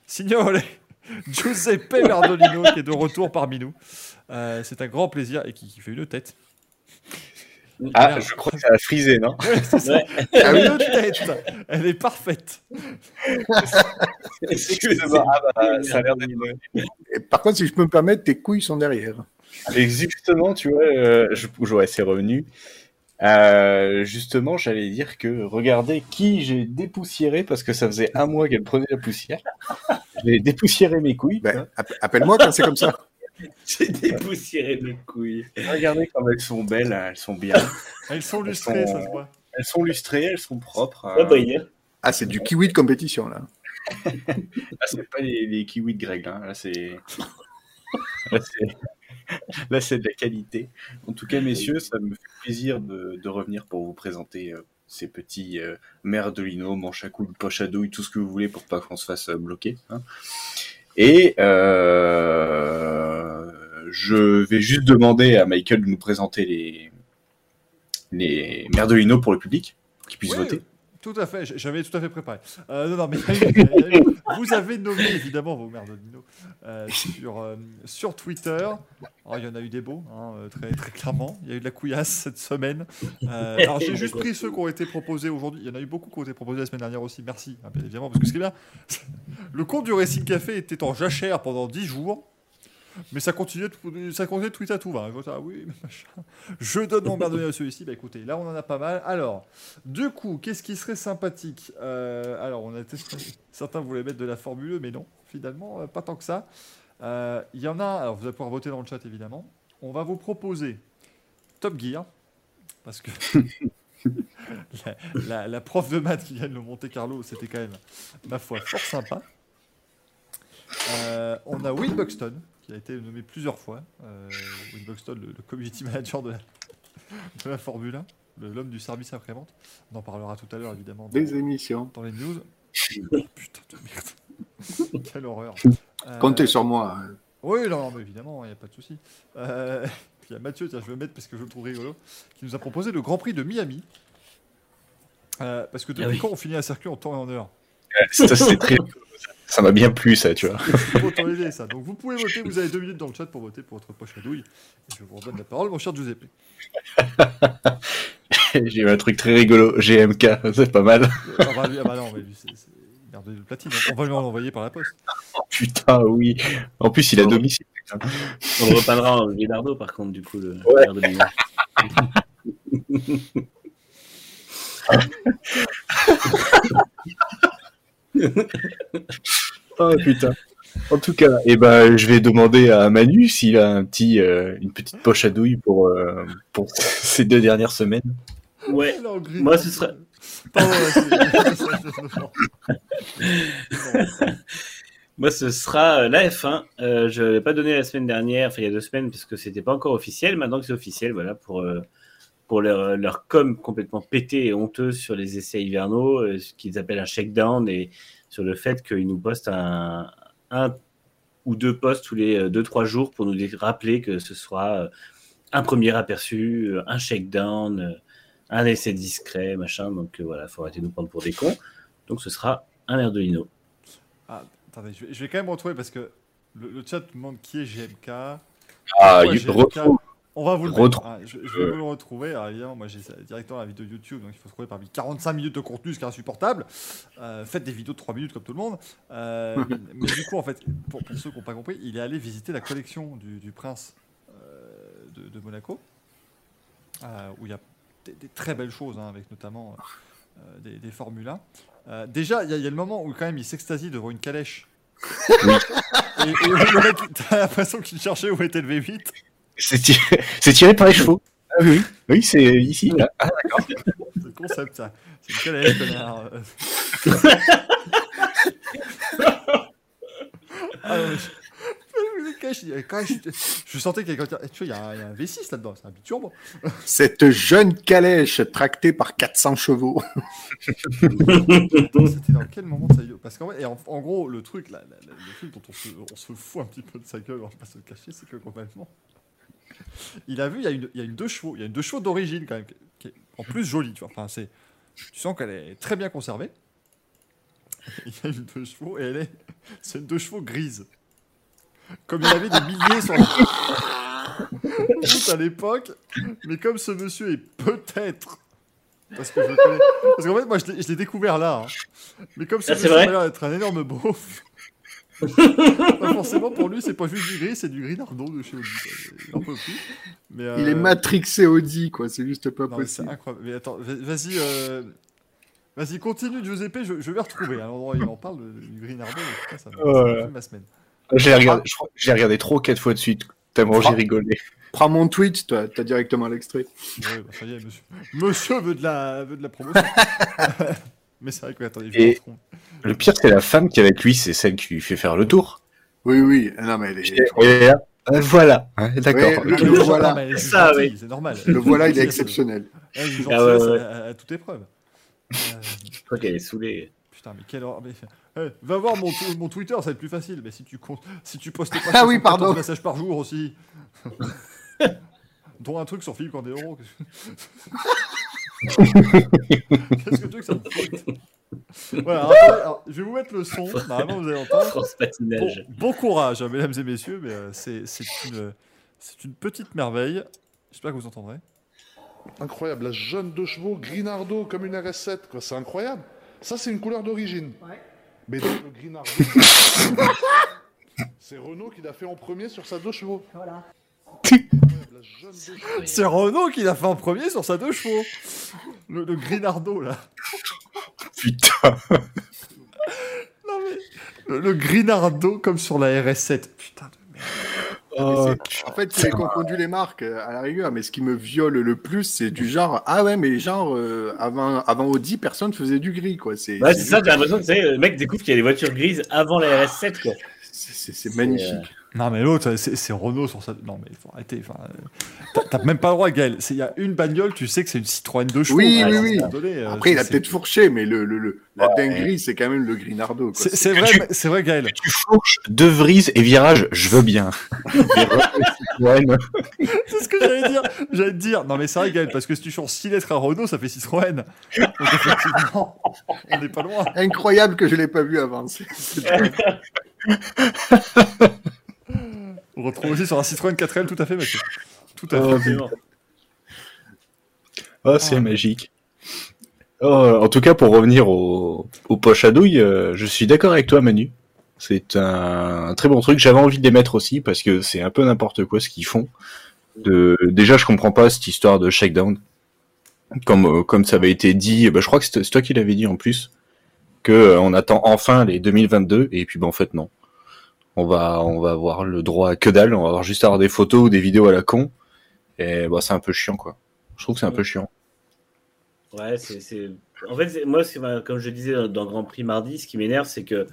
[SPEAKER 2] Signore Giuseppe Merdolino qui est de retour parmi nous. Euh, c'est un grand plaisir et qui, qui fait une tête.
[SPEAKER 5] Ah, je crois que ça a frisé, non
[SPEAKER 2] Ouais, c'est ça.
[SPEAKER 7] Ouais.
[SPEAKER 6] Ah oui.
[SPEAKER 2] Tête. Elle est parfaite.
[SPEAKER 5] Excusez-moi. Ah bah, ça a l'air d'être.
[SPEAKER 6] Et Par contre, si je peux me permettre, tes couilles sont derrière.
[SPEAKER 5] Et justement, tu vois, euh, je, je- ouais, c'est revenu. Euh, justement, j'allais dire que regardez qui j'ai dépoussiéré parce que ça faisait un mois qu'elle prenait la poussière. J'ai dépoussiéré mes couilles.
[SPEAKER 6] Ben, app- Appelle-moi quand c'est comme ça.
[SPEAKER 7] J'ai dépoussiéré mes couilles.
[SPEAKER 5] Regardez comme elles sont belles, hein, elles sont bien.
[SPEAKER 2] Elles sont lustrées,
[SPEAKER 5] sont-
[SPEAKER 2] ça se voit.
[SPEAKER 5] Elles sont lustrées, elles sont propres. Euh,
[SPEAKER 7] hier.
[SPEAKER 6] Ah, c'est du kiwi de compétition, là.
[SPEAKER 5] Là, c'est pas les, les kiwis de Greg, hein. là, c'est. Là, c'est. Là, c'est de la qualité. En tout cas, messieurs, ça me fait plaisir de, de revenir pour vous présenter euh, ces petits euh, merdolinos, manche à couilles, poche à douille, tout ce que vous voulez pour pas qu'on se fasse euh, bloquer. hein. Et euh, je vais juste demander à Michael de nous présenter les, les merdolinos pour le public, qui puisse voter.
[SPEAKER 2] Tout à fait, j'avais tout à fait préparé. Euh, non, non, mais vous avez nommé évidemment vos merdolino euh, sur, euh, sur Twitter. Alors, il y en a eu des beaux, hein, euh, très, très clairement. Il y a eu de la couillasse cette semaine. Alors j'ai juste pris ceux qui ont été proposés aujourd'hui. Il y en a eu beaucoup qui ont été proposés la semaine dernière aussi. Merci, hein, évidemment. Parce que ce qui est bien, le compte du Racing Café était en jachère pendant 10 jours. Mais ça continuait, de, ça continuait de tweeter à tout va. Je, ah. Je donne mon merdolino à celui-ci. Bah écoutez, là on en a pas mal. Alors, du coup, qu'est-ce qui serait sympathique Euh, Alors, on a. Certains voulaient mettre de la Formule, mais non, finalement, euh, pas tant que ça. Euh, Il y en a. Alors, vous allez pouvoir voter dans le chat, évidemment. On va vous proposer Top Gear, parce que la, prof de maths qui gagne le Monte Carlo, c'était quand même, ma foi, fort sympa. On a Will Buxton, qui a été nommé plusieurs fois. Euh, Will Buxton, le, le community manager de la, de la Formule 1, le- l'homme du service après-vente. On en parlera tout à l'heure, évidemment, dans,
[SPEAKER 6] Des émissions.
[SPEAKER 2] dans les news. Putain de merde. Quelle horreur. Euh,
[SPEAKER 6] Comptez sur moi. hein.
[SPEAKER 2] Oui, non, non, mais évidemment, il n'y a pas de souci. Euh, puis il y a Mathieu, tiens, je vais le mettre parce que je le trouve rigolo, qui nous a proposé le Grand Prix de Miami. Euh, parce que depuis
[SPEAKER 7] Ah oui.
[SPEAKER 2] quand on finit un circuit en temps et en heure?
[SPEAKER 5] Ça, c'est très- ça m'a bien plu, ça, tu vois.
[SPEAKER 2] C'est autant aider, ça. Donc vous pouvez voter, vous avez deux minutes dans le chat pour voter pour votre poche à douille. Et je vous redonne la parole, mon cher Giuseppe.
[SPEAKER 5] J'ai eu un truc très rigolo, GMK, c'est pas mal.
[SPEAKER 2] Ah bah, lui- ah bah non, mais lui, c'est c'est merde de platine. On va lui en envoyer par la poste.
[SPEAKER 5] Putain, oui. En plus, il a domicile.
[SPEAKER 7] On le repeindra en Leonardo, par contre, du coup, le
[SPEAKER 5] Ouais. Oh putain. En tout cas, eh ben, je vais demander à Manu s'il a un petit, euh, une petite poche à douille pour, euh, pour ces deux dernières semaines.
[SPEAKER 7] Ouais. Moi, ce serait- Moi, ce sera euh, la F1. Euh, je ne l'ai pas donné la semaine dernière, enfin il y a deux semaines, parce que c'était pas encore officiel. Maintenant que c'est officiel, voilà, pour, euh, pour leur, leur com complètement pété et honteux sur les essais hivernaux, euh, ce qu'ils appellent un shakedown, et sur le fait qu'ils nous postent un, un ou deux posts tous les 2-3 jours pour nous rappeler que ce sera euh, un premier aperçu, un shakedown, un essai discret, machin. Donc voilà, il faut arrêter de nous prendre pour des cons. Donc ce sera un Merdolino.
[SPEAKER 2] Ah, attendez, je vais, je vais quand même retrouver parce que le, le chat demande qui est GMK.
[SPEAKER 5] Ah,
[SPEAKER 2] Pourquoi
[SPEAKER 5] il
[SPEAKER 2] GMK?
[SPEAKER 5] retrouve.
[SPEAKER 2] On va vous le
[SPEAKER 5] Retrouve.
[SPEAKER 2] mettre. Ah, je, je vais vous le retrouver. Alors, évidemment, moi j'ai directement la vidéo YouTube, donc il faut trouver parmi 45 minutes de contenu, ce qui est insupportable. Euh, faites des vidéos de 3 minutes comme tout le monde. Euh, mais du coup, en fait, pour, pour ceux qui n'ont pas compris, il est allé visiter la collection du, du prince euh, de, de Monaco, où il y a des, des très belles choses, hein, avec notamment des, des Formule 1. Déjà, il y, a- il y a le moment où quand même il s'extasie devant une calèche. et, et le mec, t'as l'impression qu'il cherchait où était le V8.
[SPEAKER 5] C'est tiré, par les chevaux. Ah oui, oui, c'est ici. Là. Ah,
[SPEAKER 2] C'est le concept, ça. C'est une calèche, connard. ah, je... Sentais qu'il y avait... Tu vois, il y, a un- il y a un V6 là-dedans, c'est un biturbo.
[SPEAKER 6] Cette jeune calèche tractée par 400 chevaux.
[SPEAKER 2] C'était dans quel moment de sa vidéo Parce qu'en vrai, et en, en gros, le truc, là, le film dont on se, on se fout un petit peu de sa gueule, on va pas se le cacher, c'est que complètement. Il a vu, il y a une, il y a une deux chevaux, il y a une deux chevaux d'origine quand même, qui, est en plus jolie, tu vois. Enfin, c'est, tu sens qu'elle est très bien conservée. Il y a une deux chevaux et elle est, c'est une deux chevaux grise. Comme il y avait des milliers sur la à l'époque, mais comme ce monsieur est peut-être parce que je connais. Parce qu'en fait, moi, je l'ai- découvert là. hein. Mais comme ce
[SPEAKER 7] Ah, c'est
[SPEAKER 2] monsieur
[SPEAKER 7] vrai
[SPEAKER 2] a l'air d'être un énorme beauf, pas forcément pour lui, c'est pas juste du gris, c'est du gris Nardon de chez Audi. quoi. Il en peut plus. Mais,
[SPEAKER 6] Il est
[SPEAKER 2] euh,
[SPEAKER 6] matrixé Audi, quoi. C'est juste pas
[SPEAKER 2] non, C'est
[SPEAKER 6] possible.
[SPEAKER 2] incroyable. Mais attends, va- vas-y. euh, Vas-y, continue, Giuseppe. Je, je vais retrouver à l'endroit où il en parle du mais putain, ça ma semaine.
[SPEAKER 5] J'ai regardé, j'ai regardé trop quatre fois de suite. Tellement j'ai rigolé.
[SPEAKER 6] Prends mon tweet, toi. T'as directement l'extrait.
[SPEAKER 2] Ouais, bah, ça y est, monsieur. Monsieur veut de la, veut de la promotion. mais c'est vrai que, attendez, je vais
[SPEAKER 5] Et-
[SPEAKER 2] retrouver.
[SPEAKER 5] Le pire, c'est la femme qui est avec lui, c'est celle qui lui fait faire le tour.
[SPEAKER 6] Oui, oui. Ah Non, mais elle est-
[SPEAKER 5] euh, voilà, Hein, d'accord.
[SPEAKER 6] Oui,
[SPEAKER 5] Ok.
[SPEAKER 6] le-
[SPEAKER 2] Non,
[SPEAKER 6] voilà.
[SPEAKER 2] mais elle est juste
[SPEAKER 7] Ça,
[SPEAKER 2] gentille,
[SPEAKER 7] oui.
[SPEAKER 2] c'est normal.
[SPEAKER 6] Le voilà, il est exceptionnel.
[SPEAKER 7] Ah ouais, ouais.
[SPEAKER 2] à, à- toute épreuve. Euh,
[SPEAKER 7] Je crois qu'elle est saoulée.
[SPEAKER 2] putain, mais quelle horreur. mais- Eh, va voir mon, mon Twitter, ça va être plus facile. Mais si tu, comptes, si tu postes pas
[SPEAKER 6] Ah oui,
[SPEAKER 2] 74
[SPEAKER 6] pardon.
[SPEAKER 2] messages par jour aussi. Dont un truc sur Philippe Candéro. Qu'est-ce que tu veux que ça me foute Voilà, alors, attendez, alors, je vais vous mettre le son. Normalement, vous allez entendre.
[SPEAKER 7] France
[SPEAKER 2] Bon,
[SPEAKER 7] patinage.
[SPEAKER 2] bon courage, hein, mesdames et messieurs, mais euh, c'est une, c'est une petite merveille. J'espère que vous entendrez.
[SPEAKER 8] Incroyable, la jaune de chevaux, Grinardo comme une RS7, quoi. C'est incroyable. Ça, c'est une couleur d'origine. Mais donc, le Grinardo, c'est Renault qui l'a fait en premier sur sa deux chevaux. Voilà.
[SPEAKER 2] C'est Renault qui l'a fait en premier sur sa deux chevaux. Le, le Grinardo, là.
[SPEAKER 5] Putain.
[SPEAKER 2] Non, mais. Le, le Grinardo comme sur la RS7. Putain de merde.
[SPEAKER 5] Oh,
[SPEAKER 6] En fait, j'ai confondu les marques euh, à la rigueur, mais ce qui me viole le plus, c'est du genre ah ouais, mais genre euh, avant avant Audi, personne faisait du gris quoi. C'est
[SPEAKER 7] Ouais,
[SPEAKER 6] c'est
[SPEAKER 7] c'est ça, j'ai l'impression que le mec découvre qu'il y a des voitures grises avant la RS7, quoi.
[SPEAKER 6] c'est- c'est- c'est magnifique.
[SPEAKER 2] Non, mais l'autre, c'est Renault sur sa. Non, mais il faut arrêter. Euh, t'as- même pas le droit, Gaël. Il y a une bagnole, tu sais que c'est une Citroën de chevaux.
[SPEAKER 6] Oui, oui, oui.
[SPEAKER 2] donné, euh,
[SPEAKER 6] Après, il a peut-être fourché, mais le, le, le- la
[SPEAKER 5] Ouais.
[SPEAKER 6] dinguerie, c'est quand même le Grinardo.
[SPEAKER 2] C'est vrai, c'est vrai, Gaël.
[SPEAKER 5] tu fourches deux vrises et virage, je veux bien.
[SPEAKER 2] C'est ce que j'allais dire. J'allais te dire. Non, mais c'est vrai, Gaël, parce que si tu changes 6 lettres à Renault, ça fait Citroën. Donc, effectivement, on n'est pas loin.
[SPEAKER 6] Incroyable que je l'ai pas vu avant.
[SPEAKER 2] On retrouve aussi sur un Citroën 4L, tout à fait, Mathieu. Tout à fait.
[SPEAKER 5] Oh,
[SPEAKER 7] Forcément.
[SPEAKER 5] Oh, c'est magique. Oh, en tout cas, pour revenir au, au poche à douille, euh, je suis d'accord avec toi, Manu. C'est un, un très bon truc. J'avais envie de les mettre aussi parce que c'est un peu n'importe quoi ce qu'ils font. De, déjà, je comprends pas cette histoire de shakedown. Comme, euh, comme ça avait été dit, bah, je crois que c'est c'est toi qui l'avais dit en plus, que euh, on attend enfin les 2022 et puis bah, en fait non. On va, on va avoir le droit à que dalle. On va avoir juste à avoir des photos ou des vidéos à la con. Et bah, c'est un peu chiant quoi. Je trouve que c'est un peu chiant.
[SPEAKER 7] Ouais, c'est. En fait, moi, comme je disais dans- Grand Prix mardi, ce qui m'énerve, c'est que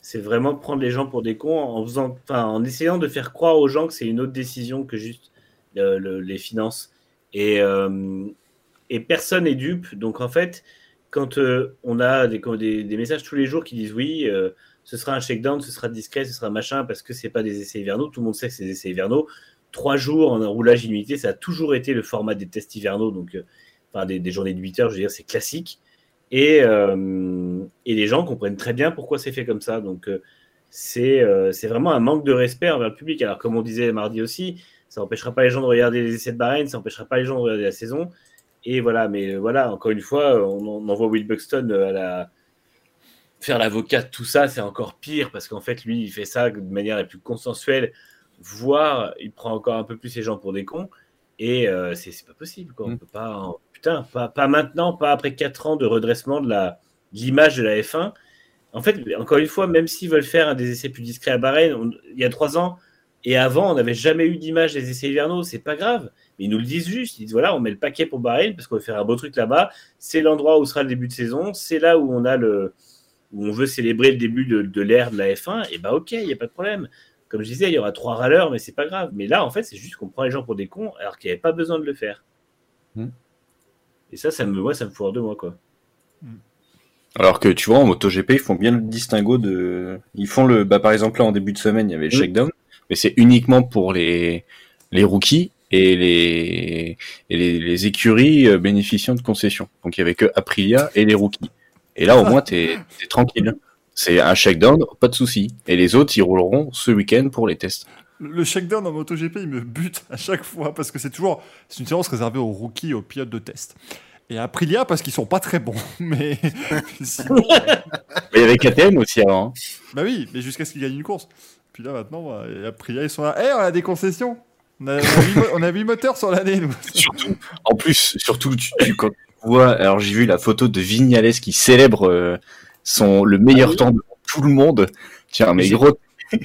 [SPEAKER 7] c'est vraiment prendre les gens pour des cons en, faisant, en essayant de faire croire aux gens que c'est une autre décision que juste euh, le- les finances. Et, euh, et personne n'est dupe. Donc, en fait, quand euh, on a des, des, messages tous les jours qui disent oui, ce sera un shakedown, ce sera discret, ce sera machin, parce que c'est pas des essais hivernaux, tout le monde sait que c'est des essais hivernaux. trois jours en roulage illimité, ça a toujours été le format des tests hivernaux, donc euh, enfin des, journées de 8 heures, je veux dire, c'est classique. Et, euh, et les gens comprennent très bien pourquoi c'est fait comme ça. Donc euh, c'est vraiment un manque de respect envers le public. Alors comme on disait mardi aussi, ça n'empêchera pas les gens de regarder les essais de Bahreïn, ça n'empêchera pas les gens de regarder la saison. Et voilà, mais voilà, encore une fois, on envoie Will Buxton à la, faire l'avocat de tout ça, c'est encore pire parce qu'en fait, lui, il fait ça de manière la plus consensuelle, voire il prend encore un peu plus les gens pour des cons. Et euh, c'est pas possible, quoi. On
[SPEAKER 5] Mm.
[SPEAKER 7] peut pas, en- putain, pas, pas maintenant, pas après 4 ans de redressement de l'image de la F1. En fait, encore une fois, même s'ils veulent faire un des essais plus discrets à Bahreïn, on- il y a 3 ans et avant, on n'avait jamais eu d'image des essais hivernaux, c'est pas grave. Mais ils nous le disent juste, ils disent voilà, on met le paquet pour Bahreïn parce qu'on veut faire un beau truc là-bas. C'est l'endroit où sera le début de saison, c'est là où on a le, où on veut célébrer le début de, de l'ère de la F1, et bah ok, il n'y a pas de problème. Comme je disais, il y aura trois râleurs, mais c'est pas grave. Mais là, en fait, c'est juste qu'on prend les gens pour des cons, alors qu'il n'y avait pas besoin de le faire.
[SPEAKER 5] Hmm.
[SPEAKER 7] Et ça, ça me, moi, ça me fout hors de moi, quoi.
[SPEAKER 5] Alors que tu vois, en MotoGP, ils font bien le distinguo de. Ils font le. Bah, par exemple, là, en début de semaine, il y avait le
[SPEAKER 7] Mm.
[SPEAKER 5] shakedown, mais c'est uniquement pour les, les rookies et les, et les, les écuries euh, bénéficiant de concessions. Donc, il y avait que Aprilia et les rookies. Et là, au moins, t'es t'es tranquille. C'est un shakedown, pas de souci. Et les autres, ils rouleront ce week-end pour les tests.
[SPEAKER 2] Le shakedown en MotoGP, il me bute à chaque fois parce que c'est toujours c'est une séance réservée aux rookies, aux pilotes de test. Et à Aprilia parce qu'ils sont pas très bons. Mais sinon,
[SPEAKER 5] Mais il y avait KTM aussi avant. hein.
[SPEAKER 2] bah oui, mais jusqu'à ce qu'ils gagnent une course. Puis là maintenant, bah, et Aprilia ils sont là. Eh, on a des concessions. On a, on a huit mo- on a 8 moteurs sur l'année, nous.
[SPEAKER 5] Surtout, en plus, surtout, tu, tu- quand alors j'ai vu la photo de Vignales qui célèbre euh, son, le meilleur
[SPEAKER 7] Ah oui.
[SPEAKER 5] temps de tout le monde. Tiens, mais gros,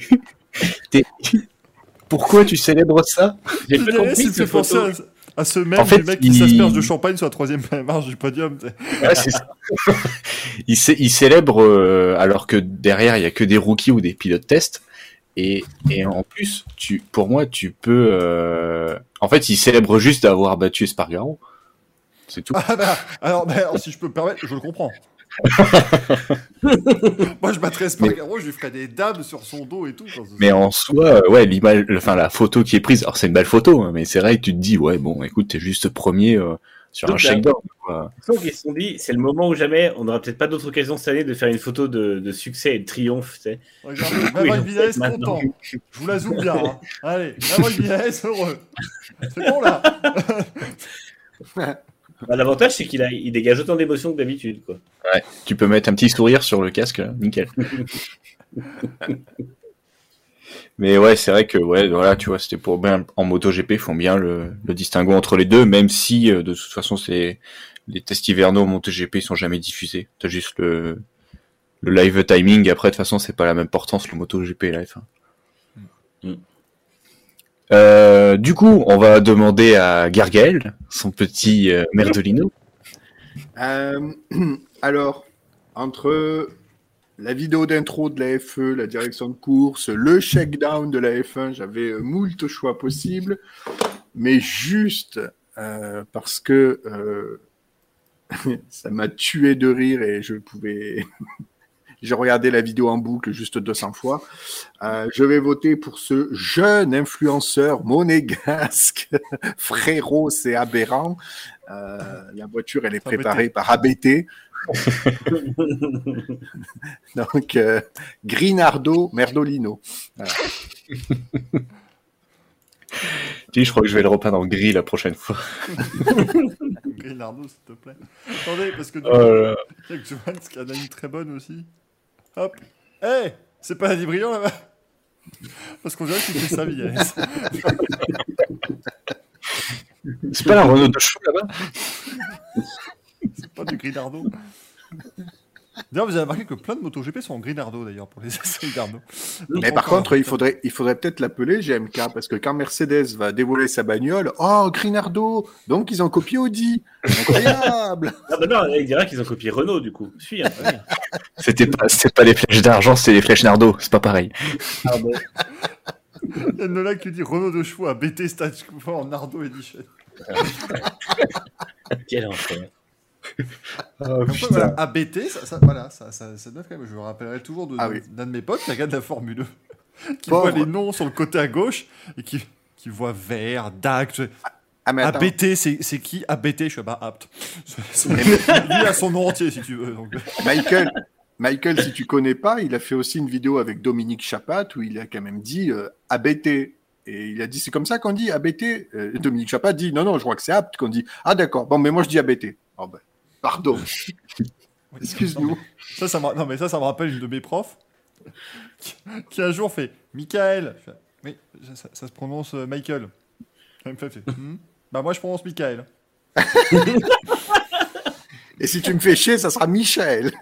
[SPEAKER 5] pourquoi tu célèbres ça?
[SPEAKER 7] J'ai pas compris cette photo.
[SPEAKER 2] à, à ce même
[SPEAKER 5] En fait,
[SPEAKER 2] du mec qui s'asperge de champagne sur la troisième marche du podium. tu sais.
[SPEAKER 5] Ouais, c'est ça. il, cé- il célèbre euh, alors que derrière il y a que des rookies ou des pilotes test. Et, et en plus, tu, pour moi, tu peux. euh, En fait, il célèbre juste d'avoir battu Espargaro. C'est tout.
[SPEAKER 2] Ah bah, alors, bah, alors, si je peux me permettre, je le comprends. Moi, je battrais Spargaro, je lui ferais des dames sur son dos et tout.
[SPEAKER 5] Mais en soi, euh, ouais, l'image, enfin la photo qui est prise, alors c'est une belle photo, hein, mais c'est vrai que tu te dis, ouais, bon, écoute, t'es juste premier euh, sur un shakedown.
[SPEAKER 7] Ils se sont dit, c'est le moment où jamais, on n'aura peut-être pas d'autre occasion cette année de faire une photo de, de succès et de triomphe. tu sais.
[SPEAKER 2] Regardez,
[SPEAKER 7] maintenant.
[SPEAKER 2] content. Je vous la zoome bien. hein. Allez, Maverick Vinales heureux. C'est bon là
[SPEAKER 7] Bah, L'avantage, c'est qu'il a, il dégage autant d'émotions que d'habitude. quoi.
[SPEAKER 5] Tu peux mettre un petit sourire sur le casque, là, nickel. mais ouais, c'est vrai que ouais, voilà, tu vois, c'était pour bien en MotoGP, ils font bien le, le distinguo entre les deux, même si euh, de toute façon, c'est les tests hivernaux en MotoGP ils sont jamais diffusés. T'as juste le le live timing. Après, de toute façon, c'est pas la même portance le MotoGP et la F1.
[SPEAKER 7] Mm.
[SPEAKER 5] Euh, du coup, on va demander à Gargael, son petit euh, merdolino.
[SPEAKER 6] Euh, alors, entre la vidéo d'intro de la FE, la direction de course, le shakedown de la F1, j'avais moult choix possibles, mais juste parce que ça m'a tué de rire et je pouvais. J'ai regardé la vidéo en boucle juste 200 fois. Euh, je vais voter pour ce jeune influenceur monégasque. Frérot, c'est aberrant. Euh, la voiture, elle est préparée par ABT. Donc, euh, Grinardo Merdolino.
[SPEAKER 5] Si, je crois que je vais le repeindre en gris la prochaine fois.
[SPEAKER 2] Grinardo, s'il te plaît. Attendez, parce que du
[SPEAKER 5] Oh
[SPEAKER 2] qui en a une très bonne aussi. Hop. Eh C'est pas Adi Brillant là-bas Parce qu'on dirait qu'il fait sa vie.
[SPEAKER 5] C'est pas la Renault de cheveux là-bas
[SPEAKER 2] C'est pas du Grinardo. D'ailleurs, vous avez remarqué que plein de MotoGP sont en Grinardo d'ailleurs pour les essais Grinardo.
[SPEAKER 6] Mais par contre, il faudrait, il faudrait peut-être l'appeler GMK parce que quand Mercedes va dévoiler sa bagnole, oh, Grinardo Donc, ils ont copié Audi. Incroyable
[SPEAKER 7] Ah bah non, il dira qu'ils ont copié Renault, du coup. Suis, hein, ouais.
[SPEAKER 5] C'était pas, c'était pas les flèches d'argent, c'est les flèches Nardo, c'est pas pareil.
[SPEAKER 7] Pardon.
[SPEAKER 2] Il y a Nola qui dit Renault de chevaux à BT Stage en Nardo Edition.
[SPEAKER 7] Quel enfer.
[SPEAKER 5] Oh,
[SPEAKER 2] voilà, ABT, ça, ça, voilà, ça, ça, ça quand même. Je me rappellerai toujours de-
[SPEAKER 6] Ah
[SPEAKER 2] d'un
[SPEAKER 6] oui.
[SPEAKER 2] de mes potes qui regarde la Formule 2, qui
[SPEAKER 6] Pauvre.
[SPEAKER 2] voit les noms sur le côté à gauche et qui. qui voit vert, DAC. je-
[SPEAKER 6] Ah, mais.
[SPEAKER 2] ABT, c'est qui? ABT, je suis bah apte. Lui a son nom entier si tu veux. donc.
[SPEAKER 6] Michael, Michael, si tu connais pas, il a fait aussi une vidéo avec Dominique Chapat où il a quand même dit euh, ABT. Et il a dit c'est comme ça qu'on dit ABT. Euh, Dominique Chapat dit non, non, je crois que c'est apte qu'on dit. Ah d'accord, bon, mais moi je dis ABT. Oh, ben, pardon. Excuse-nous.
[SPEAKER 2] Ça, ça me... Non, mais ça, ça me rappelle une de mes profs qui, qui un jour fait Michael. Je fais, oui, ça, ça se prononce euh, Michael. Elle me fait, fait, Hmm? Bah, moi, je prononce Michael.
[SPEAKER 6] Et si tu me fais chier, ça sera Michel.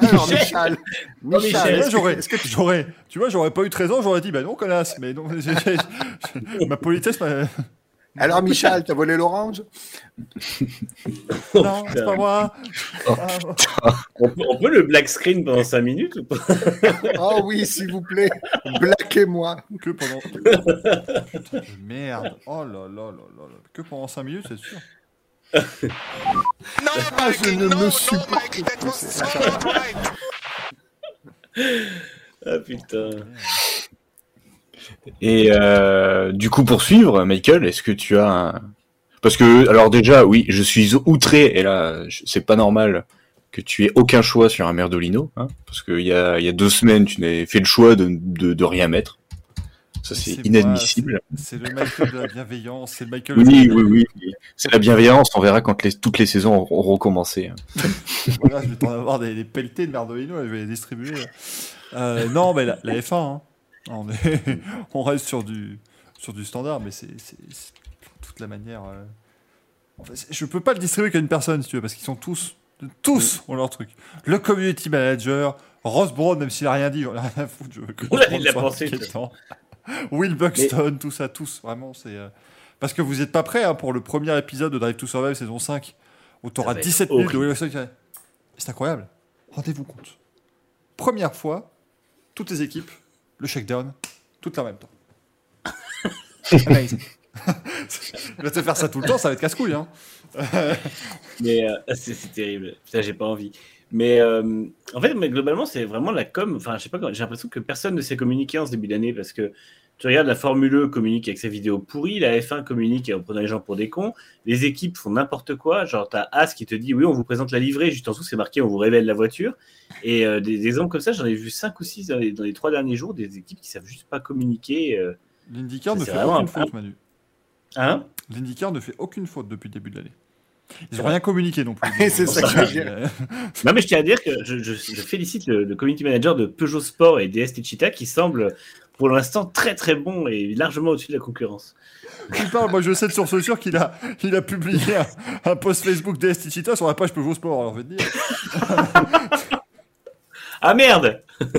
[SPEAKER 6] Alors, Michel.
[SPEAKER 7] Michel.
[SPEAKER 6] Michel.
[SPEAKER 2] J'aurais, j'aurais, tu vois, j'aurais pas eu 13 ans, j'aurais dit, bah non, connasse. Mais non, j'ai- ma politesse m'a.
[SPEAKER 6] Alors, Michel, t'as volé l'orange?
[SPEAKER 2] Non, c'est pas moi.
[SPEAKER 5] Oh,
[SPEAKER 2] Ah,
[SPEAKER 7] On peut, on peut le black screen pendant 5 minutes ou pas?
[SPEAKER 6] Oh oui, s'il vous plaît. Blaquez-moi.
[SPEAKER 2] que pendant. Putain, de merde. Oh là là là là là. Que pendant 5 minutes, c'est sûr.
[SPEAKER 4] No,
[SPEAKER 6] Ah, je ne
[SPEAKER 4] no,
[SPEAKER 6] me
[SPEAKER 4] no,
[SPEAKER 6] supporte
[SPEAKER 4] Mikey, that was so not right.
[SPEAKER 7] Ah putain.
[SPEAKER 5] Et euh, du coup, pour suivre, Michael, est-ce que tu as un... Parce que, alors déjà, oui, je suis outré, et là, c'est pas normal que tu aies aucun choix sur un Merdolino, hein, parce qu'il y a, y a deux semaines, tu n'avais fait le choix de, de, de rien mettre. Ça, c'est inadmissible.
[SPEAKER 2] C'est le Michael de la bienveillance, c'est Michael.
[SPEAKER 5] Oui, oui, oui. C'est la bienveillance, on verra quand les, toutes les saisons auront recommencé. hein.
[SPEAKER 2] Voilà, je vais t'en avoir des, des pelletés de Merdolino, je vais les distribuer. Euh, non, mais la, la F1, hein. On, est, on reste sur du, sur du standard, mais c'est toute la manière. euh. En fait, je peux pas le distribuer qu'à une personne, si tu veux, parce qu'ils sont tous, tous ont leur truc. Le community manager, Ross Brown, même s'il a rien dit, j'en ai rien à foutre. Je
[SPEAKER 7] Oula, il l'a pensé.
[SPEAKER 2] Will Buxton, tout ça, tous, vraiment, c'est. euh, Parce que vous n'êtes pas prêts hein, pour le premier épisode de Drive to Survive saison 5, où tu auras
[SPEAKER 7] va être
[SPEAKER 2] 17 minutes de. Will Buxton C'est incroyable. Rendez-vous compte. Première fois, toutes les équipes, le shakedown, toutes en même temps. Amazing. Il va te faire ça tout le temps, ça va être casse-couille. Hein.
[SPEAKER 7] Mais euh, c'est c'est terrible. Putain, j'ai pas envie. Mais euh, en fait, mais globalement, c'est vraiment la com. Enfin, je sais pas, j'ai l'impression que personne ne sait communiquer en ce début d'année parce que tu regardes la Formule E communique avec ses vidéos pourries, la F1 communique en prenant les gens pour des cons, les équipes font n'importe quoi. Genre, t'as As qui te dit oui, on vous présente la livrée, juste en dessous, c'est marqué on vous révèle la voiture. Et euh, des, des exemples comme ça, j'en ai vu 5 ou 6 dans les, dans les trois derniers jours, des équipes qui savent juste pas communiquer. euh.
[SPEAKER 2] L'IndyCar ne fait aucune
[SPEAKER 7] un-
[SPEAKER 2] faute, Manu.
[SPEAKER 7] Hein?
[SPEAKER 2] L'IndyCar ne fait aucune faute depuis le début de l'année. Ils n'ont rien communiqué non plus.
[SPEAKER 6] C'est ça que je veux dire.
[SPEAKER 2] Euh,
[SPEAKER 7] Non, mais je tiens à dire que je, je- je félicite le, le community manager de Peugeot Sport et DS Techeetah qui semble pour l'instant très très bon et largement au-dessus de la concurrence.
[SPEAKER 2] Tu parles, moi je sais de source sûre qu'il a, il a publié un, un post Facebook d'Estichita sur la page Peugeot Sport, alors je vais te dire.
[SPEAKER 7] Ah merde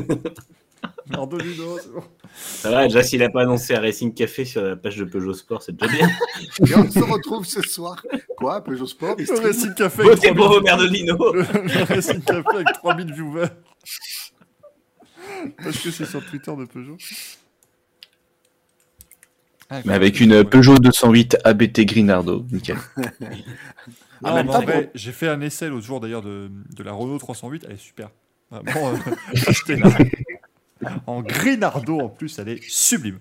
[SPEAKER 2] Merdolino, c'est bon.
[SPEAKER 7] Ça va, déjà s'il a pas annoncé un Racing Café sur la page de Peugeot Sport, c'est déjà bien.
[SPEAKER 6] Et on se retrouve ce soir. Quoi, Peugeot Sport
[SPEAKER 2] Le Racing Café
[SPEAKER 7] Votez
[SPEAKER 2] 3000
[SPEAKER 7] pour vos Merdolino
[SPEAKER 2] le Racing Café avec 3000 viewers. Parce que c'est sur Twitter de Peugeot. Ah,
[SPEAKER 5] Mais avec une Peugeot 208 ABT Grinardo, nickel.
[SPEAKER 2] Ah,
[SPEAKER 6] En même
[SPEAKER 2] mais
[SPEAKER 6] temps,
[SPEAKER 2] en vrai, j'ai fait un essai l'autre jour d'ailleurs de, de la Renault 308, elle est super. Vraiment, euh, achetez-la. En Grinardo en plus, elle est sublime.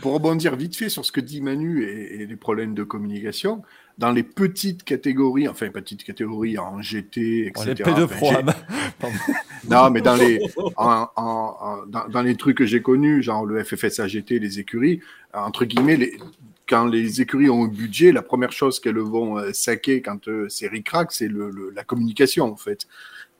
[SPEAKER 6] Pour rebondir vite fait sur ce que dit Manu et, et les problèmes de communication, dans les petites catégories, enfin petites catégories en GT,
[SPEAKER 2] Oh,
[SPEAKER 6] etc.
[SPEAKER 2] les P2
[SPEAKER 6] enfin,
[SPEAKER 2] Pro.
[SPEAKER 6] j'ai-
[SPEAKER 2] ah, bah,
[SPEAKER 6] Non, mais dans les, en- en- en- dans, dans les trucs que j'ai connus, genre le FFSA GT, les écuries, entre guillemets, les, quand les écuries ont un budget, la première chose qu'elles vont euh, saquer quand euh, c'est ric-rac, c'est le, le- la communication, en fait.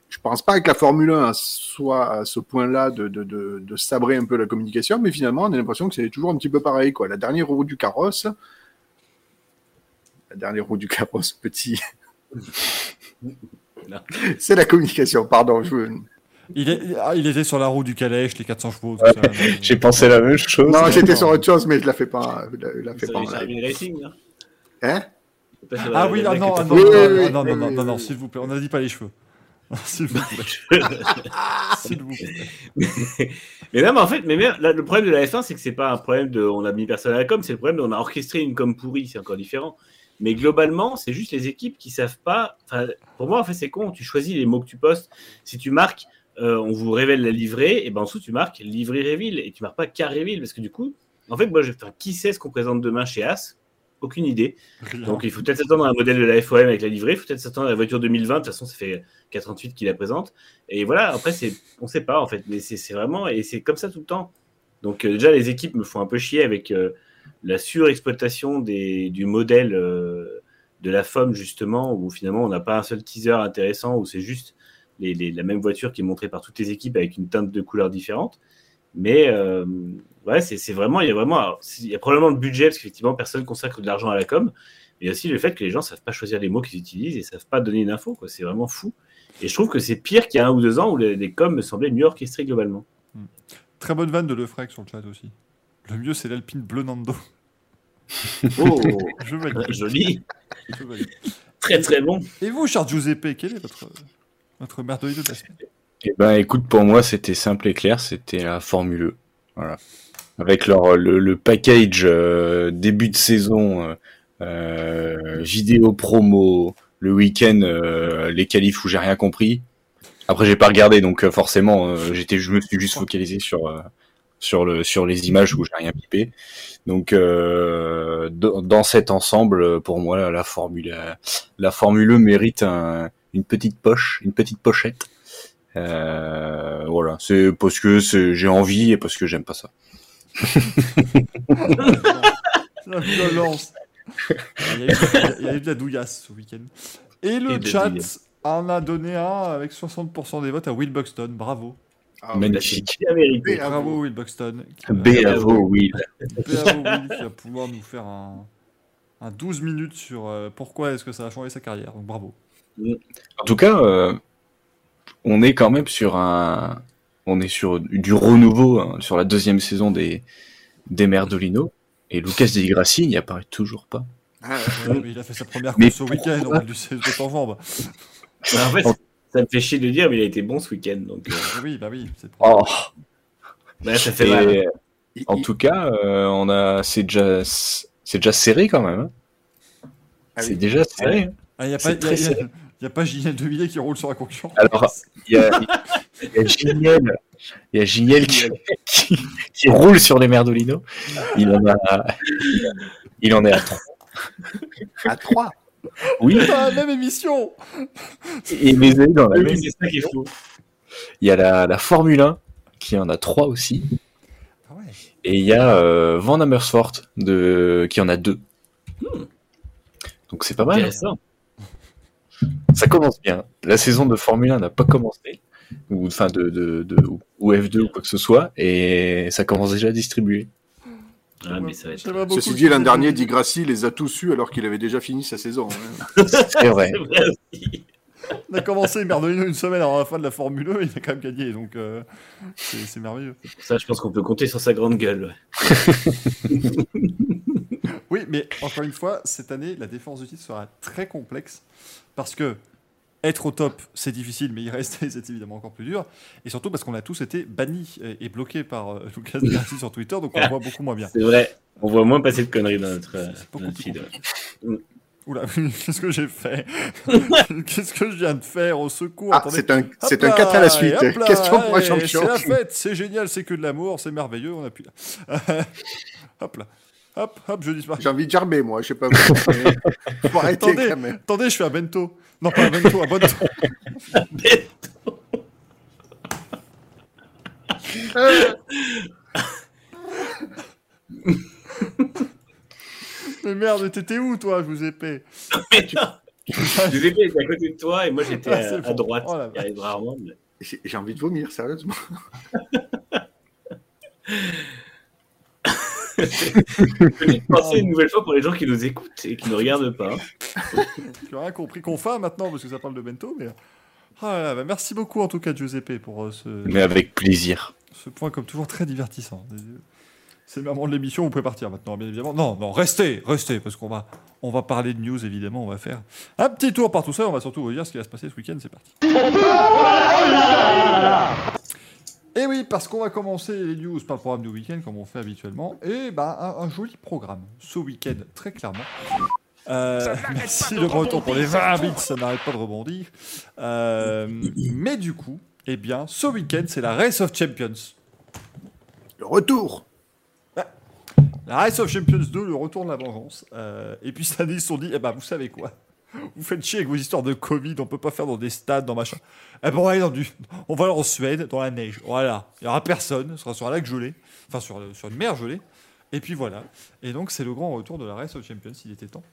[SPEAKER 6] Je pense pas que la Formule 1 soit à ce point-là de, de, de, de sabrer un peu la communication, mais finalement, on a l'impression que c'est toujours un petit peu pareil, quoi. La dernière roue du carrosse, la dernière roue du carrosse, petit. C'est la communication, pardon. Je...
[SPEAKER 2] il, est- ah, il était sur la roue du Calèche, les 400 chevaux. Tout ça,
[SPEAKER 5] J'ai pensé la même chose.
[SPEAKER 6] Non, j'étais sur autre chose, mais je la fais pas. Je la, je la fais pas
[SPEAKER 7] Racing,
[SPEAKER 6] Hein
[SPEAKER 7] sur
[SPEAKER 2] Ah
[SPEAKER 7] la-
[SPEAKER 2] oui, non, non, non, non, non, non, non,
[SPEAKER 6] oui,
[SPEAKER 2] non, non,
[SPEAKER 6] oui.
[SPEAKER 2] s'il vous plaît, on n'a dit pas les cheveux. S'il vous plaît. S'il vous plaît.
[SPEAKER 7] mais non, mais en fait, mais là, le problème de la F1, c'est que c'est pas un problème de on a mis personne à la com, c'est le problème de on a orchestré une com pourrie, c'est encore différent. Mais globalement, c'est juste les équipes qui savent pas. Enfin, pour moi, en fait, c'est con. Tu choisis les mots que tu postes. Si tu marques, euh, on vous révèle la livrée, et ben en dessous tu marques livrée Réville et tu marques pas car Réville parce que du coup, En fait, moi, je... enfin, qui sait ce qu'on présente demain chez As? Aucune idée. Donc il faut peut-être s'attendre à un modèle de la FOM avec la livrée, il faut peut-être s'attendre à la voiture 2020, de toute façon ça fait 48 qu'il la présente. Et voilà, après c'est, on sait pas en fait, mais c'est c'est vraiment, et c'est comme ça tout le temps. Donc euh, déjà les équipes me font un peu chier avec euh, la surexploitation du modèle euh, de la FOM justement, où finalement on n'a pas un seul teaser intéressant, où c'est juste les, la même voiture qui est montrée par toutes les équipes avec une teinte de couleurs différente. Mais euh, ouais, c'est vraiment, il y a vraiment, il y a probablement le budget parce qu'effectivement personne consacre de l'argent à la com, mais aussi le fait que les gens savent pas choisir les mots qu'ils utilisent et savent pas donner une info. C'est vraiment fou. Et je trouve que c'est pire qu'il y a un ou deux ans où les, les coms me semblaient mieux orchestrés globalement.
[SPEAKER 2] Très bonne vanne de Lefrec sur le chat aussi. Le mieux, c'est l'Alpine Bleu Nando.
[SPEAKER 7] Oh,
[SPEAKER 2] Je valide.
[SPEAKER 7] joli,
[SPEAKER 2] je valide.
[SPEAKER 7] très très bon.
[SPEAKER 2] Et vous, cher Giuseppe, quel est votre, votre merveilleux de la semaine
[SPEAKER 5] Eh ben, écoute, pour moi, c'était simple et clair, c'était la Formule E. Voilà. Avec leur, le, le package euh, début de saison, euh, euh, vidéo promo, le week-end, euh, les qualifs où j'ai rien compris. Après, j'ai pas regardé, donc euh, forcément, euh, j'étais, je me suis juste focalisé sur euh, sur le sur les images où j'ai rien pipé. Donc, euh, dans cet ensemble, pour moi, la Formule la Formule E mérite un- une petite poche, une petite pochette. Euh, voilà, c'est parce que j'ai envie et parce que j'aime pas ça.
[SPEAKER 2] La violence. Il y, a eu, il y a eu de la douillasse ce week-end. Et le
[SPEAKER 7] Et
[SPEAKER 2] chat en a donné un avec 60% des votes à Will Buxton. Bravo.
[SPEAKER 6] Ah,
[SPEAKER 5] Magnifique.
[SPEAKER 6] Bravo.
[SPEAKER 2] Will Buxton.
[SPEAKER 5] Bravo, oui.
[SPEAKER 2] Bravo Will qui va pouvoir nous faire un, un 12 minutes sur euh, pourquoi est-ce que ça a changé sa carrière. Donc bravo.
[SPEAKER 5] En tout cas, euh, on est quand même sur un, on est sur du renouveau hein, sur la deuxième saison des des Merdolino et Lucas Di Grassi n'y apparaît toujours pas.
[SPEAKER 6] Ah,
[SPEAKER 2] Ouais, mais il a fait sa première
[SPEAKER 5] Mais
[SPEAKER 2] course ce week-end. On va lui. En
[SPEAKER 7] fait, ça me fait chier de dire, mais il a été bon ce week-end. Donc, euh,
[SPEAKER 2] Oui, bah oui. c'est-
[SPEAKER 5] Oh.
[SPEAKER 7] ouais, ça fait
[SPEAKER 5] Et,
[SPEAKER 7] mal.
[SPEAKER 5] en tout cas, euh, on a, c'est déjà, c'est déjà serré quand même. hein.
[SPEAKER 6] Ah
[SPEAKER 5] c'est
[SPEAKER 6] oui.
[SPEAKER 5] déjà serré.
[SPEAKER 2] Ah, il n'y a, pas- y
[SPEAKER 5] très
[SPEAKER 2] y a-
[SPEAKER 5] serré.
[SPEAKER 2] il y a pas Devillet qui roule sur la concurrence.
[SPEAKER 5] Alors, Il y a, y a Giniel, il y a Giniel qui, qui, qui roule sur les Merdolino. Il en a, il en est à trois.
[SPEAKER 6] à 3.
[SPEAKER 5] Oui,
[SPEAKER 2] Putain, même émission
[SPEAKER 5] et dans la
[SPEAKER 7] Oui,
[SPEAKER 5] même.
[SPEAKER 7] c'est ça qui est fou.
[SPEAKER 5] Il y a la, la Formule 1 qui en a trois aussi.
[SPEAKER 2] Ah ouais.
[SPEAKER 5] Et il y a euh, Van Amersfoort de, qui en a deux. Donc c'est pas mal.
[SPEAKER 7] Intéressant.
[SPEAKER 5] Ça commence bien. La saison de Formule 1 n'a pas commencé. Ou, enfin, de, de, de, ou F2 ou quoi que ce soit. Et ça commence déjà à distribuer.
[SPEAKER 7] Ah, mais ça va être.
[SPEAKER 6] Ceci dit, l'an dernier, Di Grassi les a tous eus alors qu'il avait déjà fini sa saison. hein.
[SPEAKER 5] C'est vrai.
[SPEAKER 7] C'est vrai aussi.
[SPEAKER 2] On a commencé Merdolino une semaine avant la fin de la Formule 1, il a quand même gagné, donc euh, c'est c'est merveilleux.
[SPEAKER 7] Ça, je pense qu'on peut compter sur sa grande gueule. ouais.
[SPEAKER 2] Oui, mais encore une fois, cette année, la défense du titre sera très complexe, parce que être au top, c'est difficile, mais y rester, c'est évidemment encore plus dur, et surtout parce qu'on a tous été bannis et, bloqués par euh, Lucas Di sur Twitter, donc on le voit beaucoup moins bien.
[SPEAKER 7] C'est vrai. On voit moins passer de conneries dans notre, feed.
[SPEAKER 2] Oula, qu'est-ce que j'ai fait Qu'est-ce que je viens de faire Au secours
[SPEAKER 6] Ah, c'est un, c'est un 4 à la suite.
[SPEAKER 2] là,
[SPEAKER 6] Question pour un champion.
[SPEAKER 2] C'est la fête, c'est génial, c'est que de l'amour, c'est merveilleux, on appuie là. hop là. Hop, hop, je disparais.
[SPEAKER 6] J'ai envie de germer, moi. Je sais pas. Faut arrêter
[SPEAKER 2] Attendez.
[SPEAKER 6] quand même.
[SPEAKER 2] Attendez, je fais un bento. Non, pas bento, un bonto. Mais merde, t'étais où toi, je vous épais
[SPEAKER 7] Giuseppe était à côté de toi et moi j'étais
[SPEAKER 2] Ah,
[SPEAKER 7] à, droite.
[SPEAKER 2] Oh
[SPEAKER 7] mais-
[SPEAKER 6] j'ai envie de vomir, sérieusement.
[SPEAKER 7] Petite pensée une nouvelle fois pour les gens qui nous écoutent et qui ne regardent pas.
[SPEAKER 2] Tu as rien compris qu'on fait maintenant parce que ça parle de bento, mais. Ah là là, bah merci beaucoup en tout cas, Giuseppe, pour euh, ce,
[SPEAKER 5] Mais avec plaisir.
[SPEAKER 2] ce point comme toujours très divertissant. C'est le moment de l'émission, vous pouvez partir maintenant, bien évidemment. Non, non, restez, restez, parce qu'on va, on va parler de news, évidemment, on va faire un petit tour par tout ça, on va surtout vous dire ce qui va se passer ce week-end, c'est parti. Et oui, parce qu'on va commencer les news par le programme du week-end, comme on fait habituellement, et ben un, un joli programme ce week-end, très clairement. Euh, merci le breton pour les 20 bits, ça n'arrête pas de rebondir. Euh, mais du coup, eh bien, ce week-end, c'est la Race of Champions.
[SPEAKER 6] Le retour.
[SPEAKER 2] La Race of Champions 2, le retour de la vengeance. Euh, et puis cette année, ils se sont dit, eh ben, vous savez quoi? Vous faites chier avec vos histoires de Covid, on peut pas faire dans des stades, dans machin. Eh ben, on va aller dans du... On va aller en Suède, dans la neige. Voilà. Il y aura personne, ce sera sur un lac gelé. Enfin, sur, sur une mer gelée. Et puis voilà. Et donc, c'est le grand retour de la Race of Champions, il était temps.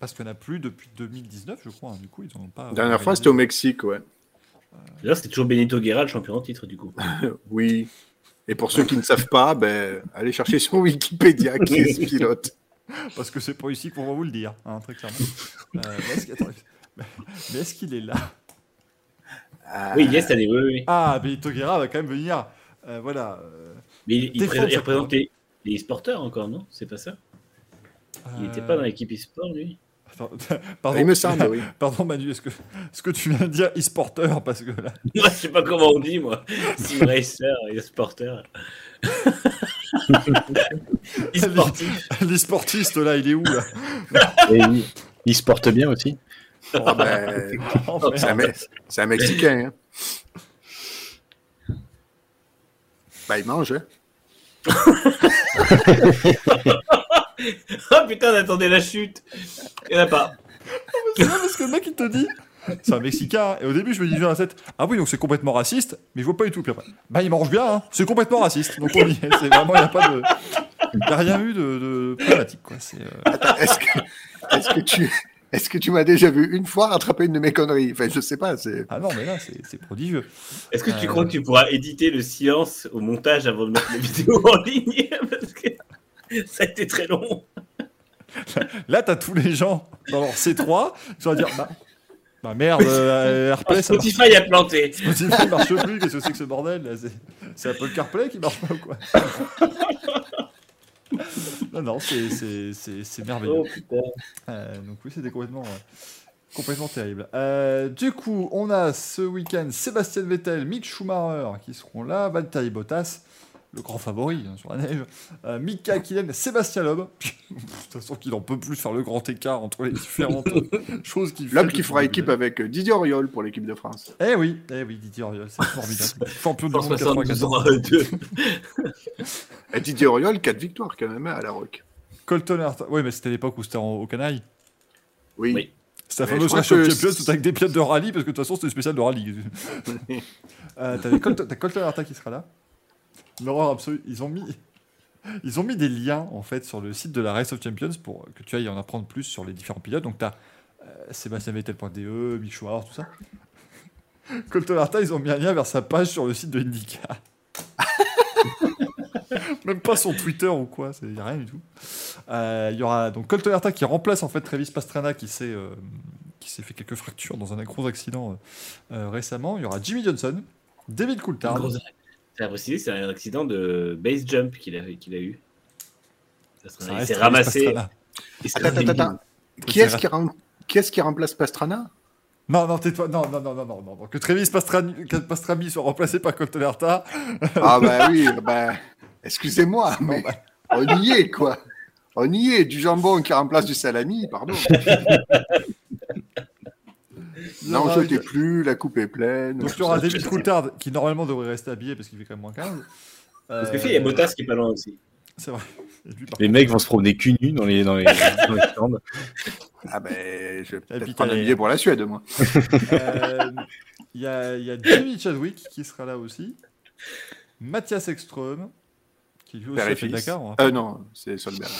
[SPEAKER 2] Parce qu'il n'y en a plus depuis 2019, je crois. hein. Du coup, ils ont pas.
[SPEAKER 6] La dernière fois, c'était au Mexique, ouais.
[SPEAKER 7] D'ailleurs, c'est toujours Benito Guerra, le champion en titre, du coup.
[SPEAKER 6] Oui. Et pour ceux qui ne savent pas, ben, allez chercher sur Wikipédia qui est ce pilote.
[SPEAKER 2] Parce que c'est pas ici qu'on va vous le dire, hein, très clairement. Euh, mais est-ce qu'il- mais est là?
[SPEAKER 7] Oui, yes, allez, oui, oui.
[SPEAKER 2] Ah, Benito Guerra va quand même venir. euh, voilà. euh,
[SPEAKER 7] Mais il, il,
[SPEAKER 2] Défendre
[SPEAKER 7] pré- il
[SPEAKER 2] sa
[SPEAKER 7] représente les, les e-sporters encore, non? C'est pas ça? Il
[SPEAKER 2] euh,
[SPEAKER 7] n'était pas dans l'équipe e-sport, lui?
[SPEAKER 2] pardon,
[SPEAKER 6] Il me semble, oui.
[SPEAKER 2] Pardon Manu, est-ce que, est-ce que tu viens de dire e-sporteur? Parce que là,
[SPEAKER 7] Moi, je sais pas comment on dit, moi. Sim racer, e-sporter.
[SPEAKER 2] L'e-sportiste là, il est où là
[SPEAKER 5] Et il, il se porte bien aussi.
[SPEAKER 6] Ah ben,
[SPEAKER 2] Oh,
[SPEAKER 6] c'est un,
[SPEAKER 2] merde.
[SPEAKER 6] Me- c'est un Mexicain. Hein. Ben, il mange, hein.
[SPEAKER 7] Oh putain, on attendait la chute. Il n'y en a pas.
[SPEAKER 2] C'est vrai parce que le mec il te dit. C'est un Mexicain. Et au début, je me dis tête, ah oui, donc c'est complètement raciste, mais je vois pas du tout. Puis après, bah il mange bien, hein. c'est complètement raciste. Donc on y est. C'est vraiment, il n'y a pas de. Il a rien eu de, de problématique, quoi. C'est. euh,
[SPEAKER 6] Attends, Est-ce que, est-ce que tu, est-ce que tu m'as déjà vu une fois rattraper une de mes conneries? Enfin, je sais pas. C'est.
[SPEAKER 2] Ah non, mais là, c'est c'est prodigieux.
[SPEAKER 7] Est-ce que tu
[SPEAKER 2] Euh.
[SPEAKER 7] crois que tu pourras éditer le silence au montage avant de mettre la vidéo en ligne? Parce que ça a été très long.
[SPEAKER 2] Là, t'as tous les gens dans leur C3 qui vont dire bah, bah merde, euh, AirPlay, ça marche,
[SPEAKER 7] Spotify a planté.
[SPEAKER 2] Spotify marche plus, qu'est-ce que c'est que ce bordel C'est- Apple CarPlay qui marche pas ou quoi Non, non, c'est- merveilleux.
[SPEAKER 7] Oh putain.
[SPEAKER 2] Euh, donc oui, c'était complètement, euh, complètement terrible. Euh, du coup, on a ce week-end Sébastien Vettel, Mick Schumacher qui seront là, Valtteri Bottas, le grand favori hein, sur la neige, euh, Mika Hakkinen, Sébastien Loeb. De toute façon, qu'il en peut plus faire le grand écart entre les différentes choses qu'il fait.
[SPEAKER 6] L'homme qui fera équipe avec Didier Auriol pour l'équipe de France.
[SPEAKER 2] Eh oui, eh oui, Didier Auriol, c'est formidable. Champion du monde
[SPEAKER 7] 172 ans
[SPEAKER 2] 94.
[SPEAKER 7] à deux.
[SPEAKER 6] Et Didier Auriol, 4 victoires quand même hein, à la Rock.
[SPEAKER 2] Colton Herta. Oui, mais c'était l'époque où c'était en- au Canaille.
[SPEAKER 6] Oui.
[SPEAKER 7] Oui.
[SPEAKER 2] C'était la fameuse Race
[SPEAKER 6] c'est-
[SPEAKER 2] tout avec des pilotes de rallye, parce que de toute façon c'était spécial de rallye. euh, T'avais Colton, t'as Colton Herta qui sera là. L'horreur absolue. Ils ont mis. Ils ont mis des liens en fait sur le site de la Race of Champions pour que tu ailles en apprendre plus sur les différents pilotes. Donc t'as euh, Sébastien Vettel.de, Schumacher, tout ça. Colton Herta, ils ont mis un lien vers sa page sur le site de IndyCar. Même pas son Twitter ou quoi, il n'y a rien du tout. Euh, Il y aura donc Colton Herta qui remplace en fait Travis Pastrana qui s'est euh, fait quelques fractures dans un gros accident euh, euh, récemment. Il y aura Jimmy Johnson, David Coulthard.
[SPEAKER 7] C'est à préciser, c'est un accident de base jump qu'il a, qu'il a eu. Ça
[SPEAKER 2] Ça
[SPEAKER 7] sera- il
[SPEAKER 2] reste
[SPEAKER 7] s'est ramassé.
[SPEAKER 2] Pastrana.
[SPEAKER 7] il s'est
[SPEAKER 6] Attends, attends. Qui est-ce qui, rem- qui est-ce qui remplace Pastrana?
[SPEAKER 2] Non, non, tais-toi. Non, non, non, non, non, non. Que que Pastrami soit remplacé par Colton Herta.
[SPEAKER 6] Ah bah oui, bah, excusez-moi, mais on y est quoi. On y est, du jambon qui remplace du salami, pardon. Non, je t'ai plus, la coupe est pleine.
[SPEAKER 2] Donc il y aura David Coulthard qui normalement devrait rester habillé parce qu'il fait quand même moins 15.
[SPEAKER 7] Parce que fait, il y a
[SPEAKER 2] Euh,
[SPEAKER 7] Bottas qui est pas loin aussi.
[SPEAKER 2] C'est vrai. Et lui, par
[SPEAKER 5] Les mecs vont se promener cul nu dans les, dans les, dans les stands.
[SPEAKER 6] Ah ben, je vais peut-être prendre un billet pour la Suède, moi.
[SPEAKER 2] Euh, Il y, a, il y a Jimmy Chadwick qui sera là aussi. Mathias Ekström, qui lui aussi fait. Dakar. on
[SPEAKER 6] Euh, non, c'est Solberg.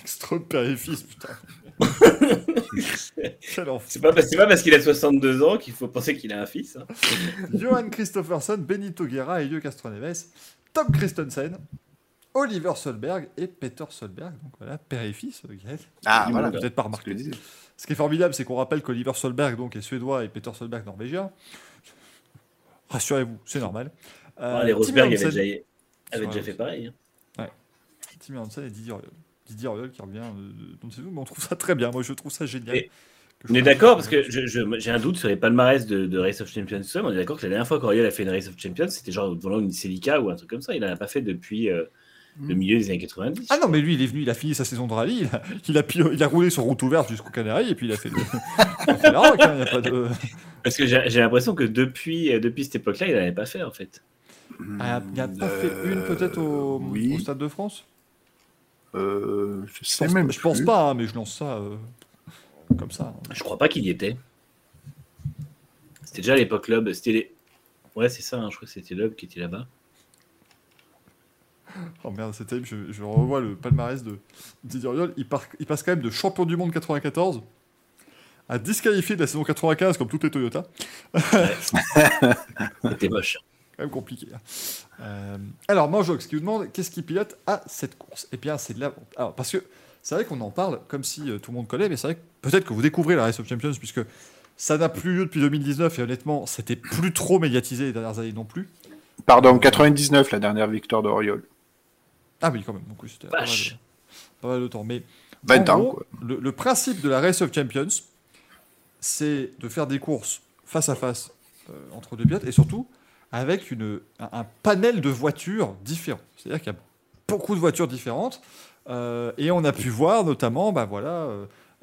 [SPEAKER 2] Ekström, père et fils, putain.
[SPEAKER 7] C'est pas, parce- c'est pas parce qu'il a 62 ans qu'il faut penser qu'il a un fils. hein.
[SPEAKER 2] Johan Christopherson, Benito Guerra, Elio Castroneves, Tom Christensen, Oliver Solberg et Peter Solberg. Donc voilà, père et fils, euh, Gaël.
[SPEAKER 6] Ah, voilà.
[SPEAKER 2] peut-être pas remarqué. Ce qui est formidable, c'est qu'on rappelle qu'Oliver Solberg donc, est suédois et Peter Solberg norvégien. Rassurez-vous, c'est normal. Euh,
[SPEAKER 7] Ah, les Rosberg avaient déjà, déjà fait pareil. hein.
[SPEAKER 2] Timmy Hansen et Didier Auriol. Didier Auriol qui revient euh, dans mais on trouve ça très bien. Moi, je trouve ça génial.
[SPEAKER 7] Et- On est d'accord parce que j'ai un doute sur les palmarès de, de Race of Champions. On est d'accord que la dernière fois qu'Oriol a fait une Race of Champions, c'était genre devant une Celica ou un truc comme ça. Il n'en a pas fait depuis euh, le milieu des années 90.
[SPEAKER 2] Ah non, mais lui, il est venu, il a fini sa saison de rallye, il a, il a, pilo- il a roulé sur route ouverte jusqu'au Canaries, et puis il a fait le. il a fait la rock, hein, il y a pas de.
[SPEAKER 7] Parce que j'ai l'impression que depuis, euh, depuis cette époque-là, il n'en avait pas fait en fait.
[SPEAKER 2] Ah, Il n'y a pas fait une peut-être au,
[SPEAKER 6] oui.
[SPEAKER 2] au Stade de France?
[SPEAKER 6] Euh, je
[SPEAKER 2] pense,
[SPEAKER 6] même
[SPEAKER 2] je pense pas, hein, mais je lance ça euh, comme ça.
[SPEAKER 7] Je crois pas qu'il y était. C'était déjà à l'époque club. C'était les... Ouais, c'est ça. hein, je crois que c'était Loeb qui était là-bas.
[SPEAKER 2] Oh merde, c'est terrible, je, je revois le palmarès de Didier Auriol. Il, passe quand même de champion du monde 94 à disqualifié de la saison 95 comme toutes les Toyota.
[SPEAKER 7] C'était moche.
[SPEAKER 2] quand même compliqué. hein. Euh, alors, Manjox qui vous demande qu'est-ce qui pilote à cette course? Eh bien, c'est de la. Alors, parce que c'est vrai qu'on en parle comme si euh, tout le monde connaît, mais c'est vrai que peut-être que vous découvrez la Race of Champions puisque ça n'a plus lieu depuis 2019 et honnêtement, c'était plus trop médiatisé les dernières années non plus.
[SPEAKER 6] Pardon, 99, la dernière victoire d'Oriol.
[SPEAKER 2] Ah oui, quand même. Oui, c'était pas mal, de, pas mal de temps. Mais
[SPEAKER 6] 20
[SPEAKER 2] en
[SPEAKER 6] ans,
[SPEAKER 2] gros,
[SPEAKER 6] quoi.
[SPEAKER 2] Le, le principe de la Race of Champions, c'est de faire des courses face à face euh, entre deux pilotes et surtout avec un, panel de voitures différents. C'est-à-dire qu'il y a beaucoup de voitures différentes euh, et on a pu voir notamment bah, voilà,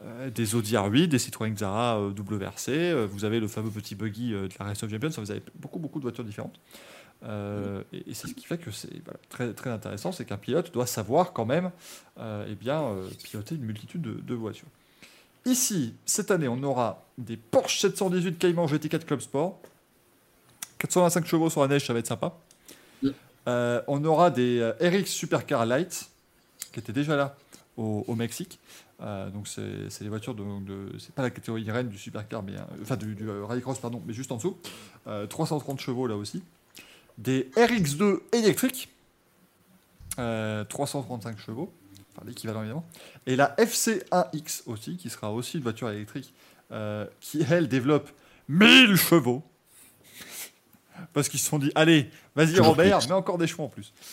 [SPEAKER 2] euh, des Audi R8, des Citroën Xara euh, WRC, euh, vous avez le fameux petit buggy de la Race of Champions, vous avez beaucoup, beaucoup de voitures différentes. Et c'est ce qui fait que c'est très, intéressant, c'est qu'un pilote doit savoir quand même eh bien, piloter une multitude de, de voitures. Ici, cette année, on aura des Porsche 718 Cayman GT4 Club Sport. 425 chevaux sur la neige, ça va être sympa. Euh, on aura des euh, RX Supercar Light, qui étaient déjà là au, au Mexique. Euh, donc c'est des voitures de, de- c'est pas la catégorie reine du supercar, mais euh, enfin du, du euh, rallycross pardon, mais juste en dessous. Euh, 330 chevaux là aussi. Des RX2 électriques, euh, 335 chevaux, enfin l'équivalent évidemment. Et la FC1X aussi, qui sera aussi une voiture électrique, qui elle développe 1000 chevaux. Parce qu'ils se sont dit, allez, vas-y Robert, mets encore des chevaux en plus.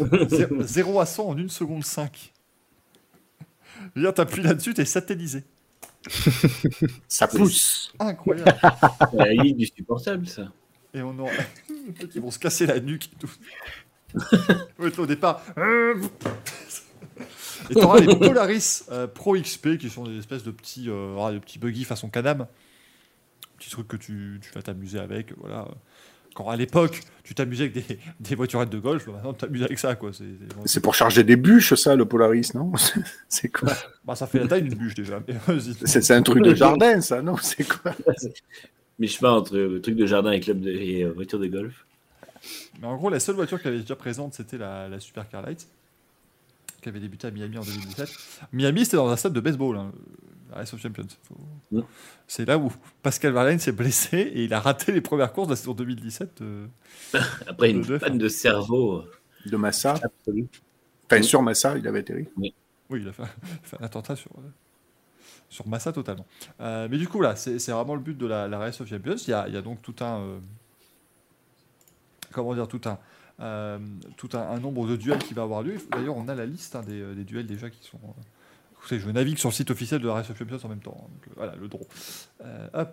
[SPEAKER 2] Euh, 0 à 100 en 1 seconde 5. Je veux dire, t'appuies là-dessus, t'es satellisé.
[SPEAKER 6] Ça pousse.
[SPEAKER 2] Incroyable.
[SPEAKER 7] C'est la ligue du supportable, ça.
[SPEAKER 2] Et on aura... Ils vont se casser la nuque et tout. Ouais, au départ. Et t'auras les Polaris euh, Pro XP qui sont des espèces de petits, euh, voilà, de petits buggy façon Canam. Petit truc que tu, tu vas t'amuser avec. Voilà. Quand à l'époque, tu t'amusais avec des, des voiturettes de golf, maintenant tu t'amuses avec ça. Quoi. C'est, c'est-
[SPEAKER 6] C'est pour charger des bûches, ça, le Polaris, non C'est quoi
[SPEAKER 2] Bah, ça fait la taille d'une bûche déjà.
[SPEAKER 6] C'est c'est un truc de jardin, ça, non C'est quoi
[SPEAKER 7] Mais je sais pas, entre le truc de jardin et club de et, euh, voiture de golf.
[SPEAKER 2] Mais en gros, la seule voiture qui avait déjà présente, c'était la, la Supercar Light, qui avait débuté à Miami en 2017. Miami, c'était dans un stade de baseball, hein, Race of Champions. Faut-
[SPEAKER 7] Mm.
[SPEAKER 2] C'est là où Pascal Verlaine s'est blessé et il a raté les premières courses de la saison 2017. euh,
[SPEAKER 7] Après une
[SPEAKER 2] deux,
[SPEAKER 7] panne de cerveau
[SPEAKER 6] De Massa
[SPEAKER 7] absolue.
[SPEAKER 6] Enfin, sur Massa, il avait atterri.
[SPEAKER 2] Oui, il a fait, un attentat sur, euh, sur Massa totalement. Euh, mais du coup, là, c'est vraiment le but de la, la Race of Champions. Il y a, il y a donc tout un. euh, comment dire Tout un. euh, tout un, un nombre de duels qui va avoir lieu. D'ailleurs, on a la liste hein, des, des duels déjà qui sont. Je navigue sur le site officiel de la Race Champions en même temps. euh, voilà, le draw. Euh.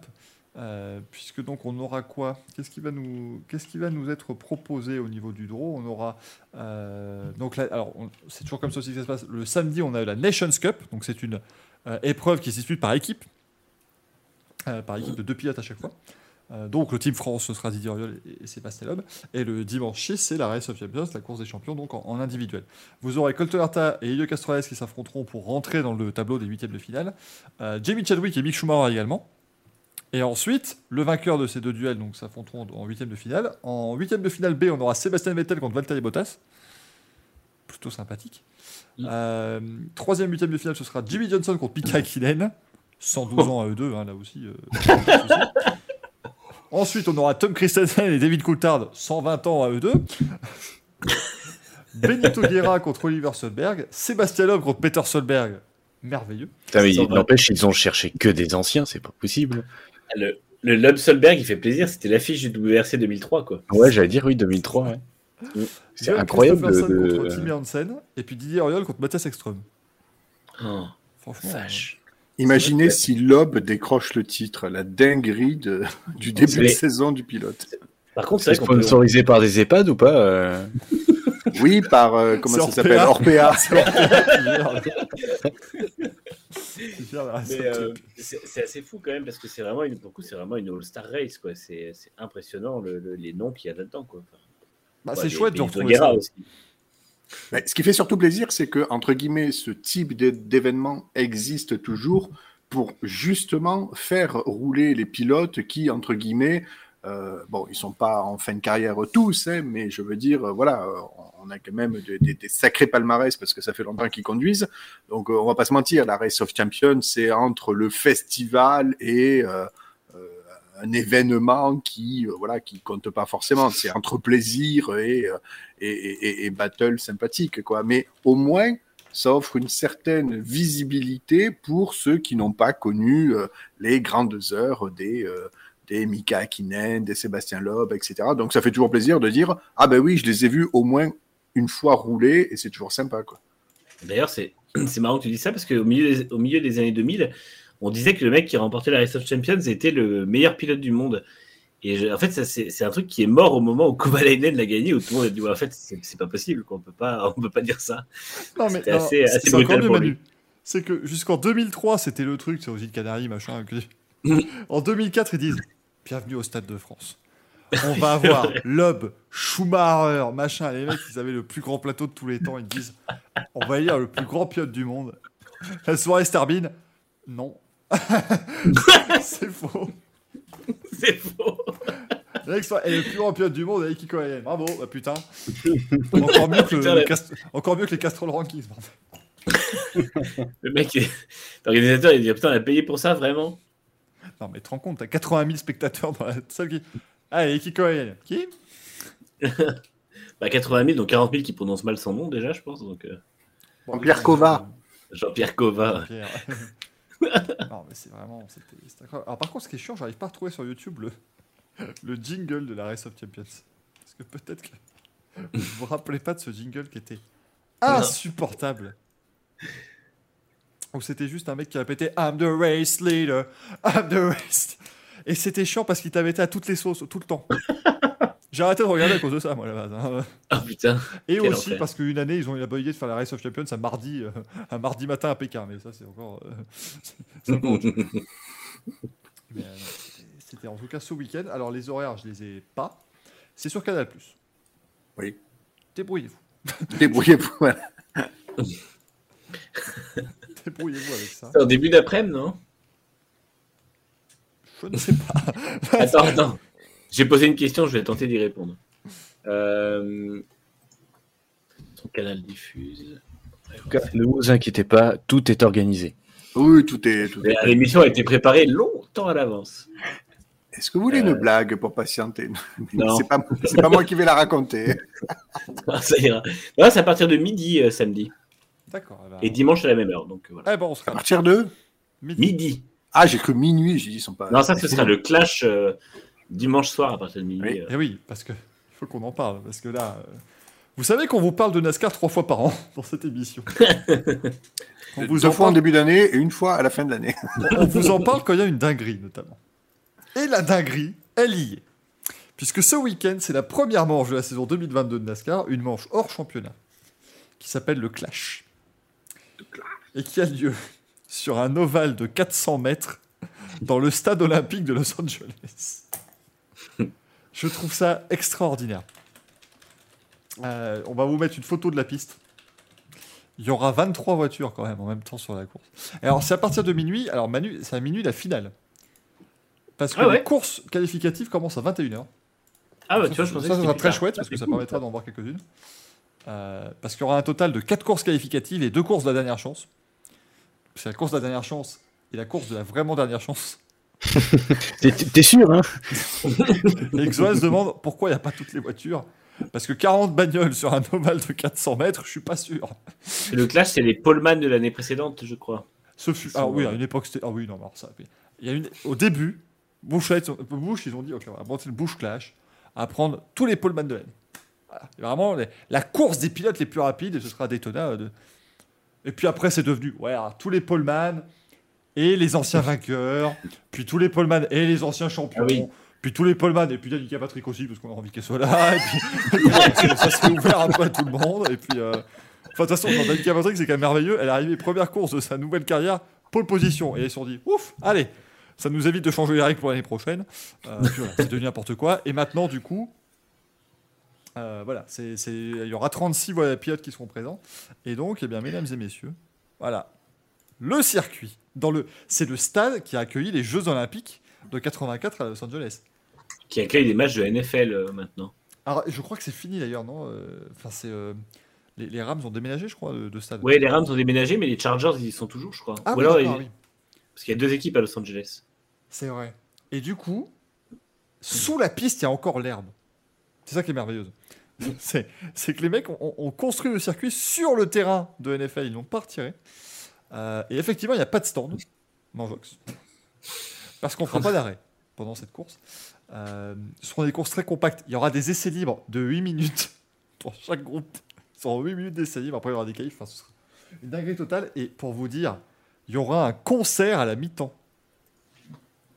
[SPEAKER 2] Euh, puisque donc on aura quoi? Qu'est-ce qui va nous qui va nous être proposé au niveau du draw? On aura donc alors c'est toujours comme ça aussi que ça se passe. Le samedi, on a la Nations Cup, donc c'est une épreuve qui se dispute par équipe, par équipe de deux pilotes à chaque fois. Euh, donc le Team France, ce sera Didier Auriol et, Sébastien Loeb. Et le dimanche 6, c'est la Race of Champions, la course des champions, donc en, en individuel. Vous aurez Colton Herta et Elio Castroneves qui s'affronteront pour rentrer dans le tableau des huitièmes de finale. Euh, Jamie Chadwick et Mick Schumacher également. Et ensuite, le vainqueur de ces deux duels donc, s'affronteront en huitième de finale. En huitième de finale B, on aura Sébastien Vettel contre Valtteri Bottas. Plutôt sympathique.
[SPEAKER 7] Mm.
[SPEAKER 2] Euh, troisième huitième de finale, ce sera Jimmy Johnson contre Pika Hakkinen. 112 ans à eux deux, hein, là aussi. euh. Ensuite, on aura Tom Christensen et David Coulthard, 120 ans à eux deux. Benito Guerra contre Oliver Solberg. Sébastien Loeb contre Peter Solberg. Merveilleux.
[SPEAKER 5] N'empêche, ils ont cherché que des anciens, c'est pas possible.
[SPEAKER 7] Le, le Loeb Solberg, il fait plaisir. C'était l'affiche du WRC 2003, quoi.
[SPEAKER 5] Ouais, j'allais dire oui, 2003. ouais. C'est incroyable de,
[SPEAKER 2] contre Timmy Hansen. Et puis Didier Auriol contre Mathias Ekström.
[SPEAKER 7] Oh,
[SPEAKER 2] Franchement.
[SPEAKER 7] vache.
[SPEAKER 6] Imaginez si Loeb décroche le titre, la dinguerie de- du début de saison du pilote.
[SPEAKER 7] Par contre,
[SPEAKER 5] C'est sponsorisé par des EHPAD ou pas euh
[SPEAKER 6] Oui, par, euh, comment ça s'appelle
[SPEAKER 2] Orpea. C'est
[SPEAKER 7] euh, c'est assez fou quand même parce que c'est vraiment une, pour c'est vraiment une All-Star Race, quoi. C'est impressionnant le- le- les noms qu'il y a là-dedans, quoi.
[SPEAKER 2] Bah,
[SPEAKER 7] Ouais,
[SPEAKER 2] c'est chouette de
[SPEAKER 7] pays
[SPEAKER 2] retrouver
[SPEAKER 7] Guerra
[SPEAKER 2] ça.
[SPEAKER 7] aussi.
[SPEAKER 6] Ce qui fait surtout plaisir, c'est que, entre guillemets, ce type d'é- d'événement existe toujours pour justement faire rouler les pilotes qui, entre guillemets, euh, bon, ils sont pas en fin de carrière tous, hein, mais je veux dire, euh, voilà, on a quand même des, sacrés palmarès parce que ça fait longtemps qu'ils conduisent. Donc, euh, on va pas se mentir, la Race of Champions, c'est entre le festival et euh, un événement qui, euh, voilà, qui compte pas forcément. C'est entre plaisir et, euh, et, et- battle sympathique, quoi. Mais au moins, ça offre une certaine visibilité pour ceux qui n'ont pas connu euh, les grandes heures des, euh, des Mika Hakkinen, des Sébastien Loeb, etc. Donc ça fait toujours plaisir de dire ah ben oui, je les ai vus au moins une fois rouler et c'est toujours sympa, quoi.
[SPEAKER 7] D'ailleurs, c'est marrant que tu dis ça parce qu'au milieu, au milieu des années 2000, on disait que le mec qui remportait la Race of Champions était le meilleur pilote du monde. Et je- en fait, ça, c'est c'est un truc qui est mort au moment où Kovalainen l'a gagné, où tout le monde a dit ouais, en fait, c'est c'est pas possible, quoi. on peut pas, on peut pas dire ça.
[SPEAKER 2] Non, mais
[SPEAKER 7] C'était
[SPEAKER 2] non,
[SPEAKER 7] assez-
[SPEAKER 2] c'est-
[SPEAKER 7] assez brutal pour lui.
[SPEAKER 2] C'est que jusqu'en 2003, c'était le truc, c'est aux îles Canaries, machin. en 2004, ils disent Bienvenue au Stade de France. On va avoir Loeb, Schumacher, machin. Les mecs, ils avaient le plus grand plateau de tous les temps. Ils disent On va élire le plus grand pilote du monde. La soirée se termine. Non. c'est faux.
[SPEAKER 7] C'est faux.
[SPEAKER 2] Le mec soit- est le plus grand pilote du monde avec Kiko. Bravo, bah putain. Encore mieux que,
[SPEAKER 7] Putain,
[SPEAKER 2] le Cast- Encore mieux que les Castrol Rankings.
[SPEAKER 7] Le mec, est- l'organisateur, il dit putain, on a payé pour ça, vraiment?
[SPEAKER 2] Non, mais te rends compte, t'as 80 000 spectateurs dans la salle qui. Allez, Kiko Hayen. Qui?
[SPEAKER 7] Bah, 80 000, donc 40 000 qui prononcent mal son nom déjà, je pense. Donc, euh,
[SPEAKER 6] Jean-Pierre Cova.
[SPEAKER 7] Jean-Pierre Cova.
[SPEAKER 2] Jean-Pierre. Non, mais c'est vraiment. c'était-. Alors, par contre, ce qui est chiant, j'arrive pas à retrouver sur YouTube le, le jingle de la Race of Champions. Parce que peut-être que. Vous vous rappelez pas de ce jingle qui était insupportable. Où c'était juste un mec qui répétait I'm the race leader, I'm the race. Et c'était chiant parce qu'il t'avait été à toutes les sauces, tout le temps. J'ai arrêté de regarder à cause de ça, moi, à la base. hein.
[SPEAKER 7] Ah putain.
[SPEAKER 2] Et aussi
[SPEAKER 7] enfer.
[SPEAKER 2] parce qu'une année, ils ont eu la bonne idée de faire la Race of Champions un mardi, euh, un mardi matin à Pékin. Mais ça, c'est encore. euh, c'est encore autre chose. Mais, euh, c'était- C'était en tout cas ce week-end. Alors, les horaires, je les ai pas. C'est sur Canal.
[SPEAKER 6] Oui.
[SPEAKER 2] Débrouillez-vous.
[SPEAKER 6] Débrouillez-vous. voilà.
[SPEAKER 2] Débrouillez-vous avec ça.
[SPEAKER 7] C'est en début d'après-midi, non?
[SPEAKER 2] Je ne sais pas.
[SPEAKER 7] Attends, attends. J'ai posé une question, je vais tenter d'y répondre. Euh... Son canal diffuse.
[SPEAKER 5] En tout cas, ne vous inquiétez pas, tout est organisé.
[SPEAKER 6] Oui, tout est. Tout est...
[SPEAKER 7] Mais L'émission a été préparée longtemps à l'avance.
[SPEAKER 6] Est-ce que vous voulez une blague pour patienter?
[SPEAKER 7] Non.
[SPEAKER 6] C'est pas, c'est pas moi qui vais la raconter.
[SPEAKER 7] Ah, Ça ira. Non, c'est à partir de midi euh, samedi.
[SPEAKER 2] D'accord. eh ben-
[SPEAKER 7] Et dimanche à la même heure. Donc euh, voilà.
[SPEAKER 2] Eh ben, on se
[SPEAKER 6] À partir de.
[SPEAKER 2] Midi.
[SPEAKER 7] Midi.
[SPEAKER 6] Ah, j'ai cru minuit, j'ai dit, ils sont pas.
[SPEAKER 7] Non, ça, ce sera le clash euh, dimanche soir à partir de minuit.
[SPEAKER 6] Oui.
[SPEAKER 7] euh.
[SPEAKER 2] Eh oui, parce que il faut qu'on en parle. Parce que là. euh, Vous savez qu'on vous parle de NASCAR trois fois par an dans cette émission. on, vous
[SPEAKER 6] Deux
[SPEAKER 2] en
[SPEAKER 6] fois en
[SPEAKER 2] parle,
[SPEAKER 6] début d'année et une fois à la fin de l'année.
[SPEAKER 2] on vous en parle quand il y a une dinguerie, notamment. Et la dinguerie, elle y est. Puisque ce week-end, c'est la première manche de la saison 2022 de NASCAR, une manche hors championnat, qui s'appelle le Clash. Et qui a lieu sur un ovale de 400 mètres dans le stade olympique de Los Angeles. Je trouve ça extraordinaire. Euh, on va vous mettre une photo de la piste. Il y aura 23 voitures quand même en même temps sur la course. Et alors c'est à partir de minuit. Alors Manu, c'est à minuit la finale. Parce que
[SPEAKER 7] Ah ouais.
[SPEAKER 2] les courses qualificatives commencent à 21h.
[SPEAKER 7] Ah, bah,
[SPEAKER 2] ça,
[SPEAKER 7] tu vois, je
[SPEAKER 2] ça,
[SPEAKER 7] pensais
[SPEAKER 2] ça
[SPEAKER 7] que
[SPEAKER 2] sera
[SPEAKER 7] c'était
[SPEAKER 2] très chouette parce que
[SPEAKER 7] Ah,
[SPEAKER 2] ça
[SPEAKER 7] c'est cool,
[SPEAKER 2] permettra d'en voir quelques-unes. Euh, parce qu'il y aura un total de 4 courses qualificatives et 2 courses de la dernière chance. C'est la course de la dernière chance et la course de la vraiment dernière chance.
[SPEAKER 5] T'es- sûr, hein?
[SPEAKER 2] Et Xoa se demande pourquoi il n'y a pas toutes les voitures. Parce que 40 bagnoles sur un ovale de 400 mètres, je suis pas sûr.
[SPEAKER 7] Le clash, c'est les Poleman de l'année précédente, je crois.
[SPEAKER 2] Ce fut... Ah oui, à une époque, c'était... Ah oui, non, alors ça... Il y a une... Au début, Bush, Bush, ils ont dit, OK, on va monter le Bush Clash, à prendre tous les poleman de l'année. Voilà. Vraiment les- la course des pilotes les plus rapides, et ce sera Daytona. euh, de- Et puis après, c'est devenu, ouais, alors, tous les poleman et les anciens vainqueurs, puis tous les poleman et les anciens champions.
[SPEAKER 7] Ah oui.
[SPEAKER 2] Puis tous les poleman, et puis Danica Patrick aussi, parce qu'on a envie qu'elle soit là. Et puis, ça s'est ouvert un peu à tout le monde. Et puis, euh, Enfin, de toute façon, Danica Patrick, c'est quand même merveilleux. Elle est arrivée première course de sa nouvelle carrière, pole position. Et ils se sont dit, ouf, allez, ça nous évite de changer les règles pour l'année prochaine. Euh, voilà, c'est devenu n'importe quoi. Et maintenant, du coup, Euh, voilà, c'est- il y aura 36 voilà, pilotes qui seront présents. Et donc, eh bien, mesdames et messieurs, voilà, le circuit. Dans le, c'est le stade qui a accueilli les Jeux Olympiques de 84 à Los Angeles.
[SPEAKER 7] Qui accueille des matchs de NFL euh, maintenant.
[SPEAKER 2] Alors, je crois que c'est fini d'ailleurs, non Euh, Enfin, c'est euh, les, les Rams ont déménagé, je crois, de, de stade.
[SPEAKER 7] Oui, les Rams ont déménagé, mais les Chargers, ils y sont toujours, je crois.
[SPEAKER 2] Ah,
[SPEAKER 7] Ou
[SPEAKER 2] oui,
[SPEAKER 7] alors,
[SPEAKER 2] d'accord,
[SPEAKER 7] ils-
[SPEAKER 2] oui.
[SPEAKER 7] Parce qu'il y a deux équipes à Los Angeles.
[SPEAKER 2] C'est vrai. Et du coup, sous la piste, il y a encore l'herbe. C'est ça qui est merveilleuse. C'est, que les mecs ont, ont construit le circuit sur le terrain de NFL, ils l'ont pas retiré. Euh, et effectivement, il n'y a pas de stand, Manjox. Parce qu'on ne fera pas d'arrêt pendant cette course. Euh, ce seront des courses très compactes. Il y aura des essais libres de 8 minutes pour chaque groupe. Ce seront 8 minutes d'essais libres. Après, il y aura des qualifs. Enfin, ce sera une dinguerie totale. Et pour vous dire, il y aura un concert à la mi-temps.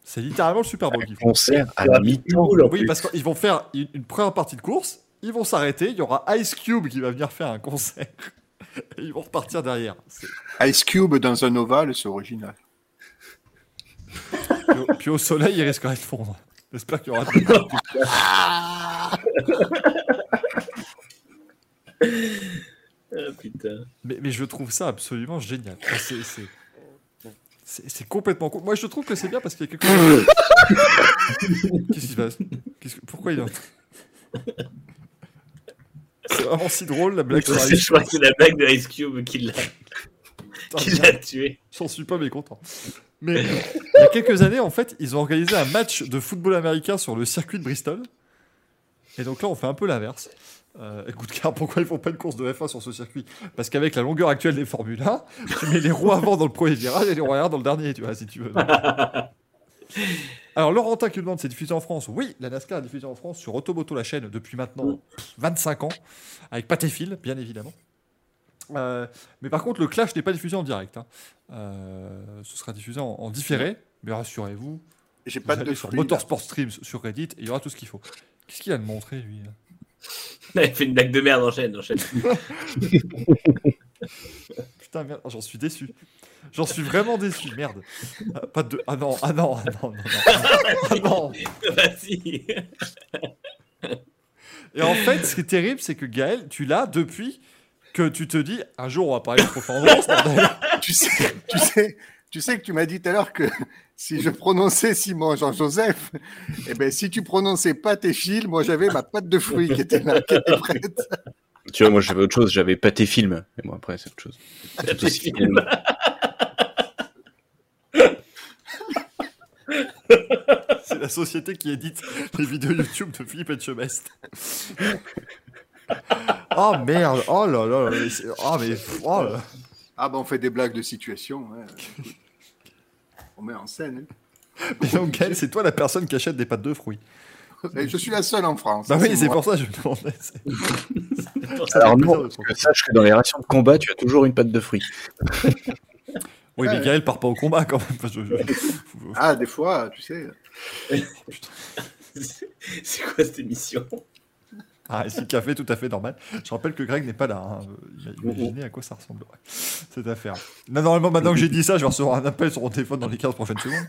[SPEAKER 2] C'est littéralement le Super Bowl font.
[SPEAKER 5] Concert à la mi-temps.
[SPEAKER 2] Oui, parce qu'ils vont faire une, une première partie de course, ils vont s'arrêter, il y aura Ice Cube qui va venir faire un concert, et ils vont repartir derrière.
[SPEAKER 6] Ice Cube dans un ovale, c'est original.
[SPEAKER 2] Puis au, puis au soleil, il risquerait de fondre. J'espère qu'il y aura.
[SPEAKER 7] Ah, putain.
[SPEAKER 2] Mais, mais je trouve ça absolument génial. C'est- complètement cool. Moi, je trouve que c'est bien parce qu'il y a quelque chose. Qu'est-ce qui se passe? Que- Pourquoi il est en- C'est vraiment si drôle la blague
[SPEAKER 7] Je crois que c'est la blague de Ice Cube qui l'a qui l'a tué.
[SPEAKER 2] J'en suis pas mécontent. Mais il y a quelques années, en fait, ils ont organisé un match de football américain sur le circuit de Bristol. Et donc là, on fait un peu l'inverse. Euh, écoute, car pourquoi ils font pas une course de F1 sur ce circuit? Parce qu'avec la longueur actuelle des Formule 1, tu mets les roues avant dans le premier virage et les roues arrière dans le dernier, tu vois, si tu veux. Alors, Laurentin qui nous demande, c'est diffusé en France Oui, la NASCAR est diffusée en France sur Automoto, la chaîne, depuis maintenant pff, 25 ans, avec Pat et Phil, bien évidemment. Euh, mais par contre, le clash n'est pas diffusé en direct. hein. Euh, ce sera diffusé en, en différé, mais rassurez-vous,
[SPEAKER 6] J'ai pas de
[SPEAKER 2] sur. Motorsport Streams sur Reddit et il y aura tout ce qu'il faut. Qu'est-ce qu'il a de montré, lui
[SPEAKER 7] Il fait une blague de merde, enchaîne, enchaîne.
[SPEAKER 2] Putain, merde, j'en suis déçu. J'en suis vraiment déçu, merde. Ah, pas de. Ah non, ah non, ah non, non, non. Ah non.
[SPEAKER 7] Vas-y.
[SPEAKER 2] Et en fait, ce qui est terrible, c'est que Gaël, tu l'as depuis que tu te dis un jour on va parler de profondeur,
[SPEAKER 6] tu sais, tu sais, tu sais que tu m'as dit tout à l'heure que si je prononçais Simon Jean-Joseph, eh ben si tu prononçais pas tes fils, moi j'avais ma pâte de fruits qui était là, qui était prête.
[SPEAKER 5] Tu vois, moi j'avais autre chose, j'avais pâté film. Et moi après, c'est autre chose. C'est tout aussi
[SPEAKER 7] Film.
[SPEAKER 2] C'est la société qui édite les vidéos YouTube de Philippe Etchebest. Oh merde, oh là là, mais c'est- oh mais, oh là.
[SPEAKER 6] Ah ben on fait des blagues de situation. ouais. On met en scène.
[SPEAKER 2] Mais donc Gaël, c'est toi la personne qui achète des pâtes de fruits.
[SPEAKER 6] Je suis la seule en France.
[SPEAKER 2] Bah oui, c'est pour ça que je me demandais.
[SPEAKER 5] Alors non, parce que sache que dans les rations de combat, tu as toujours une pâte de fruits.
[SPEAKER 2] Oui, mais Gaël part pas au combat quand même. parce que je-
[SPEAKER 6] Ah des fois, tu sais.
[SPEAKER 7] C'est quoi cette émission?
[SPEAKER 2] Ah, ici, café tout à fait normal. Je rappelle que Greg n'est pas là. hein. Imaginez à quoi ça ressemble. ouais. Cette affaire. Là, normalement, maintenant que j'ai dit ça, je vais recevoir un appel sur mon téléphone dans les 15 prochaines secondes.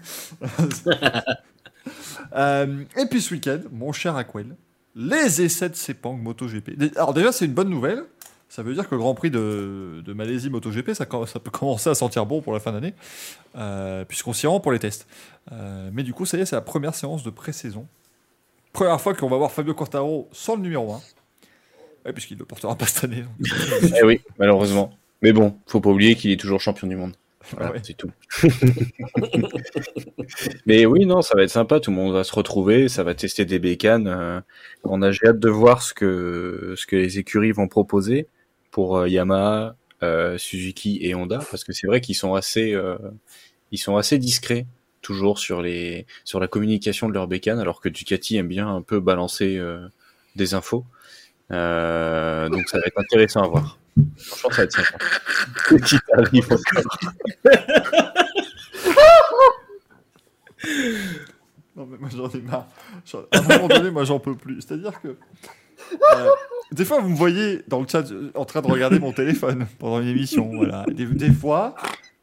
[SPEAKER 2] Euh, et puis ce week-end, mon cher Aquel, les essais de Sepang MotoGP. Alors déjà, c'est une bonne nouvelle. Ça veut dire que le Grand Prix de, Malaisie MotoGP, ça, ça peut commencer à sentir bon pour la fin d'année, euh, puisqu'on s'y rend pour les tests. Euh, mais du coup, ça y est, c'est la première séance de pré-saison. Première fois qu'on va voir Fabio Quartaro sans le numéro 1. Ouais, puisqu'il ne le portera pas cette année.
[SPEAKER 5] Eh oui, malheureusement. Mais bon, faut pas oublier qu'il est toujours champion du monde. Voilà,
[SPEAKER 2] Ouais.
[SPEAKER 5] c'est tout. Mais oui, non, ça va être sympa. Tout le monde va se retrouver. Ça va tester des bécanes. euh, on a j'ai hâte de voir ce que ce que les écuries vont proposer pour euh, Yamaha, euh, Suzuki et Honda, parce que c'est vrai qu'ils sont assez euh, ils sont assez discrets toujours sur les sur la communication de leurs bécanes, alors que Ducati aime bien un peu balancer euh, des infos. Donc ça va être intéressant à voir. Franchement, ça va être sympa. Qui arrive encore.
[SPEAKER 2] Non, mais moi j'en ai marre. À un moment donné, moi j'en peux plus. C'est-à-dire que. euh, des fois, vous me voyez dans le chat euh, en train de regarder mon téléphone pendant une émission. Voilà. Des, des fois,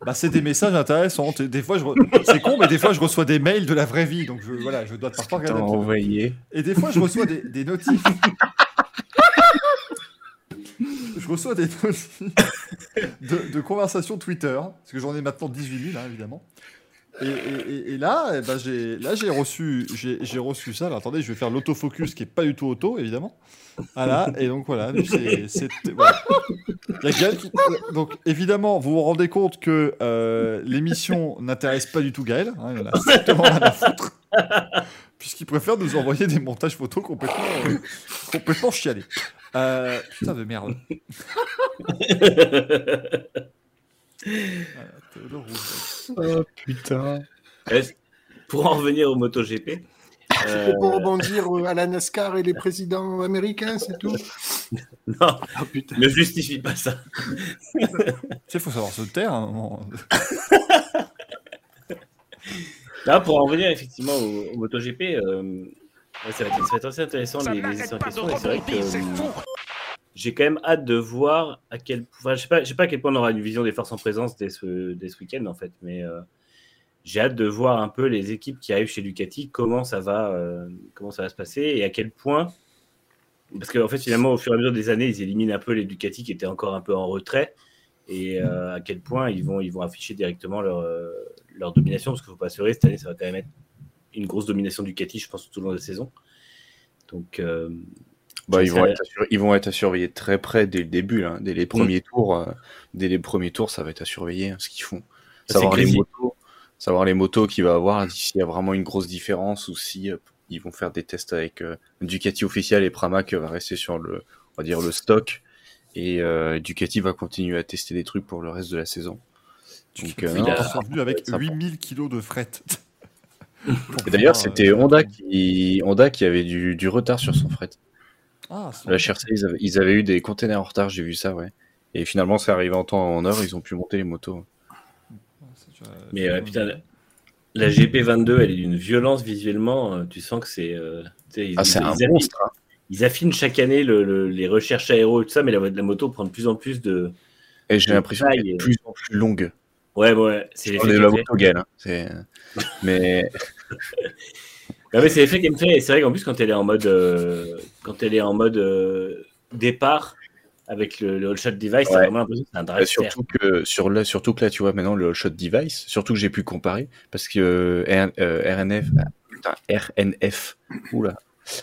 [SPEAKER 2] bah, c'est des messages intéressants. Des fois, je re- c'est con, mais des fois, je reçois des mails de la vraie vie. Donc, je, voilà, je dois parfois
[SPEAKER 5] T'as
[SPEAKER 2] regarder.
[SPEAKER 5] envoyé.
[SPEAKER 2] Et des fois, je reçois des, des notifs. Reçois des de, conversations Twitter, parce que j'en ai maintenant 18 000, hein, évidemment. Et, là, eh ben, j'ai reçu j'ai reçu ça. Alors, attendez, je vais faire l'autofocus qui est pas du tout auto, évidemment. Voilà. Et donc voilà, c'est donc évidemment, vous vous rendez compte que euh, l'émission n'intéresse pas du tout Gaël. Hein. Puisqu'il préfère nous envoyer des montages photos complètement, euh, complètement chialés. Euh, putain de merde.
[SPEAKER 5] Oh putain.
[SPEAKER 7] Pour en revenir au MotoGP, euh,
[SPEAKER 6] C'est pour rebondir euh, à la NASCAR et les présidents américains, c'est tout.
[SPEAKER 7] non,
[SPEAKER 6] Ah putain.
[SPEAKER 7] ne justifie pas ça.
[SPEAKER 2] Tu sais, faut savoir se taire à un moment.
[SPEAKER 7] Là, pour en revenir effectivement au, au MotoGP, euh, ça, va être, ça va être assez intéressant
[SPEAKER 3] Ça
[SPEAKER 7] les, les essais en question. c'est vrai que euh, j'ai quand même hâte de voir à quel enfin, je sais pas, je sais pas à quel point on aura une vision des forces en présence dès ce, dès ce week-end en fait, mais euh, j'ai hâte de voir un peu les équipes qui arrivent chez Ducati, comment ça va, comment ça va se passer et à quel point, parce qu'en fait finalement au fur et à mesure des années, ils éliminent un peu les Ducati qui étaient encore un peu en retrait et euh, à quel point ils vont, ils vont afficher directement leur, euh, leur domination, parce qu'il faut pas se leurrer, cette année ça va quand même être une grosse domination Ducati, je pense tout au long de la saison. Donc euh,
[SPEAKER 5] Bah, ils, vont être à ils vont être à surveiller très près dès le début, là. dès les premiers tours. euh, dès les premiers tours, ça va être à surveiller hein, ce qu'ils font.
[SPEAKER 7] c'est
[SPEAKER 5] Savoir les motos, savoir les motos qu'il va avoir, s'il y a vraiment une grosse différence ou si euh, ils vont faire des tests avec Ducati officiel et Pramac va rester sur le, on va dire le stock et euh, Ducati va continuer à tester des trucs pour le reste de la saison. Donc,
[SPEAKER 2] Ils
[SPEAKER 5] euh,
[SPEAKER 7] il
[SPEAKER 2] avec
[SPEAKER 5] ça va être sympa.
[SPEAKER 2] 8000 kilos de fret.
[SPEAKER 5] Et D'ailleurs, c'était Honda qui, Honda qui avait du, du retard sur son fret.
[SPEAKER 2] Ah, c'est
[SPEAKER 5] La HRC, ils avaient, ils avaient eu des containers en retard, j'ai vu ça, ouais. Et finalement, c'est arrivé en temps en heure, ils ont pu monter les motos.
[SPEAKER 2] déjà-
[SPEAKER 7] Mais euh, putain, la, la GP22, elle est d'une violence visuellement. euh, tu sens que c'est. euh,
[SPEAKER 5] Ah, c'est un monstre. hein.
[SPEAKER 7] Ils affinent chaque année le- le- les recherches aéro et tout ça, mais la, la moto prend de plus en plus de.
[SPEAKER 5] Et j'ai l'impression qu'elle est de plus en plus longue.
[SPEAKER 7] Ouais, ouais, c'est
[SPEAKER 5] On
[SPEAKER 7] l'effet
[SPEAKER 5] la moto gale, hein. C'est- Mais
[SPEAKER 7] Ah ouais, c'est l'effet qu'elle me fait. Et c'est vrai qu'en plus, quand elle est en mode, euh, quand elle est en mode euh, départ avec le, le all shot device,
[SPEAKER 5] Ouais.
[SPEAKER 7] vraiment l'impression que c'est un
[SPEAKER 5] Bah, surtout que sur là, surtout que là, tu vois maintenant le shot device, surtout que j'ai pu comparer parce que euh, RNF, putain, RNF, oula,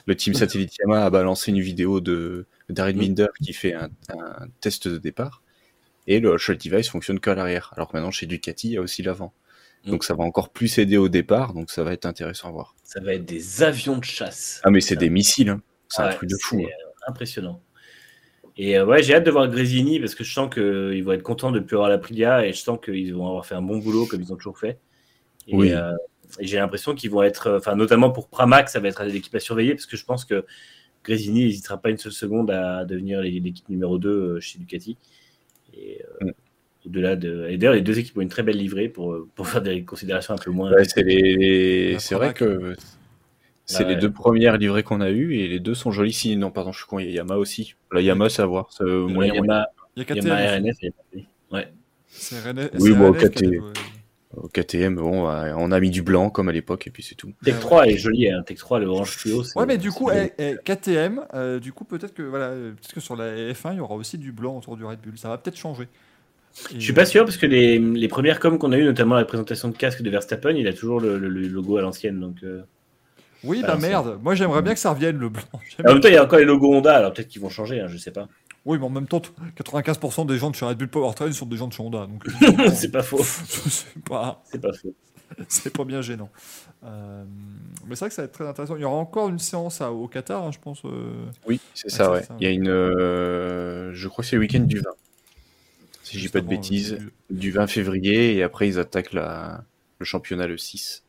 [SPEAKER 5] le team satellite Yamaha a balancé une vidéo de Darren. Minder qui fait un, un test de départ et le shot device fonctionne qu'à l'arrière, alors que maintenant chez Ducati il y a aussi l'avant.
[SPEAKER 7] Mm.
[SPEAKER 5] Donc ça va encore plus aider au départ, donc ça va être intéressant à voir.
[SPEAKER 7] Ça va être des avions de chasse.
[SPEAKER 5] Ah mais c'est des missiles, hein. c'est un truc de fou. hein.
[SPEAKER 7] euh, impressionnant. Et euh, ouais, j'ai hâte de voir Grésini parce que je sens qu'ils vont être contents de ne plus avoir la Prilia et je sens qu'ils vont avoir fait un bon boulot comme ils ont toujours fait. Et,
[SPEAKER 5] Oui.
[SPEAKER 7] euh, j'ai l'impression qu'ils vont être, enfin notamment pour Pramac, ça va être l'équipe à surveiller parce que je pense que Grésini n'hésitera pas une seule seconde à devenir l'équipe numéro 2 chez Ducati. Et euh,
[SPEAKER 5] Mm.
[SPEAKER 7] au-delà de. Et d'ailleurs, les deux équipes ont une très belle livrée pour, euh, pour faire des considérations un peu moins.
[SPEAKER 5] Ouais, c'est les... C'est vrai
[SPEAKER 2] Pramac.
[SPEAKER 5] que c'est les deux premières livrées qu'on a eues et les deux sont jolies. Si non, pardon, je suis con, il y a Yamaha aussi. La Yamaha, c'est à voir. c'est
[SPEAKER 7] Euh,
[SPEAKER 5] moyen,
[SPEAKER 2] Il y a KTM. Aussi.
[SPEAKER 7] RNF. Ouais.
[SPEAKER 2] C'est RNF.
[SPEAKER 5] Oui, bon, KTM. Au KTM, bon, ouais, on a mis du blanc comme à l'époque et puis c'est tout.
[SPEAKER 7] Tech 3 est joli, hein. Tech 3, le orange fluo.
[SPEAKER 2] Ouais, mais du coup, eh, eh, KTM, euh, du coup, peut-être que, voilà, euh, peut-être que sur la F1, il y aura aussi du blanc autour du Red Bull. Ça va peut-être changer.
[SPEAKER 7] Je suis pas sûr parce que les, les premières coms qu'on a eues, notamment la présentation de casque de Verstappen, il a toujours le, le- le logo à l'ancienne. Donc, euh.
[SPEAKER 2] Oui,
[SPEAKER 7] Ah,
[SPEAKER 2] bah
[SPEAKER 7] c'est-
[SPEAKER 2] merde. Moi, j'aimerais bien que ça revienne le blanc.
[SPEAKER 7] En même temps, il y a encore les logos Honda, alors peut-être qu'ils vont changer, hein, je sais pas.
[SPEAKER 2] Oui, mais en même temps, t- 95% des gens de chez Red Bull Powertrain sont des gens de chez Honda. Donc,
[SPEAKER 7] c'est pas faux.
[SPEAKER 2] c'est pas,
[SPEAKER 7] C'est pas faux.
[SPEAKER 2] c'est pas bien gênant. Euh, mais c'est vrai que ça va être très intéressant. Il y aura encore une séance à- au Qatar, hein, je pense. euh.
[SPEAKER 5] Oui, c'est
[SPEAKER 2] Ah,
[SPEAKER 5] ça,
[SPEAKER 2] c'est
[SPEAKER 5] ouais.
[SPEAKER 2] ça,
[SPEAKER 5] Il y a une. euh, je crois que c'est le week-end du 20. Si je dis
[SPEAKER 2] juste
[SPEAKER 5] pas de bêtises.
[SPEAKER 2] le-
[SPEAKER 5] Du 20 février et après ils attaquent la... le championnat le 6.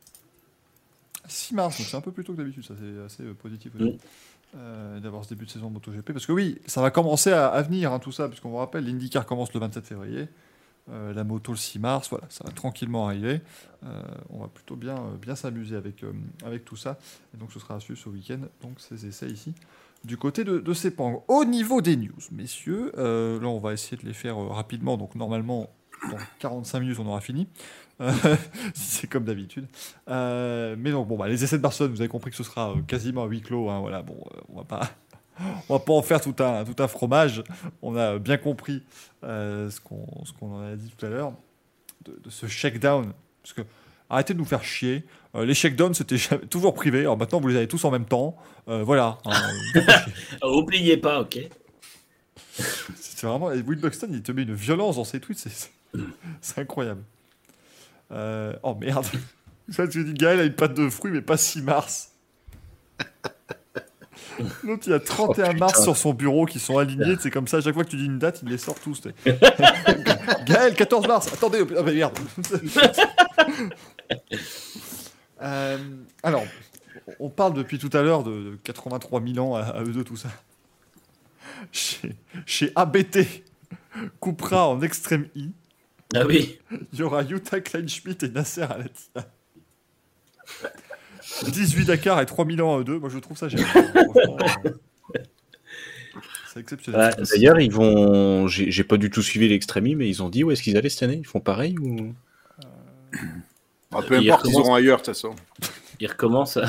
[SPEAKER 2] 6 mars, donc c'est un peu plus tôt que d'habitude, ça c'est assez positif aussi.
[SPEAKER 7] Mm.
[SPEAKER 2] Euh, d'avoir ce début de saison de MotoGP. Parce que oui, ça va commencer à, venir, hein, tout ça, puisqu'on vous rappelle, l'IndyCar commence le 27 février, euh, la moto le 6 mars, voilà, ça va tranquillement arriver. Euh, on va plutôt bien, bien s'amuser avec, avec tout ça. Et donc ce sera à suivre ce week-end, donc ces essais ici, du côté de, de Sepang. Au niveau des news, messieurs, là on va essayer de les faire rapidement, donc normalement dans 45 minutes on aura fini. Euh, c'est comme d'habitude. Euh, mais donc, bon, bah, les essais de Barcelone, vous avez compris que ce sera euh, quasiment à huis clos. hein, voilà, bon, on va pas. on va pas en faire tout un, tout un fromage. On a bien compris euh, ce qu'on en a dit tout à l'heure de, de ce shakedown. Parce que arrêtez de nous faire chier. Euh, les shakedowns, c'était toujours privé. Alors maintenant, vous les avez tous en même temps. Euh, voilà. hein.
[SPEAKER 7] Oh, oubliez pas, ok
[SPEAKER 2] c'est vraiment. Will Buxton, il te met une violence dans ses tweets. C'est c'est incroyable. Euh, oh merde. Ça, tu dis, Gaël a une pâte de fruits, mais pas 6 mars. L'autre, il y a 31 mars sur son bureau qui sont alignés. C'est comme ça, à chaque fois que tu dis une date, il les sort tous. Gaël, 14 mars. Attendez, oh, bah, merde. Euh, alors, on parle depuis tout à l'heure de, de 83 000 ans à, à eux deux, tout ça. Chez, chez ABT, Coupera en extrême I,
[SPEAKER 7] Ah oui
[SPEAKER 2] il y aura Utah Kleinschmidt et Nasser Al-Attiyah. 18 Dakar et 3000 ans à eux deux, moi je trouve ça génial. Euh, C'est exceptionnel.
[SPEAKER 7] Ouais,
[SPEAKER 5] D'ailleurs, ils vont. J'ai pas du tout suivi l'extrémie, mais ils ont dit où est-ce qu'ils allaient cette année? Ils font pareil ou?
[SPEAKER 6] Ah, peu importe, ils
[SPEAKER 7] recommence.
[SPEAKER 6] auront ailleurs de toute façon.
[SPEAKER 7] Il recommence à...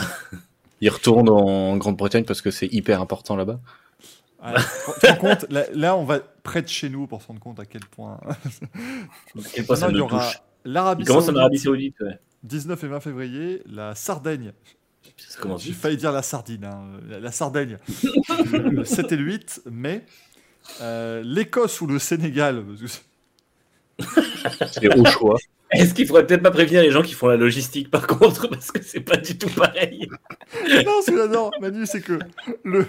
[SPEAKER 5] Ils retournent en Grande-Bretagne parce que c'est hyper important là-bas
[SPEAKER 2] Te compte, là, là, on va près de chez nous pour se rendre compte à quel point.
[SPEAKER 7] quel point ça
[SPEAKER 2] Maintenant, il y aura l'Arabie Saoudite,
[SPEAKER 7] Saoudite, ouais.
[SPEAKER 2] 19 et 20 février, la Sardaigne. J'ai failli dire la sardine, hein, la, la Sardaigne. le 7 et le 8 mai. Euh, L'Écosse ou le Sénégal. C'est
[SPEAKER 5] au choix.
[SPEAKER 7] Est-ce qu'il faudrait peut-être pas prévenir les gens qui font la logistique par contre Parce que c'est pas du tout pareil?
[SPEAKER 2] non, ce que j'adore, Manu, c'est que le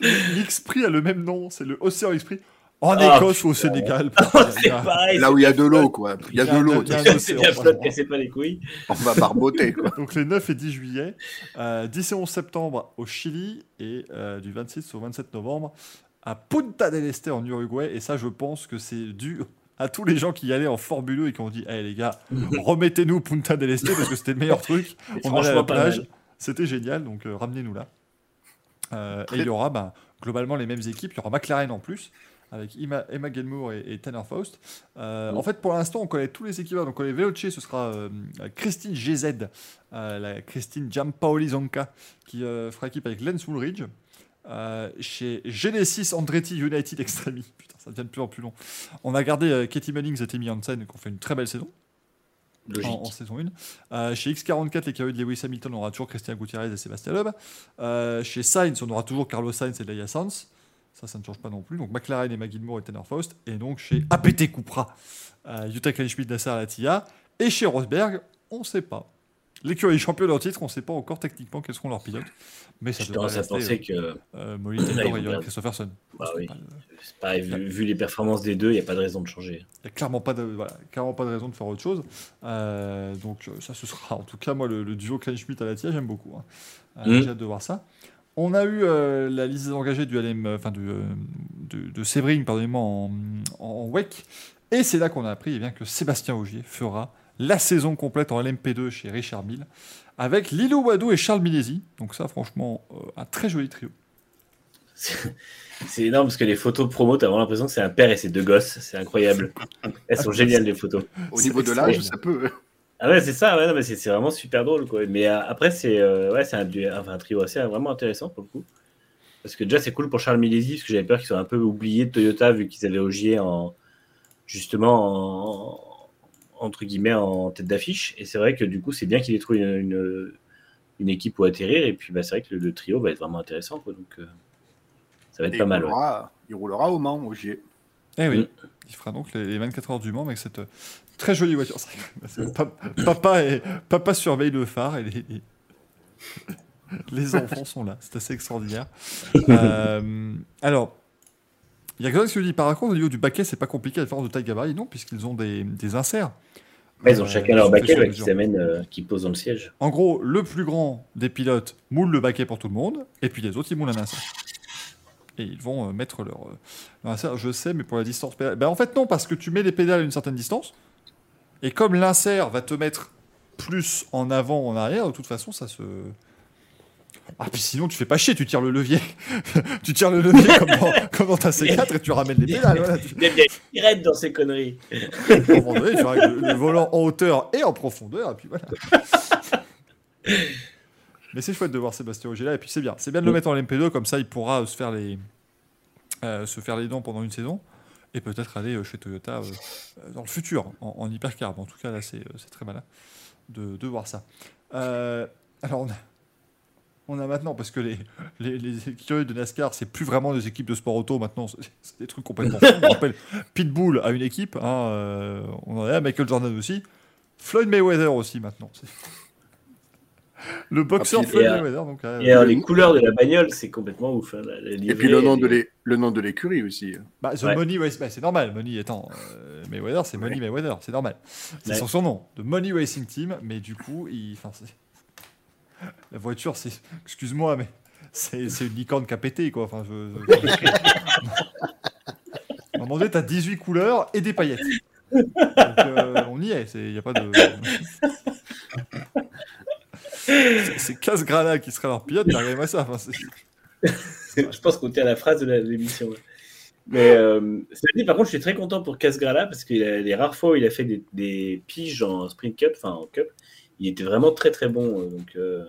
[SPEAKER 2] l'X-Prix a le même nom. C'est le Océan X-Prix en
[SPEAKER 7] Ah,
[SPEAKER 2] Écosse ou au Sénégal.
[SPEAKER 7] c'est pareil.
[SPEAKER 6] Là où il y a de l'eau, quoi. Il y a de l'eau.
[SPEAKER 7] C'est flotte, cassez pas les couilles.
[SPEAKER 6] On va barboter, quoi.
[SPEAKER 2] Donc les 9 et 10 juillet, euh, 10 et 11 septembre au Chili et euh, du 26 au 27 novembre à Punta del Este en Uruguay. Et ça, je pense que c'est dû à tous les gens qui y allaient en Formule 1 et qui ont dit Eh les gars, remettez-nous Punta del Este parce que c'était le meilleur truc. On allait à la plage. C'était génial, donc euh, ramenez-nous là. Euh, et il y aura ben, globalement les mêmes équipes. Il y aura McLaren en plus, avec Emma, Emma Gilmour et, et Tanner Faust. Euh, En fait, pour l'instant, on connaît tous les équipeurs. Donc, on les Veloce, ce sera euh, Christine GZ, la Christine Giampaoli Zonka, qui fera équipe avec Lance Woolridge. Chez Genesis Andretti United Extremi. Putain, ça devient de plus en plus long. On a gardé Katie Mullings et Timmy Hansen, qui ont fait une très belle saison En, saison 1. Euh, chez X44, les carrières de Lewis Hamilton, on aura toujours Christian Gutiérrez et Sébastien Loeb. Euh, chez Sainz, on aura toujours Carlos Sainz et Leia Sainz. Ça, ça ne change pas non plus. Donc McLaren et Magilmour et Tanner Faust. Et donc chez APT Cupra, euh, Utah Kleinschmidt, Nasser Al-Attiyah. Et chez Rosberg, on ne sait pas. L'écurie champion en titre, on ne sait pas encore techniquement quels seront leurs pilotes. Mais ça devrait rester
[SPEAKER 7] penser que
[SPEAKER 2] euh, euh, et. Christopherson.
[SPEAKER 7] Bah oui.
[SPEAKER 2] pas
[SPEAKER 7] vu, vu les performances des deux, il n'y a pas de raison de changer.
[SPEAKER 2] Il n'y a clairement pas, de, voilà, clairement pas de raison de faire autre chose. Euh, donc euh, ça, ce sera en tout cas, moi, le, le duo Klein-Schmidt à la tia, j'aime beaucoup. hein.
[SPEAKER 7] Mm.
[SPEAKER 2] J'ai hâte de voir ça. On a eu euh, la liste des engagés du LM, enfin du, euh, de, de Séverine, pardonnez-moi, en, en, en WEC. Et c'est là qu'on a appris eh bien, que Sébastien Augier fera la saison complète en LMP2 chez Richard Mille, avec Lilo Wadou et Charles Milesi. Donc ça, franchement, euh, un très joli trio.
[SPEAKER 7] C'est énorme parce que les photos de promo, t'as vraiment l'impression que c'est un père et ses deux gosses. C'est incroyable. Elles sont géniales, les photos.
[SPEAKER 6] Au niveau de l'âge, ça peut.
[SPEAKER 7] Ah ouais, c'est ça, ouais, non, mais c'est vraiment super drôle. Quoi. Mais euh, après, c'est euh, ouais, c'est un, enfin, un trio assez vraiment intéressant pour le coup. Parce que déjà, c'est cool pour Charles Milesi, parce que j'avais peur qu'ils soient un peu oubliés de Toyota, vu qu'ils avaient Ogier en, justement en, entre guillemets en tête d'affiche. Et c'est vrai que du coup, c'est bien qu'il ait trouvé une, une, une équipe où atterrir. Et puis, bah, c'est vrai que le, le trio va être vraiment intéressant. Quoi, donc, euh, ça va être
[SPEAKER 6] Et
[SPEAKER 7] pas
[SPEAKER 6] il,
[SPEAKER 7] mal. ouais.
[SPEAKER 6] il roulera au Mans, Ogier.
[SPEAKER 2] Eh oui,
[SPEAKER 7] Mm.
[SPEAKER 2] il fera donc les, les 24 heures du Mans avec cette euh, très jolie voiture. Papa, et, papa surveille le phare et les, les- les enfants sont là. C'est assez extraordinaire. Euh, alors, il y a quelqu'un qui me dit par contre, au niveau du baquet, c'est pas compliqué à faire de taille gabarit. Non, puisqu'ils ont des, des inserts.
[SPEAKER 7] Ouais, ils ont chacun leur baquet ouais, qui
[SPEAKER 2] mesure.
[SPEAKER 7] s'amène, euh, qui pose dans le siège.
[SPEAKER 2] En gros, le plus grand des pilotes moule le baquet pour tout le monde, et puis les autres, ils moulent un insert. Et ils vont euh, mettre leur, euh, leur insert. Je sais, mais pour la distance pédale. Ben, en fait, non, parce que tu mets les pédales à une certaine distance, et comme l'insert va te mettre plus en avant ou en arrière, de toute façon, ça se. Ah, puis sinon, tu fais pas chier, tu tires le levier. tu tires le levier comme dans, comme dans ta C4 et tu ramènes les pédales. Voilà.
[SPEAKER 7] Il y a dans ces conneries.
[SPEAKER 2] donné, tu le, le volant en hauteur et en profondeur, et puis voilà. Mais c'est chouette de voir Sébastien Ogier là, et puis c'est bien. C'est bien de le mettre en LMP2, comme ça il pourra se faire les, euh, se faire les dents pendant une saison, et peut-être aller euh, chez Toyota euh, dans le futur, en, en hypercar. En tout cas, là, c'est c'est très malin de, de voir ça. Euh, alors, on a, on a maintenant, parce que les, les, les écuries de NASCAR, c'est plus vraiment des équipes de sport auto maintenant, c'est des trucs complètement fous. On rappelle, Pitbull a une équipe, hein, euh, on en a Michael Jordan aussi, Floyd Mayweather aussi maintenant. Le boxeur
[SPEAKER 7] Ah,
[SPEAKER 2] Floyd
[SPEAKER 7] et,
[SPEAKER 2] Mayweather. Donc, euh,
[SPEAKER 7] Et alors, les couleurs de la bagnole, c'est complètement ouf. hein, la- la
[SPEAKER 6] Et puis le nom de
[SPEAKER 7] les-
[SPEAKER 6] l'é- le nom de l'écurie aussi.
[SPEAKER 2] Bah, The
[SPEAKER 7] Ouais.
[SPEAKER 2] Money, ouais, c'est bah, c'est normal. Money étant euh, Mayweather, c'est Money Mayweather, c'est normal. C'est
[SPEAKER 7] Ouais.
[SPEAKER 2] son surnom, de Money Racing Team, mais du coup, il, la voiture, c'est, excuse-moi, mais c'est, une licorne qui a pété, quoi. Enfin, je, je- À moment donné, t'as 18 couleurs et des paillettes. Donc, euh, on y est, il n'y a pas de. C'est, c'est Casse Grana qui sera leur pilote, mais regardez-moi ça.
[SPEAKER 7] Je pense qu'on tient à la phrase de l'émission. Mais euh, par contre, je suis très content pour Casgrala parce que les rares fois où il a fait des, des piges en Sprint Cup, enfin en Cup, il était vraiment très très bon. euh, Donc, euh...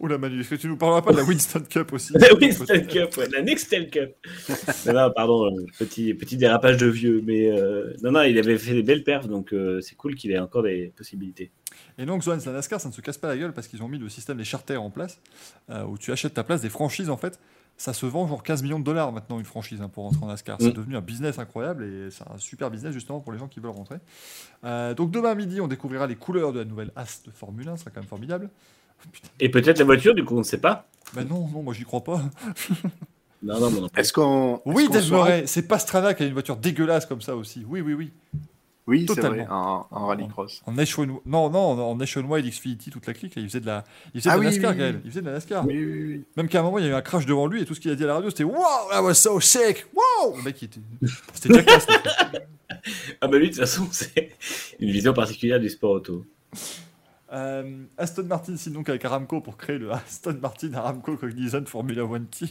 [SPEAKER 2] Oula Manu, est-ce que tu nous parleras pas de la Winston Cup aussi
[SPEAKER 7] la Winston Cup, ouais, la Nextel Cup. non, non, pardon, euh, petit, petit dérapage de vieux. Mais euh, non, non, il avait fait des belles perfs, donc euh, c'est cool qu'il ait encore des possibilités.
[SPEAKER 2] Et donc, Zohan, la NASCAR, ça ne se casse pas la gueule parce qu'ils ont mis le système des charters en place, euh, où tu achètes ta place des franchises en fait. Ça se vend genre 15 millions de dollars maintenant une franchise hein, pour rentrer en NASCAR. C'est
[SPEAKER 7] Mm.
[SPEAKER 2] devenu un business incroyable et c'est un super business justement pour les gens qui veulent rentrer. Euh, donc demain midi, on découvrira les couleurs de la nouvelle As de Formule 1, ce sera quand même formidable. Putain,
[SPEAKER 7] Et peut-être la voiture, du coup, on ne sait pas.
[SPEAKER 2] bah non, non, moi j'y crois pas.
[SPEAKER 7] Non, non, non.
[SPEAKER 6] Est-ce qu'on.
[SPEAKER 2] Oui,
[SPEAKER 6] est-ce
[SPEAKER 2] Dave Murray, c'est Pastrana qui a une voiture dégueulasse comme ça aussi. Oui, oui, oui.
[SPEAKER 6] Oui, c'est
[SPEAKER 2] Totalement.
[SPEAKER 6] vrai, en, en rallycross.
[SPEAKER 2] En Nation... Non, non, en Nationwide Xfinity, toute la clique, là, il faisait de la, il faisait
[SPEAKER 6] Ah
[SPEAKER 2] de la
[SPEAKER 6] oui,
[SPEAKER 2] NASCAR,
[SPEAKER 6] oui,
[SPEAKER 2] Gaël.
[SPEAKER 6] oui.
[SPEAKER 2] Il faisait de la NASCAR.
[SPEAKER 6] Oui, oui, oui.
[SPEAKER 2] Même qu'à un moment, il y a eu un crash devant lui et tout ce qu'il a dit à la radio, c'était Wow, that was so sick! Wow! Le mec, il était. C'était Jack.
[SPEAKER 7] Ah, bah lui, de toute façon, c'est une vision particulière du sport auto.
[SPEAKER 2] Euh, Aston Martin signe donc avec Aramco pour créer le Aston Martin Aramco Cognizant Formula One Team.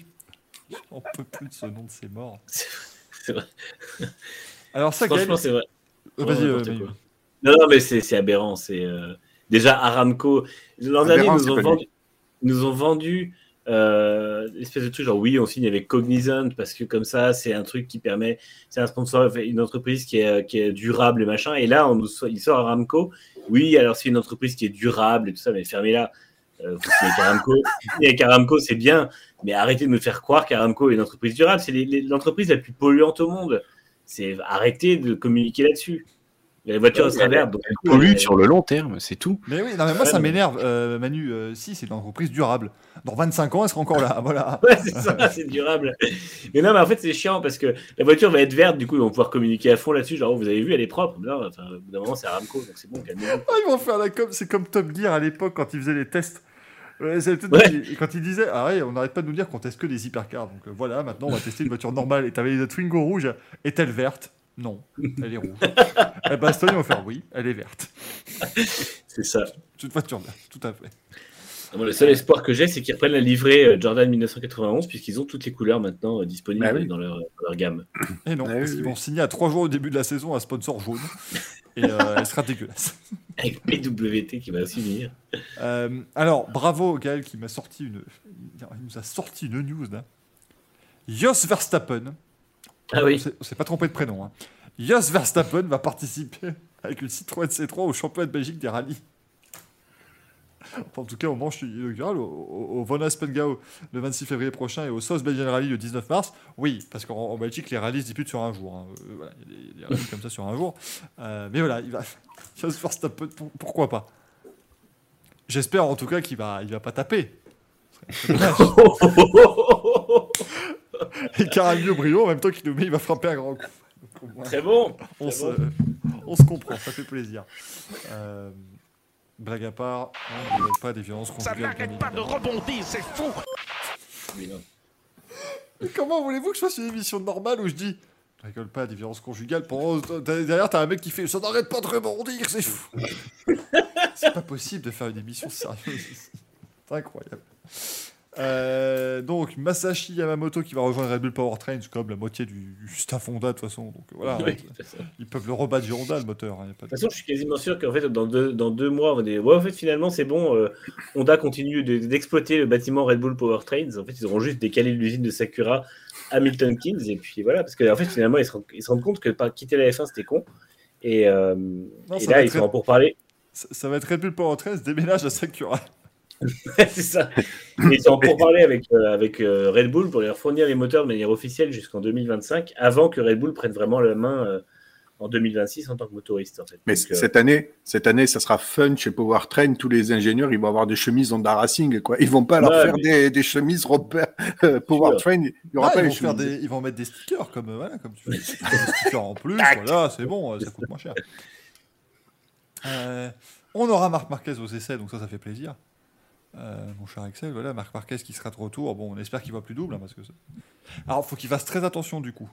[SPEAKER 2] J'en peux plus de ce nom de ces morts.
[SPEAKER 7] C'est vrai.
[SPEAKER 2] Alors, ça, Gaël.
[SPEAKER 7] Franchement, c'est vrai.
[SPEAKER 2] Euh, Vas-y, euh,
[SPEAKER 7] quoi. Non, non, mais c'est aberrant. C'est euh, déjà Aramco. L'an dernier, nous ont vendu, nous ont vendu euh, l'espèce de truc genre oui, on signe avec Cognizant parce que comme ça, c'est un truc qui permet, c'est un sponsor, une entreprise qui est, qui est durable et machin. Et là, on nous il sort Aramco. Oui, alors c'est une entreprise qui est durable et tout ça, mais fermez-la. Euh, vous signez avec Aramco. Signer avec Aramco, c'est bien, mais arrêtez de me faire croire qu'Aramco est une entreprise durable. C'est l'entreprise la plus polluante au monde. C'est arrêtez de communiquer là-dessus. La voiture elle sera verte. donc, coup,
[SPEAKER 9] pollue
[SPEAKER 7] elle-
[SPEAKER 9] sur le long terme, c'est tout.
[SPEAKER 2] Mais oui, non, mais moi, ça
[SPEAKER 7] Ouais,
[SPEAKER 2] m'énerve, euh, Manu. euh, si, c'est une entreprise durable. Dans 25 ans, elle sera encore là. Voilà.
[SPEAKER 7] Ouais, c'est ça, c'est durable. Mais non, mais en fait, c'est chiant parce que la voiture va être verte, du coup, ils vont pouvoir communiquer à fond là-dessus. Genre, oh, vous avez vu, elle est propre. Non, enfin, au bout d'un moment, c'est Aramco, donc c'est bon, calmez-vous.
[SPEAKER 2] Ah, ils vont faire la com. C'est comme Top Gear à l'époque quand ils faisaient les tests. Ouais, c'est peut-être-
[SPEAKER 7] Ouais.
[SPEAKER 2] et Quand ils disaient, ah ouais, on n'arrête pas de nous dire qu'on teste que des hypercars. Donc euh, voilà, maintenant on va tester une voiture normale. Et t'avais les Twingo rouges. Est-elle verte? Non, elle est rouge. et ben, Aston, ils vont faire oui, elle est verte.
[SPEAKER 7] C'est ça.
[SPEAKER 2] C'est une voiture verte, tout à fait.
[SPEAKER 7] Le seul espoir que j'ai, c'est qu'ils reprennent la livrée euh, Jordan 1991, puisqu'ils ont toutes les couleurs maintenant euh, disponibles
[SPEAKER 6] Bah oui.
[SPEAKER 7] dans, leur, dans leur gamme.
[SPEAKER 2] Et non,
[SPEAKER 6] Ah
[SPEAKER 2] parce
[SPEAKER 6] oui,
[SPEAKER 2] qu'ils
[SPEAKER 6] oui.
[SPEAKER 2] vont signer à trois jours au début de la saison un sponsor jaune. Et euh, elle sera dégueulasse.
[SPEAKER 7] Avec PWT qui va aussi venir.
[SPEAKER 2] Euh, alors, bravo Gaël qui m'a sorti une. Il nous a sorti une news là. Jos Verstappen.
[SPEAKER 7] Ah oui.
[SPEAKER 2] On s'est pas trompé de prénom. Hein. Jos Verstappen va participer avec une Citroën C3 au championnat de Belgique des rallyes. Enfin, en tout cas, au manche inaugural, au, au, au Von Aspengao le 26 février prochain et au South Belgian Rally le 19 mars. Oui, parce qu'en en Belgique, les rallyes se disputent sur un jour. hein. Euh, voilà, il y a des, des rallyes comme ça sur un jour. Euh, mais voilà, il va. Jos Verstappen, pour- pourquoi pas? J'espère en tout cas qu'il va, il va pas taper. Un peu. Et Caramio Brio, en même temps qu'il nous met, il va frapper un grand coup. Donc, au moins,
[SPEAKER 7] Très bon.
[SPEAKER 2] on,
[SPEAKER 7] Très
[SPEAKER 2] se,
[SPEAKER 7] bon.
[SPEAKER 2] on se comprend, ça fait plaisir. Euh, blague à part, on ne pas des violences
[SPEAKER 3] Ça
[SPEAKER 2] conjugales. bien
[SPEAKER 3] n'arrête pas de rebondir, c'est fou
[SPEAKER 7] Mais non.
[SPEAKER 2] Mais comment voulez-vous que je fasse une émission normale où je dis je rigole pas des violences conjugales pendant derrière t'as un mec qui fait ça n'arrête pas de rebondir c'est fou c'est pas possible de faire une émission sérieuse c'est incroyable Euh, donc Masashi Yamamoto qui va rejoindre Red Bull Powertrain, c'est comme la moitié du, du staff Honda de toute façon. Donc voilà,
[SPEAKER 7] Oui,
[SPEAKER 2] hein, ils peuvent le rebattre du Honda le moteur. hein,
[SPEAKER 7] De toute façon, je suis quasiment sûr qu'en fait, dans deux, dans deux mois, on va dire Ouais, en fait, finalement, c'est bon. euh, Honda continue de- d'exploiter le bâtiment Red Bull Powertrains. En fait, ils auront juste décalé l'usine de Sakura à Milton Keynes. Et puis voilà, parce qu'en fait, finalement, ils se, rendent, ils se rendent compte que quitter la F1, c'était con. Et, euh,
[SPEAKER 2] Non,
[SPEAKER 7] et
[SPEAKER 2] ça
[SPEAKER 7] là, ils sont en pourparlers.
[SPEAKER 2] Ça, ça va être Red Bull Powertrain, déménage à Sakura.
[SPEAKER 7] c'est ça. Et ils sont en pourparlers avec, euh, avec euh, Red Bull pour leur fournir les moteurs de manière officielle jusqu'en 2025, avant que Red Bull prenne vraiment la main euh, en 2026 en tant que motoriste. En fait.
[SPEAKER 6] Mais
[SPEAKER 7] Donc, euh,
[SPEAKER 6] cette année, cette année, ça sera fun chez Powertrain. Tous les ingénieurs, ils vont avoir des chemises Honda Racing, quoi. Ils vont pas leur
[SPEAKER 7] Ouais,
[SPEAKER 6] faire
[SPEAKER 7] mais-
[SPEAKER 6] des, des chemises Robert, euh, Powertrain. Il y aura
[SPEAKER 2] Ah,
[SPEAKER 6] pas
[SPEAKER 2] ils, vont faire des, ils vont mettre des stickers comme, euh, voilà, comme tu fais. des stickers en plus, voilà, c'est bon, ça coûte moins cher. Euh, on aura Marc Marquez aux essais, donc ça, ça fait plaisir. Euh, mon cher Axel, voilà, Marc Marquez qui sera de retour. Bon, on espère qu'il va plus double. hein, parce que Alors, faut qu'il fasse très attention du coup.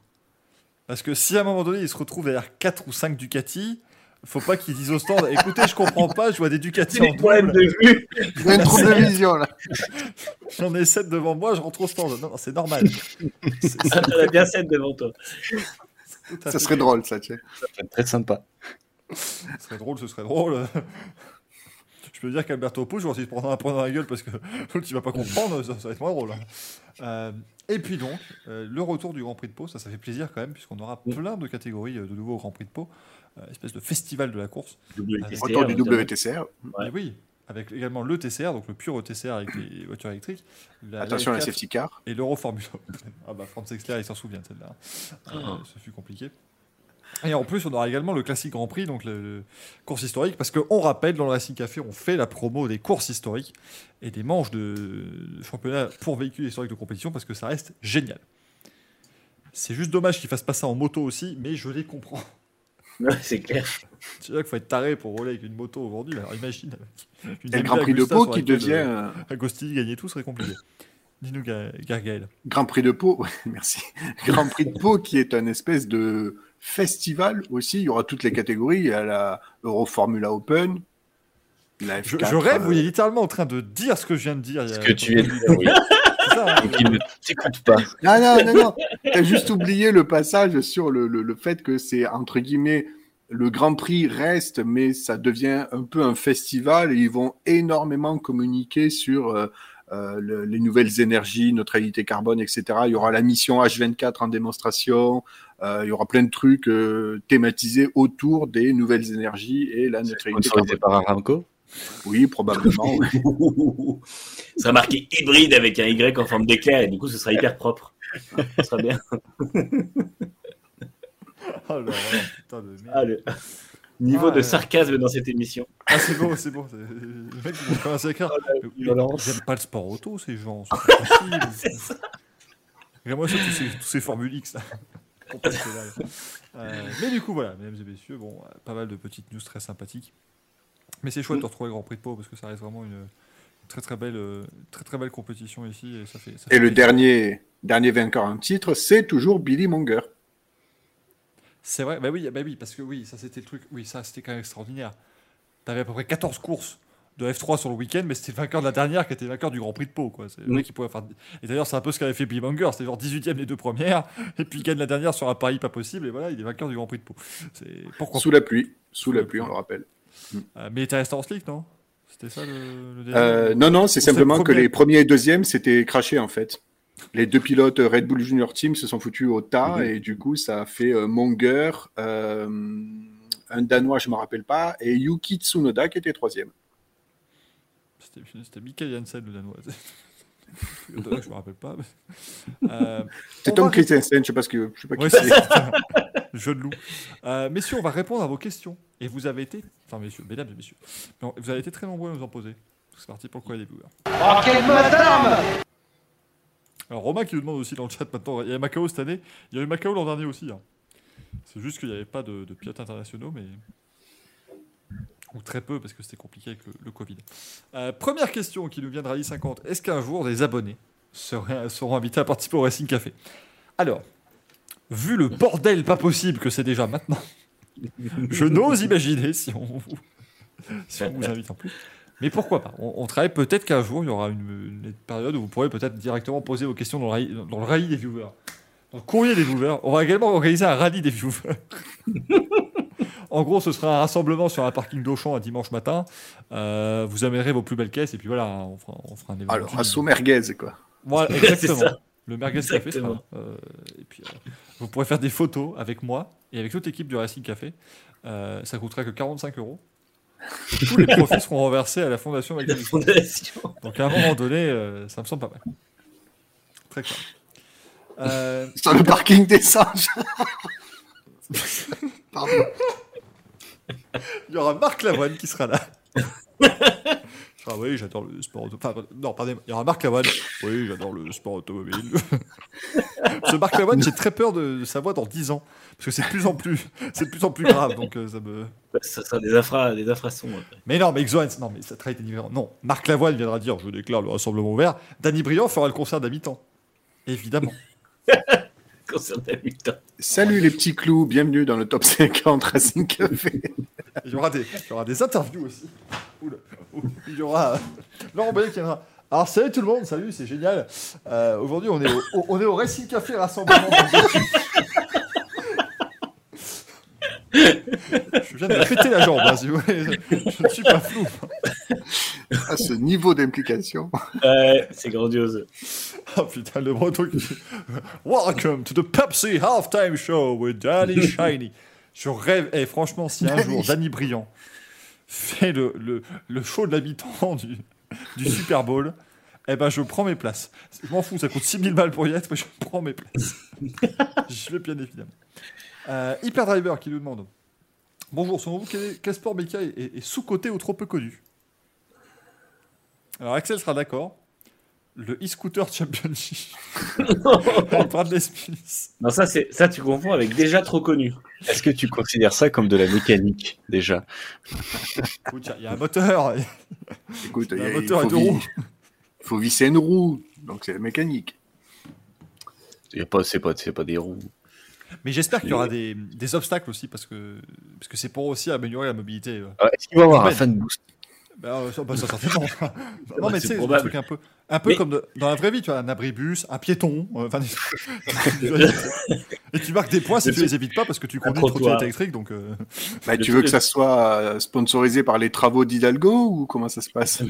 [SPEAKER 2] Parce que si à un moment donné, il se retrouve derrière 4 ou 5 Ducati, faut pas qu'il dise au stand Écoutez, je comprends pas, je vois des Ducati en double,
[SPEAKER 7] de
[SPEAKER 6] trouble vision, là.
[SPEAKER 2] j'en ai 7 devant moi, je rentre au stand. Non, non, c'est normal.
[SPEAKER 7] Ça, t'en as bien 7 devant toi.
[SPEAKER 6] Ça serait drôle, ça, tiens.
[SPEAKER 5] Ça être très sympa.
[SPEAKER 2] Ce serait drôle, ce serait drôle. Je peux dire qu'Alberto Pouche, je vais essayer de prendre un point dans la gueule parce que l'autre, il va pas comprendre, ça, ça va être moins drôle. hein. Euh, et puis donc, euh, le retour du Grand Prix de Pau, ça, ça fait plaisir quand même, puisqu'on aura plein de catégories euh, de nouveau au Grand Prix de Pau, euh, espèce de festival de la course.
[SPEAKER 7] WTCR,
[SPEAKER 6] Retour du. WTCR.
[SPEAKER 7] Ouais.
[SPEAKER 2] Oui, avec également le TCR, donc le pur TCR avec les voitures électriques. la-
[SPEAKER 6] Attention à la
[SPEAKER 2] F4
[SPEAKER 6] safety car.
[SPEAKER 2] Et l'Euro Formula. ah bah, Franz Exler, il s'en souvient de celle-là. Euh,
[SPEAKER 7] Ah.
[SPEAKER 2] ce fut compliqué. Et en plus, on aura également le classique Grand Prix, donc le, le course historique, parce qu'on rappelle, dans le Racing Café, on fait la promo des courses historiques et des manches de, championnat pour véhicules historiques de compétition, parce que ça reste génial. C'est juste dommage qu'ils fassent pas ça en moto aussi, mais je les comprends.
[SPEAKER 7] Ouais, c'est clair.
[SPEAKER 2] C'est vrai qu'il faut être taré pour rouler avec une moto aujourd'hui. Alors imagine. avec une
[SPEAKER 6] Et le Grand Prix de Pau qui devient
[SPEAKER 2] euh, Agostini gagner tout serait compliqué. Dis-nous, Ga- Gargaël.
[SPEAKER 6] Grand Prix de Pau. Merci. Grand Prix de Pau qui est un espèce de festival aussi. Il y aura toutes les catégories. Il y a la Euro Formula Open. La
[SPEAKER 2] Je,
[SPEAKER 6] F4,
[SPEAKER 2] je rêve,
[SPEAKER 6] euh,
[SPEAKER 2] vous êtes littéralement en train de dire ce que je viens de dire. il y
[SPEAKER 5] Ce
[SPEAKER 2] a-
[SPEAKER 5] que tu viens de dire, oui.
[SPEAKER 2] Ça, hein.
[SPEAKER 5] Donc il ne t'écoute pas.
[SPEAKER 6] Non, non, non, non. T'as juste oublié le passage sur le, le, le fait que c'est, entre guillemets, le Grand Prix reste, mais ça devient un peu un festival et ils vont énormément communiquer sur euh, le- les nouvelles énergies, neutralité carbone, etc. Il y aura la mission H24 en démonstration. euh, il y aura plein de trucs euh, thématisés autour des nouvelles énergies et la neutralité carbone.
[SPEAKER 5] par Aramco?
[SPEAKER 6] Oui, probablement. oui.
[SPEAKER 7] Ce sera marqué hybride avec un Y en forme d'éclair et du coup ce sera hyper propre. Ce sera bien.
[SPEAKER 2] Oh là là, putain de merde.
[SPEAKER 7] Ah, le niveau
[SPEAKER 2] Ah,
[SPEAKER 7] de sarcasme dans cette émission.
[SPEAKER 2] Ah, c'est bon, c'est bon. mecs, ils vont commencer à écrire. Mais
[SPEAKER 7] violence.
[SPEAKER 2] Ils n'aiment pas le sport auto, ces gens. c'est
[SPEAKER 7] ça.
[SPEAKER 2] Regarde-moi ça, tous ces, tous ces Formule X. Euh, mais du coup, voilà, mesdames et messieurs, bon, euh, pas mal de petites news très sympathiques. Mais c'est chouette de retrouver le Grand Prix de Pau parce que ça reste vraiment une très très belle, euh, très très belle compétition ici et ça fait. ça fait
[SPEAKER 6] Et le
[SPEAKER 2] plaisir.
[SPEAKER 6] dernier, dernier vainqueur en titre, c'est toujours Billy Monger.
[SPEAKER 2] C'est vrai, bah oui, bah oui, parce que oui, ça c'était le truc, oui, ça c'était quand même extraordinaire. T'avais à peu près 14 courses de F3 sur le week-end, mais c'était le vainqueur de la dernière qui était le vainqueur du Grand Prix de Pau, quoi. C'est mec qui pouvait faire. Et d'ailleurs, c'est un peu ce qu'avait fait Billy Munger, c'était genre 18ème les deux premières, et puis il gagne la dernière sur un pari pas possible, et voilà, il est vainqueur du Grand Prix de Pau. C'est pourquoi
[SPEAKER 6] Sous la pluie. Sous
[SPEAKER 2] Sous
[SPEAKER 6] la
[SPEAKER 2] la
[SPEAKER 6] pluie, on le rappelle.
[SPEAKER 2] Euh, Mais il était resté en slick, non? C'était ça le, le
[SPEAKER 6] Euh, non, non, c'est simplement
[SPEAKER 2] le
[SPEAKER 6] que les premiers et deuxièmes s'étaient crachés en fait. Les deux pilotes Red Bull Junior Team se sont foutus au tas
[SPEAKER 2] Mhm.
[SPEAKER 6] et du coup ça a fait euh, Monger, euh, un Danois, je ne me rappelle pas, et Yuki Tsunoda qui était troisième.
[SPEAKER 2] C'était Michael Janssen, le Danois. Je me rappelle pas. mais- Euh,
[SPEAKER 6] C'est Tom
[SPEAKER 2] va-
[SPEAKER 6] Christensen, je sais pas ce que je sais pas qui
[SPEAKER 2] Ouais,
[SPEAKER 6] c'est.
[SPEAKER 2] c'est ça. Jeu de loup. Euh, messieurs, on va répondre à vos questions. Et vous avez été, enfin messieurs, mesdames et messieurs, vous avez été très nombreux à nous en poser. C'est parti pour le courrier des viewers.
[SPEAKER 3] Oh, quelle madame
[SPEAKER 2] Alors Romain qui nous demande aussi dans le chat maintenant, il y a Macao cette année, il y a eu Macao l'an dernier aussi. hein. C'est juste qu'il n'y avait pas de, de pilotes internationaux, mais... Ou très peu, parce que c'était compliqué avec le, Covid. Euh, première question qui nous vient de Rallye 50. Est-ce qu'un jour des abonnés seront invités à participer au Racing Café? Alors, vu le bordel pas possible que c'est déjà maintenant, je n'ose imaginer si on vous invite en plus. Mais pourquoi pas on, on travaille peut-être qu'un jour, il y aura une, une période où vous pourrez peut-être directement poser vos questions dans le, rallye, dans le rallye des viewers. Dans le courrier des viewers. On va également organiser un rallye des viewers. en gros, ce sera un rassemblement sur un parking d'Auchan un dimanche matin. Euh, vous amènerez vos plus belles caisses et puis voilà, on fera, on fera un événement.
[SPEAKER 6] Alors, assaut merguez, quoi.
[SPEAKER 2] Voilà, exactement. Le merguez café sera. Euh, et puis, euh, vous pourrez faire des photos avec moi et avec toute l'équipe du Racing Café. Euh, ça coûtera que 45 euros. Tous les profits seront renversés à la fondation
[SPEAKER 7] La fondation.
[SPEAKER 2] Donc à un moment donné, euh, ça me semble pas mal. Très clair. Euh,
[SPEAKER 6] Sur le parking des singes. Pardon.
[SPEAKER 2] Il y aura Marc Lavoine qui sera là. Ah oui, j'adore le sport automobile. Enfin, non, pardon, il y aura Marc Lavoine. Oui, j'adore le sport automobile. Ce Marc Lavoine, j'ai très peur de, de sa voix dans 10 ans. Parce que c'est de plus en plus, c'est de plus en plus grave. Donc euh, ça me.
[SPEAKER 7] Ça sera des, après.
[SPEAKER 2] Mais non, mais Xoan, non, mais ça travaille différent. Non, Marc Lavoine viendra dire Je déclare le rassemblement ouvert. Danny Briand fera le concert d'habitants. Évidemment.
[SPEAKER 6] Salut les petits clous, bienvenue dans le top 50 Racing Café.
[SPEAKER 2] Il y aura des, il y aura des interviews aussi. Oula. Il y aura. Laurent Bonnet qui viendra. Alors, salut tout le monde, salut, c'est génial. Euh, Aujourd'hui, on, est au- au- on est au Racing Café Rassemblement. Je viens de me péter la jambe, hein, si vous voulez. Je ne suis pas flou.
[SPEAKER 6] À ce niveau d'implication.
[SPEAKER 7] Ouais, c'est grandiose.
[SPEAKER 2] Oh putain, le breton qui Welcome to the Pepsi Halftime Show with Danny Shiny. Je rêve, et franchement, si un jour Danny Briand fait le, le, le show de l'habitant du, du Super Bowl, eh ben je prends mes places. Je m'en fous, ça coûte 6000 balles pour y être, mais je prends mes places. je vais bien évidemment. Euh, Hyperdriver qui nous demande Bonjour, selon vous, quel, est- quel sport méca est, est- est sous-coté ou trop peu connu? Alors Axel sera d'accord. Le e-scooter championship. Bradley Smith.
[SPEAKER 7] Non, ça, c'est ça, tu confonds avec déjà trop connu.
[SPEAKER 5] Est-ce que tu considères ça comme de la mécanique déjà?
[SPEAKER 2] Écoute, Il y, a un moteur.
[SPEAKER 6] Écoute,
[SPEAKER 2] Il y a un moteur à
[SPEAKER 6] faut,
[SPEAKER 2] deux roues.
[SPEAKER 6] il faut visser une roue, donc c'est mécanique.
[SPEAKER 5] Y a pas, c'est pas, c'est pas des roues.
[SPEAKER 2] Mais j'espère qu'il y aura des, des obstacles aussi parce que parce que c'est pour aussi améliorer la mobilité. euh.
[SPEAKER 5] Ah, Est-ce qu'il va y avoir un fan boost?
[SPEAKER 2] Bah, euh, ça, bah, ça, certainement. non, mais
[SPEAKER 7] c'est
[SPEAKER 2] tu sais, un truc un peu, un peu
[SPEAKER 7] Mais-
[SPEAKER 2] comme de- dans la vraie vie, tu vois, un abribus, un piéton. euh, et tu marques des points si tu les évites pas parce que tu conduis une trottinette électrique. Donc, euh,
[SPEAKER 6] Bah, tu veux que ça soit sponsorisé par les travaux d'Hidalgo ou comment ça se passe?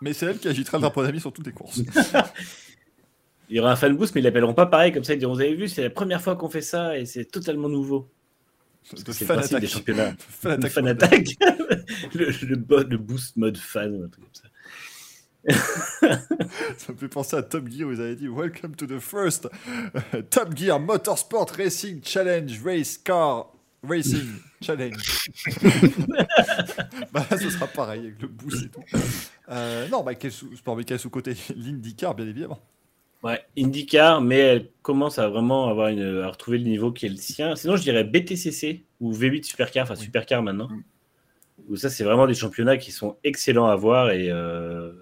[SPEAKER 2] Mais c'est elle qui agitera le drapeau d'amis sur toutes les courses.
[SPEAKER 7] Il y aura un fan boost, mais ils l'appelleront pas pareil. Comme ça, ils diront Vous avez vu, c'est la première fois qu'on fait ça et c'est totalement nouveau. Parce que c'est le
[SPEAKER 2] fan
[SPEAKER 7] principe
[SPEAKER 2] attack.
[SPEAKER 7] des championnats.
[SPEAKER 2] Fan
[SPEAKER 7] fan attack. le, le, bo- le boost mode fan ou un truc comme ça.
[SPEAKER 2] Ça me fait penser à Top Gear où ils avaient dit Welcome to the first euh, Top Gear Motorsport Racing Challenge Race Car Racing Challenge. bah là, ce sera pareil avec le boost et tout. Euh, non, bah quel sous- sport mécanique sous-côté L'IndyCar, bien évidemment.
[SPEAKER 7] Ouais, IndyCar, mais elle commence à vraiment avoir une, à retrouver le niveau qui est le sien. Sinon, je dirais BTCC ou V8 Supercar, enfin
[SPEAKER 2] Oui.
[SPEAKER 7] Supercar maintenant.
[SPEAKER 6] Mm.
[SPEAKER 7] Où ça, c'est vraiment des championnats qui sont excellents à voir et euh,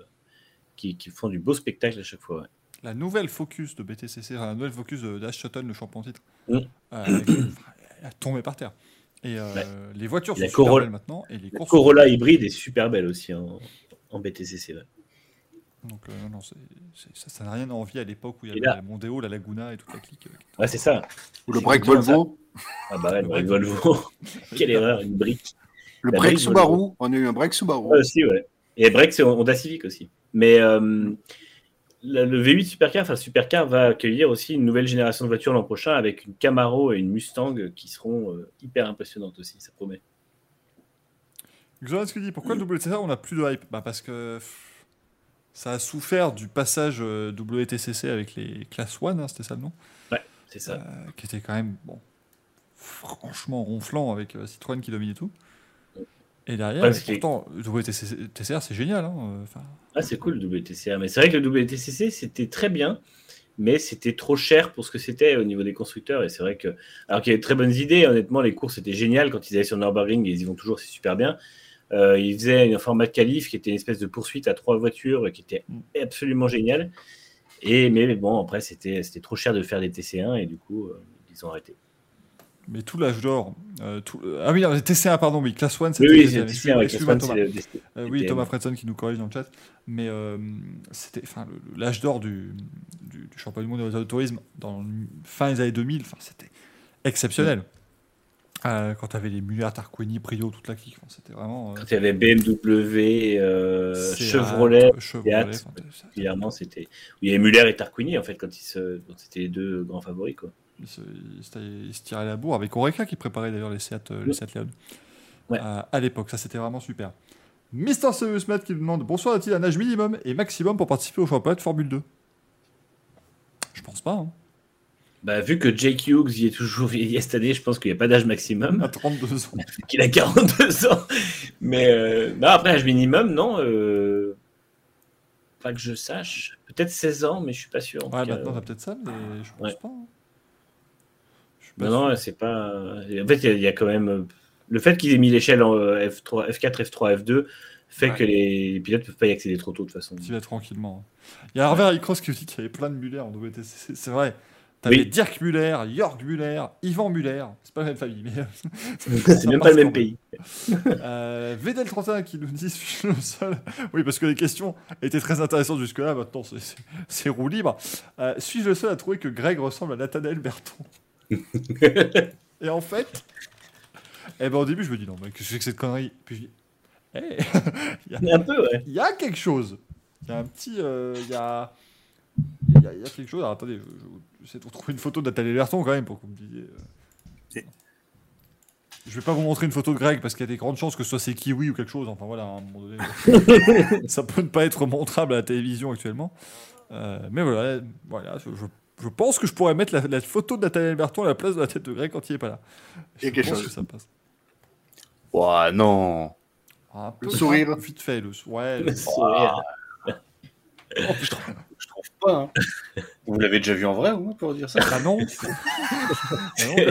[SPEAKER 7] qui, qui font du beau spectacle à chaque fois. ouais.
[SPEAKER 2] La nouvelle focus de BTCC, la nouvelle focus d'Ash Sutton, le champion titre,
[SPEAKER 7] Mm.
[SPEAKER 2] euh, elle a tombé par terre. Et euh,
[SPEAKER 7] Ouais.
[SPEAKER 2] les voitures sont super
[SPEAKER 7] Corolla-
[SPEAKER 2] belles maintenant. Et les
[SPEAKER 7] La Corolla hybride est super belle aussi en, en BTCC. ouais.
[SPEAKER 2] Donc, euh, non, non, c'est- c'est- ça ça n'a rien à envier à l'époque où il y
[SPEAKER 7] Et
[SPEAKER 2] avait
[SPEAKER 7] là-
[SPEAKER 2] la Mondeo, la Laguna et toute la clique. euh,
[SPEAKER 7] Ouais, c'est ça.
[SPEAKER 6] Ou le break
[SPEAKER 7] exactement
[SPEAKER 6] Volvo
[SPEAKER 7] Ah bah ouais, le break Volvo. Quelle erreur, une brique.
[SPEAKER 6] Le
[SPEAKER 7] La
[SPEAKER 6] break
[SPEAKER 7] brique
[SPEAKER 6] Subaru On a eu un break Subaru.
[SPEAKER 7] Ouais, aussi, ouais. Et break, c'est Honda Civic aussi. Mais euh, le, le V8 Supercar, enfin Supercar va accueillir aussi une nouvelle génération de voitures l'an prochain avec une Camaro et une Mustang qui seront euh, hyper impressionnantes aussi, ça promet.
[SPEAKER 2] Xoran, ce qu'il dit, pourquoi le WTCC on n'a plus de hype? Bah Parce que pff, ça a souffert du passage euh, WTCC avec les Class 1, hein, c'était ça le nom,
[SPEAKER 7] C'est ça.
[SPEAKER 2] euh, qui était quand même bon, franchement ronflant avec euh, Citroën qui dominait tout. Et derrière,
[SPEAKER 7] Ouais,
[SPEAKER 2] pourtant, le WTCC TCR c'est génial. Hein, enfin,
[SPEAKER 7] Ah, c'est cool le WTCR. Mais c'est vrai que le WTCC, c'était très bien, mais c'était trop cher pour ce que c'était au niveau des constructeurs. Et c'est vrai que. Alors qu'il y avait de très bonnes idées, honnêtement, les courses étaient géniales quand ils allaient sur Nürburgring et ils y vont toujours, c'est super bien. Euh, ils faisaient un format de qualif qui était une espèce de poursuite à trois voitures qui était absolument génial. Et, mais bon, après, c'était trop cher de faire des TC1 et du coup, euh, ils ont arrêté.
[SPEAKER 2] Mais tout l'âge d'or. euh, tout- Ah oui, non, TC1, pardon, oui, Class 1,
[SPEAKER 7] Oui,
[SPEAKER 2] c'était.
[SPEAKER 7] oui,
[SPEAKER 2] le
[SPEAKER 7] c'est
[SPEAKER 2] deuxième.
[SPEAKER 7] c'est- ouais,
[SPEAKER 2] Excuse-moi,
[SPEAKER 7] Class
[SPEAKER 2] Thomas.
[SPEAKER 7] le-
[SPEAKER 2] Euh, oui, Thomas. Fredson qui nous corrige dans le chat. Mais euh, c'était l'âge d'or du, du, du championnat du monde de tourisme dans le- fin des années 2000, enfin, c'était exceptionnel. Euh, quand tu avais les Muller, Tarquini, Prio, toute la clique, c'était vraiment. euh,
[SPEAKER 7] Quand il y avait BMW, euh, Chevrolet,
[SPEAKER 2] Chevrolet,
[SPEAKER 7] particulièrement, c'était. Il y avait Muller et Tarquini, en fait, quand ils se... quand c'était les deux grands favoris, quoi.
[SPEAKER 2] Il se, il se- tirait la bourre avec Oreca qui préparait d'ailleurs les Seat, euh, les Seat Leon.
[SPEAKER 7] Ouais.
[SPEAKER 2] À l'époque, ça c'était vraiment super. Mister Serious Matt qui nous demande Bonsoir, a-t-il un âge minimum et maximum pour participer au championnat de Formule 2 Je pense pas. Hein.
[SPEAKER 7] Bah, vu que Jake Hughes y est toujours vieilli cette année, je pense qu'il n'y a pas d'âge maximum.
[SPEAKER 2] À 32 ans.
[SPEAKER 7] qu'il a 42 ans. Mais euh, non, après, âge minimum, non. euh, Pas que je sache. Peut-être 16 ans, mais je suis pas sûr.
[SPEAKER 2] Ouais, maintenant t'as peut-être ça, mais je pense
[SPEAKER 7] Ouais.
[SPEAKER 2] pas. hein. Je pas
[SPEAKER 7] Non, non, c'est pas. En fait, il y a- il y, a quand même. euh, Le fait qu'ils aient mis l'échelle en euh, F3, F4, F3, F2 fait
[SPEAKER 2] Ouais.
[SPEAKER 7] que les, pilotes peuvent pas y accéder trop tôt de toute façon.
[SPEAKER 2] Tu vas tranquillement. hein. Il y a Harvey Harry-Cross qui dit qu'il y avait plein de Muller en WTC. C'est vrai. T'avais
[SPEAKER 7] Oui.
[SPEAKER 2] Dirk Muller, Jörg Muller, Yvan Muller. C'est pas la même famille, mais.
[SPEAKER 7] C'est même pas le même pays.
[SPEAKER 2] Euh, Vedel31 qui nous dit suis-je le seul Oui, parce que les questions étaient très intéressantes jusque-là. Maintenant, c'est- roue libre. Euh, suis-je le seul à trouver que Greg ressemble à Nathanaël Berton? Et en fait, eh ben, au début, je me dis non, mais qu'est-ce que c'est que cette connerie? Puis je dis Eh, il y a-
[SPEAKER 7] Un peu, ouais.
[SPEAKER 2] il y a quelque chose. Il y a un petit. euh, Il y, a... il y, a, il y a quelque chose. Alors, attendez, je, je, j'essaie de vous trouver une photo de Nathalie Berton quand même pour que vous me disiez. euh. Je vais pas vous montrer une photo de Greg parce qu'il y a des grandes chances que ce soit ses kiwis ou quelque chose. Enfin voilà, à un moment donné. ça peut ne pas être montrable à la télévision actuellement. Euh, mais voilà, voilà je, pense que je pourrais mettre la, la photo de Nathalie Berton à la place de la tête de Greg quand il est pas là.
[SPEAKER 6] Il y a
[SPEAKER 2] Je
[SPEAKER 6] quelque
[SPEAKER 2] pense
[SPEAKER 6] chose.
[SPEAKER 2] que ça passe.
[SPEAKER 5] Ouah, non.
[SPEAKER 2] Un peu,
[SPEAKER 6] Le sourire.
[SPEAKER 2] Vite fait, le, ouais, le-
[SPEAKER 7] Le sourire.
[SPEAKER 5] Je trouve pas. hein. Vous l'avez déjà vu en vrai, moins, pour dire ça
[SPEAKER 2] Ah non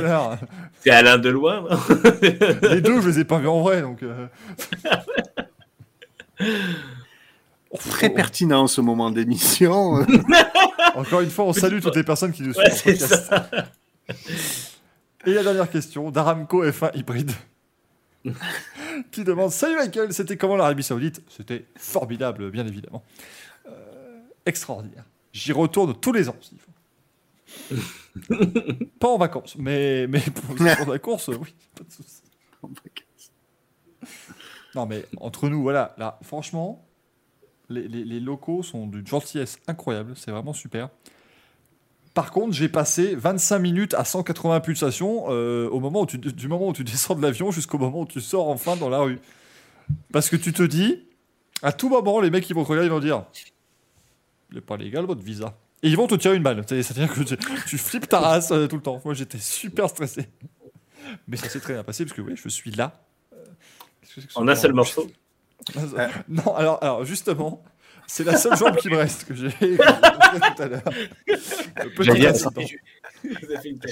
[SPEAKER 2] Ah.
[SPEAKER 7] C'est Alain Deloin, non
[SPEAKER 2] Les deux, je les ai pas vus en vrai, donc. euh,
[SPEAKER 6] Très pertinent ce moment d'émission.
[SPEAKER 2] Encore une fois, on salue toutes les personnes qui nous suivent.
[SPEAKER 7] Ouais,
[SPEAKER 2] en
[SPEAKER 7] c'est
[SPEAKER 2] podcast.
[SPEAKER 7] ça.
[SPEAKER 2] Et la dernière question d'Aramco F1 hybride. qui demande Salut Michael, c'était comment l'Arabie Saoudite? C'était formidable, bien évidemment. Euh, extraordinaire. J'y retourne tous les ans, s'il faut. pas en vacances, mais, mais pour, la course, oui, pas de souci. Non, mais entre nous, voilà, là, franchement, les, les- les locaux sont d'une gentillesse incroyable, c'est vraiment super. Par contre, j'ai passé 25 minutes à 180 pulsations euh, au moment où tu, du moment où tu descends de l'avion jusqu'au moment où tu sors enfin dans la rue. Parce que tu te dis, à tout moment, les mecs qui vont te regarder, ils vont dire Il n'est pas légal votre visa. Et ils vont te tirer une balle. C'est- C'est-à-dire que tu, tu flippes ta race euh, tout le temps. Moi, j'étais super stressé. Mais ça s'est très bien passé parce que oui, je suis là. Euh, que que
[SPEAKER 7] En un seul morceau.
[SPEAKER 2] non, alors, alors justement, c'est la seule jambe qui me reste que j'ai tout à l'heure.
[SPEAKER 5] Est-ce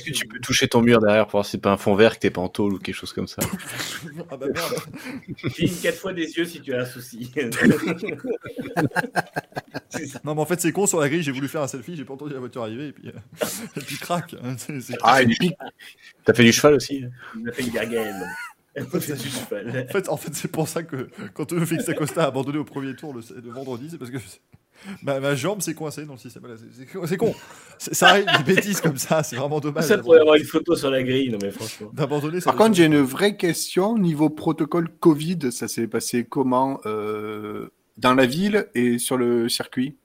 [SPEAKER 5] que tu- peux toucher ton mur derrière pour voir si c'est pas un fond vert que t'es pas en tôle ou quelque chose comme ça
[SPEAKER 2] Ah bah merde.
[SPEAKER 7] Cligne quatre fois des yeux si tu as un souci.
[SPEAKER 2] Non, mais en fait, c'est con sur la grille. J'ai voulu faire un selfie, j'ai pas entendu la voiture arriver et puis, euh, et puis crac. hein,
[SPEAKER 6] Ah, une pique.
[SPEAKER 5] T'as fait du cheval aussi
[SPEAKER 7] Il m'a fait une gargaelle.
[SPEAKER 2] En fait, en fait c'est pour ça que quand Félix Acosta a abandonné au premier tour le, le vendredi, c'est parce que ma, ma jambe s'est coincée dans le système. C'est- con. Ça arrive des bêtises comme ça, c'est vraiment dommage.
[SPEAKER 7] Ça pourrait avoir une photo sur la grille, non mais franchement.
[SPEAKER 2] D'abandonner ça.
[SPEAKER 6] Par contre, j'ai une vraie question. Niveau protocole Covid, ça s'est passé comment euh, dans la ville et sur le circuit?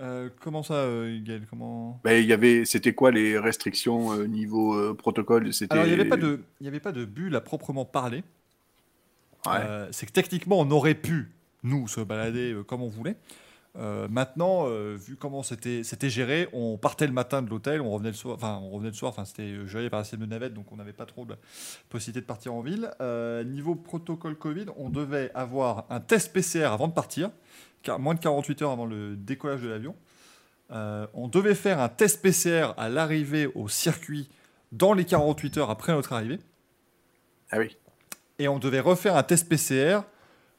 [SPEAKER 2] Euh, comment ça, euh, Gaël Comment
[SPEAKER 6] ben, il y avait, C'était quoi les restrictions euh, niveau euh, protocole? C'était-
[SPEAKER 2] Alors, il n'y avait, pas de- il y avait pas de bulle à proprement parler.
[SPEAKER 6] Ouais.
[SPEAKER 2] C'est que techniquement, on aurait pu, nous, se balader comme on voulait. Maintenant, vu comment c'était c'était géré, on partait le matin de l'hôtel, on revenait le soir, enfin on revenait le soir, enfin c'était géré par la CM de navette, donc on n'avait pas trop de possibilité de partir en ville. Niveau protocole Covid, on devait avoir un test PCR avant de partir, moins de 48 heures avant le décollage de l'avion. Euh, on devait faire un test PCR à l'arrivée au circuit dans les 48 heures après notre arrivée.
[SPEAKER 6] Ah oui.
[SPEAKER 2] Et on devait refaire un test PCR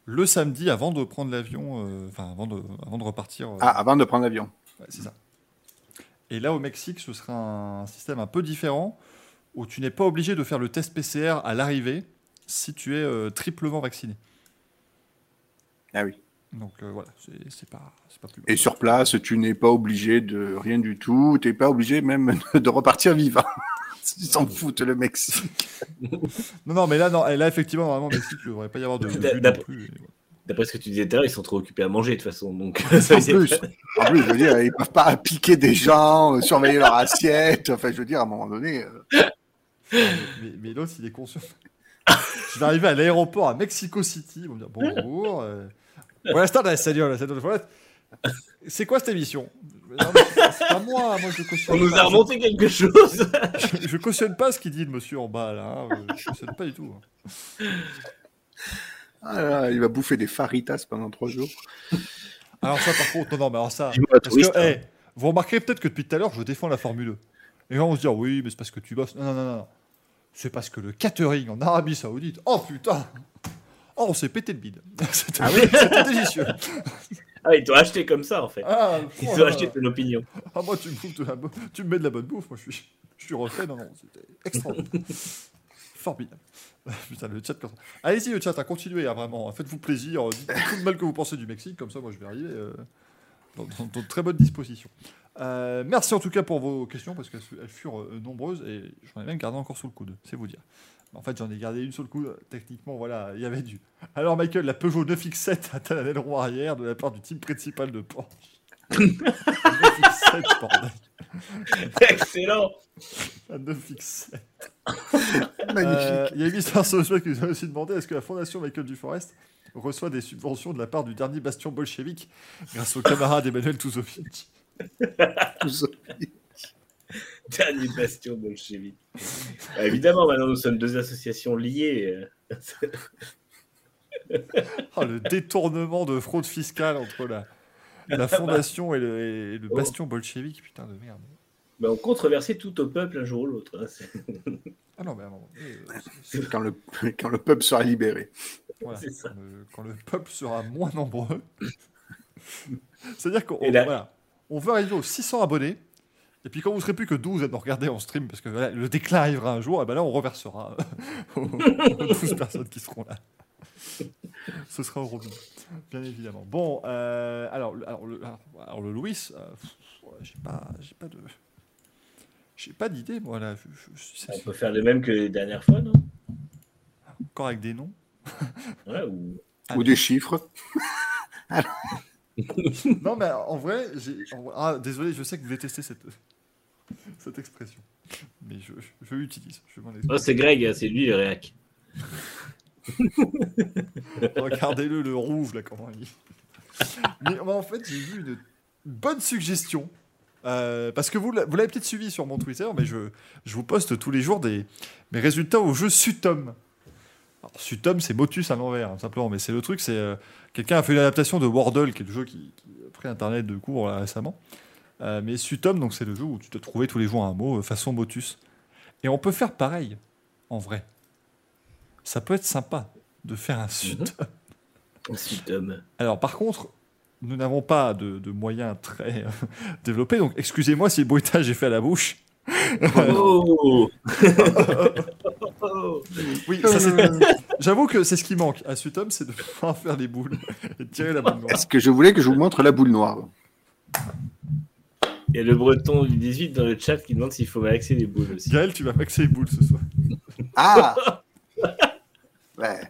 [SPEAKER 2] le samedi avant de prendre l'avion, euh, enfin avant, de, avant de repartir. euh,
[SPEAKER 6] Ah, avant de prendre l'avion.
[SPEAKER 2] ouais, c'est ça. Et là, au Mexique, ce sera un système un peu différent où tu n'es pas obligé de faire le test PCR à l'arrivée si tu es triplement vacciné.
[SPEAKER 6] Ah oui.
[SPEAKER 2] Donc euh, voilà, c'est pas, plus mal.
[SPEAKER 6] Et sur place, tu n'es pas obligé de rien du tout. Tu n'es pas obligé même de repartir vivant. Ils s'en foutent, le Mexique.
[SPEAKER 2] Non, non, mais là, non, et là effectivement, normalement, Mexique, il ne devrait pas y avoir de.
[SPEAKER 7] D'après ce que tu disais tout à l'heure, ils sont trop occupés à manger de toute façon. Donc,
[SPEAKER 6] En plus, en plus, je veux dire, ils peuvent pas piquer des gens, euh, surveiller leur assiette. Enfin, je veux dire, à un moment donné, euh,
[SPEAKER 2] Mais, mais l'autre, il est conscient. Je vais arriver à l'aéroport à Mexico City. Ils vont me dire bonjour. Euh... Forest. C'est quoi cette émission? C'est pas moi, moi je cautionne
[SPEAKER 7] On nous
[SPEAKER 2] pas.
[SPEAKER 7] a remonté quelque chose.
[SPEAKER 2] Je, je cautionne pas ce qu'il dit le monsieur en bas là. hein. Je cautionne pas du tout. hein.
[SPEAKER 6] ah là il va bouffer des faritas pendant trois jours.
[SPEAKER 2] Alors ça par contre, non, non, mais alors ça. Parce
[SPEAKER 5] touriste,
[SPEAKER 2] que, hey, vous remarquerez peut-être que depuis tout à l'heure, je défends la Formule 1. Et là, on se dit, oui, mais c'est parce que tu bosses. Non, non, non, non. C'est parce que le catering en Arabie Saoudite, oh putain Oh, on s'est pété le bide. C'était c'était délicieux.
[SPEAKER 7] Ah, ils t'ont acheté comme ça en fait.
[SPEAKER 2] Ah,
[SPEAKER 7] Ils
[SPEAKER 2] oh
[SPEAKER 7] t'ont acheté ton opinion.
[SPEAKER 2] Ah, moi, tu me, bouffes de la bo- tu me mets de la bonne bouffe. Moi, je suis, je suis refait. Non, non, c'était extraordinaire. Formidable. Putain, le chat. Allez-y, le chat, à continuer, hein, vraiment. Faites-vous plaisir. Dites tout le mal que vous pensez du Mexique. Comme ça, moi, je vais arriver euh, dans, dans- dans de très bonne disposition. Euh, merci en tout cas pour vos questions, parce qu'elles elles furent euh, nombreuses et j'en ai même gardé encore sous le coude, c'est vous dire. En fait, j'en ai gardé une sous le coude. Techniquement, voilà, il y avait du. Alors, Michael, la Peugeot 9X7 atteint l'aileron arrière de la part du team principal de Porsche. 9X7, bordel.
[SPEAKER 7] Excellent.
[SPEAKER 2] La 9X7.
[SPEAKER 6] Magnifique.
[SPEAKER 2] Euh, Il y a Mister Social qui nous a aussi demandé est-ce que la fondation Michael Duforest reçoit des subventions de la part du dernier bastion bolchevique grâce au camarade Emmanuel Touzovic
[SPEAKER 6] ça.
[SPEAKER 7] Dernier bastion bolchevique. Bah, évidemment, maintenant nous sommes deux associations liées.
[SPEAKER 2] Oh, le détournement de fraude fiscale entre la, la fondation et le, et le bastion bolchevique, putain de merde.
[SPEAKER 7] Mais on controversait tout au peuple un jour ou l'autre. hein.
[SPEAKER 2] Ah non, mais à un moment donné, euh,
[SPEAKER 6] Quand le, quand le peuple sera libéré.
[SPEAKER 2] voilà,
[SPEAKER 7] c'est ça.
[SPEAKER 2] quand, le, quand le peuple sera moins nombreux. C'est-à-dire qu'on
[SPEAKER 7] là-
[SPEAKER 2] voilà, on veut arriver aux 600 abonnés. Et puis quand vous serez plus que 12 à nous regarder en stream, parce que voilà, le déclin arrivera un jour, et ben là on reversera aux aux 12 personnes qui seront là. Ce sera au robinet, bien évidemment. Bon, euh, alors, le- alors, le, alors, alors le Louis, euh, j'ai pas, j'ai pas de, j'ai pas d'idée, moi là. Je, je- je-
[SPEAKER 7] On peut faire le même que les dernières fois, non?
[SPEAKER 2] Encore avec des noms?
[SPEAKER 7] Ouais, ou...
[SPEAKER 2] Ah,
[SPEAKER 6] Ou des chiffres.
[SPEAKER 2] Non, mais en vrai, Ah, désolé, je sais que vous détestez cette, cette expression. Mais je, je, je l'utilise.
[SPEAKER 7] Oh, c'est Greg, c'est lui le réac.
[SPEAKER 2] Regardez-le, le rouge, là, comment il. Mais en fait, j'ai vu une bonne suggestion. Euh, parce que vous, vous l'avez peut-être suivi sur mon Twitter, mais je, je vous poste tous les jours des, mes résultats au jeu Sutom. Alors, Sutom, c'est Motus à l'envers, hein, simplement. Mais c'est le truc, c'est. euh, Quelqu'un a fait une adaptation de Wordle, qui est le jeu qui, qui a pris Internet de cours là, récemment. Euh, mais Sutom, donc c'est le jeu où tu te trouvais tous les jours un mot euh, façon Motus. Et on peut faire pareil, en vrai. Ça peut être sympa de faire un Sutom.
[SPEAKER 7] Ensuite, Tom.
[SPEAKER 2] Alors, par contre, nous n'avons pas de, de moyens très euh, développés, donc excusez-moi si le bruitage est fait à la bouche.
[SPEAKER 7] Oh
[SPEAKER 2] Oui, ça, c'est- j'avoue que c'est ce qui manque à Sutom, c'est de pouvoir faire les boules et de tirer la boule noire.
[SPEAKER 6] Est-ce que je voulais que je vous montre la boule noire
[SPEAKER 7] Il y a le breton du 18 dans le chat qui demande s'il faut malaxer les boules aussi.
[SPEAKER 2] Gaël, tu vas maxer les boules ce soir.
[SPEAKER 6] Ah Ouais.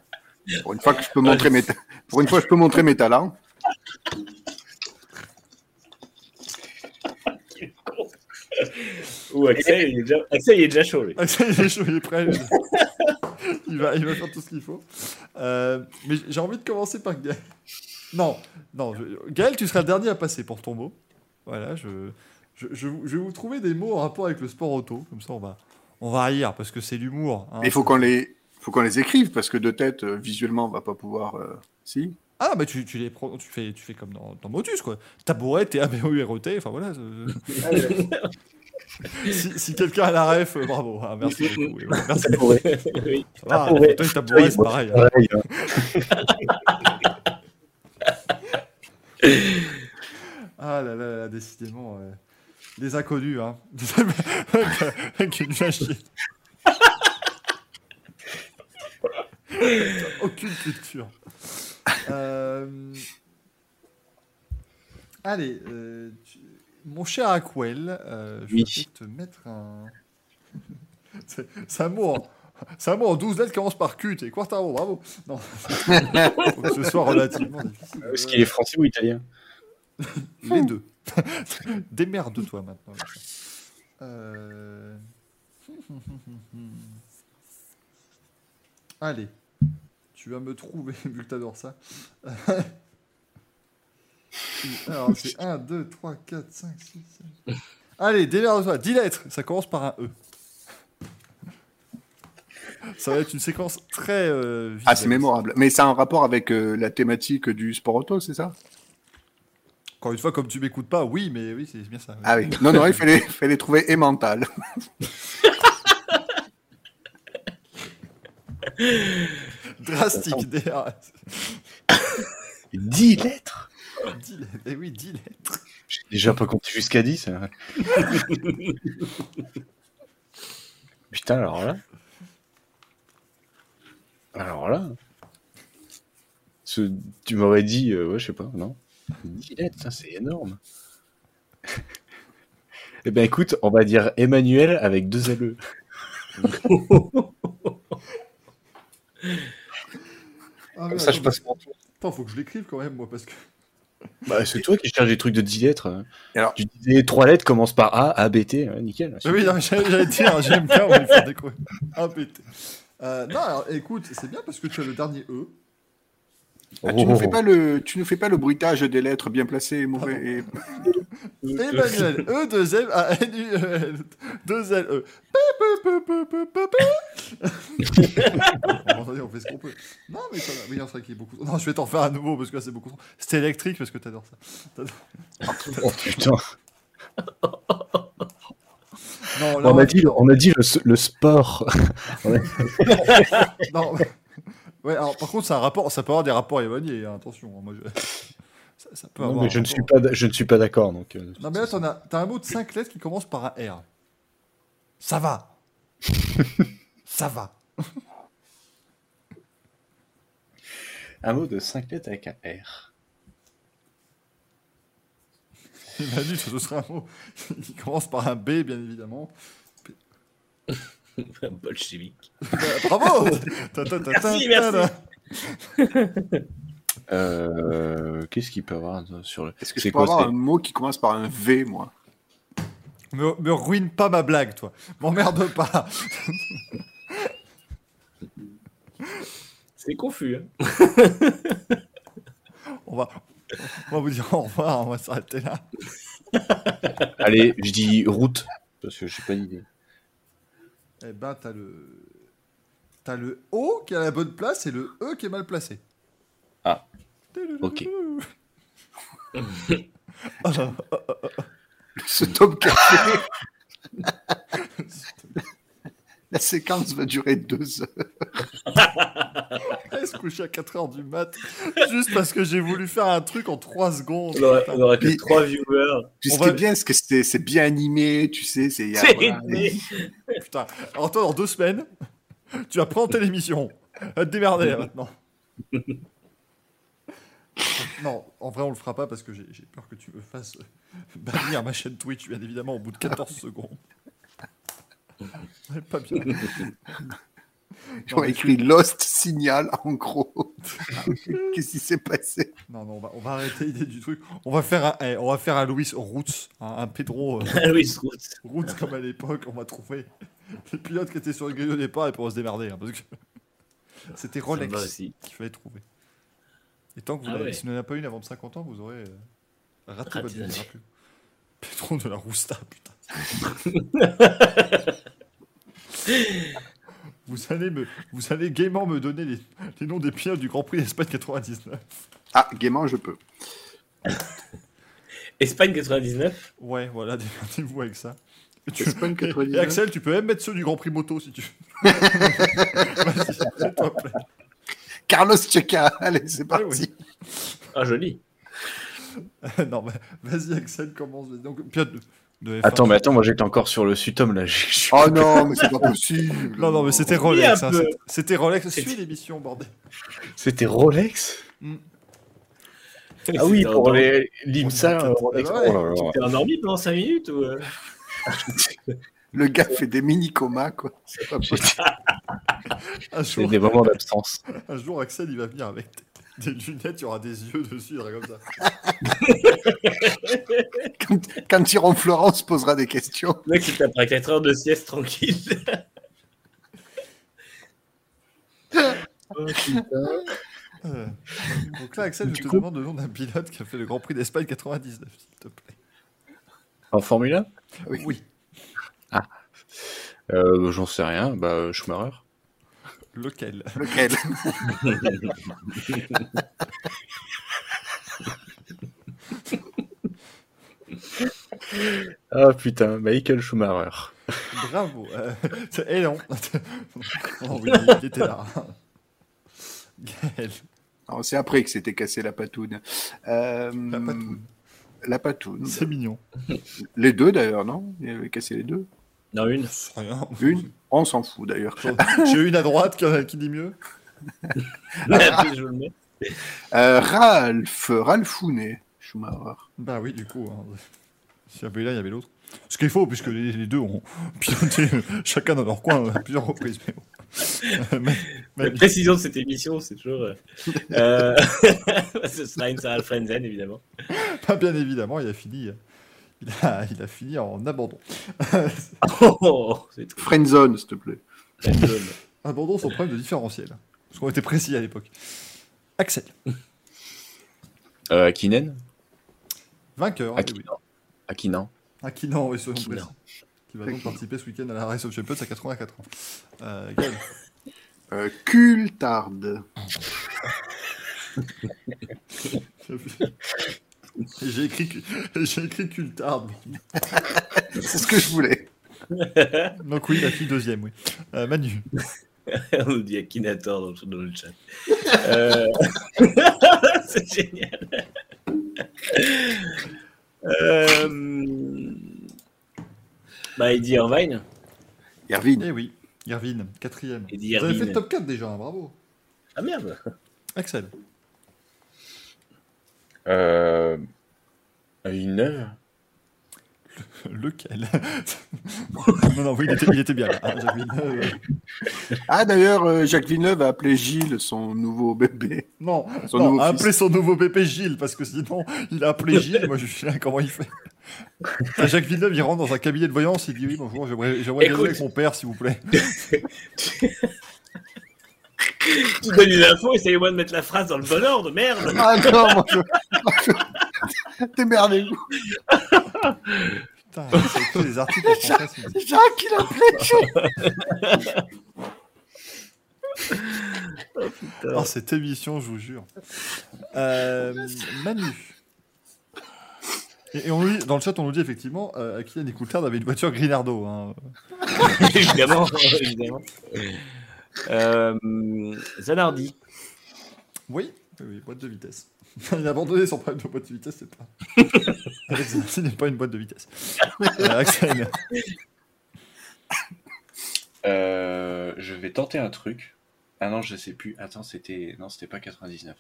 [SPEAKER 6] Pour une fois que je peux montrer mes, ta- pour une fois que je peux montrer mes talents.
[SPEAKER 7] Ou Axel, il est déjà, Axel, il est déjà chaud, lui.
[SPEAKER 2] Est, il est chaud, il est prêt. il, va, il va faire tout ce qu'il faut. Euh, mais j'ai envie de commencer par Gaël. Non, non, je- Gaël, tu seras le dernier à passer pour ton mot. Voilà, je, je, je, je vais vous trouver des mots en rapport avec le sport auto. Comme ça, on va, on va rire parce que c'est l'humour. hein.
[SPEAKER 6] Mais il faut qu'on les, faut qu'on les écrive parce que de tête, euh, visuellement, on va pas pouvoir. euh, Si.
[SPEAKER 2] Ah, mais tu, tu, les pro- tu, fais, tu fais comme dans, dans Motus, quoi. Tabouret, t a b o u r e t enfin voilà. si, quelqu'un a la ref, euh, bravo. Hein, merci beaucoup. Oui, merci beaucoup.
[SPEAKER 7] Oui.
[SPEAKER 2] Ah,
[SPEAKER 5] oui.
[SPEAKER 2] Toi, tabouret, c'est pareil. Hein.
[SPEAKER 5] Hein.
[SPEAKER 2] ah là là, décidément. Euh, des inconnus, hein. Avec une machine. Aucune culture. Euh, allez, tu mon cher Aquel, euh, je
[SPEAKER 5] Oui.
[SPEAKER 2] vais te mettre un. c'est un mot. en- C'est un mot en 12 lettres qui commence par Q. T'es Quartaro, bravo. Non, faut que ce soit relativement difficile.
[SPEAKER 5] Est-ce qu'il est français ou italien
[SPEAKER 2] Les deux. Démerde-toi maintenant. Euh... Allez, tu vas me trouver, vu que t'adores ça. Alors, c'est 1, 2, 3, 4, 5, 6, 7. Allez, démerde-toi. 10 lettres, ça commence par un E. Ça va être une séquence très. euh,
[SPEAKER 6] Ah, c'est mémorable. Mais ça a un rapport avec euh, la thématique du sport auto, c'est ça?
[SPEAKER 2] Encore une fois, comme tu m'écoutes pas, oui, mais oui, c'est bien ça.
[SPEAKER 6] Ah oui. Non, non, il fallait, fallait trouver et mental.
[SPEAKER 2] Drastique, DRS.
[SPEAKER 5] 10 lettres?
[SPEAKER 2] 10 lettres. Eh oui, 10 lettres.
[SPEAKER 5] J'ai déjà pas compté jusqu'à 10. hein. Putain, alors là. Alors là. Ce- tu m'aurais dit, euh, ouais, je sais pas, non 10 lettres, ça, c'est énorme. eh ben écoute, on va dire Emmanuel avec deux LE.
[SPEAKER 2] Ah,
[SPEAKER 5] Comme ça, je passe mon tour.
[SPEAKER 2] Attends, faut que je l'écrive quand même, moi, parce que.
[SPEAKER 5] Bah, c'est toi qui cherches des trucs de 10 lettres. hein.
[SPEAKER 6] Et alors
[SPEAKER 5] Tu disais 3 lettres commencent par A, A, B, T. ouais, nickel.
[SPEAKER 2] Oui, j'allais dire, j'aime bien, on va faire découvrir. Ah, pété. Euh, non, alors écoute, c'est bien parce que tu as le dernier E.
[SPEAKER 6] Ah, tu ne
[SPEAKER 5] Oh.
[SPEAKER 6] fais pas le, tu ne fais pas le bruitage des lettres bien placées et mauvais. et-
[SPEAKER 2] Emmanuel, E, 2 M, A, N, U, E, L, 2 L, E. Peu, peu, peu, peu, peu, peu. Bon, attendez, on fait ce qu'on peut. Non, mais ça va. Oui, non, c'est vrai qu'il y a beaucoup. Non, je vais t'en faire à nouveau parce que là, c'est beaucoup trop. C'était électrique parce que t'adores ça.
[SPEAKER 5] Oh putain.
[SPEAKER 2] Non, là,
[SPEAKER 5] On a dit, on a dit le, le sport.
[SPEAKER 2] Non. Ouais, alors par contre, ça, a un rapport, ça peut avoir des rapports éloignés, hein, attention. hein, Moi, je... ça, ça peut
[SPEAKER 5] Non,
[SPEAKER 2] avoir
[SPEAKER 5] mais je ne suis pas, je ne suis pas d'accord. Donc, euh,
[SPEAKER 2] Non, mais là, t'en as, t'as un mot de 5 lettres qui commence par un R. Ça va. ça va.
[SPEAKER 5] un mot de 5 lettres avec un R.
[SPEAKER 2] Il m'a dit que ce serait un mot qui commence par un B, bien évidemment.
[SPEAKER 7] Bolchevique.
[SPEAKER 2] Bravo Ta, ta, ta, ta,
[SPEAKER 7] Merci,
[SPEAKER 2] ta,
[SPEAKER 7] merci.
[SPEAKER 5] Euh, Qu'est-ce qu'il peut avoir sur le.
[SPEAKER 6] Est-ce que je
[SPEAKER 5] C'est
[SPEAKER 6] peux
[SPEAKER 5] quoi
[SPEAKER 6] avoir
[SPEAKER 5] c'est-
[SPEAKER 6] un mot qui commence par un V, moi
[SPEAKER 2] Me, me ruine pas ma blague, toi. M'emmerde pas.
[SPEAKER 7] C'est confus. Hein.
[SPEAKER 2] On va, on va vous dire au revoir, on va s'arrêter là.
[SPEAKER 5] Allez, je dis route. Parce que j'ai pas d'idée.
[SPEAKER 2] Eh ben, t'as le. T'as le O qui est à la bonne place et le E qui est mal placé.
[SPEAKER 5] Ah. Ok.
[SPEAKER 6] Ce top café. La séquence va durer deux heures.
[SPEAKER 2] Elle se coucher à 4h du mat. Juste parce que j'ai voulu faire un truc en 3 secondes.
[SPEAKER 7] On aurait, aurait que
[SPEAKER 6] Mais-
[SPEAKER 7] 3 viewers.
[SPEAKER 2] Va-
[SPEAKER 6] est bien, c'est que c'est c'est bien animé, tu sais. C'est il voilà.
[SPEAKER 2] Putain. Alors toi, dans deux semaines, tu vas présenter l'émission. Va te démerder là, maintenant. Non, en vrai, on le fera pas parce que j'ai j'ai peur que tu me fasses bannir ma chaîne Twitch, bien évidemment, au bout de 14 secondes. Pas bien.
[SPEAKER 6] Ont écrit Lost Signal en gros. Qu'est-ce qui s'est passé?
[SPEAKER 2] Non, non, on va, on va arrêter l'idée du truc. On va faire un, eh, on va faire un Louis Roots, un, un Pedro euh,
[SPEAKER 7] Scout.
[SPEAKER 2] Roots comme à l'époque. On va trouver les pilotes qui étaient sur le grille au départ et pour se démerder. hein, parce que c'était Rolex qu'il fallait trouver. Et tant que vous
[SPEAKER 7] Ah
[SPEAKER 2] n'avez
[SPEAKER 7] ouais.
[SPEAKER 2] si vous n'en avez pas une avant de 50 ans, vous aurez euh, raté votre vie. Pedro de la Rousta, putain. vous allez me, vous allez gaiement me donner les, les noms des pilotes du Grand Prix d'Espagne 99.
[SPEAKER 6] Ah, gaiement, je peux.
[SPEAKER 7] Espagne 99.
[SPEAKER 2] Ouais, voilà, démerdez-vous avec ça. Et, tu-
[SPEAKER 6] Espagne
[SPEAKER 2] et-
[SPEAKER 6] 99.
[SPEAKER 2] et Axel, tu peux même mettre ceux du Grand Prix moto si tu veux. Vas-y, s'il te plaît.
[SPEAKER 6] Carlos Checa, allez, c'est
[SPEAKER 2] Ah
[SPEAKER 6] parti.
[SPEAKER 2] oui.
[SPEAKER 7] Ah, joli.
[SPEAKER 2] non, mais vas-y, Axel, commence. Donc, pilote, de F1.
[SPEAKER 5] Attends, mais attends, moi j'étais encore sur le Sutom là.
[SPEAKER 6] Oh non, mais c'est pas possible.
[SPEAKER 2] Non, non, mais c'était Rolex. hein, c'était- Rolex. Suis l'émission, bordel.
[SPEAKER 5] C'était Rolex Ah oui, pour
[SPEAKER 7] un-
[SPEAKER 5] les l'IMSA. Euh, Rolex.
[SPEAKER 2] Ouais.
[SPEAKER 5] Oh là là.
[SPEAKER 7] T'es en orbite pendant 5 minutes ou euh
[SPEAKER 6] Le gars fait des mini-comas, quoi. C'est pas possible.
[SPEAKER 2] Un
[SPEAKER 5] C'est
[SPEAKER 2] jour,
[SPEAKER 5] des moments d'absence.
[SPEAKER 2] un jour, Axel, il va venir avec des lunettes, il y aura des yeux dessus, comme ça.
[SPEAKER 6] Quand, quand Tyron Florence posera des questions.
[SPEAKER 7] Le mec, c'est après 4 heures de sieste tranquille.
[SPEAKER 2] Euh, Donc là, Axel, je te
[SPEAKER 5] coup-
[SPEAKER 2] demande le nom d'un pilote qui a fait le Grand Prix d'Espagne 99, s'il te plaît.
[SPEAKER 5] En Formule 1
[SPEAKER 2] Oui.
[SPEAKER 5] euh, J'en sais rien. Bah, Schumacher.
[SPEAKER 2] Lequel?
[SPEAKER 6] Lequel?
[SPEAKER 5] Ah putain, Michael Schumacher.
[SPEAKER 2] Bravo. Euh, et non. oh oui, il était là. Gaël,
[SPEAKER 6] Non, C'est après que s'était cassé la patoune. Euh,
[SPEAKER 2] la patoune.
[SPEAKER 6] La patoune.
[SPEAKER 2] C'est mignon.
[SPEAKER 6] Les deux d'ailleurs, non? Il avait cassé les deux.
[SPEAKER 7] Non, une.
[SPEAKER 6] Une On s'en fout d'ailleurs.
[SPEAKER 2] J'ai une à droite qui, qui dit mieux.
[SPEAKER 7] je le mets.
[SPEAKER 6] Euh, Ralph, Ralphounet, Schumacher.
[SPEAKER 2] Bah oui, du coup. hein. S'il y avait l'un, il y avait l'autre. Ce qu'il faut, puisque les, les deux ont piloté euh, chacun dans leur coin à plusieurs reprises. Mais bon. Euh, mais- mais-
[SPEAKER 7] La précision de cette émission, c'est toujours. euh, euh, Ce sera une Sarah Frenzen, évidemment.
[SPEAKER 2] pas bien évidemment, il a fini. Il a, il a fini en abandon.
[SPEAKER 7] Oh.
[SPEAKER 6] Friendzone, s'il te plaît.
[SPEAKER 2] Abandon son problème de différentiel. Parce qu'on était précis à l'époque. Axel,
[SPEAKER 5] Euh, Akinen
[SPEAKER 2] vainqueur.
[SPEAKER 5] Aki-
[SPEAKER 2] oui.
[SPEAKER 5] Akinan.
[SPEAKER 2] Akinan, oui, soyons
[SPEAKER 5] Akinan.
[SPEAKER 2] précis. Qui va donc participer ce week-end à la Race of Champions à 84 ans. Euh, Gaël,
[SPEAKER 6] Euh, Cultard.
[SPEAKER 2] j'ai écrit, j'ai écrit Cultard.
[SPEAKER 6] C'est ce que je voulais.
[SPEAKER 2] Donc oui, il a fini deuxième, oui. Euh, Manu,
[SPEAKER 7] On nous dit Akinator dans le, dans le chat. Euh, c'est génial. Euh... Bah, Eddie Irvine.
[SPEAKER 6] Irvine.
[SPEAKER 2] eh oui, Irvine, quatrième.
[SPEAKER 7] Il
[SPEAKER 2] Vous avez fait le top 4 déjà, hein, bravo.
[SPEAKER 7] Ah merde.
[SPEAKER 2] Axel,
[SPEAKER 5] Euh... Villeneuve
[SPEAKER 2] lequel? Non, non, oui, il était, il était bien là. Jacques Villeneuve, euh,
[SPEAKER 6] Ah d'ailleurs, euh, Jacques Villeneuve a appelé Gilles son nouveau bébé.
[SPEAKER 2] Non,
[SPEAKER 6] Son
[SPEAKER 2] non
[SPEAKER 6] nouveau
[SPEAKER 2] a
[SPEAKER 6] fils.
[SPEAKER 2] appelé son nouveau bébé Gilles, parce que sinon, il a appelé Gilles, moi je sais pas comment il fait. Jacques Villeneuve, il rentre dans un cabinet de voyance, il dit oui, bonjour, j'aimerais j'aimerais avec mon père, s'il vous plaît.
[SPEAKER 7] Tu donnes une info, essayez-moi de mettre la phrase dans le bon ordre, merde.
[SPEAKER 6] Ah non, moi je... Démerdez-vous.
[SPEAKER 2] Putain, ça écrit des articles en français, c'est-
[SPEAKER 6] Jacques, il a appelé Gilles.
[SPEAKER 2] Oh, cette émission, je vous jure. Euh, Manu. Et, et on nous dit, dans le chat, on nous dit effectivement, euh, Kylian Coulthard avait une voiture Grinardo. Hein.
[SPEAKER 7] évidemment, évidemment. Euh, Zanardi.
[SPEAKER 2] Oui, oui, boîte de vitesse. Il a abandonné son problème de boîte de vitesse, c'est pas. Zanardi n'est pas une boîte de vitesse. Euh.
[SPEAKER 5] Euh, je vais tenter un truc. Ah non, je sais plus. Attends, c'était. Non, c'était pas 99.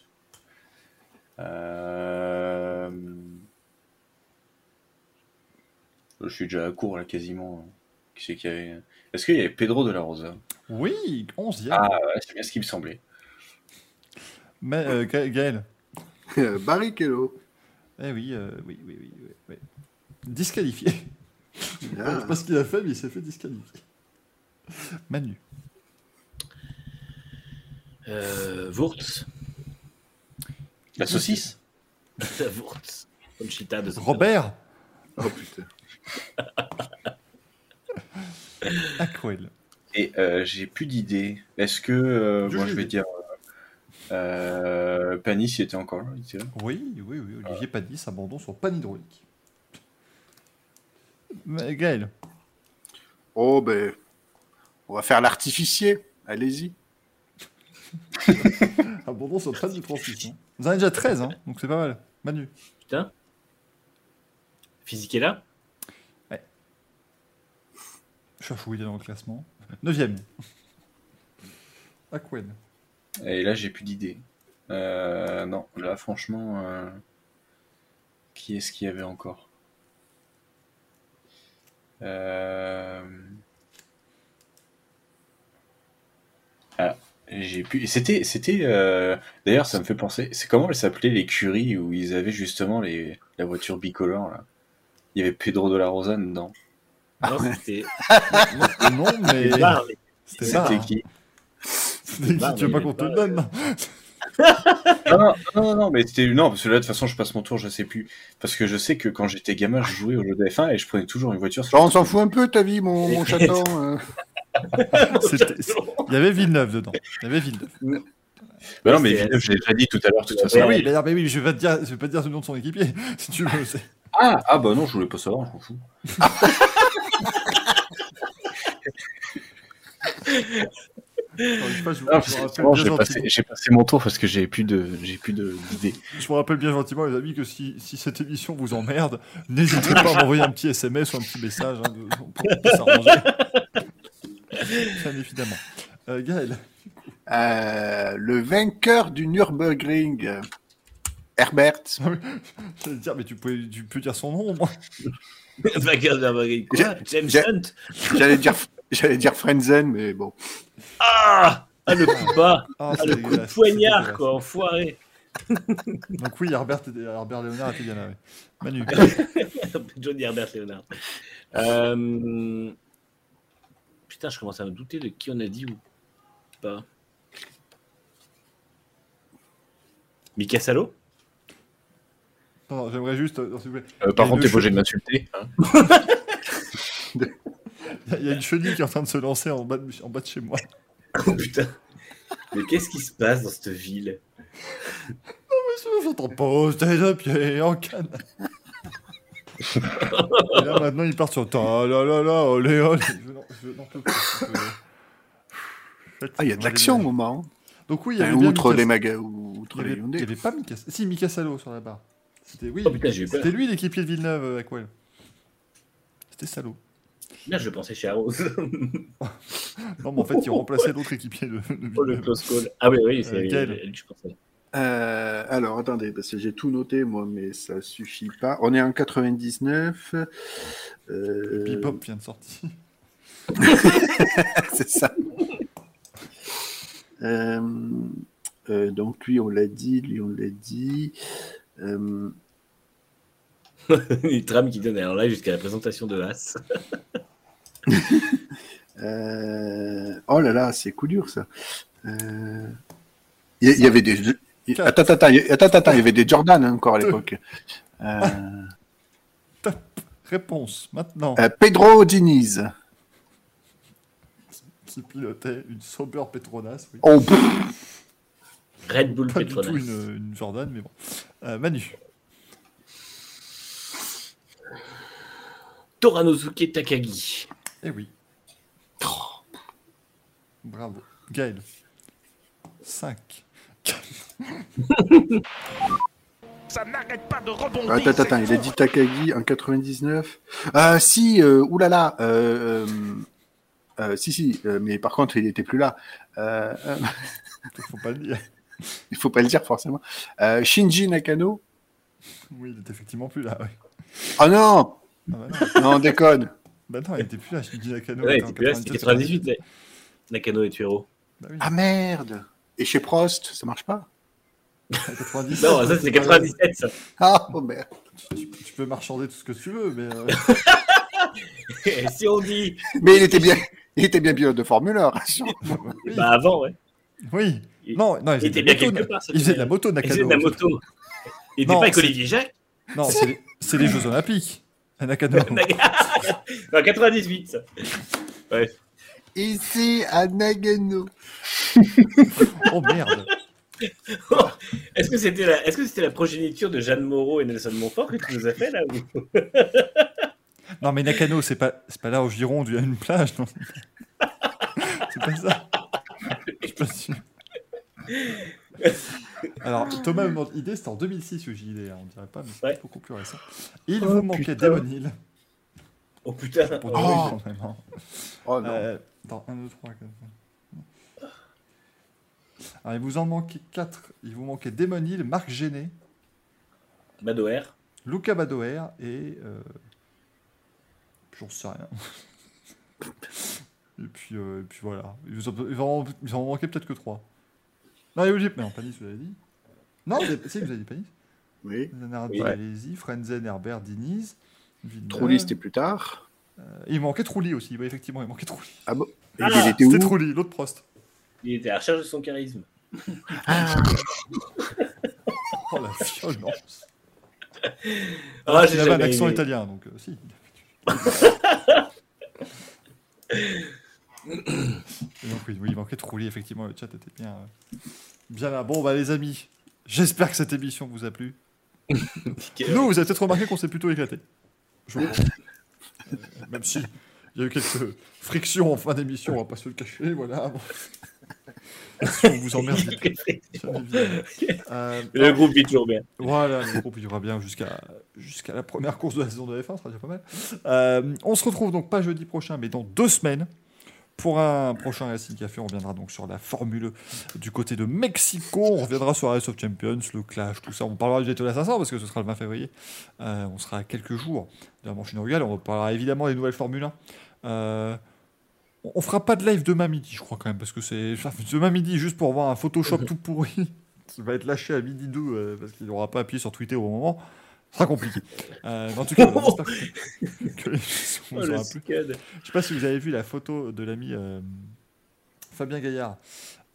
[SPEAKER 5] Euh... Je suis déjà à court là quasiment. Qui c'est qu'il y avait Est-ce qu'il y avait Pedro de la Rosa?
[SPEAKER 2] Oui, 11e.
[SPEAKER 5] Ah ouais, c'est bien ce qui me semblait.
[SPEAKER 2] Mais euh, Ga- Gaël.
[SPEAKER 6] Euh, Barrichello.
[SPEAKER 2] Eh oui, euh, oui, oui, oui, oui, oui. Disqualifié.
[SPEAKER 6] Ah.
[SPEAKER 2] Je sais pas ce qu'il a fait, mais il s'est fait disqualifier. Manu.
[SPEAKER 7] Euh, Wurtz.
[SPEAKER 5] La saucisse
[SPEAKER 7] Wurtz. Conchita de
[SPEAKER 2] Robert.
[SPEAKER 6] Oh putain.
[SPEAKER 2] Aquel.
[SPEAKER 5] Et euh, j'ai plus d'idée. Est-ce que. euh,
[SPEAKER 2] Je
[SPEAKER 5] moi,
[SPEAKER 2] l'ai
[SPEAKER 5] je vais dire. Euh, Panis, il était encore là. il était là.
[SPEAKER 2] Oui, oui, oui. Olivier Padis, abandon sur panne hydraulique. Mais Gaël.
[SPEAKER 6] Oh ben, on va faire l'artificier. Allez-y.
[SPEAKER 2] Abandon sur panne de transmission. Vous en avez déjà 13, hein, donc c'est pas mal. Manu.
[SPEAKER 7] Putain. Physique est là
[SPEAKER 2] où il est dans le classement. Neuvième. Aquen.
[SPEAKER 5] Et là, j'ai plus d'idées. Euh, non, là, franchement, euh, qui est-ce qu'il y avait encore Euh, Ah, j'ai pu. C'était, c'était. euh, D'ailleurs, ça me fait penser. C'est comment elle s'appelait l'écurie où ils avaient justement les... la voiture bicolore là? Il y avait Pedro de la Rosa dedans.
[SPEAKER 7] Non, c'était.
[SPEAKER 2] Non, mais. C'était
[SPEAKER 5] qui
[SPEAKER 2] C'était qui Tu veux pas qu'on te le donne non
[SPEAKER 5] non, non, non, non, non, mais c'était non parce que là de toute façon je passe mon tour, je sais plus parce que je sais que quand j'étais gamin, je jouais au jeu de F1 et je prenais toujours une voiture.
[SPEAKER 6] on s'en fout un peu, ta vie, mon, mon chaton. euh.
[SPEAKER 2] Il y avait Villeneuve dedans. Il y avait Villeneuve.
[SPEAKER 5] Bah non, mais Villeneuve, je l'ai déjà dit tout à l'heure, de toute façon.
[SPEAKER 2] Ah oui, mais, non, mais oui, je vais pas te dire, je vais pas te dire le nom de son équipier, si tu veux.
[SPEAKER 5] Ah, ah bah non, je voulais pas savoir, je m'en fous. J'ai passé,
[SPEAKER 2] gentiment-
[SPEAKER 5] j'ai passé mon tour parce que j'ai plus de, j'ai plus d'idées.
[SPEAKER 2] je me rappelle bien gentiment, les amis, que si, si cette émission vous emmerde, n'hésitez pas à m'envoyer un petit SMS ou un petit message hein, de- pour, pour s'arranger. Bien évidemment. Euh, Gaël,
[SPEAKER 6] le vainqueur du Nürburgring, euh, Herbert.
[SPEAKER 2] j'allais dire, mais tu peux, tu peux dire son nom.
[SPEAKER 7] Quoi? James Hunt?
[SPEAKER 6] J'allais dire, j'allais dire Frenzen, mais bon.
[SPEAKER 7] Ah Ah, le coup bas
[SPEAKER 2] Ah,
[SPEAKER 7] Ah,
[SPEAKER 2] c'est
[SPEAKER 7] le coup de poignard, quoi, enfoiré
[SPEAKER 2] Donc oui, Herbert, Herbert Léonard était bien là. Manu.
[SPEAKER 7] Johnny Herbert Léonard. Euh... Putain, je commence à me douter de qui on a dit ou pas. Mika Salo
[SPEAKER 2] Non, non, j'aimerais juste, euh, s'il vous plaît,
[SPEAKER 5] Euh, par contre, t'es pas obligé de m'insulter. hein.
[SPEAKER 2] il y a- a une chenille qui est en train de se lancer en bas de, en bas de chez moi.
[SPEAKER 7] Oh putain Mais qu'est-ce qui se passe dans cette ville?
[SPEAKER 2] Monsieur, j'entends poser de pied en canne. Et là maintenant ils partent sur ta la la la olé olé. Je n'en- peux plus.
[SPEAKER 6] Ah, il y a de l'action au moment.
[SPEAKER 2] Donc oui, il y
[SPEAKER 6] Hein,
[SPEAKER 2] bien
[SPEAKER 6] outre les magas,
[SPEAKER 2] il
[SPEAKER 6] outre
[SPEAKER 2] y
[SPEAKER 6] les
[SPEAKER 2] avait, il y
[SPEAKER 6] Hyundai.
[SPEAKER 2] avait pas Mika... Si, Mika Salo sur la barre. C'était oui,
[SPEAKER 7] Oh putain, j'ai eu peur.
[SPEAKER 2] c'était lui l'équipier de Villeneuve euh, avec Well. C'était Salo.
[SPEAKER 7] Là, je pensais chez Arrows.
[SPEAKER 2] Non, mais en fait, ils ont remplacé l'autre équipier de, de
[SPEAKER 7] oh, le
[SPEAKER 2] Villeneuve.
[SPEAKER 7] close call. Ah oui, oui, c'est
[SPEAKER 2] Euh, quel
[SPEAKER 7] lui, je pensais.
[SPEAKER 6] Euh, alors, attendez, parce que j'ai tout noté, moi, mais ça suffit pas. On est en 99. Euh,
[SPEAKER 2] Bebop vient de sortir.
[SPEAKER 6] c'est ça. Euh, euh, donc, lui, on l'a dit, lui, on l'a dit. Euh,
[SPEAKER 7] Les trams qui donnent en live jusqu'à la présentation de As.
[SPEAKER 6] euh, oh là là, c'est coup dur, ça. Euh, Il y, il y avait des. Attends, attends, attends, il y- attends, il y avait des Jordan hein, encore à l'époque. Euh,
[SPEAKER 2] Réponse maintenant.
[SPEAKER 6] euh, Pedro Diniz.
[SPEAKER 2] Qui pilotait une Sauber Petronas. Oui.
[SPEAKER 6] Oh, pff,
[SPEAKER 7] Red Bull
[SPEAKER 2] Pas du tout une, une Jordan, mais bon. Euh, Manu.
[SPEAKER 7] Toranosuke Takagi.
[SPEAKER 2] Eh oui. Bravo. Gaël. 5.
[SPEAKER 4] Ça n'arrête pas de rebondir.
[SPEAKER 6] Attends, attends, il a dit Takagi en 99. Ah, si, euh, oulala. Euh, euh, euh, si, si, euh, mais par contre, il était plus là. Euh, euh,
[SPEAKER 2] Faut pas le dire.
[SPEAKER 6] il faut pas le dire forcément. Euh, Shinji Nakano.
[SPEAKER 2] Oui, il était effectivement plus là. ouais.
[SPEAKER 6] Oh non
[SPEAKER 2] Ah bah non.
[SPEAKER 6] Non, on déconne.
[SPEAKER 2] Bah non, il était plus là. Je dis Nakano.
[SPEAKER 7] Ouais,
[SPEAKER 2] était en
[SPEAKER 7] c'était plus là, c'était
[SPEAKER 2] 97,
[SPEAKER 7] 98. ouais. Nakano et Tuero.
[SPEAKER 2] Bah oui.
[SPEAKER 6] Ah merde Et chez Prost, ça marche pas?
[SPEAKER 2] 97,
[SPEAKER 7] Non, ça c'est 97 ça.
[SPEAKER 6] Ah, oh merde.
[SPEAKER 2] Tu, tu peux marchander tout ce que tu veux, mais. euh,
[SPEAKER 7] si on dit.
[SPEAKER 6] Mais il était bien, il était bien pilote de Formule 1, rassure-moi.
[SPEAKER 2] oui.
[SPEAKER 7] Bah avant, ouais.
[SPEAKER 2] oui.
[SPEAKER 7] Il-
[SPEAKER 2] Non, non, il
[SPEAKER 7] Il était bien
[SPEAKER 2] moto.
[SPEAKER 7] quelque part.
[SPEAKER 2] Il faisait de la moto,
[SPEAKER 7] Il faisait
[SPEAKER 2] Nakano.
[SPEAKER 7] de la moto. Il était
[SPEAKER 2] Non,
[SPEAKER 7] pas avec Olivier Jacques
[SPEAKER 2] Non, c'est les, Jeux Olympiques. Nakano.
[SPEAKER 7] En 98 ça. Ouais.
[SPEAKER 6] Ici, à Nagano.
[SPEAKER 2] Oh merde.
[SPEAKER 7] Est-ce que c'était la, est-ce que c'était la progéniture de Jeanne Moreau et Nelson Montfort que tu nous as fait là ou...
[SPEAKER 2] Non, mais Nakano, c'est pas, c'est pas là au Gironde, il y a une plage. non? c'est pas ça. Je suis pas sûr. Alors, Thomas me demande idée, c'était en 2006 le JD, hein, on dirait pas, mais c'est
[SPEAKER 7] Ouais.
[SPEAKER 2] beaucoup plus récent. Il vous manquait
[SPEAKER 7] putain.
[SPEAKER 2] Damon Hill.
[SPEAKER 7] Oh putain.
[SPEAKER 2] Pour
[SPEAKER 6] Oh.
[SPEAKER 2] Quand même, hein.
[SPEAKER 6] Oh non.
[SPEAKER 2] Euh, attends, 1, 2, 3, 4. Alors, il vous en manquait 4. Il vous manquait Damon Hill, Marc Géné,
[SPEAKER 7] Badoer.
[SPEAKER 2] Luca Badoer et. Euh... J'en sais rien. et, puis, euh, et puis voilà. Il vous en, il vous en, il vous en manquait peut-être que 3. Non, il vous dit. Non, Panis, vous avez dit. Non, vous avez... si, vous avez dit Panis.
[SPEAKER 6] Oui.
[SPEAKER 2] Zanardi,
[SPEAKER 6] Ouais.
[SPEAKER 2] Alesi, Frenzen, Herbert, Diniz.
[SPEAKER 6] Trulli, c'était plus tard.
[SPEAKER 2] Euh, il manquait Trulli aussi. Oui, effectivement, il manquait Trulli.
[SPEAKER 6] Ah bon
[SPEAKER 7] Ah,
[SPEAKER 6] il était où
[SPEAKER 2] C'était Trulli, l'autre Prost.
[SPEAKER 7] Il était à la recherche de son charisme.
[SPEAKER 2] Oh la violence.
[SPEAKER 7] Ah,
[SPEAKER 2] il avait un accent italien, donc euh, si. Et donc oui, oui, il manquait de rouler, effectivement, le chat était bien, euh, bien là. Bon, bah les amis, j'espère que cette émission vous a plu. Nous, vous avez peut-être remarqué qu'on s'est plutôt éclaté. Je. Euh, Même si il y a eu quelques frictions en fin d'émission, on va pas se le cacher, voilà. Bon. Si on vous emmerde. Euh,
[SPEAKER 7] Le groupe vit toujours bien.
[SPEAKER 2] voilà, le groupe ira bien jusqu'à jusqu'à la première course de la saison de F1, ça sera déjà pas mal. Euh, on se retrouve donc pas jeudi prochain, mais dans deux semaines pour un prochain Racing Café. On reviendra donc sur la Formule du côté de Mexico. On reviendra sur Race of Champions, le Clash, tout ça. On parlera du Daytona 500 parce que ce sera le 20 février. Euh, on sera à quelques jours de la manche inaugurale. On parlera évidemment des nouvelles Formule 1. Euh, on- fera pas de live demain midi, je crois quand même, parce que c'est demain midi juste pour voir un Photoshop tout pourri qui va être lâché à midi 2 euh, parce qu'il n'aura pas appuyé sur Twitter au moment. Sera compliqué. Euh, en tout cas, que,
[SPEAKER 7] Oh, le.
[SPEAKER 2] Je sais pas si vous avez vu la photo de l'ami euh, Fabien Gaillard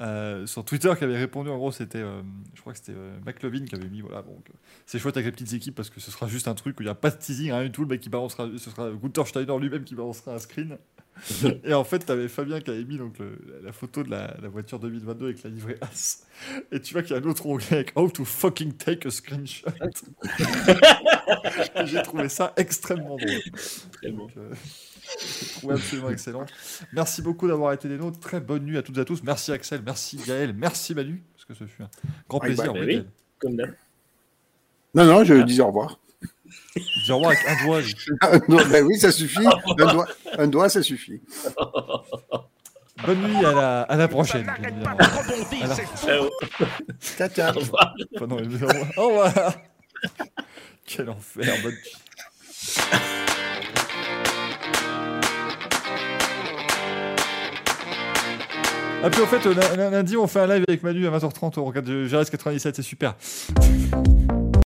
[SPEAKER 2] euh, sur Twitter qui avait répondu. En gros, c'était, euh, je crois que c'était McLovin qui avait mis voilà, bon, c'est chouette avec les petites équipes parce que ce sera juste un truc où il n'y a pas de teasing, rien du tout. Le mec qui balancera, ce sera Gunther Steiner lui-même qui balancera un screen. Et en fait, tu avais Fabien qui avait mis donc, le- la photo de la, la voiture 2022 avec la livrée As. Et tu vois qu'il y a un autre onglet avec How to fucking take a screenshot. J'ai trouvé ça extrêmement drôle.
[SPEAKER 7] Très bon.
[SPEAKER 2] Donc, euh, j'ai trouvé absolument excellent. Merci beaucoup d'avoir été des nôtres. Très bonne nuit à toutes et à tous. Merci Axel, merci Gaël, merci Manu, parce que ce fut un grand
[SPEAKER 6] Ouais,
[SPEAKER 2] plaisir.
[SPEAKER 7] bah
[SPEAKER 2] oui.
[SPEAKER 7] Comme d'hab.
[SPEAKER 6] Non, non, je dis au revoir.
[SPEAKER 2] Dis au revoir avec un doigt. lui.
[SPEAKER 6] Ah, non, ben oui, ça suffit. Un doigt, un doigt ça suffit.
[SPEAKER 2] Bonne nuit, à la, à la prochaine. bien évidemment. À la-
[SPEAKER 7] Ciao.
[SPEAKER 6] Tata.
[SPEAKER 7] Au revoir.
[SPEAKER 2] Pardon, évidemment. Au revoir. Quel enfer. Bonne nuit. Ah puis au fait, euh, lundi on fait un live avec Manu à 20h30, on regarde GRS 97, c'est super.